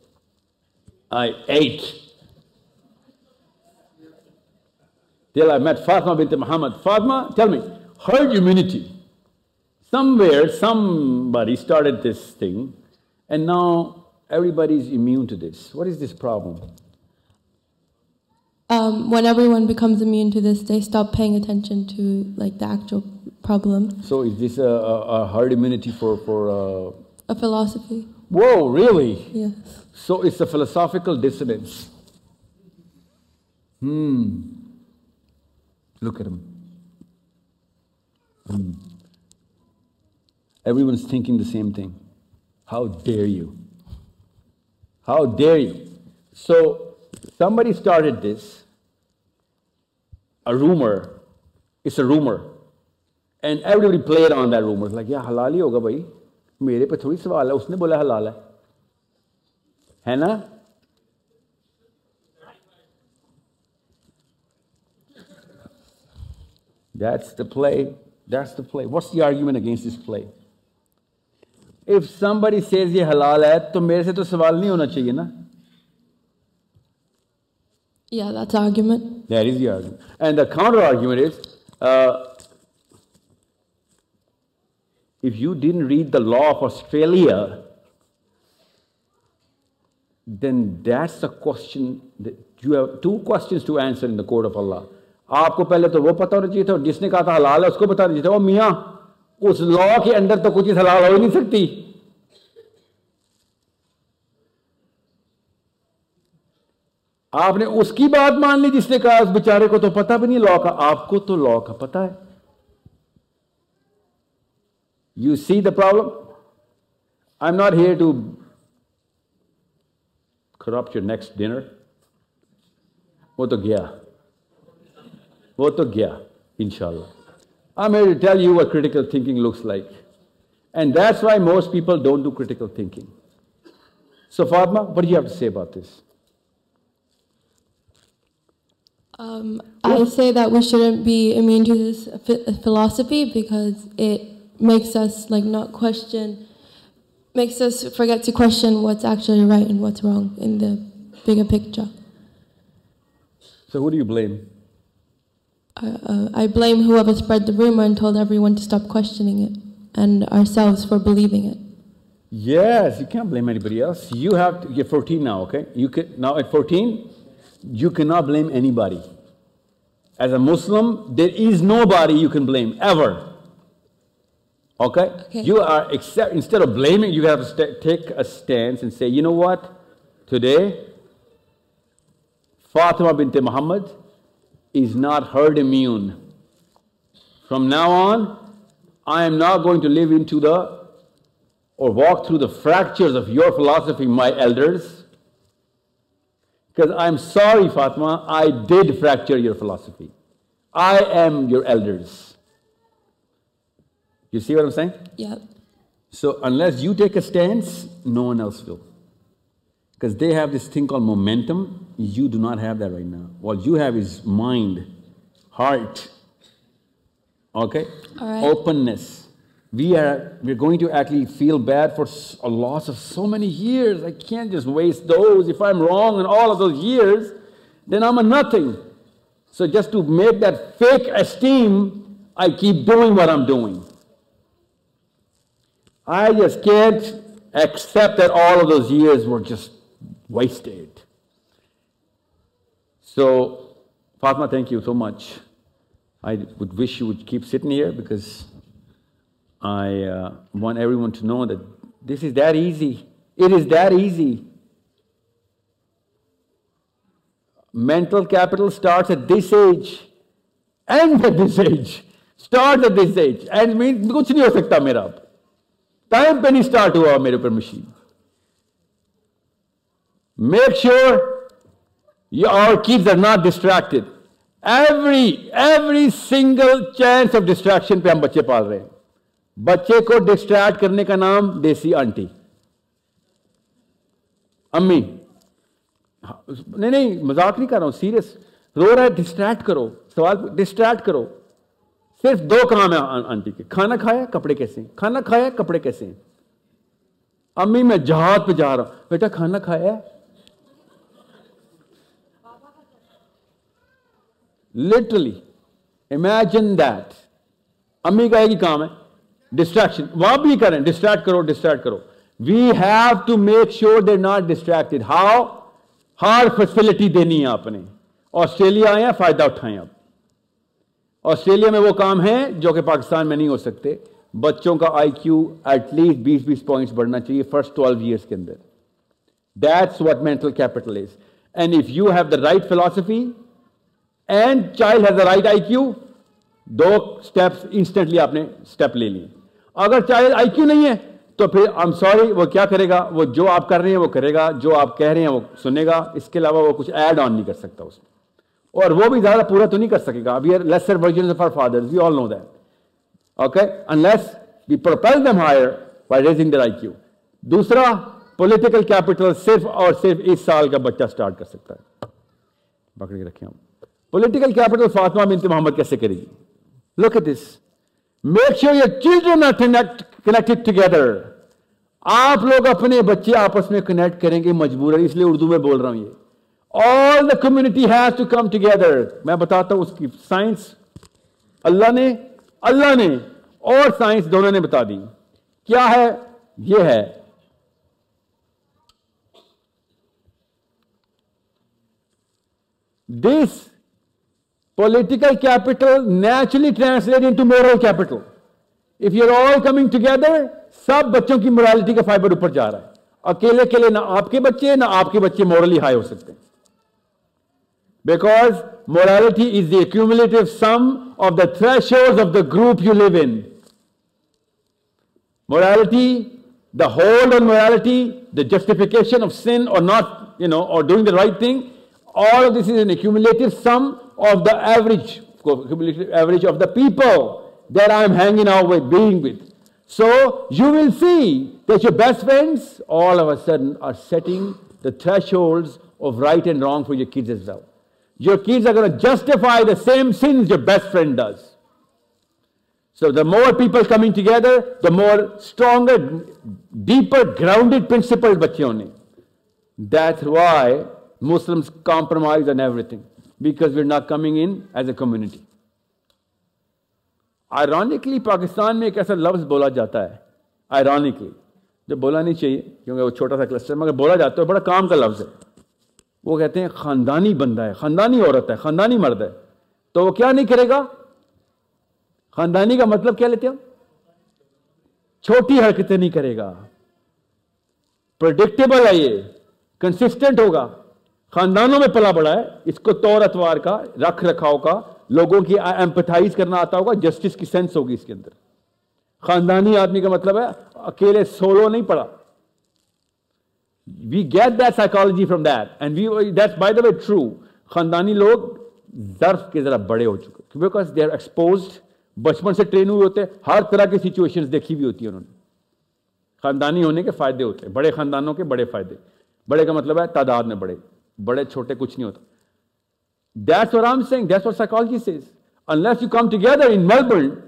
I ate. Till I met Fatma bint Muhammad. Fatma, tell me, herd immunity. Somewhere, somebody started this thing, and now everybody's immune to this. What is this problem? Um, when everyone becomes immune to this, they stop paying attention to like the actual problem. So is this a, a, herd immunity for, for uh... A philosophy. Whoa, really? Yes. So it's a philosophical dissonance. Hmm. Look at him. Hmm. Everyone's thinking the same thing. How dare you? How dare you? So somebody started this, a rumor. It's a rumor. And everybody played on that rumor. Like, yeah, halal ही होगा भाई मेरे पे थोड़ी सवाल है उसने बोला हलाल है है ना That's the play. That's the play. What's the argument against this play? If somebody says ये halal है तो मेरे से तो सवाल नहीं होना चाहिए ना Yeah, that's the argument. That is the argument. And the counter argument is uh, if you didn't read the law of Australia, then that's a question that you have two questions to answer in the court of Allah. آپ کو پہلے تو وہ پتہ ہونا چاہیے تھا جس نے کہا تھا حلال ہے اس کو بتانا چاہیے تھا وہ میاں اس لا کے اندر تو کچھ حلال ہو ہی نہیں سکتی آپ نے اس کی بات مان لی جس نے کہا اس بیچارے کو تو پتا بھی نہیں لا کا آپ کو تو لا کا پتا ہے۔ You see the problem I am not here to corrupt your next dinner وہ تو گیا۔ وہ تو گیا ان شاء اللہ آئی میری tell you what critical thinking looks like and that's why most people don't do critical thinking so pharma what you have to see about this Um, I say that we shouldn't be immune to this philosophy because it makes us like not question, makes us forget to question what's actually right and what's wrong in the bigger picture. so who do you blame uh, uh, I blame whoever spread the rumor and told everyone to stop questioning it, and ourselves for believing it. Yes, you can't blame anybody else. You have to, you're 14 now, okay? You can, now at 14, you cannot blame anybody. As a Muslim, there is nobody you can blame, ever. Okay? Okay. You are, except, instead of blaming, you have to sta take a stance and say, you know what? Today, Fatima bint Muhammad is not herd immune. From now on, I am not going to live into the or walk through the fractures of your philosophy, my elders. Because I'm sorry, Fatima, I did fracture your philosophy. I am your elders. You see what I'm saying? Yep. So, unless you take a stance, no one else will. Because they have this thing called momentum. You do not have that right now. What you have is mind, heart, okay? All right. Openness. We are we're going to actually feel bad for a loss of so many years. I can't just waste those. If I'm wrong in all of those years, then I'm a nothing. So just to make that fake esteem, I keep doing what I'm doing. I just can't accept that all of those years were just wasted. So, Fatma, thank you so much. I would wish you would keep sitting here because I uh, want everyone to know that this is that easy. It is that easy. Mental capital starts at this age, ends at this age, starts at this age, and means कुछ नहीं हो सकता मेरा अब time पे नहीं start हुआ मेरे ऊपर machine Make sure your kids are not distracted. Every every single chance of distraction पे हम बच्चे पाल रहे हैं بچے کو ڈسٹریکٹ کرنے کا نام دیسی آنٹی۔ امی۔ نہیں نہیں، مذاق نہیں کر رہا ہوں، سیریس۔ رو رہا ہے ڈسٹریکٹ کرو۔ سوال ڈسٹریکٹ کرو۔ صرف دو کام ہے آنٹی کے۔ کھانا کھایا، کپڑے کیسے ہیں؟ کھانا کھایا، کپڑے کیسے ہیں؟ امی، میں جہاد پہ جا رہا ہوں۔ بیٹا، کھانا کھایا؟ ہے لٹرلی امیجن دیٹ امی کا ایک ہی کام ہے۔ ڈسٹریکشن وہ بھی کریں ڈسٹریکٹ کرو ڈسٹریکٹ کرو we have to make sure they not distract how Hare facility دینی ہے آپ نے آسٹریلیا آئے ہیں فائدہ اٹھائیں آپ آسٹریلیا میں وہ کام ہیں جو کہ پاکستان میں نہیں ہو سکتے بچوں کا آئی کیو ایٹ لیسٹ بیس بیس پوائنٹس بڑھنا چاہیے فرسٹ ٹویلو ایئرس کے اندر that's what mental capital is and if you have the right philosophy and child has the right I Q do steps instantly آپ نے اسٹیپ لے لیے اگر چاہے آئی کیو نہیں ہے، تو پھر آئی ایم سوری وہ کیا کرے گا؟ وہ جو آپ کر رہے ہیں، وہ کرے گا، جو آپ کہہ رہے ہیں، وہ سنے گا۔ اس کے علاوہ وہ کچھ ایڈ آن نہیں کر سکتا اس میں۔ اور وہ بھی زیادہ پورا تو نہیں کر سکے گا۔ We are lesser version of our father we all know that okay unless we propel them higher by raising their I Q دوسرا پولیٹیکل کیپٹل صرف اور صرف اس سال کا بچہ سٹارٹ کر سکتا ہے۔ پکڑ کے رکھیں ہم۔ پولیٹیکل کیپٹل فاطمہ بنت محمد کیسے کرے گی؟ Look at this make sure your children are connected together آپ لوگ اپنے بچے آپس میں کنیکٹ کریں گے مجبور ہے اس لیے اردو میں بول رہا ہوں یہ۔ All the community has to come together میں بتاتا ہوں اس کی سائنس اللہ نے اللہ نے اور سائنس دونوں نے بتا دی۔ کیا ہے؟ یہ ہے۔ دس political capital naturally translate into moral capital if you're all coming together सब बच्चों की मोरालिटी का फाइबर ऊपर जा रहा है अकेले अकेले ना आपके बच्चे ना आपके बच्चे मोरली हाई हो सकते हैं because morality is the accumulative sum of the thresholds of the group you live in. Morality, the hold on morality, the justification of sin or not, you know, or doing the right thing, all of this is an accumulative sum of the average, cumulative average of the people that I'm hanging out with, being with. So you will see that your best friends all of a sudden are setting the thresholds of right and wrong for your kids as well. Your kids are going to justify the same sins your best friend does. So the more people coming together, the more stronger, deeper, grounded principled बच्चे होने. That's why Muslims compromise on everything Because we are not coming in as a community ironically Pakistan میں ایک ایسا لفظ بولا جاتا ہے ironically جو بولا نہیں چاہیے، کیونکہ وہ چھوٹا سا کلسٹر مگر بولا جاتا ہے، بڑا کام کا لفظ ہے۔ وہ کہتے ہیں، خاندانی بندہ ہے، خاندانی عورت ہے، خاندانی مرد ہے۔ تو وہ کیا نہیں کرے گا؟ خاندانی کا مطلب کیا لیتے ہو چھوٹی حرکتیں نہیں کرے گا۔ پرڈکٹیبل ہے یہ کنسسٹنٹ ہوگا۔ خاندانوں میں پلا بڑا ہے، اس کو طور اتوار کا، رکھ رکھاؤ کا، لوگوں کی ایمپتھائز کرنا آتا ہوگا جسٹس کی سینس ہوگی اس کے اندر۔ خاندانی آدمی کا مطلب ہے، اکیلے سولو نہیں پڑا۔ We get that psychology from that and we that by the way through خاندانی لوگ ظرف کے ذرا بڑے ہو چکے بیکاز دے آر ایکسپوزڈ بچپن سے ٹرین ہوئے ہوتے ہیں، ہر طرح کی سچویشنز دیکھی ہوئی ہوتی ہیں انہوں نے۔ خاندانی ہونے کے فائدے ہوتے ہیں، بڑے خاندانوں کے بڑے فائدے۔ بڑے کا مطلب ہے تعداد میں بڑے۔ बड़े छोटे कुछ नहीं होता That's what I'm saying. That's what psychology says. Unless you come together in Melbourne,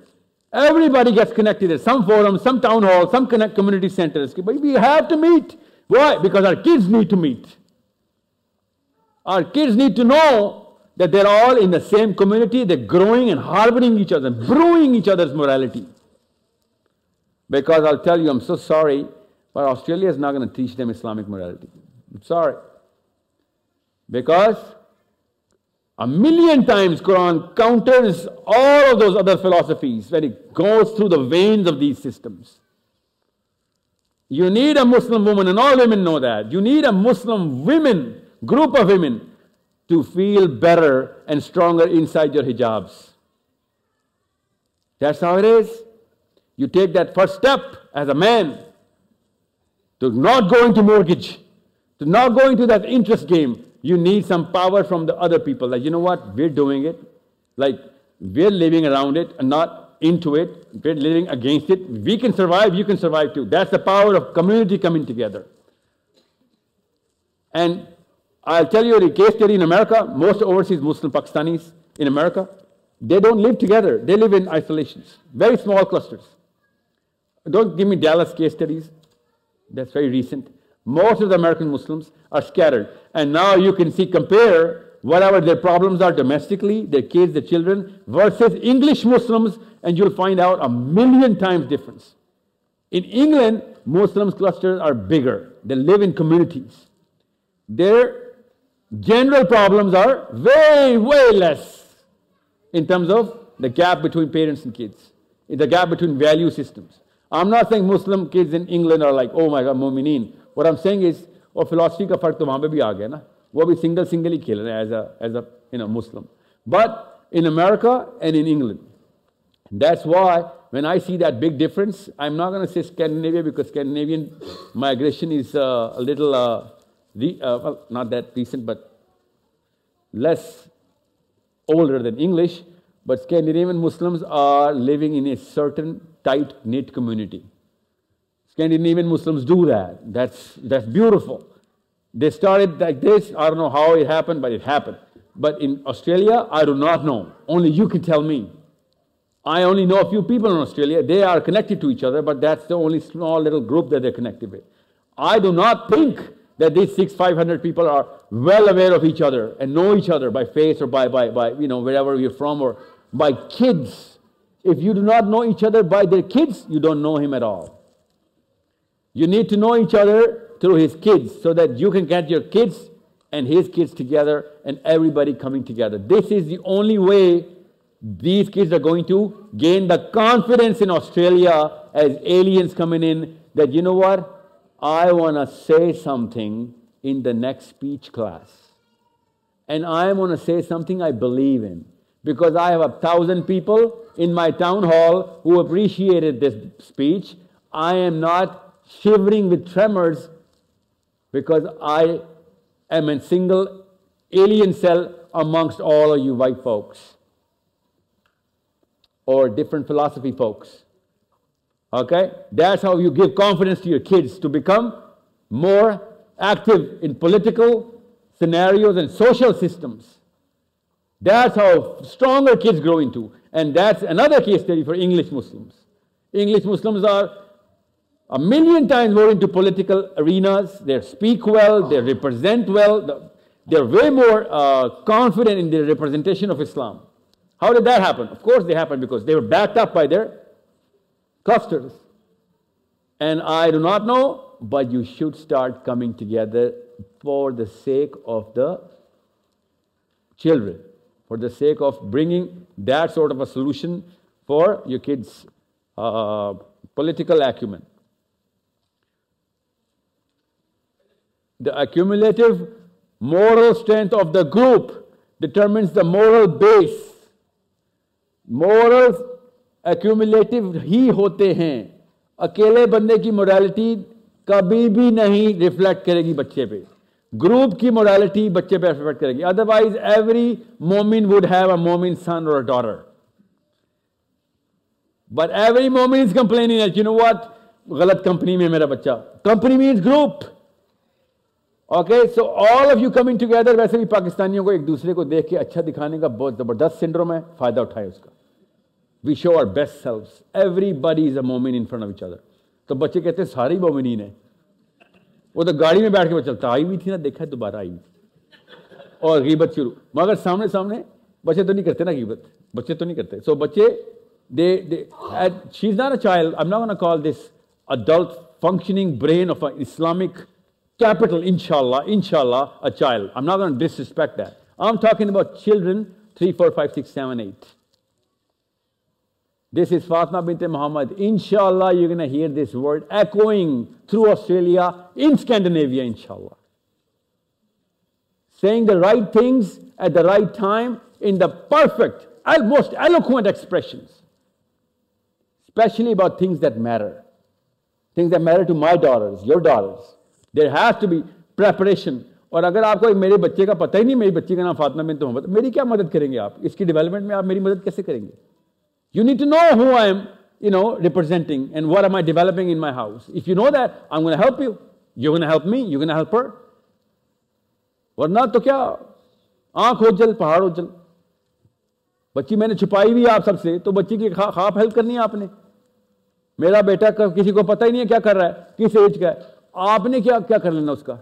everybody gets connected at some forum, some town hall, some connect community centers. But we have to meet. Why? Because our kids need to meet. Our kids need to know that they're all in the same community, they're growing and harboring each other, brewing each other's morality. Because I'll tell you, I'm so sorry, but Australia is not going to teach them Islamic morality. I'm sorry. Because a million times Quran counters all of those other philosophies when it goes through the veins of these systems. You need a Muslim woman, and all women know that. You need a Muslim women, group of women, to feel better and stronger inside your hijabs. That's how it is. You take that first step as a man to not go into mortgage, to not go into that interest game. You need some power from the other people. Like, you know what? We're doing it. Like, we're living around it and not into it. We're living against it. We can survive, you can survive too. That's the power of community coming together. And I'll tell you a case study in America. Most overseas Muslim Pakistanis in America, they don't live together. They live in isolations, very small clusters. Don't give me Dallas case studies. That's very recent. Most of the American Muslims are scattered. And now you can see, compare whatever their problems are domestically, their kids, their children, versus English Muslims, and you'll find out a million times difference. In England, Muslims clusters are bigger. They live in communities. Their general problems are way, way less in terms of the gap between parents and kids, the gap between value systems. I'm not saying Muslim kids in England are like, oh my God, mu'mineen What I'm saying is, और philosophy का फर्क तो वहाँ पे भी आ गया ना वो भी सिंगल सिंगल ही खेल रहे हैं as a as a you know Muslim but in America and in England that's why when I see that big difference, I'm not going to say Scandinavia because Scandinavian migration is uh, a little, uh, re- uh, well, not that recent, but less older than English. But Scandinavian Muslims are living in a certain tight knit community. Scandinavian Muslims do that. That's, that's beautiful. They started like this. I don't know how it happened, but it happened. But in Australia, I do not know. Only you can tell me. I only know a few people in Australia. They are connected to each other, but that's the only small little group that they're connected with. I do not think that these six, five hundred people are well aware of each other and know each other by face or by, by, by you know, wherever you're from or by kids. If you do not know each other by their kids, you don't know him at all. You need to know each other through his kids so that you can get your kids and his kids together and everybody coming together. This is the only way these kids are going to gain the confidence in Australia as aliens coming in that, you know what? I want to say something in the next speech class. And I want to say something I believe in. Because I have a thousand people in my town hall who appreciated this speech. I am not shivering with tremors because I am a single alien cell amongst all of you white folks or different philosophy folks. Okay? That's how you give confidence to your kids to become more active in political scenarios and social systems. That's how stronger kids grow into. And that's another case study for English Muslims. English Muslims are a million times more into political arenas. They speak well, they represent well, they're way more uh, confident in their representation of Islam. How did that happen? Of course, they happened because they were backed up by their clusters. And I do not know, but you should start coming together for the sake of the children, for the sake of bringing that sort of a solution for your kids' uh, political acumen. The accumulative moral strength of the group determines the moral base. Morals accumulative ہی ہوتے ہیں۔ اکیلے بندے کی morality کبھی بھی نہیں reflect کرے گی بچے پہ۔ گروپ کی مورالٹی بچے پہ ریفلیکٹ کرے گی۔ ادر وائز ایوری مومن وڈ ہیو اے مومن سن اور ڈارر بٹ ایوری مومن is complaining you know what غلط کمپنی میں میرا بچہ۔ Company means group okay so all of you coming together ویسے بھی پاکستانیوں کو ایک دوسرے کو دیکھ کے اچھا دکھانے کا بہت زبردست سنڈروم ہے، فائدہ اٹھائے اس کا۔ We show our best selves everybody is a مومن ان فرنٹ آف ادر تو بچے کہتے ہیں سارے مومنین ہیں۔ وہ تو گاڑی میں بیٹھ کے چلتا آئی ہوئی تھی نا، دیکھا دوبارہ آئی ہوئی تھی۔ اور غیبت شروع۔ مگر سامنے سامنے بچے تو نہیں کرتے نا غیبت۔ بچے تو نہیں کرتے۔ سو بچے they they she is a child I am not call this adult functioning brain of Islamic capital, inshallah, inshallah, a child. I'm not going to disrespect that. I'm talking about children, three, four, five, six, seven, eight. This is Fatma bint Muhammad. Inshallah, you're going to hear this word echoing through Australia, in Scandinavia, inshallah. Saying the right things at the right time in the perfect, most eloquent expressions, especially about things that matter. Things that matter to my daughters, your daughters. There has to be preparation اور اگر آپ کو میرے بچے کا پتہ ہی نہیں میری بچی کا نام فاطمہ بنت محمد، میری کیا مدد کریں گے آپ؟ اس کی ڈیولپمنٹ میں آپ میری مدد کیسے کریں گے؟ You need to know who I am you know representing and what am I developing in my house if you know that I gonna help you you gonna help me you gonna help پر ورنہ تو کیا؟ آنکھ ہو جل، پہاڑ ہو جل۔ بچی، میں نے چھپائی ہوئی آپ سب سے، تو بچی کی خواب ہیلپ کرنی ہے آپ نے۔ میرا بیٹا کسی کو پتہ ہی نہیں ہے کیا کر رہا ہے، کس ایج کا ہے؟ آپ نے کیا کیا کر لینا اس کا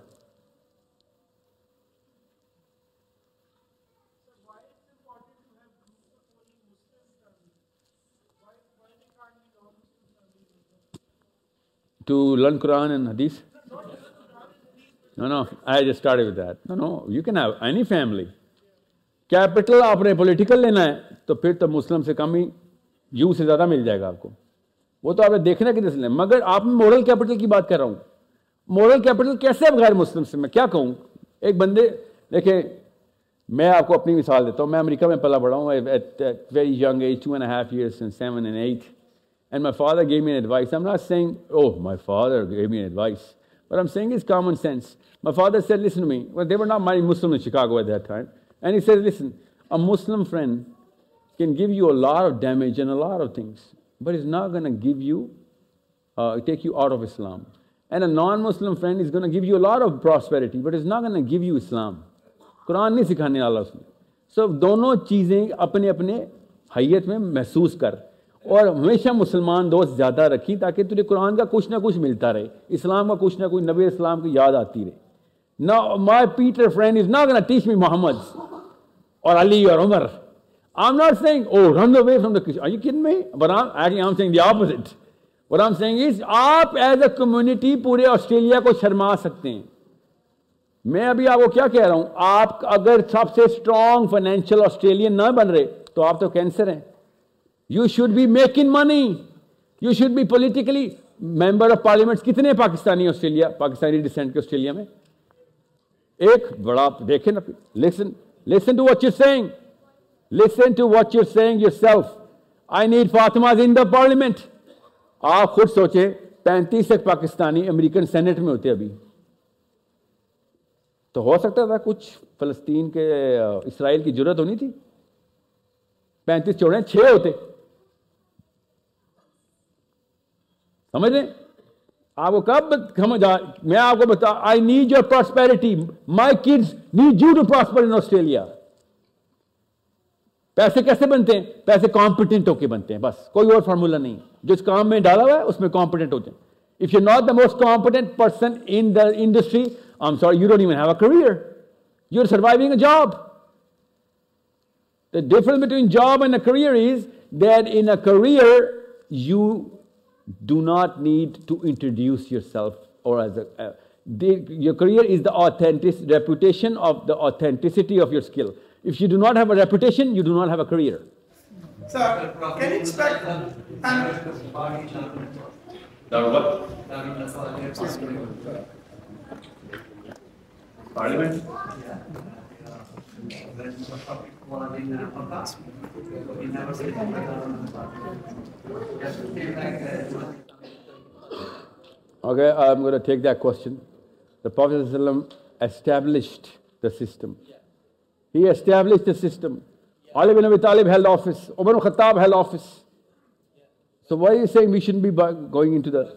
ٹو لرن قرآن اینڈ حدیث نو نو آئی جس started with that. No no, you can have any family. Capital آپ نے پولیٹیکل لینا ہے تو پھر تو مسلم سے کم ہی یو سے زیادہ مل جائے گا آپ کو وہ تو آپ نے دیکھنا کہ سے لیں مگر آپ میں مورل کیپٹل کی بات کر رہا ہوں मोरल कैपिटल कैसे गैर मुस्लिम से मैं क्या कहूँ एक बंदे देखे मैं आपको अपनी मिसाल देता हूँ मैं अमेरिका में पला बड़ा हूँ at very young age two and half years and seven and eight And my father gave me an advice. I'm not saying, oh, my father gave me an advice. But I'm saying it's common sense. My father said, listen to me. Well, they were not my Muslim in Chicago at that time. And he said, listen, a Muslim friend can give you a lot of damage and a lot of things, but it's not going to give you, uh, take you out of Islam. And a non-Muslim friend is going to give you a lot of prosperity, but it's not going to give you Islam. قرآن نہیں سکھانے والا اس میں۔ سو so, دونوں چیزیں اپنے اپنے حیت میں محسوس کر۔ اور ہمیشہ مسلمان دوست زیادہ رکھی تاکہ تجھے قرآن کا کچھ نہ کچھ ملتا رہے۔ اسلام کا کچھ نہ کچھ نبی اسلام کی یاد آتی رہے۔ نا my Peter friend is not teach me Muhammad اور علی اور Umar. I am not saying oh run away from the Christian are you kidding me but I am saying the opposite What I'm saying is آپ as a community پورے Australia کو شرما سکتے ہیں۔ میں ابھی آپ کو کیا کہہ رہا ہوں، آپ اگر سب سے اسٹرانگ فائنینشیل آسٹریلین نہ بن رہے، تو آپ تو کینسر ہیں۔ You should be making money you should be politically member of parliament کتنے پاکستانی آسٹریلیا، پاکستانی ڈسینٹ کے آسٹریلیا میں؟ ایک بڑا، دیکھیں نا listen listen to what you're saying listen to what you're saying yourself I need Fatima in the parliament آپ خود سوچیں، پینتیس ایک پاکستانی امریکن سینٹ میں ہوتے ابھی۔ تو ہو سکتا تھا کچھ فلسطین کے، اسرائیل کی ضرورت ہونی تھی۔ پینتیس چوڑے چھ ہوتے۔ سمجھ لیں آپ کو کب سمجھ آ، میں آپ کو بتا I need your prosperity my kids need you to prosper in Australia पैसे कैसे बनते हैं पैसे कॉम्पिटेंट होके बनते हैं बस कोई और फार्मूला नहीं जिस काम में डाला हुआ है उसमें कॉम्पिटेंट होते हैं if you not the most competent person in the industry I am sorry you don't even have a career you are surviving a job The difference between job and a career is that in a career, you do not need to introduce yourself or as a, uh, the, your career is the authentic reputation of the authenticity of your skill. if you do not have a reputation, you do not have a career. Sir, can you expect Dar what? Parliament? Okay, I'm going to take that question. The Prophet ﷺ established the system. He established the system. Yeah. Ali bin Abi Talib held office. Umar Khattab held office. So why are you saying we shouldn't be going into the...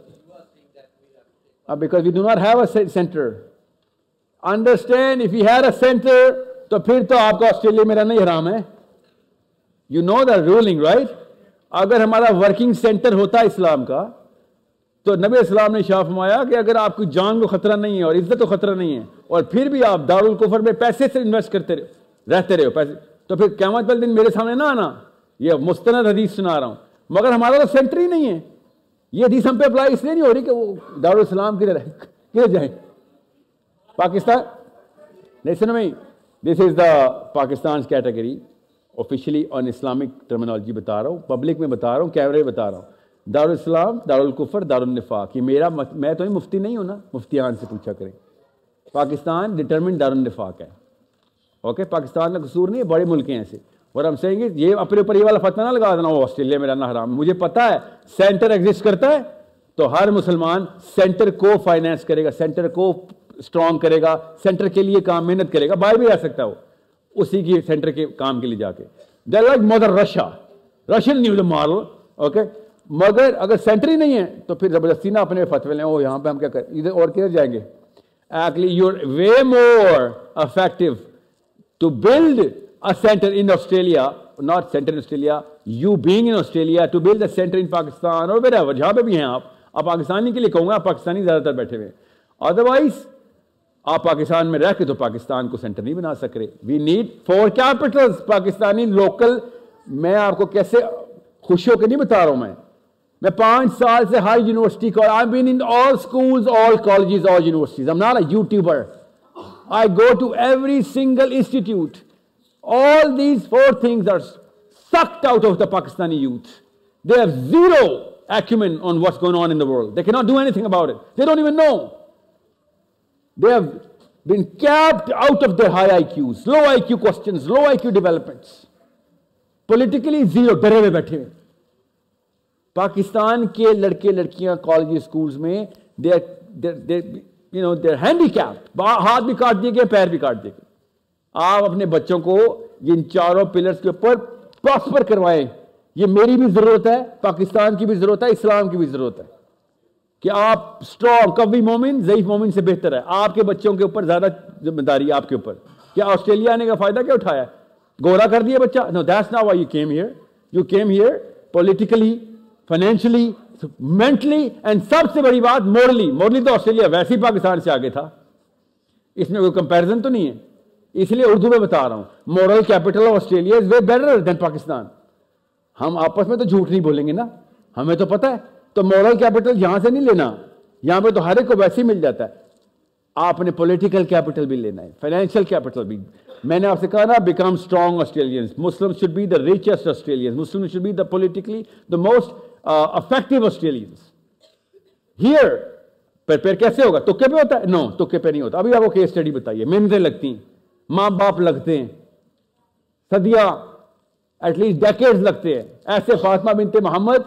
Uh, because we do not have a center. Understand, if we had a center, تو پھر تو آپ کو Australia میں رہنا ہی حرام ہے you know the ruling right اگر ہمارا ورکنگ سینٹر ہوتا اسلام کا تو نبی اسلام نے شاہ فرمایا کہ اگر آپ کی جان کو خطرہ نہیں ہے اور عزت کو خطرہ نہیں ہے اور پھر بھی آپ دارالکفر میں پیسے سے انویسٹ کرتے رہے رہتے رہے ہو، پیسے۔ تو پھر قیامت والے دن میرے سامنے نہ آنا۔ یہ مستند حدیث سنا رہا ہوں۔ مگر ہمارا تو سینٹر ہی نہیں ہے۔ یہ حدیث ہم پہ اپلائی اس لیے نہیں ہو رہی کہ وہ دارالسلام کی کدھر جائیں پاکستان؟ لسن میں this is the Pakistan category officially on Islamic terminology بتا رہا ہوں پبلک میں بتا رہا ہوں کیمرے میں بتا رہا ہوں۔ دارالاسلام، دارالکفر، دارالنفاق، یہ میرا میں تو مفتی نہیں ہوں نا۔ مفتیان سے پوچھا کریں۔ پاکستان ڈٹرمنٹ دارالنفاق ہے۔ اوکے پاکستان کا قصور نہیں ہے، بڑے ملک ہیں ایسے۔ اور ہم سہیں گے، یہ اپنے اوپر یہ والا فتح نہ لگا دینا وہ آسٹریلیا میں رہنا حرام مجھے پتا ہے، سینٹر ایگزسٹ کرتا ہے، تو ہر مسلمان سینٹر کو فائنینس کرے گا، سینٹر کو اسٹرانگ کرے گا، سینٹر کے لیے کام، محنت کرے گا، باہر بھی آ سکتا ہے وہ۔ اسی کی سینٹر کے کام کے لیے جا کے۔ They like mother Russia Russian new the moral okay مگر اگر سینٹر ہی نہیں ہے، تو پھر زبردستی نہ اپنے فتوے لیں۔ وہ یہاں پہ ہم کیا کریں ادھر اور کدھر جائیں گے؟ Actually you you're way more effective to build a center in Australia, not center in Australia, you being in Australia, to build a center in Pakistan or wherever, جہاں پہ بھی ہیں آپ آپ پاکستانی کے لیے کہوں گا آپ پاکستانی زیادہ تر بیٹھے ہوئے ہیں ادروائز آپ پاکستان میں رہ کے تو پاکستان کو سینٹر نہیں بنا سک رہے we need four capital Pakistani local میں آپ کو کیسے خوش ہو کے نہیں بتا رہا ہوں میں میں پانچ سال سے ہر یونیورسٹی کو I been in all schools all colleges all universities I'm not a YouTuber I go to every single institute. All these four things are sucked out of the Pakistani youth. They have zero acumen on what's going on in the world. They cannot do anything about it. They don't even know. They have been capped out of their high IQs, low IQ questions, low IQ developments. Politically zero, डरे हुए बैठे हुए पाकिस्तान के लड़के लड़कियां college schools में दे you know they're handicap ہاتھ بھی کاٹ دیے گئے، پیر بھی کاٹ دیے گئے۔ آپ اپنے بچوں کو ان چاروں پلرس کے اوپر پراسپر کروائیں، یہ میری بھی ضرورت ہے، پاکستان کی بھی ضرورت ہے، اسلام کی بھی ضرورت ہے۔ کہ آپ اسٹرانگ کبھی مومن، ضعیف مومن سے بہتر ہے۔ آپ کے بچوں کے اوپر زیادہ ذمہ داری ہے آپ کے اوپر۔ کیا آسٹریلیا آنے کا فائدہ کیا اٹھایا ہے؟ گورا کر دیا بچہ۔ نو دیٹس نا why you came here you came here politically financially mentally and سب سے بڑی بات مورلی مورلی تو آسٹریلیا ویسے ہی پاکستان سے آگے تھا. اس میں کوئی کمپیرزن تو نہیں ہے. اس لیے اردو میں بتا رہا ہوں. Moral capital of Australia is way better than Pakistan ہم آپس میں تو جھوٹ نہیں بولیں گے نا. ہمیں تو پتا ہے. تو مورل کیپٹل یہاں سے نہیں لینا. یہاں پہ تو ہر ایک کو ویسے ہی مل جاتا ہے. آپ نے پولیٹیکل کیپٹل بھی لینا ہے. فائنینشیل کیپٹل بھی. میں نے آپ سے کہا نا become strong Australians Muslim should be the richest Australians Muslim should be the politically the most effective Australians here پر پیر کیسے ہوگا؟ تکے پہ ہوتا ہے؟ نو تکے پہ نہیں ہوتا؟ ابھی آپ کو کیس اسٹڈی بتائیے۔ محنتیں لگتی ہیں ماں باپ لگتے ہیں صدیہ ایٹ لیسٹ ڈیکیڈز لگتے ہیں۔ ایسے فاطمہ بنت محمد،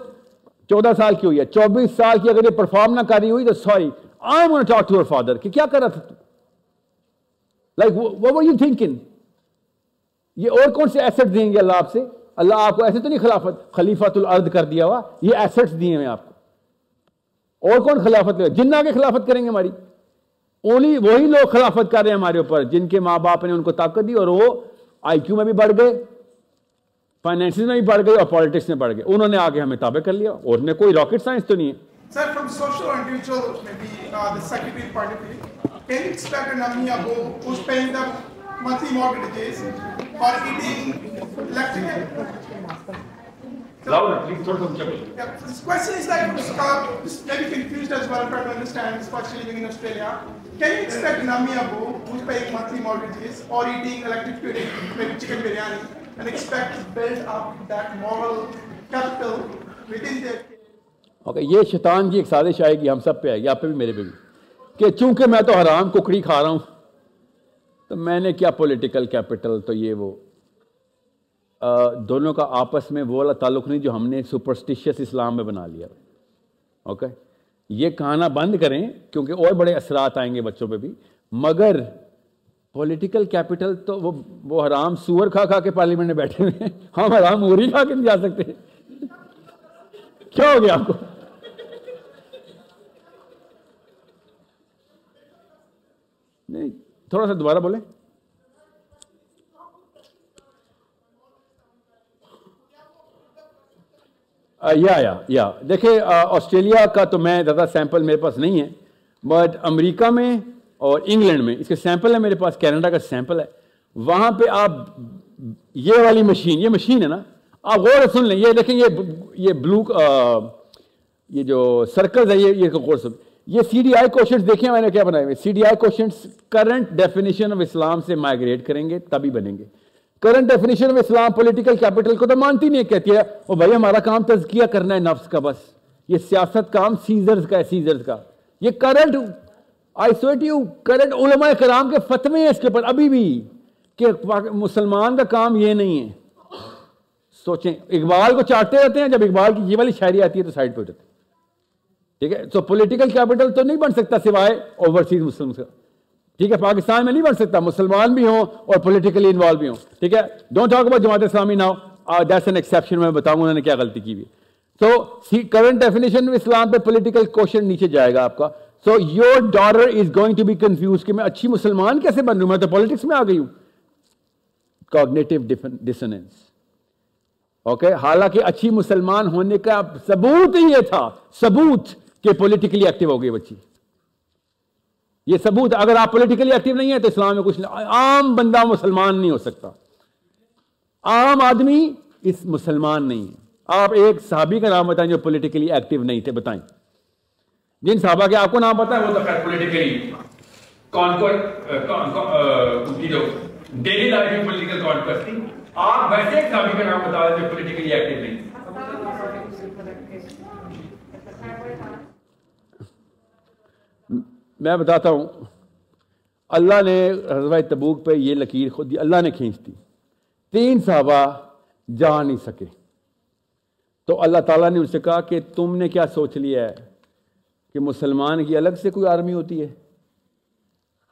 چودہ سال کی ہوئی ہے۔ چوبیس سال کی اگر یہ پرفارم نہ کر رہی ہوئی، تو sorry I am talk to your father کہ کیا کر رہا تھا لائک وٹ یو تھنکنگ یہ اور کون سے ایسٹ دیں گے اللہ آپ سے؟ اللہ آپ کو ایسے تو نہیں خلافت خلیفۃ الارض کر دیا ہوا یہ ایسٹس دیے ہیں آپ کو۔ اور کون خلافت کرے؟ جنہ کے خلافت کریں گے ہماری۔ اونلی وہی لوگ خلافت کر رہے ہیں ہمارے اوپر جن کے ماں باپ نے ان کو طاقت دی اور وہ آئی کیو میں بھی بڑھ گئے فائنینسز میں بھی بڑھ گئے اور پالیٹکس میں بڑھ گئے۔ انہوں نے آگے ہمیں تابع کر لیا۔ اور اس میں کوئی راکٹ سائنس تو نہیں ہے۔ Sir from social or individual, maybe uh, the secretary part of it, can you expect an army above who's یہ شیطان جی ایک سازش آئے گی ہم سب پہ آئے گی آپ پہ بھی میرے پہ بھی کہ چونکہ میں تو حرام ککڑی کھا رہا ہوں تو میں نے کیا پولیٹیکل کیپٹل تو یہ وہ دونوں کا آپس میں وہ والا تعلق نہیں جو ہم نے سپرسٹیشیس اسلام میں بنا لیا۔ اوکے یہ کہانا بند کریں کیونکہ اور بڑے اثرات آئیں گے بچوں پہ بھی۔ مگر پولیٹیکل کیپٹل تو وہ وہ حرام سور کھا کھا کے پارلیمنٹ میں بیٹھے ہوئے ہیں۔ ہم حرام اوری کھا کے نہیں جا سکتے۔ کیا ہو گیا آپ کو؟ نہیں تھوڑا سا دوبارہ بولیں۔ یا یا یا۔ دیکھیں آسٹریلیا کا تو میں زیادہ سیمپل میرے پاس نہیں ہے بٹ امریکہ میں اور انگلینڈ میں، اس کے سیمپل ہے میرے پاس کینیڈا کا سیمپل ہے۔ وہاں پہ آپ یہ والی مشین، یہ مشین ہے نا، آپ غور سن لیں، یہ دیکھیں، یہ یہ بلو یہ جو سرکلز ہے یہ غور سن۔ یہ سی ڈی آئی کوشچنس دیکھیں میں نے کیا بنائے ہوئے؟ C D I questions current definition of Islam سے مائگریٹ کریں گے تب ہی بنیں گے۔ Current definition of Islam political capital کو تو مانتی نہیں کہتی ہے وہ بھائی ہمارا کام تزکیہ کرنا ہے نفس کا بس۔ یہ سیاست کام سیزرز کا ہے سیزرز کا۔ یہ current I sweet you current علماء کرام کے فتوے ہیں اس کے اوپر ابھی بھی کہ مسلمان کا کام یہ نہیں ہے۔ سوچیں، اقبال کو چاٹتے رہتے ہیں، جب اقبال کی یہ والی شاعری آتی ہے تو سائڈ پہ ہو ہیں۔ ٹھیک ہے؟ تو پولیٹیکل کیپٹل تو نہیں بن سکتا سوائے اوورسیز مسلم کا ٹھیک ہے؟ پاکستان میں نہیں بن سکتا۔ مسلمان بھی ہوں اور پولیٹیکلی انوالو بھی ہوں۔ ٹھیک ہے؟ Don't talk about Jamaat Islami now that's an exception میں بتاؤں انہوں نے کیا غلطی کی ہوئی۔ تو کرنٹ ڈیفینیشن اسلام پہ پولیٹیکل کوشچن نیچے جائے گا آپ کا۔ So your daughter is going to be confuse کہ میں اچھی مسلمان کیسے بن رہی ہوں؟ میں تو پالیٹکس میں آ گئی ہوں۔ کوگنیٹو ڈسنس اوکے حالانکہ اچھی مسلمان ہونے کا ثبوت یہ تھا۔ ثبوت۔ کہ پولیٹیکلی ایکٹیو ہو گئی بچی۔ یہ ثبوت، اگر آپ پولیٹیکلی ایکٹیو نہیں ہیں تو اسلام میں کچھ عام بندہ مسلمان نہیں ہو سکتا۔ عام آدمی اس مسلمان نہیں ہے۔ آپ ایک صحابی کا نام بتائیں جو پولیٹیکلی ایکٹیو نہیں تھے، بتائیں۔ جن صحابہ کے آپ کو نام پتا ہے، وہ تو خیر پولیٹیکلی جو ڈیلی لائف میں پولیٹیکل کانکویسٹ آپ ویسے ایک صحابی کا نام بتا رہے تھے پولیٹیکلی ایکٹیو نہیں۔ میں بتاتا ہوں، اللہ نے رضوہ تبوک پہ یہ لکیر خود دی، اللہ نے کھینچ دی۔ تین صحابہ جا نہیں سکے۔ تو اللہ تعالیٰ نے ان سے کہا کہ تم نے کیا سوچ لیا ہے کہ مسلمان کی الگ سے کوئی آرمی ہوتی ہے؟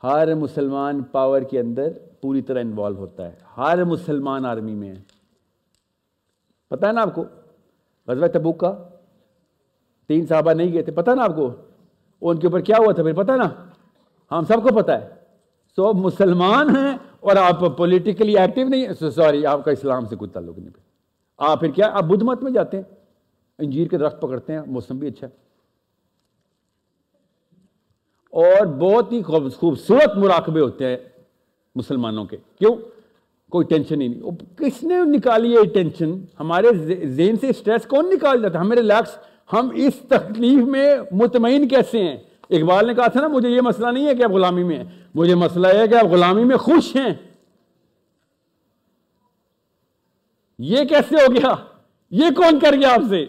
ہر مسلمان پاور کے اندر پوری طرح انوالو ہوتا ہے۔ ہر مسلمان آرمی میں ہے۔ پتہ ہے نا آپ کو؟ غزوہ تبوک کا تین صحابہ نہیں گئے تھے، پتہ نا آپ کو؟ ان کے اوپر کیا ہوا تھا پھر پتہ نا؟ ہم سب کو پتہ ہے۔ سو مسلمان ہیں اور آپ پولیٹیکلی ایکٹیو نہیں سوری آپ کا اسلام سے کوئی تعلق نہیں۔ پھر آپ پھر کیا؟ آپ بدھ مت میں جاتے ہیں۔ انجیر کے درخت پکڑتے ہیں۔ موسم بھی اچھا ہے۔ اور بہت ہی خوبصورت مراقبے ہوتے ہیں مسلمانوں کے۔ کیوں؟ کوئی ٹینشن ہی نہیں۔ کس نے نکالی ہے ٹینشن؟ ہمارے ذہن سے اسٹریس کون نکال جاتا ہے؟ ہمیں ریلیکس ہم اس تکلیف میں مطمئن کیسے ہیں؟ اقبال نے کہا تھا نا، مجھے یہ مسئلہ نہیں ہے کہ آپ غلامی میں ہیں۔ مجھے مسئلہ یہ ہے کہ آپ غلامی میں خوش ہیں۔ یہ کیسے ہو گیا؟ یہ کون کر گیا آپ سے؟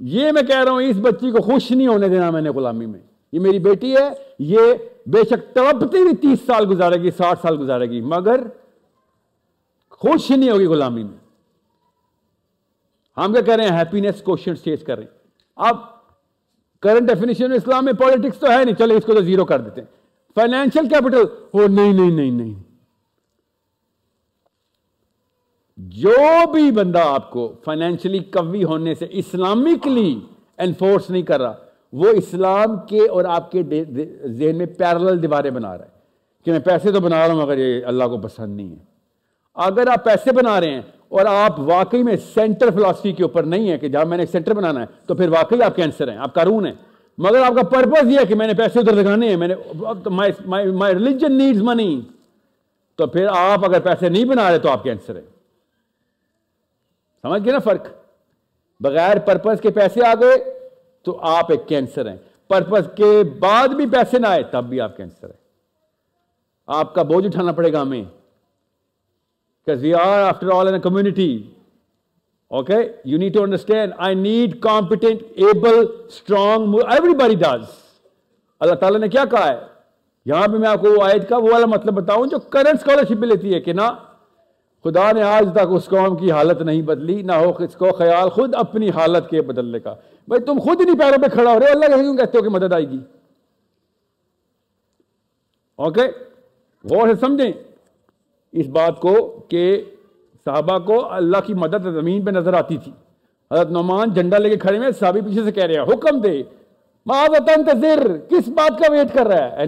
یہ میں کہہ رہا ہوں، اس بچی کو خوش نہیں ہونے دینا میں نے غلامی میں۔ یہ میری بیٹی ہے، یہ بے شک تڑپتی بھی تیس سال گزارے گی، ساٹھ سال گزارے گی، مگر خوش نہیں ہوگی غلامی میں۔ ہم کیا کہہ رہے ہیں؟ ہیپینس کوشچن چیز کر رہے ہیں۔ اب کرنٹ ڈیفینیشن اسلام میں پالیٹکس تو ہے نہیں، چلے اس کو تو زیرو کر دیتے ہیں۔ فائنینشیل کیپٹل ہو نہیں نہیں نہیں نہیں۔ جو بھی بندہ آپ کو فائنینشلی کوی ہونے سے اسلامکلی انفورس نہیں کر رہا، وہ اسلام کے اور آپ کے ذہن میں پیرل دیواریں بنا رہا ہے۔ کہ میں پیسے تو بنا رہا ہوں، مگر یہ اللہ کو پسند نہیں ہے۔ اگر آپ پیسے بنا رہے ہیں اور آپ واقعی میں سینٹر فلاسفی کے اوپر نہیں ہے کہ جہاں میں نے سینٹر بنانا ہے، تو پھر واقعی آپ کینسر ہیں، آپ قارون ہیں۔ مگر آپ کا پرپز یہ ہے کہ میں نے پیسے ادھر لگانے ہیں، میں نے مائی ریلیجن نیڈز منی تو پھر آپ اگر پیسے نہیں بنا رہے تو آپ کینسر ہیں۔ سمجھ گئے نا فرق؟ بغیر پرپز کے پیسے آ گئے تو آپ ایک کینسر ہیں۔ پرپز کے بعد بھی پیسے نہ آئے تب بھی آپ کینسر ہیں۔ آپ کا بوجھ اٹھانا پڑے گا ہمیں۔ because we are, after all, in a community. Okay? You need to understand, I need competent, able, strong, everybody does. اللہ تعالیٰ نے کیا کہا ہے یہاں پہ میں آپ کو وہ آیت کا وہ والا مطلب بتاؤں جو کرنٹ اسکالرشپ لیتی ہے کہ نہ خدا نے آج تک اس قوم کی حالت نہیں بدلی نہ ہو اس کو خیال خود اپنی حالت کے بدلنے کا بھائی تم خود نہیں پیروں پہ کھڑا ہو رہے اللہ کیوں کہتے ہو کہ مدد آئے گی اوکے غور سے سمجھیں اس بات کو کہ صحابہ کو اللہ کی مدد زمین پہ نظر آتی تھی۔ حضرت نعمان جھنڈا لے کے کھڑے میں صحابی پیچھے سے کہہ رہے ہیں، حکم دے۔ انتظر کس بات کا ویٹ کر رہا ہے؟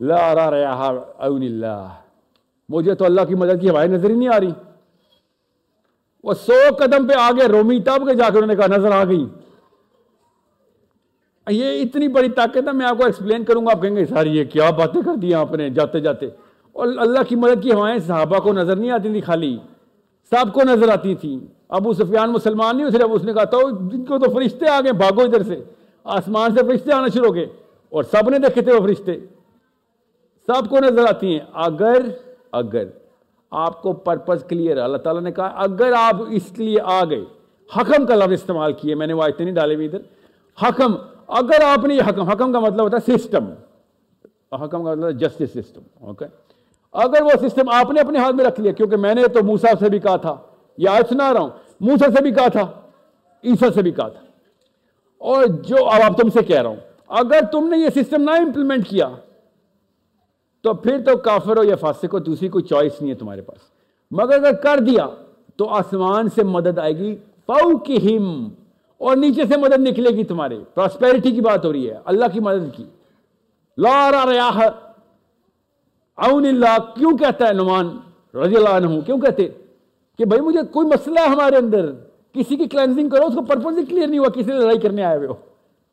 لا اللہ۔ مجھے تو اللہ کی مدد کی ہماری نظر ہی نہیں آ رہی۔ وہ سو قدم پہ آگے رومی تب کے جا کے انہوں نے کہا، نظر آ گئی۔ یہ اتنی بڑی طاقت ہے، میں آپ کو ایکسپلین کروں گا۔ آپ کہیں گے، ساری یہ کیا باتیں کر دی آپ نے؟ جاتے جاتے اور اللہ کی مدد کی ہوائیں صحابہ کو نظر نہیں آتی تھی خالی، سب کو نظر آتی تھیں۔ ابو سفیان مسلمان نہیں صرف اس نے کہا تھا جن کو تو فرشتے آ گئے، بھاگو ادھر سے۔ آسمان سے فرشتے آنا شروع ہو گئے اور سب نے دیکھے تھے وہ فرشتے۔ سب کو نظر آتی ہیں۔ اگر اگر آپ کو پرپز کلیئر اللہ تعالیٰ نے کہا اگر آپ اس لیے آ گئے، حکم کا لفظ استعمال کیے، میں نے وہ آیتیں نہیں ڈالے ہوئی ادھر۔ حکم، اگر آپ نے یہ حکم حکم کا مطلب ہوتا ہے سسٹم حکم کا مطلب جسٹس سسٹم اوکے okay? اگر وہ سسٹم آپ نے اپنے ہاتھ میں رکھ لیا، کیونکہ میں نے تو موسا سے بھی کہا تھا یا آج سنا رہا ہوں موسا سے بھی کہا تھا، عیسیٰ سے بھی کہا تھا۔ اور جو اب آپ تم سے کہہ رہا ہوں، اگر تم نے یہ سسٹم نہ امپلیمنٹ کیا، تو پھر تو کافر ہو یا فاسق ہو، دوسری کوئی چوائس نہیں ہے تمہارے پاس۔ مگر اگر کر دیا، تو آسمان سے مدد آئے گی پاؤ کی ہم اور نیچے سے مدد نکلے گی تمہارے۔ پراسپیرٹی کی بات ہو رہی ہے، اللہ کی مدد کی۔ لارا ریاح عون اللہ کیوں کہتا ہے نعمان رضی اللہ عنہ؟ کیوں کہتے؟ کہ بھائی مجھے کوئی مسئلہ ہے ہمارے اندر، کسی کی کلینزنگ کرو، اس کو پرپز ہی کلیئر نہیں ہوا، کسی نے لڑائی کرنے آئے ہوئے ہو۔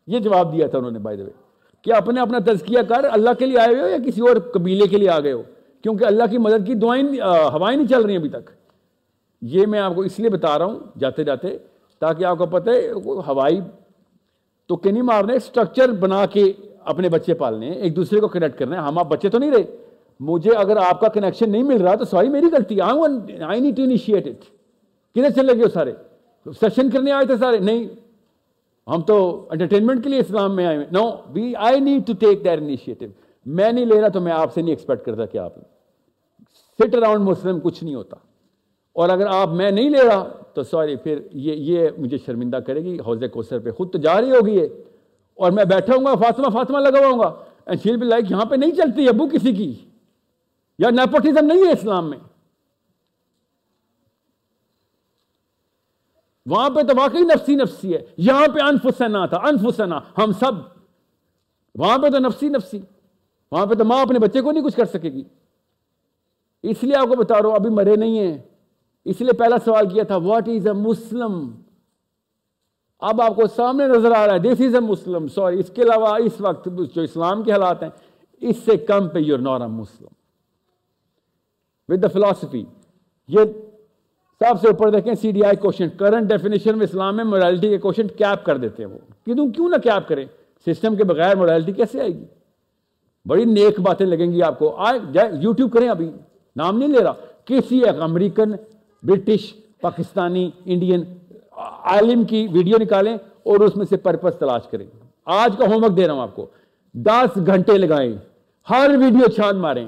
یہ جواب دیا تھا انہوں نے بائی دے کہ اپنے اپنا تزکیہ کر، اللہ کے لیے آئے ہوئے ہو یا کسی اور قبیلے کے لیے آ گئے ہو؟ کیونکہ اللہ کی مدد کی دعائیں ہوائیں نہیں چل رہی ہیں ابھی تک۔ یہ میں آپ کو اس لیے بتا رہا ہوں، جاتے جاتے، تاکہ آپ کو پتہ ہے ہوائی تو کہ نہیں مارنے اسٹرکچر بنا کے اپنے بچے پالنے، ایک دوسرے کو کنیکٹ کرنا ہے۔ ہم آپ بچے تو نہیں رہے مجھے اگر آپ کا کنیکشن نہیں مل رہا تو سوری میری غلطی I I need to initiate it کدھر چلے گئے سارے؟ سیشن کرنے آئے تھے سارے؟ نہیں۔ ہم تو انٹرٹینمنٹ کے لیے اسلام میں آئے no we I need to take their initiative میں نہیں لے رہا تو میں آپ سے نہیں ایکسپیکٹ کرتا کہ آپ سٹ اراؤنڈ مسلم کچھ نہیں ہوتا۔ اور اگر آپ میں نہیں لے رہا تو سوری، پھر یہ یہ مجھے شرمندہ کرے گی۔ حوض کوسر پہ خود تو جا رہی ہوگی یہ۔ اور میں بیٹھا ہوں گا، فاطمہ فاطمہ لگواؤں گا۔ اینڈ شیل بی لائک یہاں پہ نہیں چلتی ابو کسی کی۔ یا نیپوٹیزم نہیں ہے اسلام میں۔ وہاں پہ تو واقعی نفسی نفسی ہے۔ یہاں پہ انفسنا تھا، انفسنا، ہم سب۔ وہاں پہ تو نفسی نفسی۔ وہاں پہ تو ماں اپنے بچے کو نہیں کچھ کر سکے گی۔ اس لیے آپ کو بتا رہا ہوں، ابھی مرے نہیں ہیں۔ اس لیے پہلا سوال کیا تھا واٹ از اے مسلم اب آپ کو سامنے نظر آ رہا ہے this is a Muslim sorry اس کے علاوہ اس وقت جو اسلام کے حالات ہیں، اس سے کم پہ you're nor a Muslim with the philosophy یہ سب سے اوپر دیکھیں C D I question current definition میں اسلام میں مورالٹی کے کوشچن کیپ کر دیتے ہیں وہ. کیوں کیوں نہ کیپ کریں؟ سسٹم کے بغیر مورالٹی کیسے آئے گی؟ بڑی نیک باتیں لگیں گی آپ کو. آئے یوٹیوب کریں ابھی. نام نہیں لے رہا. کسی ایک امریکن، برٹش، پاکستانی، انڈین، عالم کی ویڈیو نکالیں اور اس میں سے پرپس تلاش کریں. آج کا ہوم ورک دے رہا ہوں آپ کو. دس گھنٹے لگائیں. ہر ویڈیو چھان ماریں.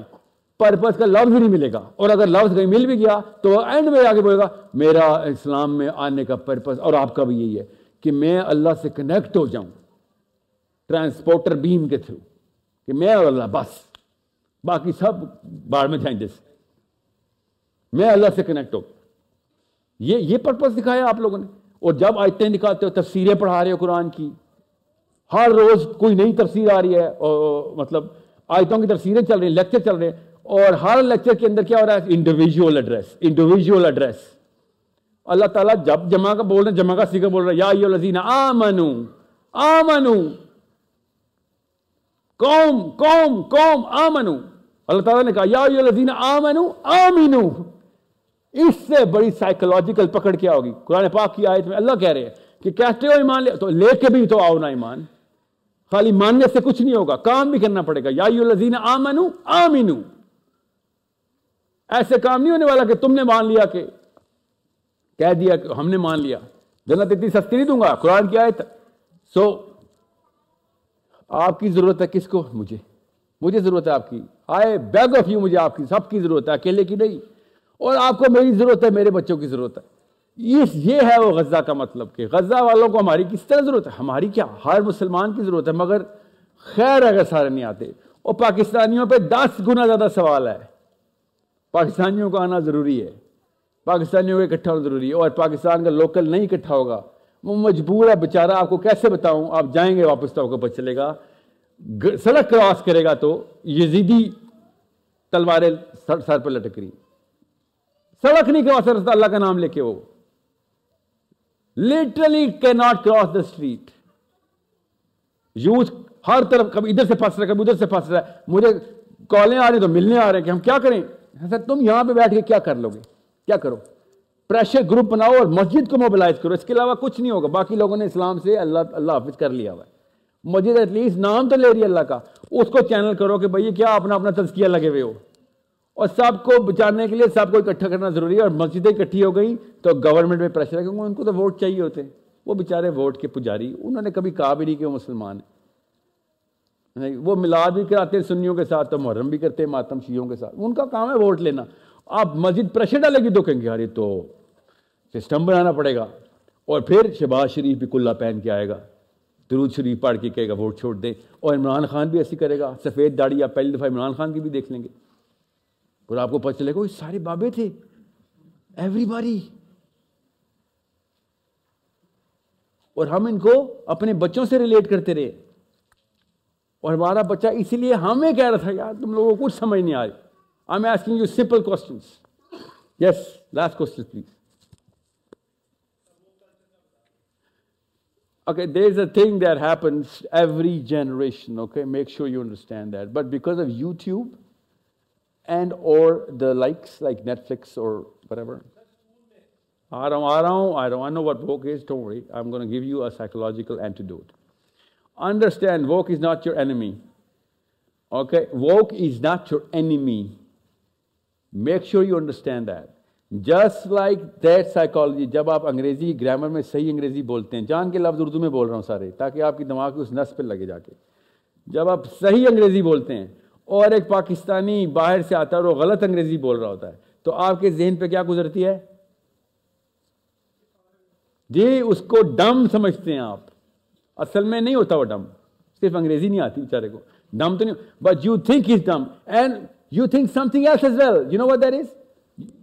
پرپز کا لفظ نہیں ملے گا۔ اور اگر لفظ کہیں مل بھی گیا تو اینڈ میں آگے بولے گا۔ میرا اسلام میں آنے کا پرپز اور آپ کا بھی یہی ہے کہ میں اللہ سے کنیکٹ ہو جاؤں۔ ٹرانسپورٹر بیم کے تھرو کہ میں اور اللہ بس۔ باقی سب باڑ میں چینجز میں اللہ سے کنیکٹ ہو۔ یہ یہ پرپز دکھایا آپ لوگوں نے۔ اور جب آیتیں دکھاتے ہو، تفسیریں پڑھا رہے ہو قرآن کی، ہر روز کوئی نئی تفسیر آ رہی ہے۔ اور مطلب آیتوں کی تفسیریں چل رہی ہیں، لیکچر چل رہے ہیں۔ اور ہر لیکچر کے اندر کیا ہو رہا ہے؟ انڈیویجول ایڈریس انڈیویجول ایڈریس اللہ تعالیٰ جب جمع کا بول رہے ہیں، جمع کا سیکھا بول رہا ہے، یا لذین آ منو آ منو قوم قوم قوم آ منو اللہ تعالیٰ نے کہا، یا لذین آ منو آ مینو اس سے بڑی سائیکولوجیکل پکڑ کیا ہوگی؟ قرآن پاک کی آیت میں اللہ کہہ رہے ہیں کہ کہتے ہو ایمان لے تو لے کے بھی تو آؤ نا ایمان. خالی ماننے سے کچھ نہیں ہوگا، کام بھی کرنا پڑے گا۔ یا لذین آ منو آ مینو ایسے کام نہیں ہونے والا کہ تم نے مان لیا کہ کہہ دیا کہ ہم نے مان لیا۔ جنت اتنی سستی نہیں دوں گا۔ قرآن کی آیت سو آپ کی ضرورت ہے کس کو؟ مجھے۔ مجھے ضرورت ہے آپ کی۔ آئے بیگ آف یو مجھے آپ کی، سب کی ضرورت ہے، اکیلے کی نہیں۔ اور آپ کو میری ضرورت ہے، میرے بچوں کی ضرورت ہے۔ یہ ہے وہ غزہ کا مطلب کہ غزہ والوں کو ہماری کس طرح ضرورت ہے؟ ہماری کیا؟ ہر مسلمان کی ضرورت ہے۔ مگر خیر اگر سارے نہیں آتے۔ اور پاکستانیوں پہ دس گنا زیادہ سوال ہے۔ پاکستانیوں کا آنا ضروری ہے۔ پاکستانیوں کا اکٹھا ہونا ضروری ہے اور پاکستان کا لوکل نہیں اکٹھا ہوگا۔ وہ مجبور ہے، بیچارہ، آپ کو کیسے بتاؤں؟ آپ جائیں گے واپس تو آپ کو پتہ چلے گا۔ سڑک کراس کرے گا تو یزیدی تلواریں سر پہ لٹک رہی۔ سڑک نہیں کراس کر اللہ کا نام لے کے وہ۔ لٹرلی کی not cross the street youth ہر طرف، کبھی ادھر سے پھنس رہا ہے، کبھی ادھر سے پھنس رہا ہے۔ مجھے کالیں آ رہی تو ملنے آ رہے ہیں کہ ہم کیا کریں؟ حضرت، تم یہاں پہ بیٹھ کے کیا کر لو گے کیا کرو؟ پریشر گروپ بناؤ اور مسجد کو موبلائز کرو۔ اس کے علاوہ کچھ نہیں ہوگا۔ باقی لوگوں نے اسلام سے اللہ اللہ حافظ کر لیا ہوا ہے۔ مسجد ایٹ لیسٹ نام تو لے رہی ہے اللہ کا۔ اس کو چینل کرو کہ بھئی کیا اپنا اپنا تزکیہ لگے ہوئے ہو۔ اور سب کو بچانے کے لیے سب کو اکٹھا کرنا ضروری ہے اور مسجدیں اکٹھی ہو گئیں تو گورنمنٹ میں پریشر ہے کیونکہ ان کو تو ووٹ چاہیے ہوتے۔ ہیں وہ بیچارے ووٹ کے پجاری۔ انہوں نے کبھی کہا بھی نہیں کہ وہ مسلمان ہیں۔ وہ ملاد بھی کراتے ہیں سنیوں کے ساتھ تو محرم بھی کرتے ہیں ماتم شیعوں کے ساتھ۔ ان کا کام ہے ووٹ لینا۔ آپ مسجد پریشر ڈالے گی تو کہیں گے یار تو سسٹم بنانا پڑے گا۔ اور پھر شہباز شریف بھی کلّہ پہن کے آئے گا۔ درود شریف پڑھ کے کہے گا ووٹ چھوڑ دیں۔ اور عمران خان بھی ایسی کرے گا۔ سفید داڑھی آپ پہلی دفعہ عمران خان کی بھی دیکھ لیں گے۔ اور آپ کو پتہ چلے گا، وہ سارے بابے تھے۔ ایوری باری اور ہم ان کو اپنے بچوں سے ریلیٹ کرتے رہے۔ और हमारा बच्चा इसीलिए हमें कह रहा था यार तुम लोगों को कुछ समझ नहीं आ रही I am asking you simple question yes last question please Okay, there's a thing that happens every generation, okay? Make sure you understand that. But because of YouTube, and or the likes like Netflix or whatever. I don't, I don't, I don't, I know what woke is, don't worry. I'm going to give you a psychological antidote. Understand woke is not your enemy. Okay Woke is not your enemy. Make sure you understand that just like that psychology جب آپ انگریزی grammar میں صحیح انگریزی بولتے ہیں، جان کے لفظ اردو میں بول رہا ہوں سارے، تاکہ آپ کی دماغ اس نس پہ لگے جا کے۔ جب آپ صحیح انگریزی بولتے ہیں اور ایک پاکستانی باہر سے آتا ہے اور وہ غلط انگریزی بول رہا ہوتا ہے، تو آپ کے ذہن پہ کیا گزرتی ہے؟ جی اس کو ڈم سمجھتے ہیں آپ۔ اصل میں نہیں ہوتا وہ ڈم صرف انگریزی نہیں آتی بیچارے کو۔ ڈم تو نہیں but you think is dumb and you think something as is well you know what there is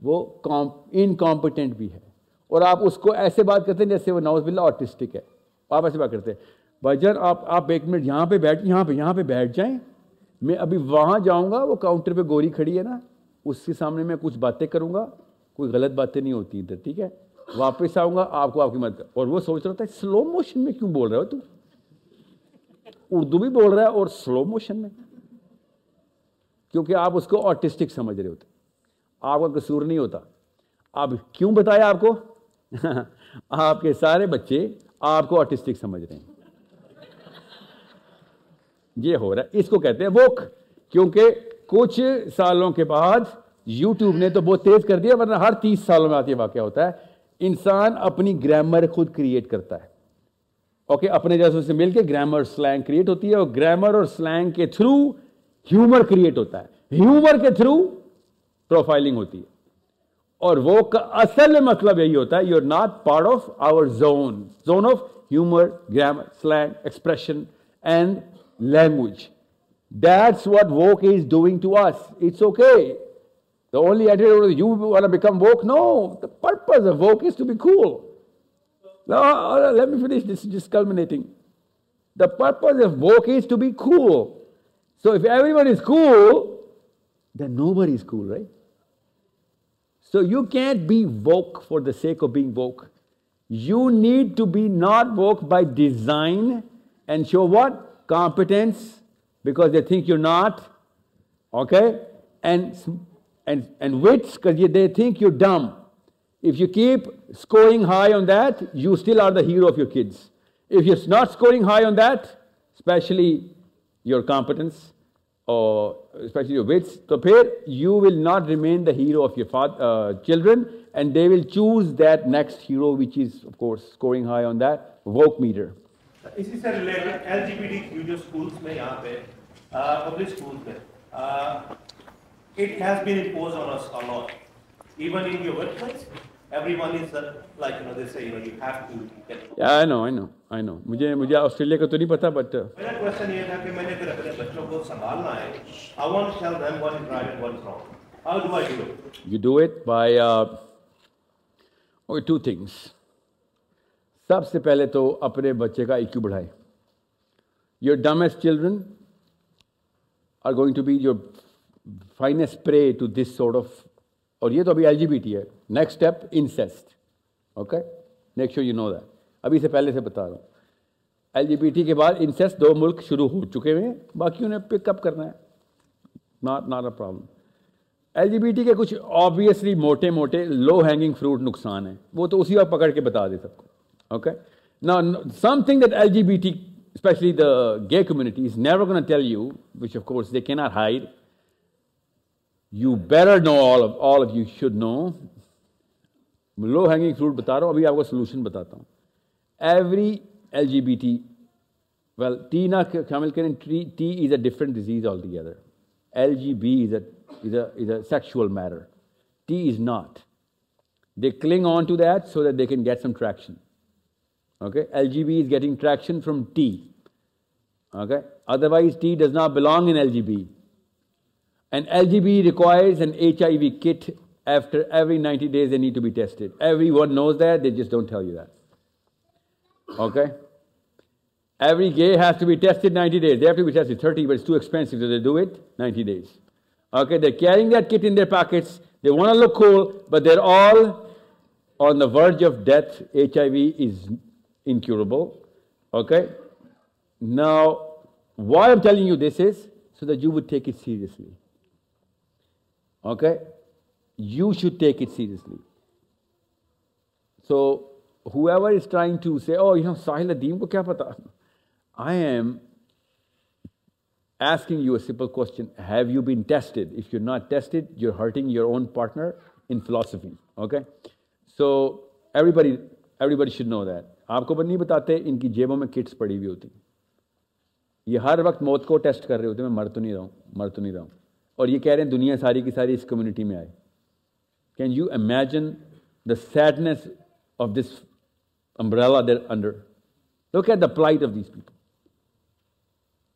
وہ انکمپٹنٹ بھی ہے۔ اور آپ اس کو ایسے بات کرتے ہیں جیسے وہ نوز بلّہ آرٹسٹک ہے۔ آپ ایسے بات کرتے ہیں۔ بھائی جان، آپ آپ ایک منٹ یہاں پہ بیٹھ یہاں پہ یہاں پہ بیٹھ جائیں۔ میں ابھی وہاں جاؤں گا، وہ کاؤنٹر پہ گوری کھڑی ہے نا۔ اس کے سامنے میں کچھ باتیں کروں گا۔ کوئی غلط باتیں نہیں ہوتی ادھر، ٹھیک ہے؟ واپس آؤں گا، آپ کو آپ کی مدد اور وہ سوچ رہا تھا سلو موشن میں کیوں بول رہے ہو تم؟ اردو بھی بول رہا ہے اور سلو موشن میں۔ کیونکہ آپ اس کو آرٹسٹک سمجھ رہے ہوتے۔ آپ کا قصور نہیں ہوتا۔ آپ کیوں بتایا آپ کو؟ آپ کے سارے بچے آپ کو آرٹسٹک سمجھ رہے ہیں۔ یہ ہو رہا ہے۔ اس کو کہتے ہیں بک کیونکہ کچھ سالوں کے بعد یوٹیوب نے تو بہت تیز کر دیا، ورنہ ہر تیس سالوں میں آتی واقعہ ہوتا ہے۔ انسان اپنی گرامر خود کریٹ کرتا ہے۔ اوکے اپنے جیسے سے مل کے گرامر سلینگ کریٹ ہوتی ہے اور گرامر اور سلینگ کے تھرو ہیومر کریٹ ہوتا ہے۔ ہیومر کے تھرو پروفائلنگ ہوتی ہے۔ اور وہ کا اصل مطلب یہی ہوتا ہے you are not part of our zone zone of humour grammar slang expression and language that's what woke is doing to us it's okay The only attitude you want to become woke? No. The purpose of woke is to be cool. Now, let me finish this, just culminating. The purpose of woke is to be cool. So if everyone is cool, then nobody is cool, right? So you can't be woke for the sake of being woke. You need to be not woke by design and show what? competence because they think you're not, okay? And, and, and wits, because they think you're dumb. If you keep scoring high on that, you still are the hero of your kids. If you're not scoring high on that, especially your competence or especially your wits, so here you will not remain the hero of your father, uh, children, and they will choose that next hero, which is, of course, scoring high on that woke meter. इसी से related LGBT जो schools में यहाँ पे public schools में it has been imposed on us a lot even in your workplace everyone is uh, like you know they say you know you have to get yeah i know i know i know मुझे मुझे Australia का तो नहीं पता but मेरा question ये था कि मैंने अगर अपने बच्चों को संभालना है I want to tell them what is right and what is wrong how do I do it you do it by uh, okay, two things सबसे पहले तो अपने बच्चे का IQ बढ़ाए finest prey to this sort of اور یہ تو ابھی ایل جی بی ٹی ہے. Next step incest okay make sure you know that ابھی سے پہلے سے بتا رہا ہوں. ایل جی بی ٹی کے بعد انسیسٹ دو ملک شروع ہو چکے ہوئے ہیں. باقی انہیں پک اپ کرنا ہے. Not not a problem L G B T کے کچھ آبویسلی موٹے موٹے لو ہینگنگ فروٹ نقصان ہیں. وہ تو اسی وقت پکڑ کے بتا دے سب کو. اوکے نا something that L G B T especially the gay community is never gonna tell you which of course they کی not hide you better know all of all of you should know low hanging fruit बता रहा हूँ अभी आपको solution बताता हूँ every LGBT well T ना शामिल करें T, T is a different disease altogether LGB is a is a is a sexual matter T is not they cling on to that so that they can get some traction okay LGB is getting traction from T okay otherwise T does not belong in LGB and LGB requires an HIV kit after every 90 days they need to be tested. Everyone knows that, they just don't tell you that. Okay? Every gay has to be tested 90 days. They have to be tested 30, but it's too expensive, so they do it 90 days. Okay, they're carrying that kit in their pockets. They want to look cool, but they're all on the verge of death. HIV is incurable. Okay? Now, why I'm telling you this is so that you would take it seriously. Okay you should take it seriously so whoever is trying to oh, oh Sahil Adeem کو کیا پتا I am am you simple question have you been you been you not tested you hurting your own partner in philosophy okay so everybody everybody should know that آپ کو نہیں بتاتے ان کی جیبوں میں kits پڑی ہوئی ہوتی یہ ہر وقت موت کو ٹیسٹ کر رہے ہوتے ہیں میں مر تو نہیں رہا ہوں مر تو نہیں رہا ہوں اور یہ کہہ رہے ہیں دنیا ساری کی ساری اس کمیونٹی میں آئے۔ Can you imagine the sadness of this umbrella they're under look at the plight of these people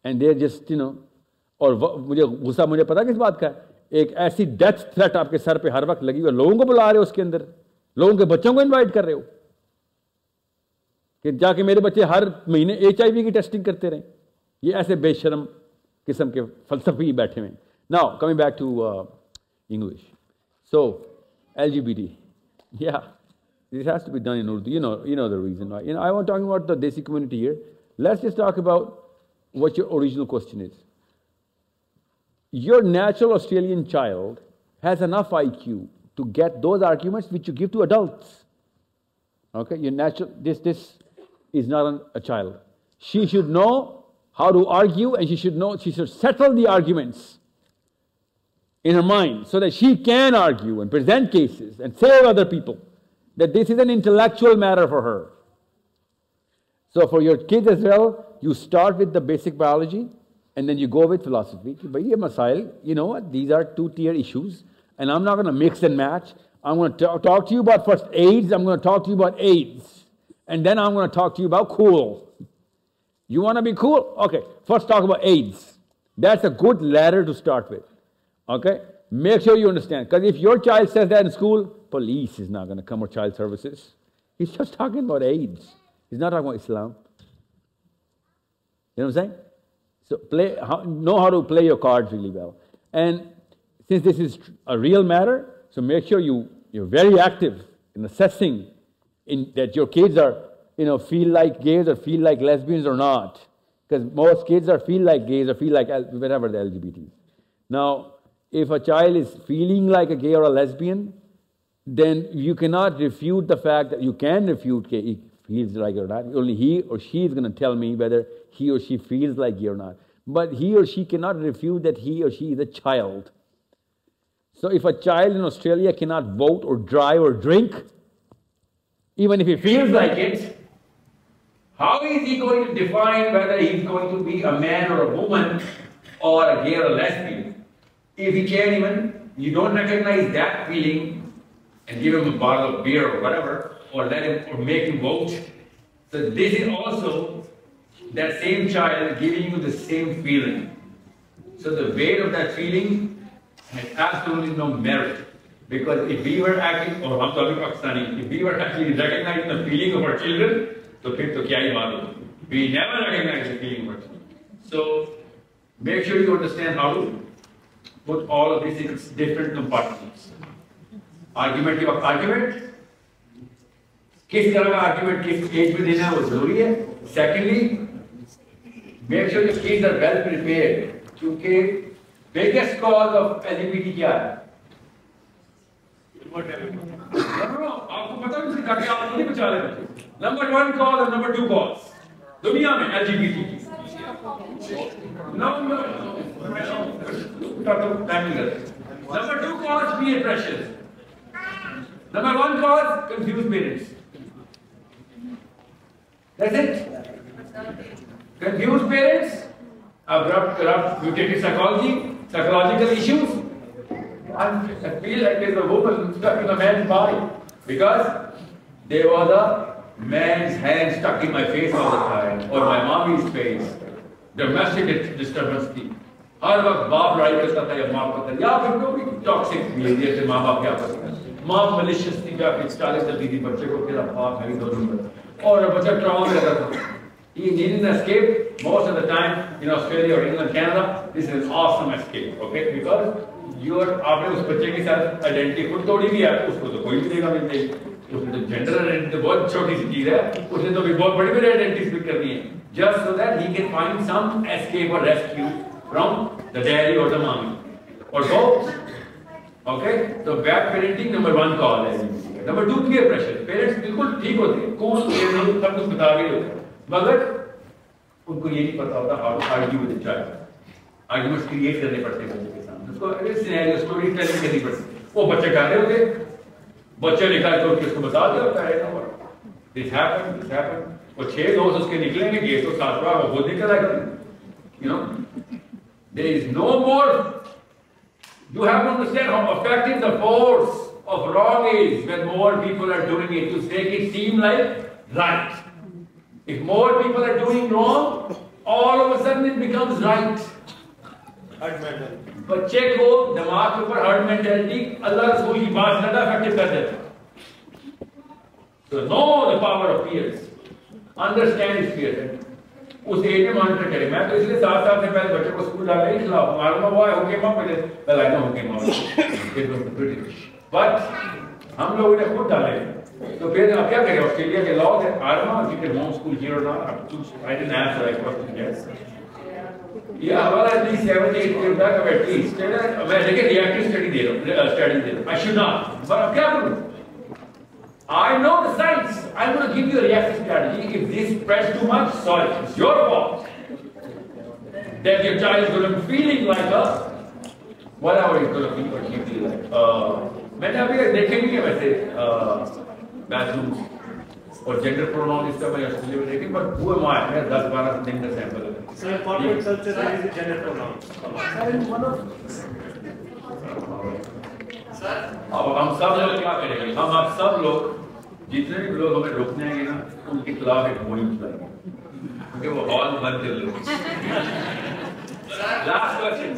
and they're just you know اور مجھے غصہ مجھے پتا کس بات کا ہے؟ ایک ایسی ڈیتھ تھریٹ آپ کے سر پہ ہر وقت لگی ہوئی لوگوں کو بلا رہے ہو اس کے اندر۔ لوگوں کے بچوں کو انوائٹ کر رہے ہو۔ کہ جا کے میرے بچے ہر مہینے ایچ آئی وی کی ٹیسٹنگ کرتے رہیں۔ یہ ایسے بے شرم قسم کے فلسفی بیٹھے ہوئے ہیں۔ Now, coming back to uh, English. So, LGBT. Yeah, this has to be done in Urdu. You know, you know the reason why. You know, I'm talking about the Desi community here. Let's just talk about what your original question is. Your natural Australian child has enough IQ to get those arguments which you give to adults. Okay, your natural, this, this is not a child. She should know how to argue and she should know, she should settle the arguments in her mind so that she can argue and present cases and save other people. That this is an intellectual matter for her. So, for your kids as well, you start with the basic biology and then you go with philosophy. But Masail, you know what? These are two tier issues, and I'm not going to mix and match. I'm going to talk to you about first AIDS, I'm going to talk to you about AIDS, and then I'm going to talk to you about cool. You want to be cool? Okay, first talk about AIDS. That's a good ladder to start with. Okay? Make sure you understand. Because if your child says that in school, police is not going to come or child services. He's just talking about AIDS. He's not talking about Islam. You know what I'm saying? So play, know how to play your cards really well. And since this is a real matter, so make sure you, you're very active in assessing in, that your kids are, you know, feel like gays or feel like lesbians or not. Because most kids are feel like gays or feel like whatever the LGBT. Now, if a child is feeling like a gay or a lesbian, then you cannot refute the fact that you can refute gay he feels like or not. Only he or she is going to tell me whether he or she feels like gay or not. But he or she cannot refute that he or she is a child. So if a child in Australia cannot vote or drive or drink, even if he feels like it, how is he going to define whether he's going to be a man or a woman or a gay or a lesbian? If he can't even, you don't recognize that feeling and give him a bottle of beer or whatever, or let him, or make him vote. So this is also that same child giving you the same feeling. So the weight of that feeling has absolutely no merit. Because if we were acting, or I'm talking Pakistani, if we were actually recognizing the feeling of our children, तो फिर तो क्या ही बात होगी we never recognize the feeling of our children. So make sure you understand how to put all of these different compartments. Argument کے وقت argument کس طرح کا آرگیومنٹ کس اسٹیج میں دینا ہے وہ ضروری ہے secondly make sure your kids are well prepare کیونکہ biggest cause of LGBT کیا ہے نمبر ون کال اور نمبر ٹو کال دنیا میں L G B T number Number two cause, peer pressure. Number one cause, confused parents. That's it. Confused parents, abrupt, corrupt, mutated psychology, psychological issues. And I feel like there's a woman stuck in a man's body because there was a man's hand stuck in my face all the time or my mommy's face. Domestic disturbance. ہر وقت باپ لڑائی کرتا تھا یا ماں پتہ یا پھر جو بھی ٹاکسک بیہیویئر تھے ماں باپ کیا آپس میں۔ ماں ملیشیس تھی کیا کہ چالیس چلتی تھی بچے کو کہ باپ ہے دونوں پر اور بچہ ٹراما میں رہتا تھا۔ He didn't escape most of the time in Australia or England, Canada. This is an awesome escape, okay? Because you are آپ نے اس بچے کے ساتھ آئیڈینٹی خود توڑی بھی ہے اس کو تو کوئی بھی دے گا gender نہیں۔ اس میں تو جینڈر آئیڈینٹی بہت چھوٹی سی چیز ہے۔ اس نے تو بھی بہت بڑی بڑی آئیڈینٹیز بھی کرنی ہے۔ Just so that he from the dairy or the mommy or both. Okay, so bad parenting number one call ہے number two peer pressure parents بالکل ٹھیک ہوتے ہیں کون پیئر نہیں سب کچھ بتا رہے ہوتے ہیں۔ مگر ان کو یہ نہیں پتا ہوتا how argue with child arguments create کرنے پڑتے ہیں بچے کے سامنے۔ اس کو سینیریو اسٹوری ٹیلنگ کرنی پڑتی ہے۔ وہ بچے کر رہے ہوتے ہیں؟ بچے نے کہا تو اس کو بتا دیا ہوتا ہے نا دس ہیپن دس ہیپن وہ چھ دوست اس کے نکلیں گے گیٹ تو ساتواں وہ خود نکل آئے you know there is no more you have to understand how effective the force of wrong is when more people are doing it to make it seem like right. If more people are doing wrong, all of a sudden it becomes right. बच्चे को दिमाग के ऊपर herd mentality अल्लाह रसूल की बात ज्यादा effective कर देता तो no the power of fears understand इस फियर اس ایج میں مانیٹر کرے۔ میں تو اس لیے سات سال سے پہلے بچے کو اسکول ڈالنے کے خلاف معلوم ہوا ہے اوکے ماں، پہلے حکیمہ مجھے لگانا ماں۔ بٹ ہم لوگوں نے خود ڈالے۔ تو پھر آپ کیا کریں؟ آسٹریلیا کے لاؤ ہے آرما کی کہ ہوم اسکول ہیئر اور not up to I done answer I question yes یہ دی جی 78 کے کا ایٹ لیسٹ لیکن ریاکٹیو اسٹڈی دے رہا ہوں اسٹڈی دے رہا ہوں۔ آئی شڈ ناٹ پر اب کیا کروں؟ I know the science. I'm going to give you a reactive strategy. If this spreads too much, sorry, it's your fault. That your child is going to be feeling like a whatever he's going to be or she feel like. Uh, मैंने अभी देखे भी है वैसे bathrooms और gender pronoun इसका मैं Australia में देखे बट वो वहाँ है दस बारह दिन का सैंपल है So in corporate culture, there is a gender pronoun. اب ہم سب لوگ کیا کریں گے؟ ہم آپ سب لوگ جتنے بھی لوگ ہمیں روکنے آئیں گے نا، ان کے خلاف ایک مہم چلائیں گے کیونکہ وہ ہال بند کر لیں۔ Last question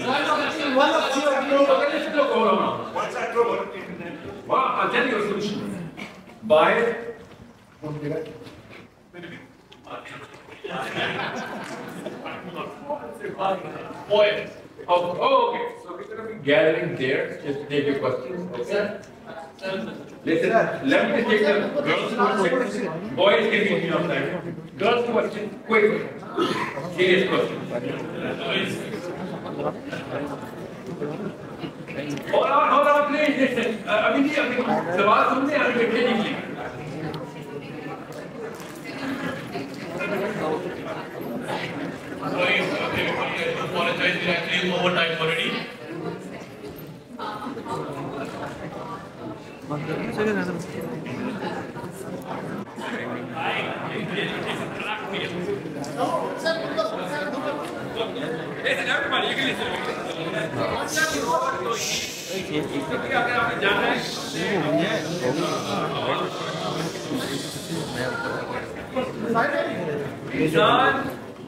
over now. What's that trouble? Well, I'll tell you a solution. Buy Oil. Oh, oh, okay. So we're going to be gathering there just to take your questions. Okay? Listen, let me just take the girls' question. Boys can meet me outside. Girls' question, quick. Serious question. Hold on, hold on, please, listen. Uh, अभी जी अभी सवाल सुनने आगे बैठे नहीं लिए Sorry, I apologize. We're actually over time already. Everybody, you can listen.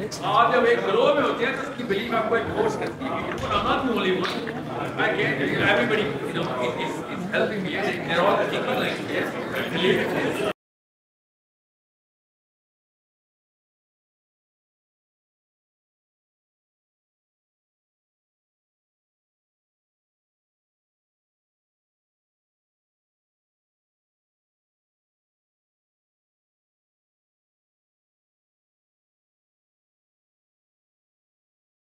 آپ جب ایک گروہ میں ہوتے ہیں تو اس کی بلیف آپ کو ایک فورس کرتی ہے you are not only one I can everybody you know is helping me they are all thinking like this